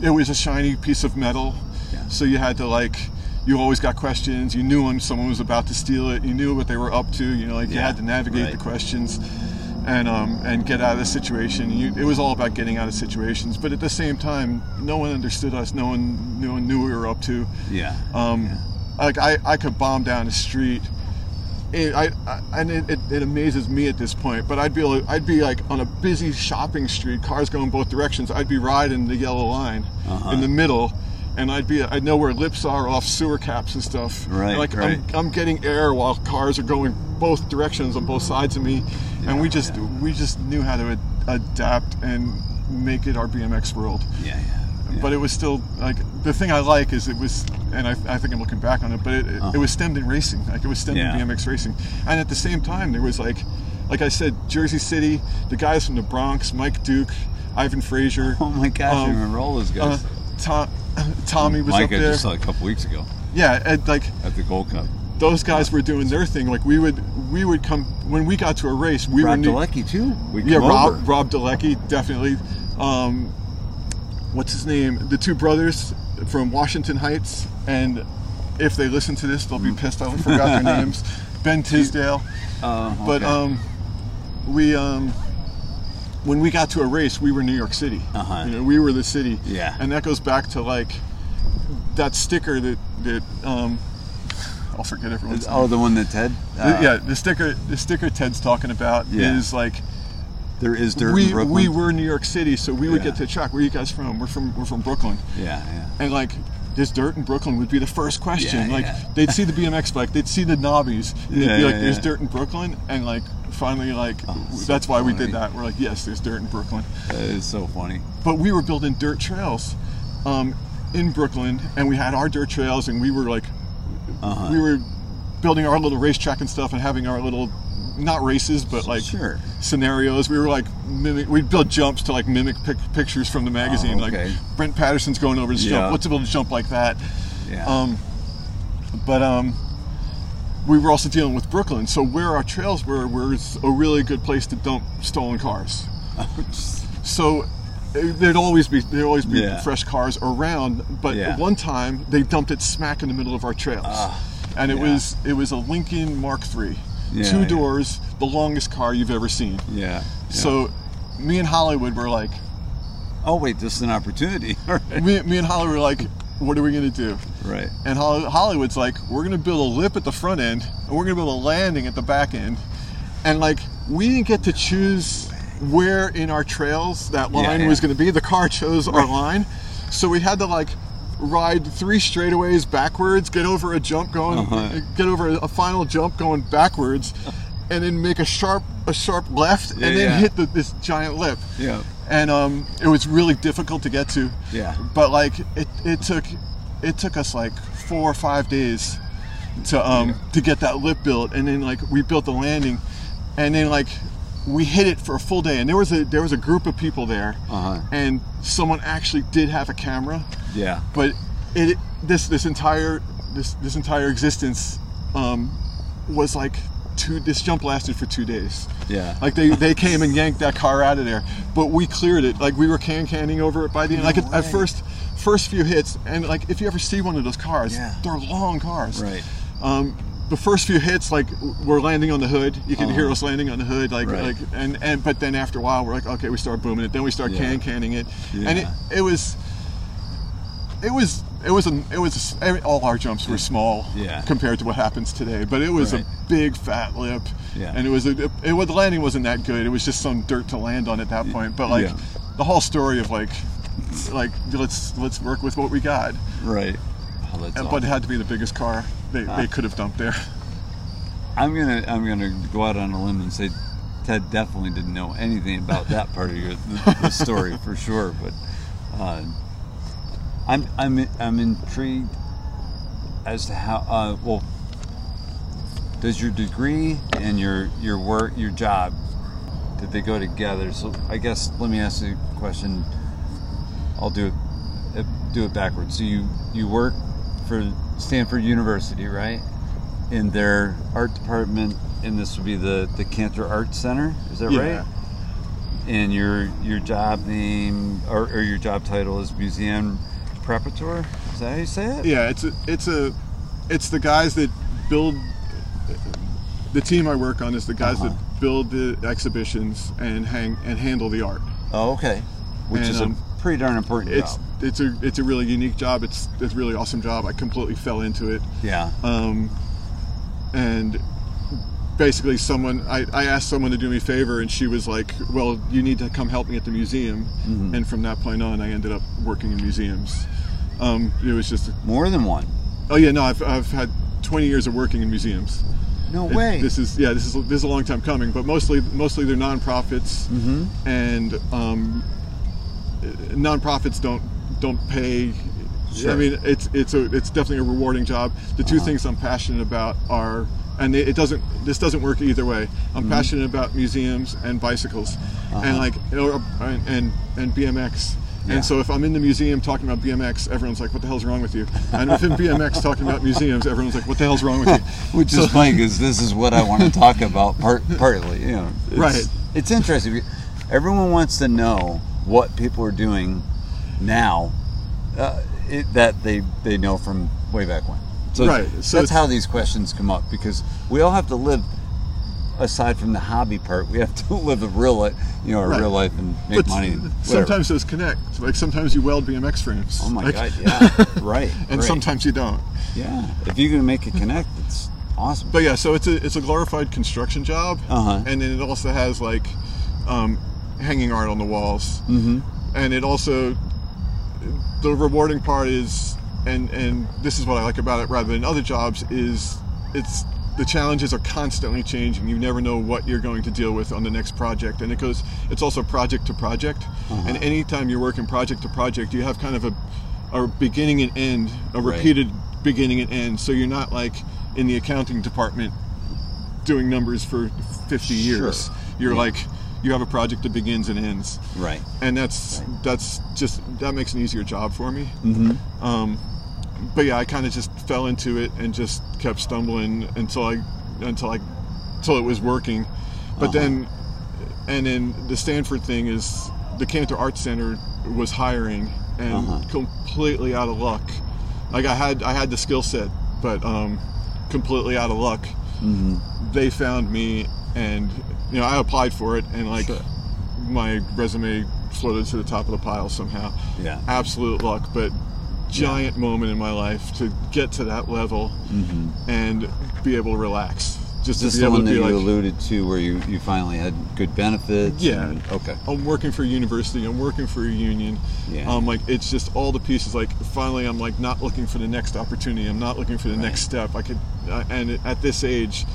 Speaker 2: it was a shiny piece of metal.
Speaker 1: Yeah.
Speaker 2: So you had to like, you always got questions. You knew when someone was about to steal it. You knew what they were up to. You know, like you had to navigate
Speaker 1: right.
Speaker 2: the questions and um, and get out of the situation. You, it was all about getting out of situations, but at the same time, no one understood us. No one, no one knew what we were up to.
Speaker 1: Yeah.
Speaker 2: Um, Like I, I could bomb down the street. It, I, I, and it, it, it amazes me at this point. But I'd be able I'd be like on a busy shopping street, cars going both directions. I'd be riding the yellow line
Speaker 1: Uh-huh.
Speaker 2: in the middle, and I'd be I'd know where lips are off sewer caps and stuff.
Speaker 1: Right,
Speaker 2: Like
Speaker 1: right.
Speaker 2: I'm, I'm getting air while cars are going both directions on both sides of me, yeah, and we just we just knew how to ad- adapt and make it our BMX world
Speaker 1: yeah, yeah. yeah.
Speaker 2: but it was still like the thing I like is it was, and I, I think I'm looking back on it, but it, it,
Speaker 1: Uh-huh.
Speaker 2: it was stemmed in racing, like it was stemmed
Speaker 1: Yeah.
Speaker 2: in BMX racing, and at the same time there was like, like I said, Jersey City, the guys from the Bronx, Mike Duke, Ivan Frazier,
Speaker 1: Oh my gosh, I
Speaker 2: um,
Speaker 1: remember all those
Speaker 2: uh,
Speaker 1: guys.
Speaker 2: Tom, Tommy was
Speaker 1: Mike,
Speaker 2: up
Speaker 1: I
Speaker 2: there,
Speaker 1: just saw a couple weeks ago
Speaker 2: yeah, and like
Speaker 1: at the Gold Cup.
Speaker 2: those guys were doing their thing. Like we would, we would come when we got to a race, we were
Speaker 1: Rob
Speaker 2: new,
Speaker 1: Dalecki too. We
Speaker 2: yeah, Rob
Speaker 1: over.
Speaker 2: Rob Dalecki, definitely. Um, what's his name? The two brothers from Washington Heights, and if they listen to this, they'll be pissed. I forgot their names. Ben Tisdale.
Speaker 1: Uh,
Speaker 2: But um, we um, when we got to a race, we were New York City.
Speaker 1: Uh-huh.
Speaker 2: You know, we were the city.
Speaker 1: Yeah.
Speaker 2: And that goes back to like that sticker that that um, I'll forget everyone's name.
Speaker 1: oh, the one that Ted.
Speaker 2: The-
Speaker 1: uh,
Speaker 2: yeah, the sticker the sticker Ted's talking about
Speaker 1: Yeah.
Speaker 2: is like
Speaker 1: There is dirt
Speaker 2: we
Speaker 1: in Brooklyn.
Speaker 2: we were New York City, so we would
Speaker 1: Yeah.
Speaker 2: get to check. Where are you guys from? We're from we're from Brooklyn,
Speaker 1: Yeah, yeah.
Speaker 2: and like this dirt in Brooklyn would be the first question.
Speaker 1: Yeah,
Speaker 2: like
Speaker 1: yeah.
Speaker 2: they'd see the BMX bike, they'd see the knobbies, and
Speaker 1: Yeah,
Speaker 2: they'd be like, "There's dirt in Brooklyn," and like finally like
Speaker 1: Oh, so
Speaker 2: that's why we did that. We're like, "Yes, there's dirt in Brooklyn,"
Speaker 1: That is so funny.
Speaker 2: but we were building dirt trails um, in Brooklyn, and we had our dirt trails, and we were like
Speaker 1: Uh-huh.
Speaker 2: we were building our little racetrack and stuff, and having our little not races, but like
Speaker 1: sure.
Speaker 2: scenarios. We were like mimic. We'd build jumps to like mimic pic- pictures from the magazine.
Speaker 1: Oh, okay.
Speaker 2: Like Brent Patterson's going over this
Speaker 1: Yeah.
Speaker 2: jump. Build a jump like that.
Speaker 1: Yeah.
Speaker 2: Um, but um, we were also dealing with Brooklyn, so where our trails were was a really good place to dump stolen cars. So eh, there'd always be there'd always be
Speaker 1: Yeah.
Speaker 2: fresh cars around. But
Speaker 1: Yeah.
Speaker 2: one time they dumped it smack in the middle of our trails,
Speaker 1: Ah,
Speaker 2: and it
Speaker 1: yeah.
Speaker 2: was it was a Lincoln Mark III, two doors, the longest car you've ever seen.
Speaker 1: yeah. yeah.
Speaker 2: So me and Hollywood were like,
Speaker 1: oh wait, this is an opportunity.
Speaker 2: me, me and Hollywood were like, what are we gonna do?
Speaker 1: Right.
Speaker 2: And Hollywood's like, we're gonna build a lip at the front end, and we're gonna build a landing at the back end, and like we didn't get to choose where in our trails that line
Speaker 1: yeah.
Speaker 2: was gonna be. The car chose our line, so we had to like ride three straightaways backwards, get over a jump going,
Speaker 1: Uh-huh.
Speaker 2: get over a final jump going backwards, and then make a sharp a sharp left,
Speaker 1: Yeah,
Speaker 2: and then
Speaker 1: yeah.
Speaker 2: hit the, this giant lip.
Speaker 1: Yeah.
Speaker 2: And um, it was really difficult to get to
Speaker 1: Yeah.
Speaker 2: but like it, it took it took us like four or five days to um
Speaker 1: Yeah.
Speaker 2: to get that lip built and then like we built the landing and then like we hit it for a full day and there was a there was a group of people there
Speaker 1: Uh-huh.
Speaker 2: and someone actually did have a camera
Speaker 1: Yeah.
Speaker 2: but it this this entire this this entire existence um was like two this jump lasted for two days
Speaker 1: Yeah.
Speaker 2: like they, they came and yanked that car out of there, but we cleared it. Like we were can canning over it by the end. Like at, at first, first few hits, and like if you ever see one of those cars,
Speaker 1: Yeah.
Speaker 2: they're long cars.
Speaker 1: Right.
Speaker 2: Um, the first few hits, like we're landing on the hood. You can hear
Speaker 1: Uh-huh.
Speaker 2: us landing on the hood, like
Speaker 1: Right.
Speaker 2: like and and but then after a while, we're like, okay, we start booming it. Then we start
Speaker 1: Yeah.
Speaker 2: can canning it, and it it was. It was it was a, it was a, all our jumps were small
Speaker 1: Yeah.
Speaker 2: compared to what happens today, but it was
Speaker 1: Right.
Speaker 2: a big fat lip,
Speaker 1: Yeah.
Speaker 2: and it was a it, was- the landing wasn't that good. It was just some dirt to land on at that point. But like
Speaker 1: Yeah.
Speaker 2: the whole story of like like let's let's work with what we got,
Speaker 1: Right. Oh,
Speaker 2: and,
Speaker 1: awesome.
Speaker 2: but it had to be the biggest car they,
Speaker 1: Ah.
Speaker 2: they could have dumped there.
Speaker 1: I'm gonna I'm gonna go out on a limb and say Ted definitely didn't know anything about that part of your the, the story for sure. But uh, I'm I'm I'm intrigued as to how uh, well does your degree and your your work your job did they go together? So I guess let me ask you a question. I'll do it uh, do it backwards. So you you work for Stanford University, right? In their art department, and this would be the the Cantor Art Center. Is that
Speaker 2: Yeah.
Speaker 1: right? And your your job name or, or your job title is museum Preparator. Is that how you say it?
Speaker 2: Yeah, it's a, it's a, it's the guys that build. The team I work on is the guys
Speaker 1: Uh-huh.
Speaker 2: that build the exhibitions and hang and handle the art.
Speaker 1: Oh, okay. Which
Speaker 2: And,
Speaker 1: is
Speaker 2: um,
Speaker 1: a pretty darn important
Speaker 2: It's
Speaker 1: job.
Speaker 2: it's a it's a really unique job. It's it's a really awesome job. I completely fell into it.
Speaker 1: Yeah.
Speaker 2: um, and basically someone I, I asked someone to do me a favor and she was like well you need to come help me at the museum
Speaker 1: Mm-hmm.
Speaker 2: and from that point on i ended up working in museums um, it was just
Speaker 1: More than one.
Speaker 2: oh yeah no I've, I've had 20 years of working in museums
Speaker 1: No
Speaker 2: It-
Speaker 1: way.
Speaker 2: this is yeah this is this is a long time coming but mostly mostly they're nonprofits
Speaker 1: Mm-hmm.
Speaker 2: and um, nonprofits don't don't pay
Speaker 1: Sure.
Speaker 2: I mean it's it's a it's definitely a rewarding job the 2
Speaker 1: Uh-huh.
Speaker 2: things I'm passionate about are and it it doesn't this doesn't work either way
Speaker 1: Mm-hmm.
Speaker 2: I'm passionate about museums and bicycles and
Speaker 1: Uh-huh.
Speaker 2: like or, and, and and BMX
Speaker 1: Yeah.
Speaker 2: and so if I'm in the museum talking about BMX everyone's like what the hell's wrong with you and if I'm in BMX talking about museums everyone's like what the hell's wrong with you
Speaker 1: Which is funny because this is what I want to talk about. Part, partly, you know, it's,
Speaker 2: Right.
Speaker 1: It's interesting. Everyone wants to know what people are doing now uh, it, that they they know from way back when. So
Speaker 2: Right, so
Speaker 1: that's how these questions come up because we all have to live. Aside from the hobby part, we have to live a real life, you know, a
Speaker 2: Right.
Speaker 1: real life and make
Speaker 2: but
Speaker 1: money.
Speaker 2: sometimes those connect like sometimes you weld BMX frames
Speaker 1: oh my
Speaker 2: Like-
Speaker 1: god, yeah, right.
Speaker 2: and
Speaker 1: right.
Speaker 2: sometimes you don't
Speaker 1: yeah, if you can make it connect, it's awesome.
Speaker 2: But yeah, so it's a it's a glorified construction job,
Speaker 1: Uh-huh.
Speaker 2: and then it also has like um, hanging art on the walls,
Speaker 1: mm-hmm.
Speaker 2: and it also the rewarding part is, and and this is what I like about it rather than other jobs is it's the challenges are constantly changing. You never know what you're going to deal with on the next project, and it goes. It's also project to project,
Speaker 1: Uh-huh.
Speaker 2: and anytime you're working project to project, you have kind of a a beginning and end, a
Speaker 1: Right.
Speaker 2: repeated beginning and end. So you're not like in the accounting department doing numbers for 50 years.
Speaker 1: Sure.
Speaker 2: You're
Speaker 1: Yeah.
Speaker 2: like you have a project that begins and ends,
Speaker 1: Right.
Speaker 2: and that's that's just that makes an easier job for me.
Speaker 1: Mm-hmm.
Speaker 2: Um, but yeah, I kind of just fell into it and just kept stumbling until I until I until it was working. But
Speaker 1: Uh-huh.
Speaker 2: then and then the Stanford thing is the Cantor Art Center was hiring and
Speaker 1: Uh-huh.
Speaker 2: completely out of luck. Like I had I had the skill set, but um, completely out of luck.
Speaker 1: Mm-hmm.
Speaker 2: They found me and you know I applied for it and like
Speaker 1: Sure.
Speaker 2: my resume floated to the top of the pile somehow
Speaker 1: Yeah.
Speaker 2: absolute luck, but giant moment in my life to get to that level
Speaker 1: Mm-hmm.
Speaker 2: and be able to relax. Just
Speaker 1: Is this
Speaker 2: to be
Speaker 1: the
Speaker 2: able
Speaker 1: one
Speaker 2: to
Speaker 1: that you
Speaker 2: like,
Speaker 1: alluded to, where you, you finally had good benefits?
Speaker 2: Yeah.
Speaker 1: and- okay.
Speaker 2: I'm working for a university. I'm working for a union.
Speaker 1: Yeah.
Speaker 2: Um, like it's just all the pieces. Like finally, I'm like not looking for the next opportunity. I'm not looking for the
Speaker 1: Right.
Speaker 2: next step. I could, uh, and at this age,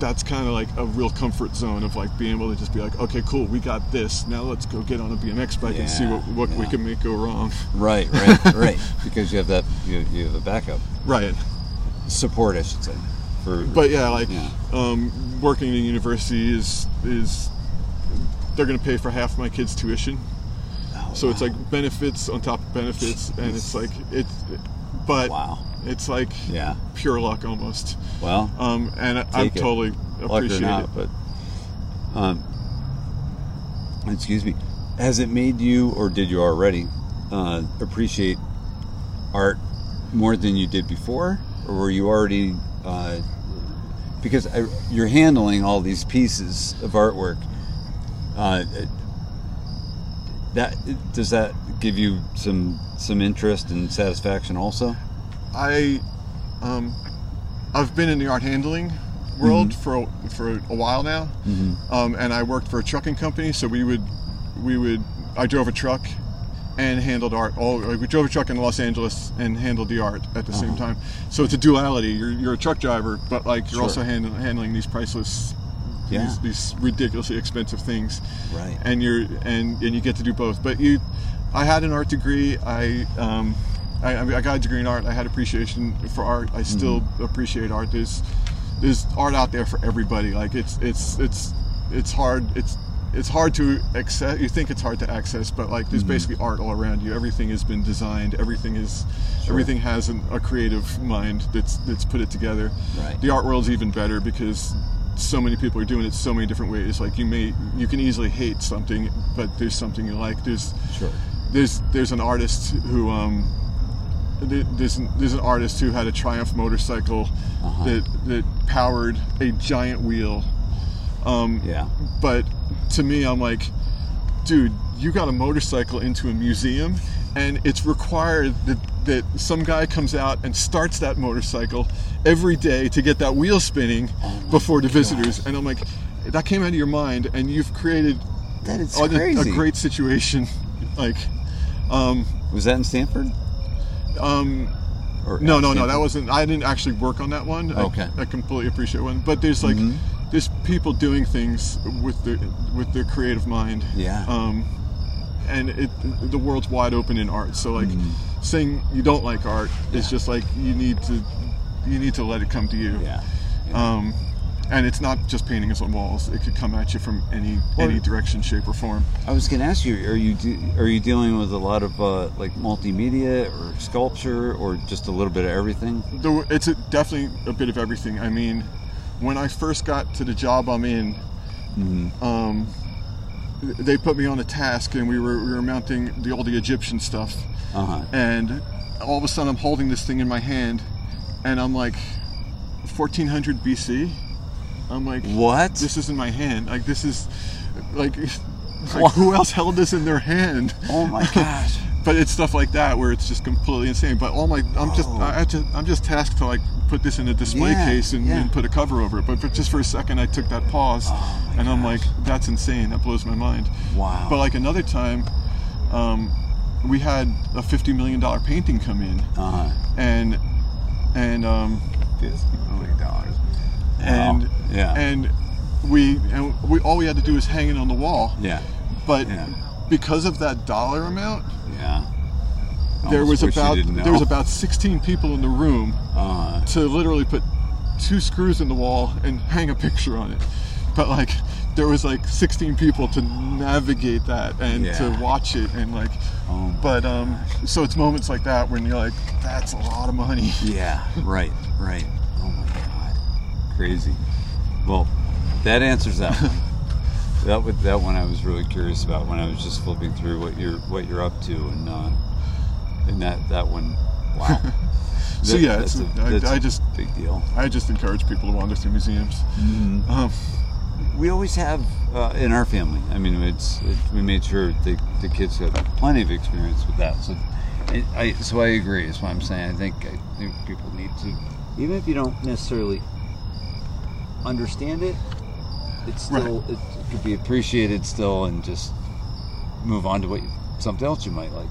Speaker 2: that's kind of like a real comfort zone of like being able to just be like, okay, cool, we got this. Now let's go get on a BMX bike and see
Speaker 1: Yeah,
Speaker 2: what what we can make go wrong.
Speaker 1: Right, right, right. Because you have that, you, you have a backup
Speaker 2: Right.
Speaker 1: support, I should say. For
Speaker 2: but yeah, like
Speaker 1: Yeah.
Speaker 2: Um, working in a university is is they're going to pay for half my kids' tuition,
Speaker 1: Oh,
Speaker 2: so it's like benefits on top of benefits, and it's like it's, but
Speaker 1: wow.
Speaker 2: It's like
Speaker 1: Yeah.
Speaker 2: pure luck almost.
Speaker 1: Well,
Speaker 2: Um, and I, I
Speaker 1: Take it.
Speaker 2: totally appreciate
Speaker 1: not,
Speaker 2: it.
Speaker 1: but um, excuse me. Has it made you, or did you already, uh, appreciate art more than you did before, or were you already? Uh, because I, you're handling all these pieces of artwork. Uh, that does that give you some some interest and satisfaction also?
Speaker 2: I, um, I've been in the art handling world
Speaker 1: Mm-hmm.
Speaker 2: for a, for a while now, um, and I worked for a trucking company. So we would we would I drove a truck and handled art. All like we drove a truck in Los Angeles and handled the art at the same
Speaker 1: Uh-huh.
Speaker 2: time. So it's a duality. You're, you're a truck driver, but like you're
Speaker 1: Sure.
Speaker 2: also handling handling these priceless.
Speaker 1: Yeah.
Speaker 2: These, these ridiculously expensive things,
Speaker 1: Right.
Speaker 2: and you're and and you get to do both. But you, I had an art degree. I um, I, I mean, I got a degree in art. I had appreciation for art. I still appreciate art. There's there's art out there for everybody. Like it's it's it's it's hard. It's it's hard to access. You think it's hard to access, but like there's basically art all around you. Everything has been designed. Everything is
Speaker 1: Sure.
Speaker 2: everything has an, a creative mind that's that's put it together.
Speaker 1: Right.
Speaker 2: The art world's even better because so many people are doing it so many different ways. Like you may you can easily hate something, but there's something you like. There's
Speaker 1: Sure.
Speaker 2: there's there's an artist who um, there's an, there's an artist who had a Triumph motorcycle
Speaker 1: Uh-huh.
Speaker 2: that that powered a giant wheel. Um,
Speaker 1: Yeah.
Speaker 2: but to me, I'm like, dude, you got a motorcycle into a museum, and it's required that that some guy comes out and starts that motorcycle every day to get that wheel spinning
Speaker 1: Oh
Speaker 2: before the visitors. And I'm like, that came out of your mind, and you've created
Speaker 1: That is
Speaker 2: a, a great situation. Like, um,
Speaker 1: Was that in Stanford?
Speaker 2: Um,
Speaker 1: Or
Speaker 2: no, no, no, that wasn't. I didn't actually work on that one.
Speaker 1: Okay.
Speaker 2: I, completely appreciate one, but there's like
Speaker 1: Mhm.
Speaker 2: there's people doing things with the with their creative mind.
Speaker 1: Yeah.
Speaker 2: Um, and it the world's wide open in art. So like
Speaker 1: Mm-hmm.
Speaker 2: saying you don't like art is just like you need to you need to let it come to you.
Speaker 1: Yeah.
Speaker 2: Um, and it's not just paintings on walls. It could come at you from any any direction, shape, or form.
Speaker 1: I was going to ask you: Are you de- are you dealing with a lot of uh, like multimedia or sculpture or just a little bit of everything?
Speaker 2: There, it's a, definitely a bit of everything. I mean, when I first got to the job I'm in, um, they put me on a task, and we were we were mounting the all the Egyptian stuff,
Speaker 1: Uh huh.
Speaker 2: and all of a sudden I'm holding this thing in my hand, and I'm like, 1400 BC. I'm like,
Speaker 1: What?
Speaker 2: This is in my hand. Like this is, like, like who else held this in their hand?
Speaker 1: oh my gosh!
Speaker 2: but it's stuff like that where it's just completely insane. But all my, I'm just,
Speaker 1: Oh.
Speaker 2: I have to, I'm just tasked to like put this in a display
Speaker 1: Yeah,
Speaker 2: case and,
Speaker 1: yeah.
Speaker 2: and put a cover over it. But, but just for a second, I took that pause,
Speaker 1: Oh
Speaker 2: and I'm
Speaker 1: gosh.
Speaker 2: like, that's insane. That blows my mind.
Speaker 1: Wow.
Speaker 2: But like another time, um, we had a fifty million dollar painting come in,
Speaker 1: uh huh.
Speaker 2: and and um,
Speaker 1: Fifty million dollars.
Speaker 2: And
Speaker 1: yeah.
Speaker 2: and we and we all we had to do was hang it on the wall.
Speaker 1: yeah.
Speaker 2: But
Speaker 1: Yeah.
Speaker 2: because of that dollar amount,
Speaker 1: Yeah.
Speaker 2: there was about there was about 16 people in the room
Speaker 1: Uh,
Speaker 2: to literally put two screws in the wall and hang a picture on it. But like there was like 16 people to navigate that and
Speaker 1: Yeah.
Speaker 2: to watch it and like
Speaker 1: oh
Speaker 2: but um so it's moments like that when you're like that's a lot of money.
Speaker 1: Yeah, right, right. Oh my god, crazy. Well, that answers that one. that would, that one I was really curious about when I was just flipping through what you're what you're up to, and uh, and that that one, wow.
Speaker 2: So,
Speaker 1: That-
Speaker 2: yeah,
Speaker 1: that's
Speaker 2: it's-
Speaker 1: a,
Speaker 2: I-
Speaker 1: that's
Speaker 2: I
Speaker 1: a
Speaker 2: just-
Speaker 1: big deal.
Speaker 2: I just encourage people to wander through museums.
Speaker 1: Mm-hmm.
Speaker 2: Um,
Speaker 1: We always have uh, in our family. I mean, it's it, we made sure the, the kids had plenty of experience with that. So, I, I so I agree. Is what I'm saying. I think I think people need to, even if you don't necessarily understand it, it's still it, it could be appreciated still, and just move on to what you, something else you might like.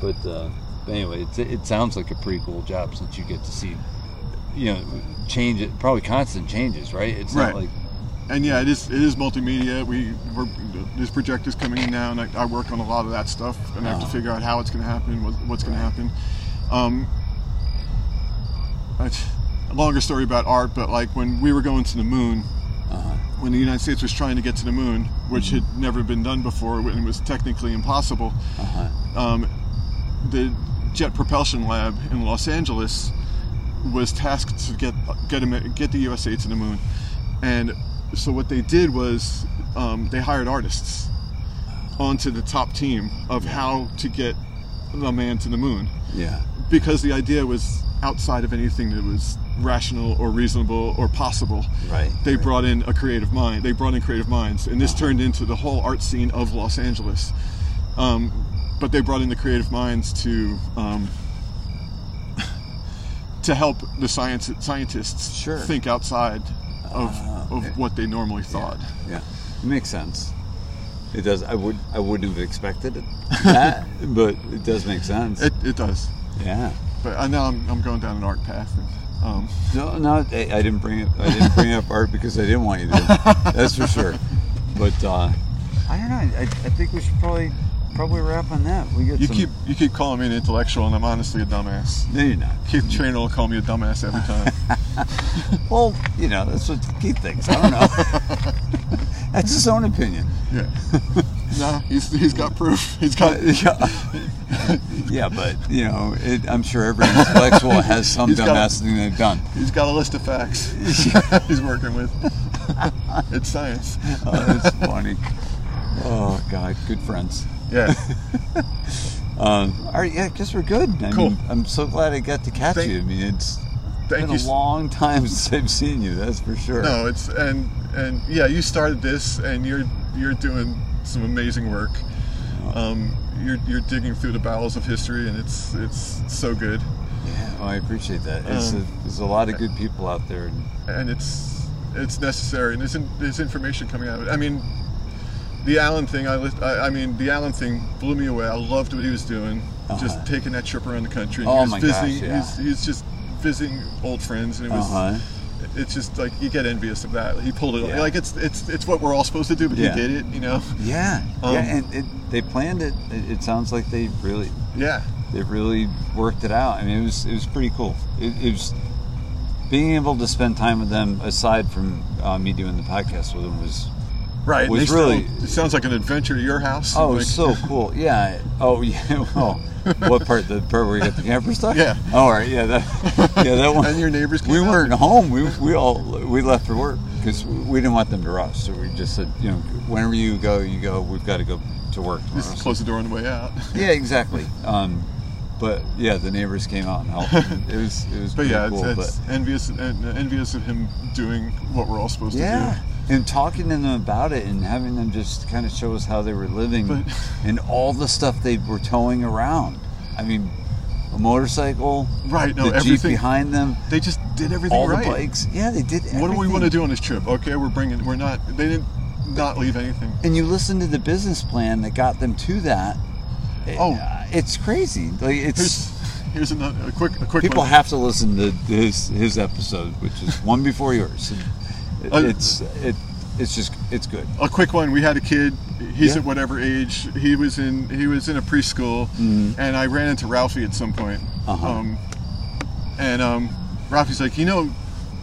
Speaker 1: But, uh, but anyway, it, it sounds like a pretty cool job since you get to see, you know, change it. Probably constant changes, right? It's
Speaker 2: Right.
Speaker 1: not like
Speaker 2: and yeah, it is it is multimedia. We we're, there's projectors coming in now, and I, I work on a lot of that stuff, and I have to
Speaker 1: Oh.
Speaker 2: figure out how it's going to happen, what, what's going to happen. Um, longer story about art, but like when we were going to the moon,
Speaker 1: uh,
Speaker 2: when the United States was trying to get to the moon, which had never been done before, and was technically impossible,
Speaker 1: uh-huh.
Speaker 2: um, the Jet Propulsion Lab in Los Angeles was tasked to get get, get the USA to the moon, and so what they did was um, they hired artists onto the top team of how to get a man to the moon.
Speaker 1: Yeah.
Speaker 2: because the idea was outside of anything that was rational or reasonable or possible.
Speaker 1: Right,
Speaker 2: They
Speaker 1: right.
Speaker 2: brought in a creative mind. They brought in creative minds, and this turned into the whole art scene of Los Angeles. Um, but they brought in the creative minds to um, to help the science scientists
Speaker 1: Sure.
Speaker 2: think outside of,
Speaker 1: Ah,
Speaker 2: of what they normally thought.
Speaker 1: Yeah, it makes sense. It does. I would. I wouldn't have expected it, that, but it does make sense.
Speaker 2: It, it does.
Speaker 1: yeah.
Speaker 2: But I know I'm, I'm going down an art path. And, um,
Speaker 1: No, no. I, I didn't bring it. I didn't bring up art because I didn't want you to. That's for sure. But uh, I don't know. I, I think we should probably probably wrap on that. We get
Speaker 2: you
Speaker 1: some.
Speaker 2: keep you keep calling me an intellectual, and I'm honestly a dumbass.
Speaker 1: No, you're not.
Speaker 2: Keith Trainer will call me a dumbass every time.
Speaker 1: Well, you know that's what Keith thinks. I don't know. that's his own opinion.
Speaker 2: yeah. no, he's, he's got proof. He's got.
Speaker 1: yeah. yeah, but you know, it, I'm sure every intellectual has some
Speaker 2: He's got a-
Speaker 1: dumbass thing they've done.
Speaker 2: He's got a list of facts. he's working with. it's science.
Speaker 1: Oh, that's funny. Oh God, good friends.
Speaker 2: Yeah.
Speaker 1: Um, all right, yeah, I guess we're good. I
Speaker 2: Cool.
Speaker 1: mean, I'm so glad I got to catch
Speaker 2: Thank-
Speaker 1: you. I mean, it's
Speaker 2: Thank
Speaker 1: been
Speaker 2: you.
Speaker 1: a long time since I've seen you. That's for sure.
Speaker 2: No, it's and and yeah, you started this, and you're you're doing some amazing work. Um, you're you're digging through the bowels of history, and it's it's so good,
Speaker 1: Yeah, oh, I appreciate that. It's
Speaker 2: Um,
Speaker 1: a, there's a lot of good people out there. And,
Speaker 2: and it's it's necessary, and there's in, there's information coming out of it. I mean, the Allen thing, I, I I mean, the Allen thing blew me away. I loved what he was doing,
Speaker 1: Uh-huh.
Speaker 2: just taking that trip around the country. And
Speaker 1: Oh
Speaker 2: he was
Speaker 1: my gosh, yeah.
Speaker 2: he's, he's just visiting old friends, and it was.
Speaker 1: Uh-huh.
Speaker 2: It's just like you get envious of that. He pulled it.
Speaker 1: Yeah.
Speaker 2: Like it's it's it's what we're all supposed to do, but
Speaker 1: Yeah.
Speaker 2: he did it. You know.
Speaker 1: Yeah,
Speaker 2: Um,
Speaker 1: yeah, and it, they planned it. it. It sounds like they really,
Speaker 2: Yeah.
Speaker 1: they really worked it out. I mean, it was it was pretty cool. It, it was being able to spend time with them aside from uh, me doing the podcast with them was
Speaker 2: Right.
Speaker 1: Was
Speaker 2: still-
Speaker 1: really-
Speaker 2: it sounds like an adventure to your house.
Speaker 1: oh
Speaker 2: Like-
Speaker 1: so cool. Yeah. Oh yeah. Well, what part? The part where you got the camper stuff?
Speaker 2: Yeah.
Speaker 1: Oh, all right. Yeah. That. Yeah. That one.
Speaker 2: And your neighbors came
Speaker 1: We
Speaker 2: out?
Speaker 1: weren't home. We we all we left for work because we didn't want them to rush. So we just said, you know, whenever you go, you go. We've got to go to work tomorrow.
Speaker 2: Just close the door on the way out.
Speaker 1: Yeah, exactly. Um, but yeah, the neighbors came out and helped. It was it was
Speaker 2: But
Speaker 1: pretty
Speaker 2: yeah,
Speaker 1: cool.
Speaker 2: it's, it's envious and envious of him doing what we're all supposed
Speaker 1: but yeah,
Speaker 2: to
Speaker 1: and talking to them about it and having them just kind of show us how they were living
Speaker 2: But-
Speaker 1: and all the stuff they were towing around. I mean, a motorcycle.
Speaker 2: Right. No,
Speaker 1: the jeep
Speaker 2: everything.
Speaker 1: behind them,
Speaker 2: They just did everything
Speaker 1: all
Speaker 2: right.
Speaker 1: the bikes. Yeah, they did.
Speaker 2: What do we want to do on this trip? Okay, we're bringing. We're not. They didn't not leave anything.
Speaker 1: And you listen to the business plan that got them to that.
Speaker 2: Oh.
Speaker 1: uh, it's crazy. Like it's.
Speaker 2: Here's here's another a quick a quick
Speaker 1: People
Speaker 2: one.
Speaker 1: have to listen to his his episode, which is one before yours.
Speaker 2: Uh,
Speaker 1: it's it it's just it's good.
Speaker 2: a quick one. We had a kid. He's
Speaker 1: Yeah.
Speaker 2: at whatever age. He was in. He was in a preschool, and I ran into Ralphie at some point.
Speaker 1: Mm-hmm. Uh-huh.
Speaker 2: Um, and um, Ralphie's like, you know,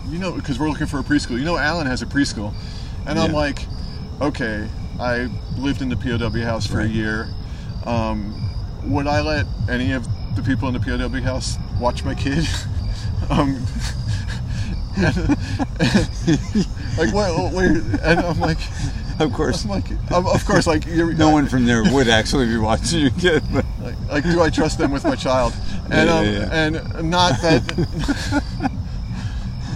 Speaker 2: you know, because we're looking for a preschool. You know, Alan has a preschool, and I'm like, okay. I lived in the POW house for a year. Um, would I let any of the people in the POW house watch my kid? um, like what? Where? And I'm like.
Speaker 1: Of course,
Speaker 2: I'm like, of of course, like you're,
Speaker 1: no one from there would actually be watching you kid, but
Speaker 2: like, like, do I trust them with my child? And
Speaker 1: Yeah,
Speaker 2: um,
Speaker 1: yeah, yeah.
Speaker 2: and not that,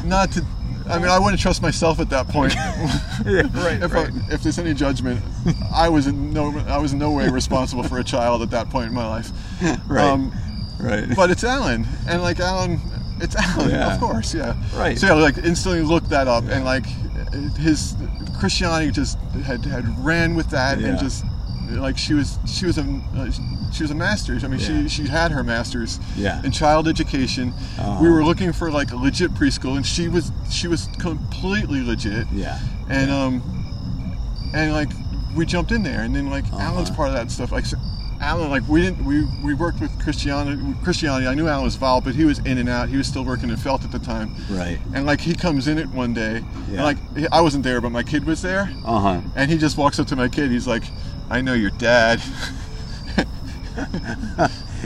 Speaker 2: not to. I mean, I wouldn't trust myself at that point.
Speaker 1: right,
Speaker 2: if,
Speaker 1: right.
Speaker 2: I, if there's any judgment, I was in no, I was in no way responsible for a child at that point in my life.
Speaker 1: right,
Speaker 2: Um,
Speaker 1: right.
Speaker 2: but it's Alan, and like Alan, it's Alan,
Speaker 1: Yeah.
Speaker 2: of course, yeah.
Speaker 1: Right.
Speaker 2: So yeah, like instantly looked that up, and like his Christianity just had had ran with that,
Speaker 1: Yeah.
Speaker 2: and just like she was she was a she was a master's. I mean, she she had her master's
Speaker 1: Yeah.
Speaker 2: in child education.
Speaker 1: Uh-huh.
Speaker 2: We were looking for like a legit preschool, and she was she was completely legit.
Speaker 1: yeah,
Speaker 2: And um, and like we jumped in there, and then like Alan's
Speaker 1: Uh-huh.
Speaker 2: part of that stuff. Like so Alan, like we didn't we we worked with Christianity. Christianity. I knew Alan was involved, but he was in and out. He was still working in Felt at the time.
Speaker 1: right.
Speaker 2: And like he comes in it one day, and
Speaker 1: Yeah.
Speaker 2: like I wasn't there, but my kid was there,
Speaker 1: Uh huh.
Speaker 2: and he just walks up to my kid. He's like, "I know your dad,"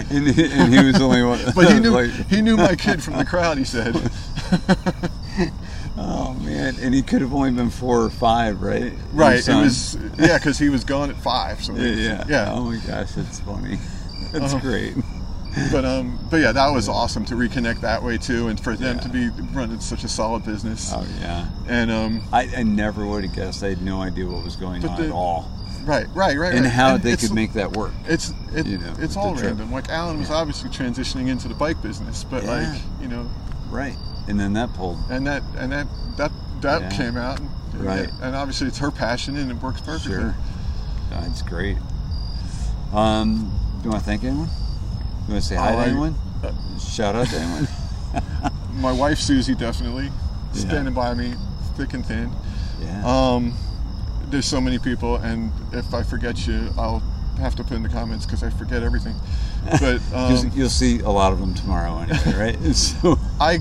Speaker 1: And, he- and he was the only one.
Speaker 2: but he knew
Speaker 1: like,
Speaker 2: he knew my kid from the crowd. He said,
Speaker 1: oh man, and he could have only been four or five, right?
Speaker 2: "Right, it was yeah, because he was gone at five. So
Speaker 1: Yeah, yeah,
Speaker 2: yeah.
Speaker 1: Oh my gosh, that's funny. That's
Speaker 2: Uh-huh.
Speaker 1: great.
Speaker 2: But um, but yeah, that was awesome to reconnect that way too, and for them
Speaker 1: Yeah.
Speaker 2: to be running such a solid business.
Speaker 1: Oh yeah.
Speaker 2: And um,
Speaker 1: I, I never would have guessed. I had no idea what was going on
Speaker 2: the-
Speaker 1: at all,
Speaker 2: right, right, right,
Speaker 1: and
Speaker 2: right.
Speaker 1: how
Speaker 2: And
Speaker 1: they could make that work.
Speaker 2: It's it,
Speaker 1: you know,
Speaker 2: it's all random. Like Alan was
Speaker 1: Yeah.
Speaker 2: obviously transitioning into the bike business, but like you know,
Speaker 1: Right. And then that pulled.
Speaker 2: and that and that that that
Speaker 1: Yeah.
Speaker 2: came out, and,
Speaker 1: Right.
Speaker 2: And obviously it's her passion, and it works perfectly.
Speaker 1: Sure. That's great. Um, do you want to thank anyone? You want to say hi to anyone?
Speaker 2: uh,
Speaker 1: Shout out to anyone?
Speaker 2: My wife Susie definitely
Speaker 1: Yeah.
Speaker 2: standing by me, thick and thin.
Speaker 1: Yeah.
Speaker 2: Um, there's so many people, and if I forget you, I'll have to put in the comments because I forget everything. But
Speaker 1: you'll,
Speaker 2: um,
Speaker 1: you'll see a lot of them tomorrow anyway, right? so,
Speaker 2: I,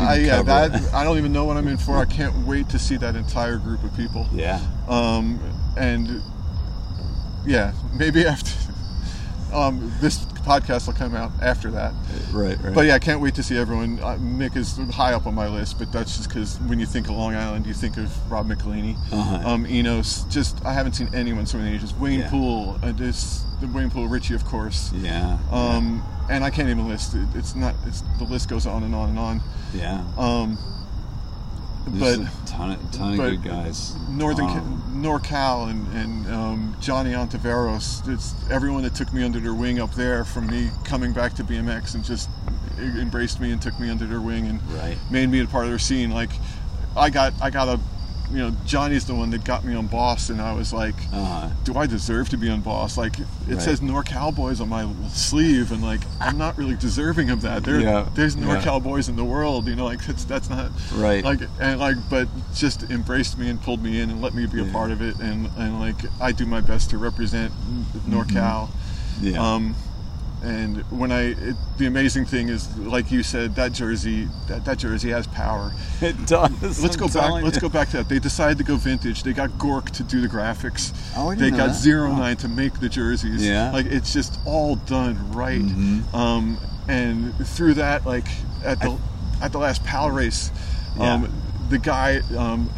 Speaker 2: I yeah, that. I don't even know what I'm in for. I can't wait to see that entire group of people.
Speaker 1: yeah.
Speaker 2: Um, and yeah, maybe after um, this podcast will come out after that.
Speaker 3: Right, right.
Speaker 2: But yeah, I can't wait to see everyone. Uh, Mick is high up on my list, but that's just because when you think of Long Island, you think of Rob McElhaney,
Speaker 3: Uh-huh.
Speaker 2: um, Enos. Just I haven't seen anyone so many ages. Wayne
Speaker 3: Yeah.
Speaker 2: Poole, uh, this the Wayne Poole, Richie, of course.
Speaker 3: yeah.
Speaker 2: Um, and I can't even list it. It's not. It's the list goes on and on and on.
Speaker 3: yeah.
Speaker 2: Um,
Speaker 3: There's
Speaker 2: but
Speaker 3: a ton of, ton of
Speaker 2: but
Speaker 3: good guys.
Speaker 2: Northern
Speaker 3: Um,
Speaker 2: Ca- NorCal and, and um, Johnny Ontiveros. It's everyone that took me under their wing up there from me coming back to BMX and just embraced me and took me under their wing and
Speaker 3: Right.
Speaker 2: made me a part of their scene. Like I got I got a you know Johnny's the one that got me on Boss and I was like.
Speaker 3: uh,
Speaker 2: Do I deserve to be on Boss? Like it
Speaker 3: Right.
Speaker 2: says NorCal Boys on my sleeve, and like I'm not really deserving of that. There,
Speaker 3: Yeah,
Speaker 2: there's
Speaker 3: yeah.
Speaker 2: NorCal Boys in the world, you know. Like that's that's not
Speaker 3: Right.
Speaker 2: Like and like, but just embraced me and pulled me in and let me be a
Speaker 3: Yeah.
Speaker 2: part of it, and and like I do my best to represent NorCal.
Speaker 3: Mm-hmm. yeah.
Speaker 2: Um, and when I, it, the amazing thing is, like you said, that jersey, that, that jersey has power.
Speaker 3: it does.
Speaker 2: Let's
Speaker 3: I'm
Speaker 2: go back.
Speaker 3: telling
Speaker 2: Let's go back to that. They decided to go vintage. They got Gork to do the graphics.
Speaker 3: Oh, I didn't
Speaker 2: they got
Speaker 3: that.
Speaker 2: Zero. Nine to make the jerseys.
Speaker 3: Yeah.
Speaker 2: like it's just all done right.
Speaker 3: Mhm.
Speaker 2: Um, and through that, like at the at the last PAL race, um,
Speaker 3: Yeah.
Speaker 2: the guy um,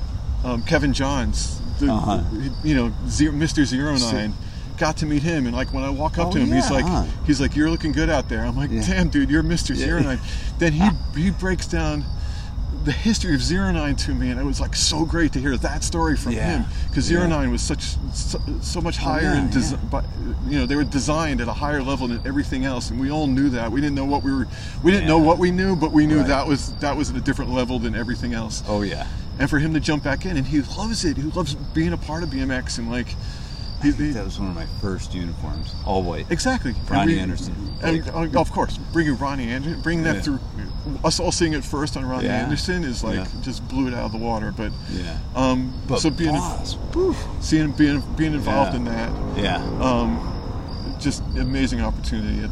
Speaker 2: um, Kevin Johns, the,
Speaker 3: Uh-huh.
Speaker 2: you know zero, Mr. Zero
Speaker 3: So-
Speaker 2: Nine. Got to meet him, and like when I walk up
Speaker 3: Oh,
Speaker 2: to him, he's like,
Speaker 3: huh.
Speaker 2: he's like, "You're looking good out there." I'm like,
Speaker 3: Yeah.
Speaker 2: "Damn, dude, you're Mr.
Speaker 3: Yeah.
Speaker 2: Zero Nine." Then he he breaks down the history of Zero Nine to me, and it was like so great to hear that story from
Speaker 3: Yeah.
Speaker 2: him because Zero
Speaker 3: Yeah. Oh,
Speaker 2: Nine was such so, so much higher
Speaker 3: yeah,
Speaker 2: and desi-
Speaker 3: yeah.
Speaker 2: but you know they were designed at a higher level than everything else, and we all knew that. We didn't know what we were, we didn't know what we knew, but we knew
Speaker 3: Right.
Speaker 2: that was that was at a different level than everything else.
Speaker 3: Oh yeah.
Speaker 2: And for him to jump back in, and he loves it. He loves being a part of BMX and like.
Speaker 3: That was one of my first uniforms, all white.
Speaker 2: Exactly.
Speaker 3: Ronnie
Speaker 2: we-
Speaker 3: Anderson.
Speaker 2: And, uh, of course, bringing Ronnie Anderson, bringing that
Speaker 3: Yeah.
Speaker 2: through, us all seeing it first on Ronnie
Speaker 3: Yeah.
Speaker 2: Anderson is like
Speaker 3: Yeah.
Speaker 2: just blew it out of the water. But
Speaker 3: Yeah.
Speaker 2: um,
Speaker 3: But
Speaker 2: so being
Speaker 3: Boss,
Speaker 2: seeing being being involved in that,
Speaker 3: Yeah.
Speaker 2: um, just amazing opportunity.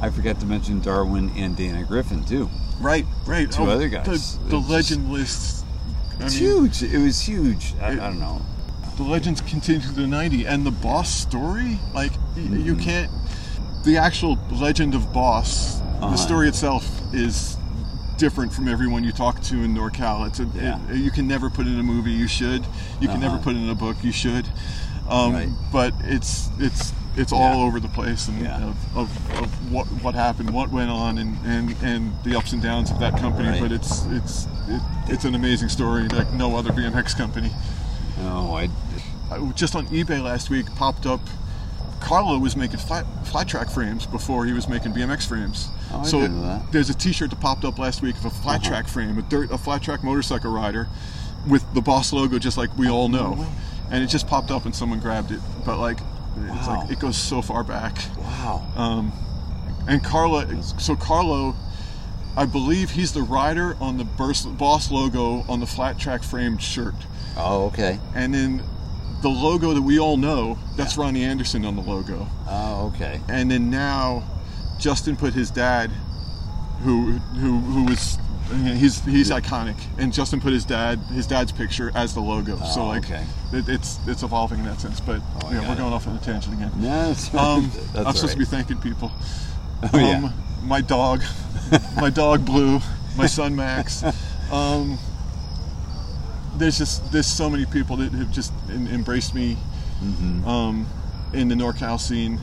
Speaker 3: I forgot to mention Darwin and Dana Griffin too.
Speaker 2: Right, right.
Speaker 3: Two other guys.
Speaker 2: The, the legend list. I
Speaker 3: It's
Speaker 2: mean,
Speaker 3: huge. It was huge. I, I don't know.
Speaker 2: The legends continue to the 90 and the boss story like you
Speaker 3: Mm-hmm.
Speaker 2: can't the actual legend of boss
Speaker 3: Uh-huh.
Speaker 2: the story itself is different from everyone you talk to in norcal it's a,
Speaker 3: Yeah.
Speaker 2: it- you can never put in a movie you should you can never
Speaker 3: Uh-huh.
Speaker 2: put in a book you should um,
Speaker 3: Right.
Speaker 2: but it's it's it's
Speaker 3: Yeah.
Speaker 2: all over the place and
Speaker 3: Yeah.
Speaker 2: of, of, of what what happened what went on and, and, and the ups and downs of that company
Speaker 3: Right.
Speaker 2: but it's it's it, it's an amazing story like no other BMX company
Speaker 3: No, I.
Speaker 2: Just on eBay last week popped up. Carlo was making flat, flat track frames before he was making BMX frames.
Speaker 3: Oh,
Speaker 2: so
Speaker 3: didn't know that.
Speaker 2: there's a T-shirt that popped up last week of a flat
Speaker 3: Uh-huh.
Speaker 2: track frame, a dirt, a flat track motorcycle rider, with the Boss logo, just like we all know. And it just popped up and someone grabbed it. But like, it's like it goes so far back.
Speaker 3: Wow.
Speaker 2: Um, and Carlo, so Carlo, I believe he's the rider on the Burst, Boss logo on the flat track framed shirt.
Speaker 3: Oh, okay.
Speaker 2: And then the logo that we all know, that's Ronnie Anderson on the logo.
Speaker 3: Oh, okay.
Speaker 2: And then now Justin put his dad, who who who was he's he's iconic, and Justin put his dad his dad's picture as the logo. so
Speaker 3: Oh,
Speaker 2: like
Speaker 3: okay.
Speaker 2: it, it's it's evolving in that sense. But
Speaker 3: Oh,
Speaker 2: yeah, we're
Speaker 3: it.
Speaker 2: going off on a tangent again.
Speaker 3: No, that's,
Speaker 2: Um, I'm
Speaker 3: all
Speaker 2: supposed to be thanking people.
Speaker 3: Oh, yeah.
Speaker 2: Um, my dog, my dog Blue, my son Max. Um, there's just there's so many people that have just embraced me
Speaker 3: Mhm.
Speaker 2: um, in the NorCal scene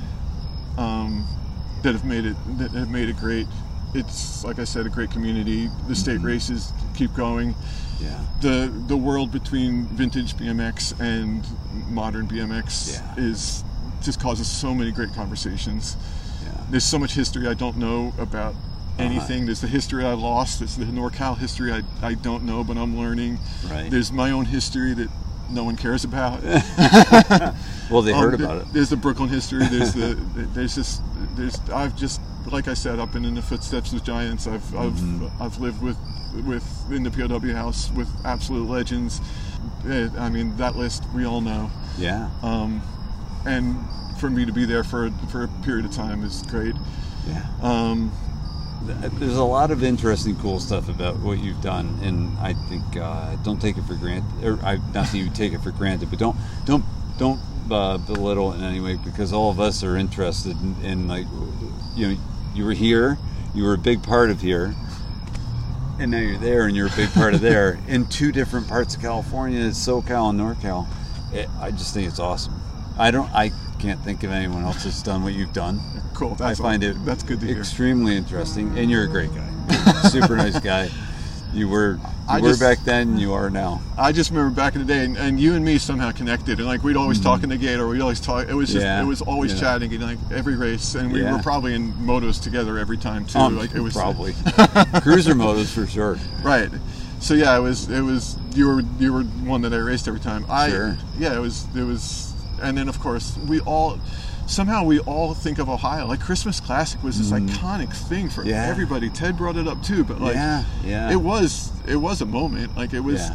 Speaker 2: um, that have made it that have made it great. It's like I said, a great community. The state
Speaker 3: Mhm.
Speaker 2: races keep going.
Speaker 3: Yeah.
Speaker 2: The the world between vintage BMX and modern BMX
Speaker 3: Yeah.
Speaker 2: is just causes so many great conversations.
Speaker 3: Yeah.
Speaker 2: There's so much history I don't know about
Speaker 3: Uh-huh.
Speaker 2: anything. There's the history I lost. There's the NorCal history I, I don't know, but I'm learning.
Speaker 3: Right.
Speaker 2: There's my own history that no one cares about.
Speaker 3: Well, they heard
Speaker 2: Um,
Speaker 3: about
Speaker 2: th-
Speaker 3: it.
Speaker 2: There's the Brooklyn history. There's the there's just there's I've just like I said I've been in the footsteps of giants. I've I've
Speaker 3: Mhm.
Speaker 2: I've lived with with in the POW house with absolute legends. Eh, I mean that list we all know.
Speaker 3: Yeah.
Speaker 2: Um, and for me to be there for for a period of time is great.
Speaker 3: Yeah.
Speaker 2: Um,
Speaker 3: There's a lot of interesting, cool stuff about what you've done, and I think uh, don't take it for granted. Or I, not that you take it for granted, but don't don't don't
Speaker 1: uh, belittle it in any way because all of us are interested in, in like you know you were here, you were a big part of here, and now you're there and you're a big part of there in two different parts of California, SoCal and NorCal. It, I just think it's awesome. I don't. I can't think of anyone else that's done what you've done.
Speaker 2: Cool.
Speaker 1: I find
Speaker 2: all-
Speaker 1: it
Speaker 2: That's good to hear.
Speaker 1: extremely interesting, and you're a great guy. Super nice guy. You were you
Speaker 2: I
Speaker 1: were
Speaker 2: just-
Speaker 1: back then. You are now.
Speaker 2: I just remember back in the day, and, and you and me somehow connected, and like we'd always talk in the gate, or we'd always talk. It was just,
Speaker 1: Mm-hmm. Yeah,
Speaker 2: it was always
Speaker 1: yeah.
Speaker 2: chatting, and like every race, and we
Speaker 1: Yeah.
Speaker 2: were probably in motos together every time too.
Speaker 1: Um,
Speaker 2: like it was
Speaker 1: probably cruiser motos for sure.
Speaker 2: right. So yeah, it was, it was. You were, you were one that I raced every time. I,
Speaker 1: Sure.
Speaker 2: yeah, it was, it was, and then of course we all. Somehow we all think of Ohio like Christmas Classic was this iconic thing for
Speaker 1: Mm. Yeah.
Speaker 2: everybody. Ted brought it up too, but like
Speaker 1: yeah, yeah.
Speaker 2: it was it was a moment like it was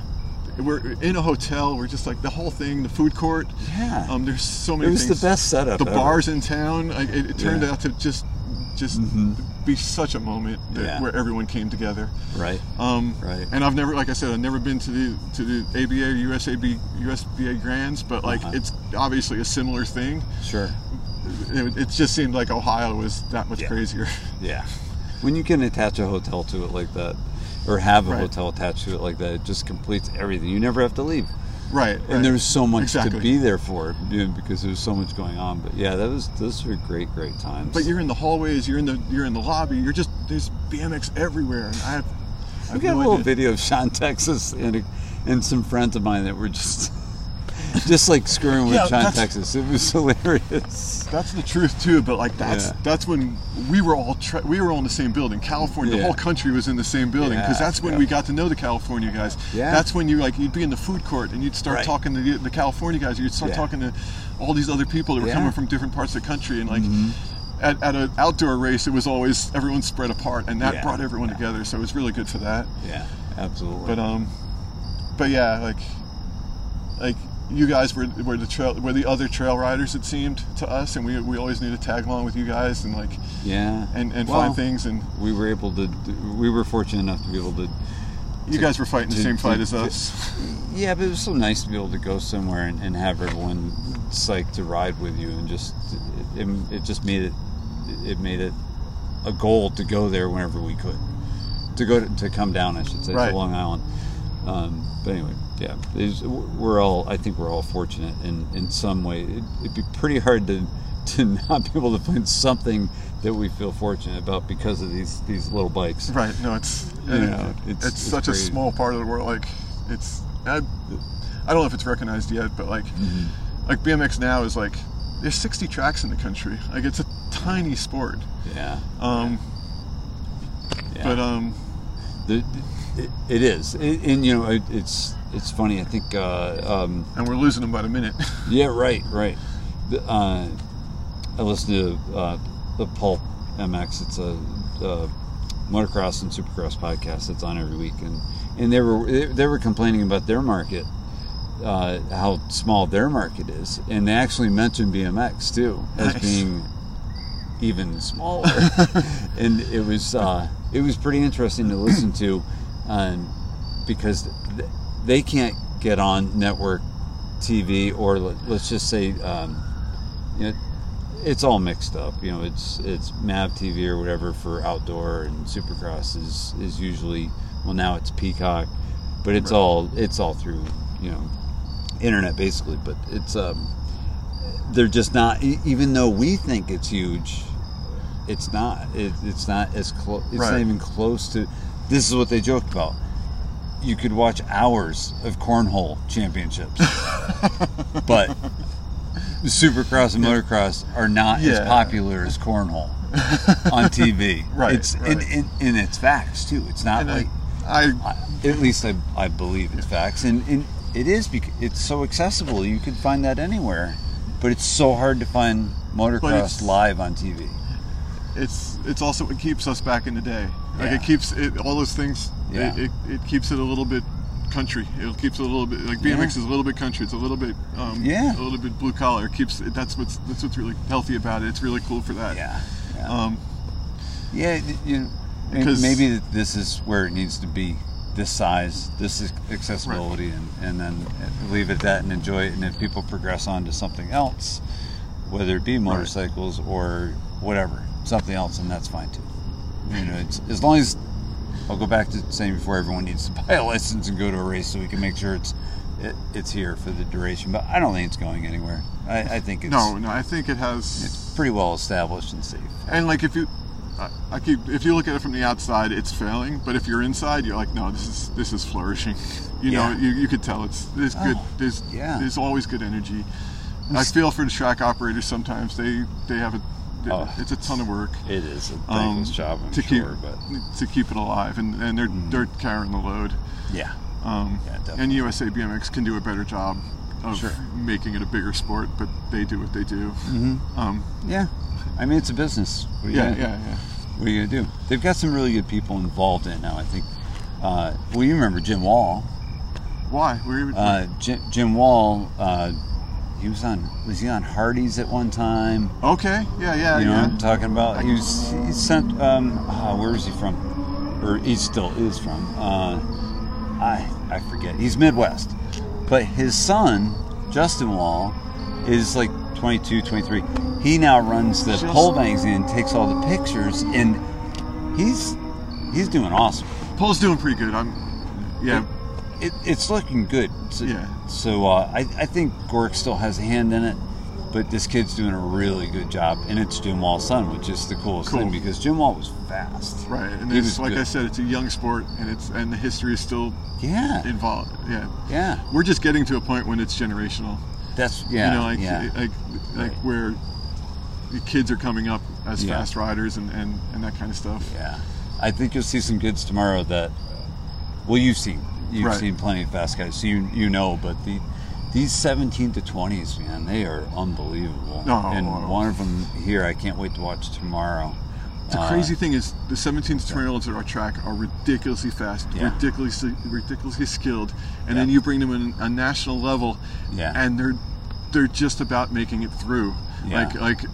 Speaker 2: we're in a hotel we're just like the whole thing the food court
Speaker 1: Yeah.
Speaker 2: um there's so many.
Speaker 1: it was
Speaker 2: things
Speaker 1: the best setup.
Speaker 2: the
Speaker 1: ever.
Speaker 2: bars in town like it, it turned out to just just be such a moment that,
Speaker 1: Yeah.
Speaker 2: where everyone came together
Speaker 1: right?
Speaker 2: um
Speaker 1: Right.
Speaker 2: and i've never like i said i've never been to the to the aba or usab usba grands but like
Speaker 1: Uh-huh.
Speaker 2: it's obviously a similar thing
Speaker 1: Sure.
Speaker 2: it, it just seemed like ohio was that much
Speaker 1: Yeah.
Speaker 2: crazier
Speaker 1: Yeah. When you can attach a hotel to it like that, or have a
Speaker 2: Right.
Speaker 1: hotel attached to it like that, it just completes everything. You never have to leave.
Speaker 2: Right, right.
Speaker 1: And there's so much
Speaker 2: Exactly.
Speaker 1: to be there for you know, because there's so much going on. But yeah, that was those were great, great times.
Speaker 2: But you're in the hallways, you're in the you're in the lobby, you're just there's BMX everywhere, and I have. I
Speaker 1: we got a little
Speaker 2: idea.
Speaker 1: video of Sean Texas and and some friends of mine that were just just like screwing with
Speaker 2: Yeah, that's-
Speaker 1: Texas. It was hilarious.
Speaker 2: That's the truth too, but like that's
Speaker 1: Yeah.
Speaker 2: that's when we were all tra- we were all in the same building. California, the whole country was in the same building because
Speaker 1: Yeah,
Speaker 2: that's when
Speaker 1: yeah.
Speaker 2: we got to know the California guys.
Speaker 1: Yeah.
Speaker 2: That's when you like you'd be in the food court and you'd start
Speaker 1: Right.
Speaker 2: talking to the, the California guys. You'd start
Speaker 1: Yeah.
Speaker 2: talking to all these other people that were
Speaker 1: Yeah. Mm-hmm.
Speaker 2: coming from different parts of the country and like. At, at an outdoor race, it was always everyone spread apart, and that
Speaker 1: Yeah,
Speaker 2: brought everyone
Speaker 1: yeah.
Speaker 2: together. So it was really good for that.
Speaker 1: Yeah, absolutely.
Speaker 2: But um, but yeah, like like you guys were were the trail were the other trail riders. It seemed to us, and we we always need to tag along with you guys and like
Speaker 1: yeah,
Speaker 2: and and
Speaker 1: Well,
Speaker 2: find things. And
Speaker 1: We were able to. We were fortunate enough to be able to.
Speaker 2: you guys were fighting the
Speaker 1: to-
Speaker 2: same fight
Speaker 1: to-
Speaker 2: as
Speaker 1: to-
Speaker 2: us.
Speaker 1: Yeah, but it was so nice to be able to go somewhere and, and have everyone psyched to ride with you, and just it, it just made it it made it a goal to go there whenever we could, to go to, to come down, I should say,
Speaker 2: Right.
Speaker 1: to Long Island. Um, but anyway, yeah, we're all I think we're all fortunate in in some way. It, it'd be pretty hard to to not be able to find something that we feel fortunate about because of these these little bikes.
Speaker 2: right? No, it's
Speaker 1: You
Speaker 2: and
Speaker 1: know, it's-
Speaker 2: it's, such a small part of the world. Like it's I, I don't know if it's recognized yet, but like
Speaker 1: Mm-hmm.
Speaker 2: like BMX now is like there's 60 tracks in the country. Like it's a tiny sport.
Speaker 1: Yeah.
Speaker 2: Um,
Speaker 1: yeah.
Speaker 2: but um,
Speaker 1: The, it, it is, It- and you know, it, it's it's funny. I think, uh, um,
Speaker 2: and we're losing about a minute.
Speaker 1: yeah, right, right. The, uh, I listened to uh, the Pulp MX. It's a, uh motocross and supercross podcast that's on every week, and and they were they, they were complaining about their market, uh, how small their market is, and they actually mentioned BMX too as
Speaker 2: Nice.
Speaker 1: being even smaller, and it was uh, it was pretty interesting to listen to, um, because they can't get on network TV or let, let's just say, um, you know, it's all mixed up. You know, it's it's Mav TV or whatever for outdoor, and Supercross is is usually well now it's Peacock, but it's
Speaker 2: Right.
Speaker 1: all it's all through you know internet basically. But it's um, they're just not even though we think it's huge, it's not. It, it's not as close. It's not even close to. This is what they joke about. You could watch hours of cornhole championships, but Supercross and motocross are not as popular as cornhole on TV.
Speaker 2: Right,
Speaker 1: It's
Speaker 2: right.
Speaker 1: In, in, in its facts too. It's not
Speaker 2: and
Speaker 1: like
Speaker 2: I, I
Speaker 1: at least I, I believe it's facts, and, and it is because it's so accessible. You can find that anywhere, but it's so hard to find motocross live on TV.
Speaker 2: it's it's also what keeps us back in the day. Like
Speaker 1: Yeah.
Speaker 2: it keeps it all those things.
Speaker 1: Yeah.
Speaker 2: It, it, it keeps it a little bit country. It keeps it a little bit like BMX
Speaker 1: Yeah.
Speaker 2: is a little bit country. It's a little bit um,
Speaker 1: Yeah.
Speaker 2: a little bit blue collar. It keeps it, that's what's that's what's really healthy about it. It's really cool for that.
Speaker 1: Yeah, yeah,
Speaker 2: Um,
Speaker 1: yeah. You know, may-
Speaker 2: because-
Speaker 1: maybe this is where it needs to be this size, this is accessibility, and, and then leave it at that and enjoy it. And if people progress on to something else, whether it be motorcycles or whatever, something else, and that's fine too. You know, it's as long as I'll go back to saying before everyone needs to buy a license and go to a race so we can make sure it's it, it's here for the duration. But I don't think it's going anywhere. I, I think it's
Speaker 2: No, no, I think it has.
Speaker 1: it's pretty well established and safe.
Speaker 2: And like if you, I- I keep if you look at it from the outside, it's failing. But if you're inside, you're like, no, this is this is flourishing. You know, you, you could tell it's there's good.
Speaker 1: Oh,
Speaker 2: There's
Speaker 1: yeah.
Speaker 2: there's always good energy. I feel for the track operators sometimes. They they have a
Speaker 1: Oh.
Speaker 2: it's a ton of work
Speaker 1: It is a
Speaker 2: um,
Speaker 1: thankless job, I'm
Speaker 2: to
Speaker 1: sure,
Speaker 2: keep
Speaker 1: but
Speaker 2: to keep it alive, and and they're they're carrying the load.
Speaker 1: yeah,
Speaker 2: Um,
Speaker 1: Yeah,
Speaker 2: and. USA BMX can do a better job of
Speaker 1: Sure.
Speaker 2: making it a bigger sport, but they do what they do. Um,
Speaker 1: yeah. I mean, it's a business. What are you
Speaker 2: yeah,
Speaker 1: gonna-
Speaker 2: yeah, yeah.
Speaker 1: What are you gonna do? They've got some really good people involved in it now. I think. Uh, well, you remember Jim Wall?
Speaker 2: Why? We were,
Speaker 1: Uh, Jim, Jim Wall. Uh, he was on. Was he on Hardy's at one time?
Speaker 2: okay. Yeah, yeah,
Speaker 1: You know
Speaker 2: yeah.
Speaker 1: what I'm talking about? He was. He sent. Um, ah, where is he from? Or he still is from? Uh, I I forget. He's Midwest, but his son Justin Wall is like 22, 23. He now runs the
Speaker 2: Just-
Speaker 1: Pull magazine, takes all the pictures, and he's he's doing awesome.
Speaker 2: Pull's doing pretty good. I'm. Yeah.
Speaker 1: It, it's looking good. So,
Speaker 2: Yeah.
Speaker 1: So uh, I I think Gork still has a hand in it. But this kid's doing a really good job, and it's Jim Wall's son, which is the coolest
Speaker 2: Cool.
Speaker 1: thing because Jim Wall was fast.
Speaker 2: Right. And
Speaker 1: He
Speaker 2: it's like
Speaker 1: good.
Speaker 2: I said, it's a young sport, and it's and the history is still
Speaker 1: Yeah,
Speaker 2: involved. Yeah.
Speaker 1: yeah.
Speaker 2: We're just getting to a point when it's generational.
Speaker 1: That's yeah,
Speaker 2: you know, like
Speaker 1: yeah.
Speaker 2: like like where the kids are coming up as
Speaker 1: Yeah.
Speaker 2: fast riders and, and, and that kind of stuff.
Speaker 1: yeah. I think you'll see some goods tomorrow that. Well, you've seen you've
Speaker 2: Right.
Speaker 1: seen plenty of fast guys, so you you know. But the these 17 to 20s, man, they are unbelievable.
Speaker 2: Oh,
Speaker 1: and one of them here, I can't wait to watch tomorrow.
Speaker 2: The
Speaker 1: Uh,
Speaker 2: crazy thing is, the 17 to 20 year olds at our track are ridiculously fast,
Speaker 1: Yeah.
Speaker 2: ridiculously ridiculously skilled, and
Speaker 1: Yeah.
Speaker 2: then you bring them in a national level,
Speaker 1: Yeah.
Speaker 2: and they're they're just about making it through. Like like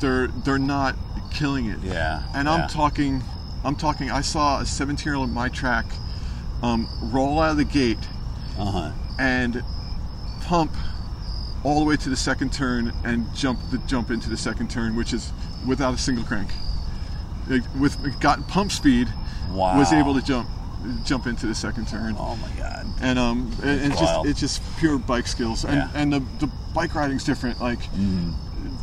Speaker 2: they're they're not killing it.
Speaker 1: Yeah,
Speaker 2: And. I'm talking, I'm talking. I saw a 17 year old at my track um, roll out of the gate
Speaker 1: Uh huh.
Speaker 2: and pump all the way to the second turn and jump the jump into the second turn, which is without a single crank. Like, with it got pump speed,
Speaker 1: Wow.
Speaker 2: was able to jump jump into the second turn.
Speaker 1: Oh my god.
Speaker 2: And um, and it's just it's just pure bike skills, and
Speaker 1: Yeah.
Speaker 2: and the, the bike riding's different. Like
Speaker 1: Mhm.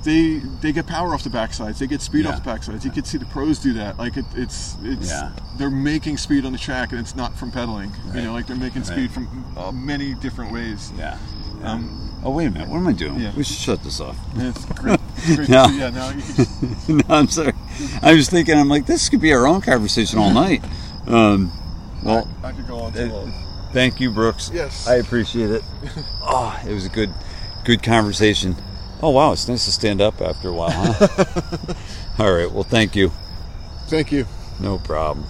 Speaker 2: They they get power off the backsides, they get speed
Speaker 1: Yeah.
Speaker 2: off the backsides. You can see the pros do that. Like it, it's it's
Speaker 1: Yeah.
Speaker 2: they're making speed on the track, and it's not from pedaling. You know, like they're making
Speaker 1: Right.
Speaker 2: speed from uh, many different ways.
Speaker 1: Yeah. yeah.
Speaker 2: Um,
Speaker 1: oh wait a minute. What am I doing?
Speaker 2: Yeah.
Speaker 1: We should shut this off.
Speaker 2: it's great. Great
Speaker 1: No.
Speaker 2: Yeah, now you can just,
Speaker 1: no, I'm sorry. I was thinking, I'm like, this could be our own conversation all night. Um, well,
Speaker 2: I could go on
Speaker 1: uh,
Speaker 2: so long.
Speaker 1: thank you, Brooks.
Speaker 2: Yes.
Speaker 1: I appreciate it. Oh, it was a good, good conversation. Oh wow, it's nice to stand up after a while, huh? all right. Well, thank you.
Speaker 2: Thank you.
Speaker 1: No problem.